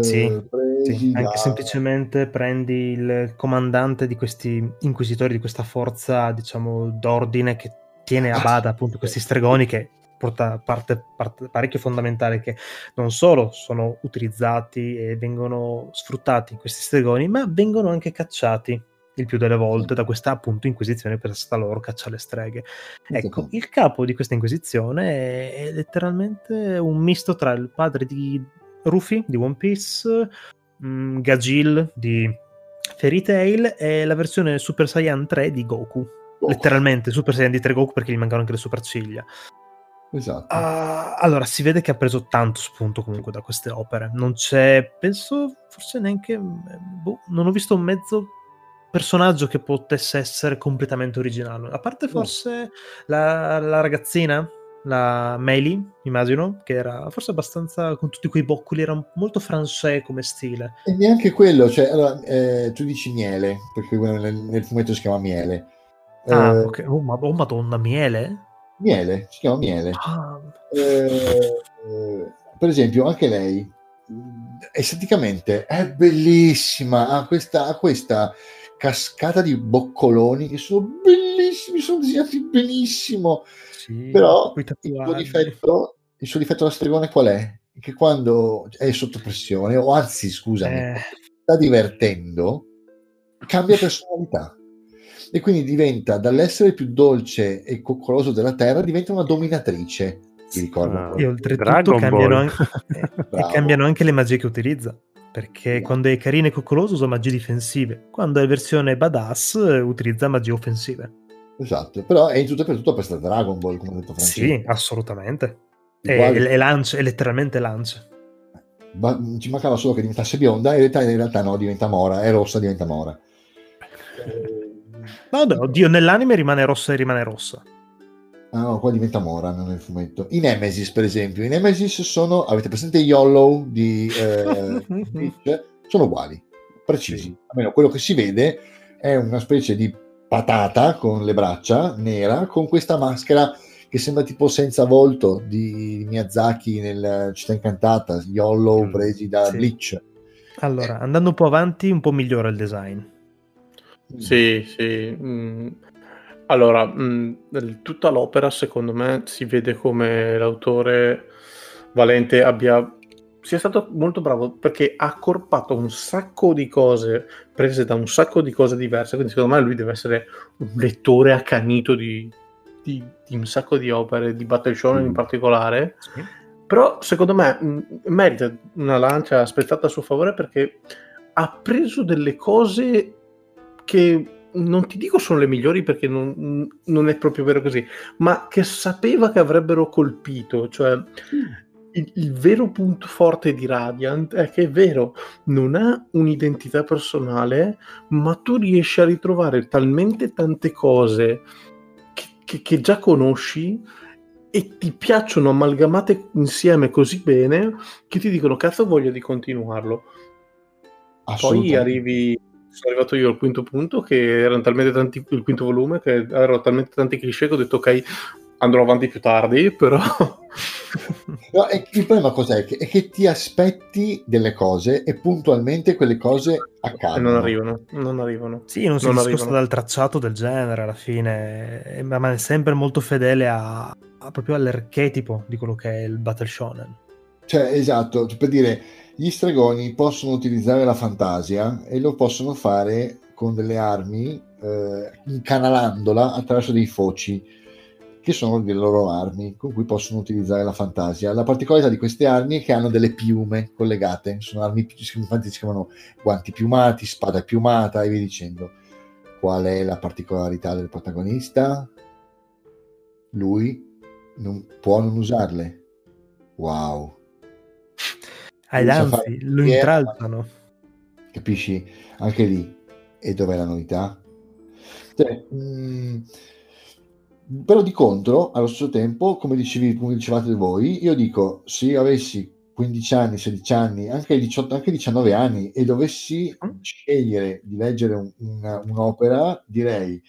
Sì. Eh, sì, anche semplicemente prendi il comandante di questi inquisitori, di questa forza, diciamo, d'ordine che tiene a ah, bada appunto questi stregoni che porta parte, parte parecchio fondamentale che non solo sono utilizzati e vengono sfruttati questi stregoni, ma vengono anche cacciati il più delle volte da questa appunto inquisizione per sta loro caccia alle streghe. Ecco, il capo di questa inquisizione è letteralmente un misto tra il padre di Rufy di One Piece, mm, Gajil di Fairy Tail e la versione Super Saiyan 3 di Goku. Oh. Letteralmente Super Saiyan di 3 Goku perché gli mancano anche le sopracciglia. Esatto. Uh, allora, si vede che ha preso tanto spunto comunque da queste opere. Non c'è, penso, forse neanche. Boh, non ho visto un mezzo personaggio che potesse essere completamente originale. A parte forse no. la, la, ragazzina la Meili, immagino, che era forse abbastanza con tutti quei boccoli, era molto francese come stile. E neanche quello, cioè, allora, eh, tu dici miele, perché nel, nel, fumetto si chiama miele. Ah, eh, ok. Oh, ma, oh, madonna, miele? Miele, si chiama miele. Ah. Eh, per esempio, anche lei, esteticamente, è bellissima, ha questa, ha questa cascata di boccoloni che sono bellissimi, sono disegnati benissimo sì, Però il suo, difetto, il suo difetto da stregone qual è? Che quando è sotto pressione, o anzi, scusami, eh. sta divertendo, cambia personalità. E quindi diventa, dall'essere più dolce e coccoloso della terra, diventa una dominatrice. Ti ricordo. Ah, e oltretutto cambiano anche, e cambiano anche le magie che utilizza perché quando è carina e coccoloso usa magie difensive, quando è versione badass utilizza magie offensive. Esatto, però è in tutto e per tutto questa Dragon Ball, come ha detto Francesco. Sì, assolutamente. È, è, lance, è letteralmente lance. Ma ci mancava solo che diventasse bionda, in realtà, in realtà no, diventa mora, è rossa, diventa mora. No, no, oddio, nell'anime rimane rossa e rimane rossa. Ah, no, qua diventa mora, non nel fumetto. I Nemesis, per esempio. I Nemesis sono, avete presente Yellow di eh, sono uguali, precisi. Sì. Almeno quello che si vede è una specie di patata con le braccia nera con questa maschera che sembra tipo senza volto di Miyazaki nel Città Incantata, Yellow mm, presi da sì. Bleach. Allora, eh. andando un po' avanti, un po' migliora il design. Sì, sì. Mm. Allora, mm, tutta l'opera secondo me si vede come l'autore Valente abbia sia stato molto bravo perché ha accorpato un sacco di cose prese da un sacco di cose diverse. Quindi, secondo me, lui deve essere un lettore accanito di, di, di un sacco di opere, di Battle Shonen mm. in particolare. Sì. Però, secondo me, mh, merita una lancia aspettata a suo favore perché ha preso delle cose che non ti dico sono le migliori perché non, non, è proprio vero così, ma che sapeva che avrebbero colpito. Cioè, mm il, il, vero punto forte di Radiant è che è vero, non ha un'identità personale, ma tu riesci a ritrovare talmente tante cose che, che, che già conosci e ti piacciono amalgamate insieme così bene che ti dicono cazzo voglio di continuarlo. Poi arrivi sono arrivato io al quinto punto che erano talmente tanti il quinto volume che erano talmente tanti cliché che ho detto ok andrò avanti più tardi però No, il problema cos'è? È che ti aspetti delle cose e puntualmente quelle cose accadono. Non arrivano, non arrivano. Sì, non si non discosta dal tracciato del genere alla fine, ma è sempre molto fedele a, a, proprio all'archetipo di quello che è il Battle Shonen. Cioè, esatto, per dire, gli stregoni possono utilizzare la fantasia e lo possono fare con delle armi eh, incanalandola attraverso dei foci che sono le loro armi con cui possono utilizzare la fantasia. La particolarità di queste armi è che hanno delle piume collegate, sono armi, infatti si chiamano guanti piumati, spada piumata e via dicendo. Qual è la particolarità del protagonista? Lui non può non usarle. Wow. Ai anzi, lo intralzano. Capisci? Anche lì. E dov'è la novità? Cioè, mh, mm, però di contro, allo stesso tempo, come, dicevi, come dicevate voi, io dico, se io avessi 15 anni, 16 anni, anche 18, anche 19 anni e dovessi mm. scegliere di leggere un, una, un'opera, direi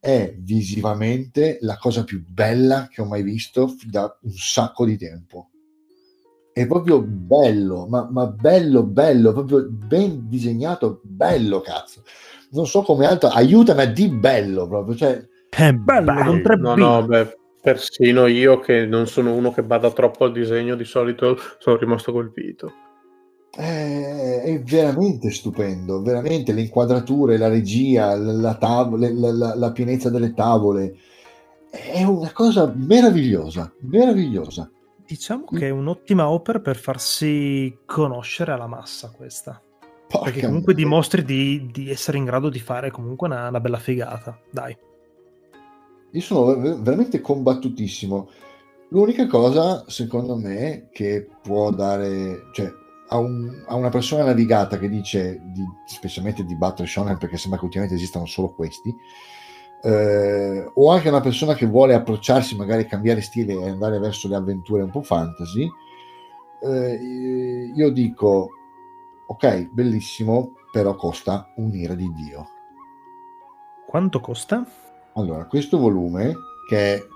è visivamente la cosa più bella che ho mai visto da un sacco di tempo. È proprio bello, ma, ma bello, bello, proprio ben disegnato, bello, cazzo. Non so come altro, aiutami a di bello proprio, cioè è bello, con tre No, no, beh, persino io che non sono uno che bada troppo al disegno, di solito sono rimasto colpito. È, è veramente stupendo, veramente le inquadrature, la regia, la, tavola, la, la, la pienezza delle tavole. È una cosa meravigliosa, meravigliosa. Diciamo che è un'ottima opera per farsi conoscere alla massa questa. Porca Perché comunque mia. dimostri di, di, essere in grado di fare comunque una, una bella figata. Dai. Io sono veramente combattutissimo. L'unica cosa, secondo me, che può dare, cioè, a, un, a una persona navigata che dice, di, specialmente di Battle Shonen, perché sembra che ultimamente esistano solo questi, eh, o anche una persona che vuole approcciarsi, magari cambiare stile e andare verso le avventure un po' fantasy, eh, io dico, ok, bellissimo, però costa un'ira di Dio. Quanto costa? Allora, questo volume che è,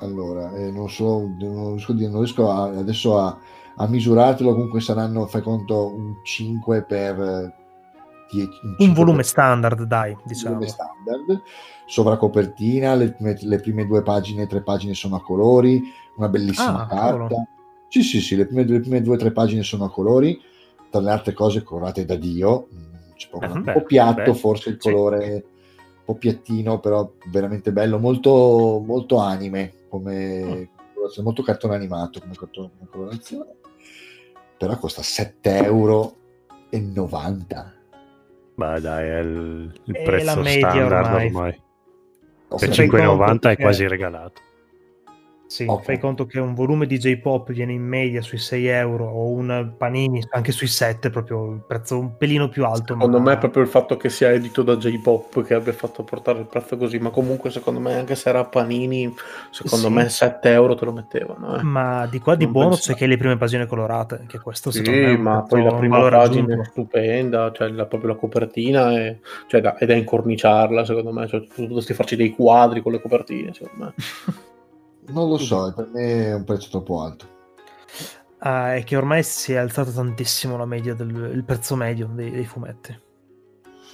allora, eh, non, so, non riesco, non riesco a, adesso a, a misurartelo, comunque saranno, fai conto, un 5 per 10. Un, un volume standard, dai, diciamo. Volume standard, sovracopertina, le, le prime due pagine, tre pagine sono a colori, una bellissima ah, carta. Cavolo. Sì, sì, sì, le prime, le prime due o tre pagine sono a colori, tra le altre cose colorate da Dio, c'è eh, un beh, po' piatto, beh, forse il colore sì. un po' piattino, però veramente bello, molto, molto anime, come mm. molto cartone animato come, come colorazione, però costa 7,90 euro. Beh dai, è il, il prezzo standard ormai. ormai. Per 5,90 è quasi regalato. Sì, okay. fai conto che un volume di J-pop viene in media sui 6 euro o un panini anche sui 7, proprio il prezzo un pelino più alto. Secondo ma... me è proprio il fatto che sia edito da J-pop che abbia fatto portare il prezzo così, ma comunque secondo me anche se era panini, secondo sì. me 7 euro te lo mettevano. Eh. Ma di qua di non buono pensavo. c'è che le prime pagine colorate, che questo sì, secondo me ma poi la prima pagina è stupenda, cioè la, proprio la copertina è, cioè, da, è da incorniciarla secondo me, cioè, tu dovresti farci dei quadri con le copertine secondo me. Non lo so, per me è un prezzo troppo alto. Ah, è che ormai si è alzato tantissimo la media del il prezzo medio dei, dei, fumetti.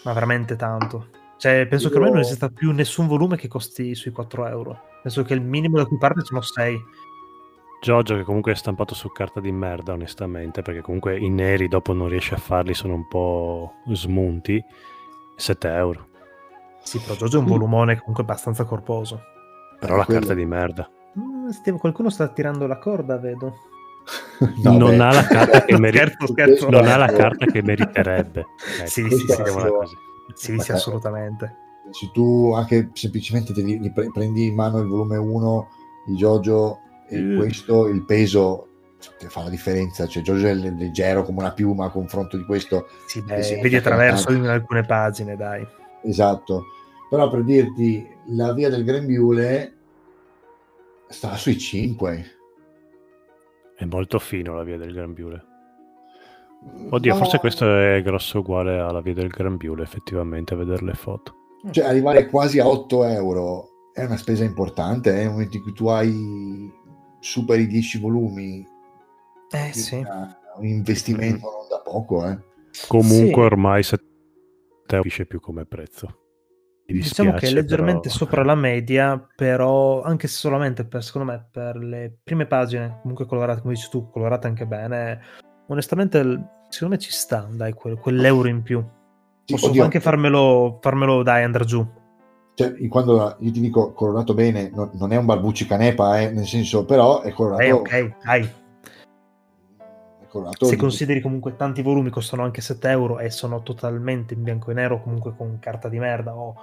Ma veramente tanto. Cioè, penso Io... che ormai non esista più nessun volume che costi sui 4 euro. Penso che il minimo da cui parte sono 6. Giorgio che comunque è stampato su carta di merda onestamente perché comunque i neri dopo non riesce a farli sono un po' smunti 7 euro sì però Giorgio è un volumone comunque abbastanza corposo però la quello... carta di merda Mm, qualcuno sta tirando la corda, vedo. No, non, ha la carta che meri- scherzo, scherzo. non ha la carta che meriterebbe. Ecco, sì, sì, sì, sì, sì, assolutamente. Se tu anche semplicemente ti, ti prendi in mano il volume 1 di Jojo e mm. questo, il peso ti fa la differenza. Cioè, Jojo è leggero come una piuma a confronto di questo. Sì, beh, vedi attraverso in alcune pagine, dai. Esatto. Però per dirti, la via del grembiule sta sui 5. È molto fino la via del Grambiule. Oddio, no. forse questo è grosso uguale alla via del Grambiule, effettivamente, a vedere le foto. Cioè, arrivare quasi a 8 euro è una spesa importante, eh? nel momento in cui tu hai superi 10 volumi. Eh sì. Un investimento non da poco, eh. Comunque sì. ormai 7 euro capisce più come prezzo. Diciamo che è leggermente però... sopra la media, però anche se solamente per, secondo me, per le prime pagine, comunque colorate, come dici tu, colorate anche bene, onestamente, secondo me ci sta, dai, quel, quell'euro in più. Posso Oddio. anche farmelo, farmelo, dai, andare giù. Cioè, quando io ti dico colorato bene, non, non è un barbucci canepa, eh, nel senso, però è colorato... Eh, ok, dai. Se consideri comunque tanti volumi costano anche 7 euro e sono totalmente in bianco e nero, comunque con carta di merda o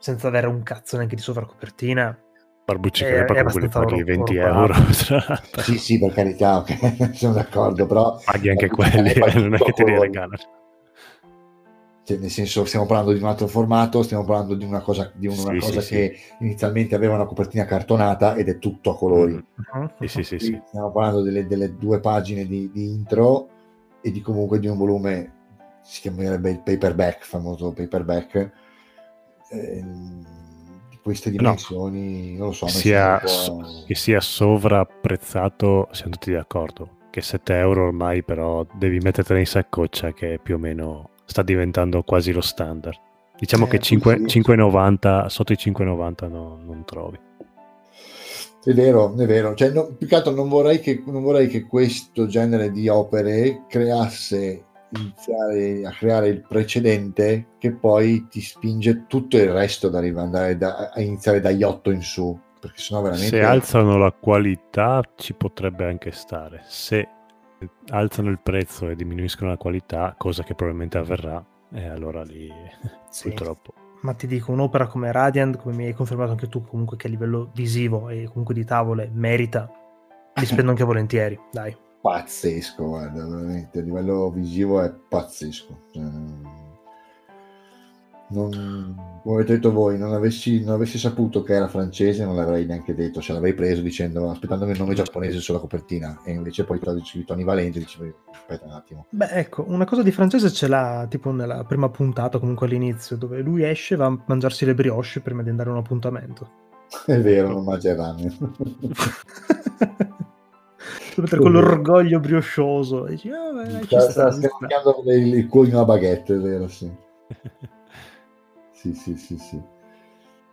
senza avere un cazzo neanche di sovracopertina. Barbucci che poi quelli paghi 20 euro. sì, sì, per carità, ok, sono d'accordo, però... Paghi anche quelli, non è che te li regalano. Cioè, nel senso, stiamo parlando di un altro formato, stiamo parlando di una cosa, di una sì, cosa sì, che sì. inizialmente aveva una copertina cartonata ed è tutto a colori. Uh-huh. Sì, sì, sì, Stiamo parlando delle, delle due pagine di, di, intro e di comunque di un volume, si chiamerebbe il paperback, famoso paperback, eh, di queste dimensioni, no. non lo so. Sia, che sia sovrapprezzato, siamo tutti d'accordo. Che 7 euro ormai però devi mettertela in saccoccia che più o meno sta diventando quasi lo standard. Diciamo eh, che 5, sì. 5,90 sotto i 5,90 no, non trovi. È vero, è vero. Cioè, no, più che altro non vorrei che, non vorrei che questo genere di opere creasse iniziare a creare il precedente che poi ti spinge tutto il resto ad arrivare da, a iniziare dagli 8 in su perché sennò veramente se alzano la qualità ci potrebbe anche stare. Se alzano il prezzo e diminuiscono la qualità cosa che probabilmente avverrà e allora lì sì. purtroppo. Ma ti dico un'opera come Radiant come mi hai confermato anche tu comunque che a livello visivo e comunque di tavole merita. Li spendo anche volentieri dai pazzesco, guarda, veramente a livello visivo è pazzesco. Cioè, non, come avete detto voi, non avessi, non avessi, saputo che era francese, non l'avrei neanche detto, ce l'avrei preso dicendo aspettando il nome giapponese sulla copertina e invece poi traduci Tony Valente dicevo aspetta un attimo. Beh, ecco, una cosa di francese ce l'ha tipo nella prima puntata, comunque all'inizio, dove lui esce va a mangiarsi le brioche prima di andare a un appuntamento. È vero, non mangia il ramen. con l'orgoglio brioccioso. E dici, oh, beh, sta, sta scambiando il, cuoio a baguette, è vero, sì. sì, sì, sì, sì.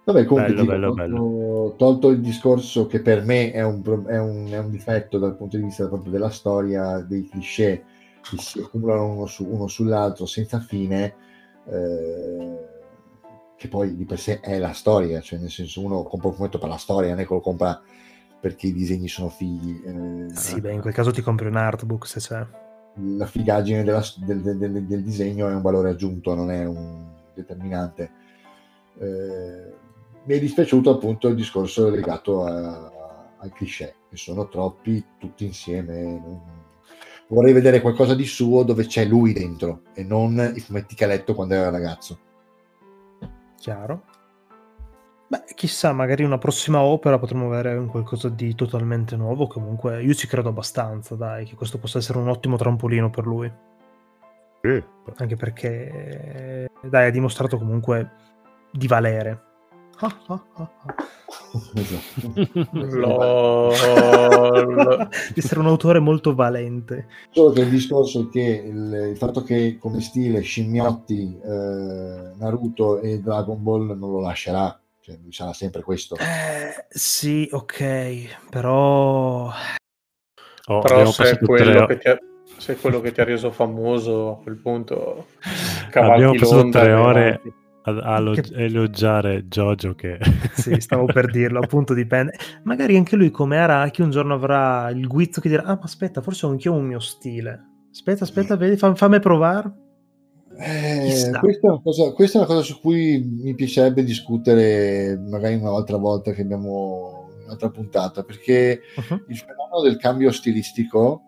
Vabbè, comunque bello, dico, bello, bello. tolto il discorso che per me è un, è, un, è un, difetto dal punto di vista proprio della storia, dei cliché che si accumulano uno, su, uno sull'altro senza fine, eh, che poi di per sé è la storia, cioè nel senso uno compra un fumetto per la storia, non è che lo compra perché i disegni sono fighi. Eh, sì, beh, in quel caso ti compri un artbook se c'è. La figaggine della, del, del, del, del, disegno è un valore aggiunto, non è un determinante. Eh, mi è dispiaciuto appunto il discorso legato a, ai cliché, che sono troppi tutti insieme. Vorrei vedere qualcosa di suo dove c'è lui dentro e non i fumetti che ha letto quando era ragazzo. Chiaro. Beh, chissà, magari una prossima opera potremmo avere un qualcosa di totalmente nuovo. Comunque, io ci credo abbastanza, dai, che questo possa essere un ottimo trampolino per lui. Sì. Anche perché, dai, ha dimostrato comunque di valere. Ah, ah, ah, di essere un autore molto valente. Solo che il discorso è che il, il fatto che come stile scimmiotti eh, Naruto e Dragon Ball non lo lascerà cioè, lui sarà sempre questo. Eh, sì, ok, però... Oh, però se è, quello che ti ha, se è quello che ti ha reso famoso a quel punto... Abbiamo passato tre ore a, a che... elogiare Jojo che... sì, stavo per dirlo, appunto dipende. Magari anche lui come Araki un giorno avrà il guizzo che dirà, ah ma aspetta, forse ho anch'io un mio stile. Aspetta, aspetta, vedi, fammi provare. Eh, questa, è cosa, questa, è una cosa, su cui mi piacerebbe discutere magari un'altra volta che abbiamo un'altra puntata, perché uh-huh. il fenomeno del cambio stilistico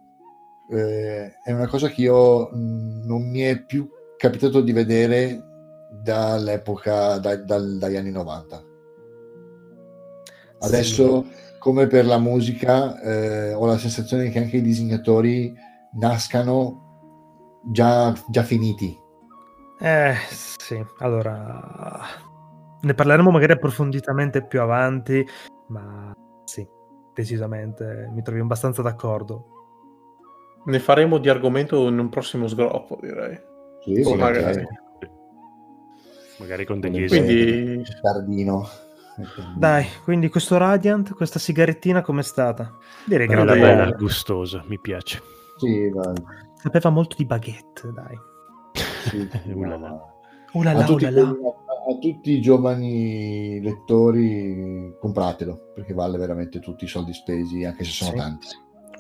eh, è una cosa che io non mi è più capitato di vedere dall'epoca, da, dal, dagli anni 90. Adesso, sì. come per la musica, eh, ho la sensazione che anche i disegnatori nascano già, già finiti eh, sì, allora ne parleremo magari approfonditamente più avanti, ma sì, decisamente mi trovi abbastanza d'accordo. Ne faremo di argomento in un prossimo sgroppo, direi. Sì, sì magari. magari con degli quindi... Tardino. Dai, quindi questo Radiant, questa sigarettina com'è stata? Direi che era bella, gustosa, mi piace. Sì, dai. Sapeva molto di baguette, dai. Sì, a, tutti, a, tutti i giovani lettori compratelo perché vale veramente tutti i soldi spesi anche se sono sì. tanti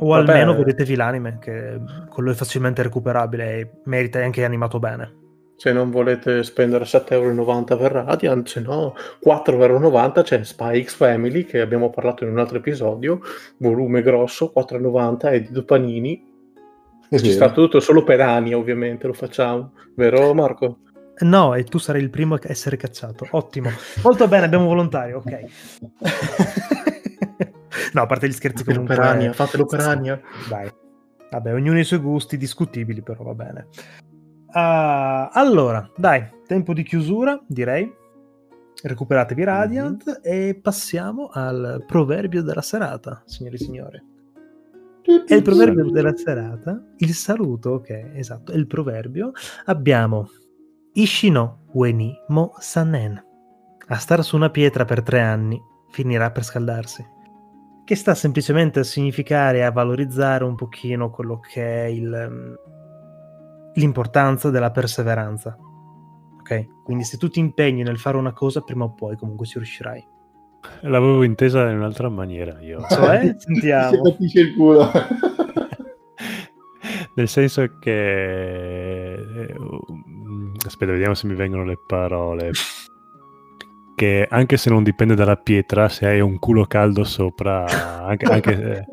o Vabbè. almeno vedetevi l'anime che quello è facilmente recuperabile e merita anche animato bene se non volete spendere 7,90€ per Radiant, se no 4,90€ c'è Spy X Family che abbiamo parlato in un altro episodio, volume grosso, 4,90€ edito Panini, ci sta tutto solo per anni, ovviamente lo facciamo, vero Marco? No, e tu sarai il primo a essere cacciato. Ottimo. Molto bene, abbiamo volontario, ok. no, a parte gli scherzi fatelo comunque... Per Ania, fatelo per Ania. Dai. Vabbè, ognuno ha i suoi gusti, discutibili, però va bene. Uh, allora, dai, tempo di chiusura, direi. Recuperatevi Radiant mm-hmm. e passiamo al proverbio della serata, signori e signori. È il proverbio della serata, il saluto, ok, esatto, è il proverbio. Abbiamo Ishino Weni Mo Sanen. A stare su una pietra per tre anni finirà per scaldarsi. Che sta semplicemente a significare a valorizzare un pochino quello che è il, mm, l'importanza della perseveranza. Ok? Quindi se tu ti impegni nel fare una cosa, prima o poi comunque ci riuscirai. L'avevo intesa in un'altra maniera io. Cioè, sentiamo. capisce il culo. Nel senso che... Eh, aspetta, vediamo se mi vengono le parole. Che anche se non dipende dalla pietra, se hai un culo caldo sopra, anche, anche,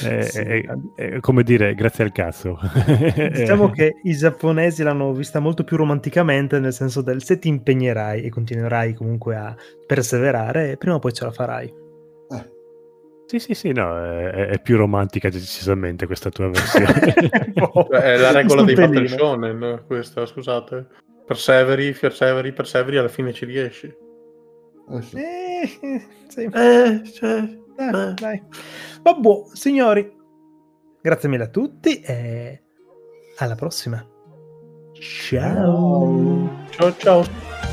È, sì. è, è, come dire, grazie al cazzo. Diciamo che i giapponesi l'hanno vista molto più romanticamente, nel senso del se ti impegnerai e continuerai comunque a perseverare, prima o poi ce la farai. Eh. Sì, sì, sì, no, è, più romantica decisamente questa tua versione. è la regola dei battle shonen, questa, scusate. Perseveri, perseveri, perseveri, alla fine ci riesci. Eh, sì. Eh, sì. Eh, cioè, eh, dai. Vabbè, signori, grazie mille a tutti e alla prossima. Ciao. Ciao ciao.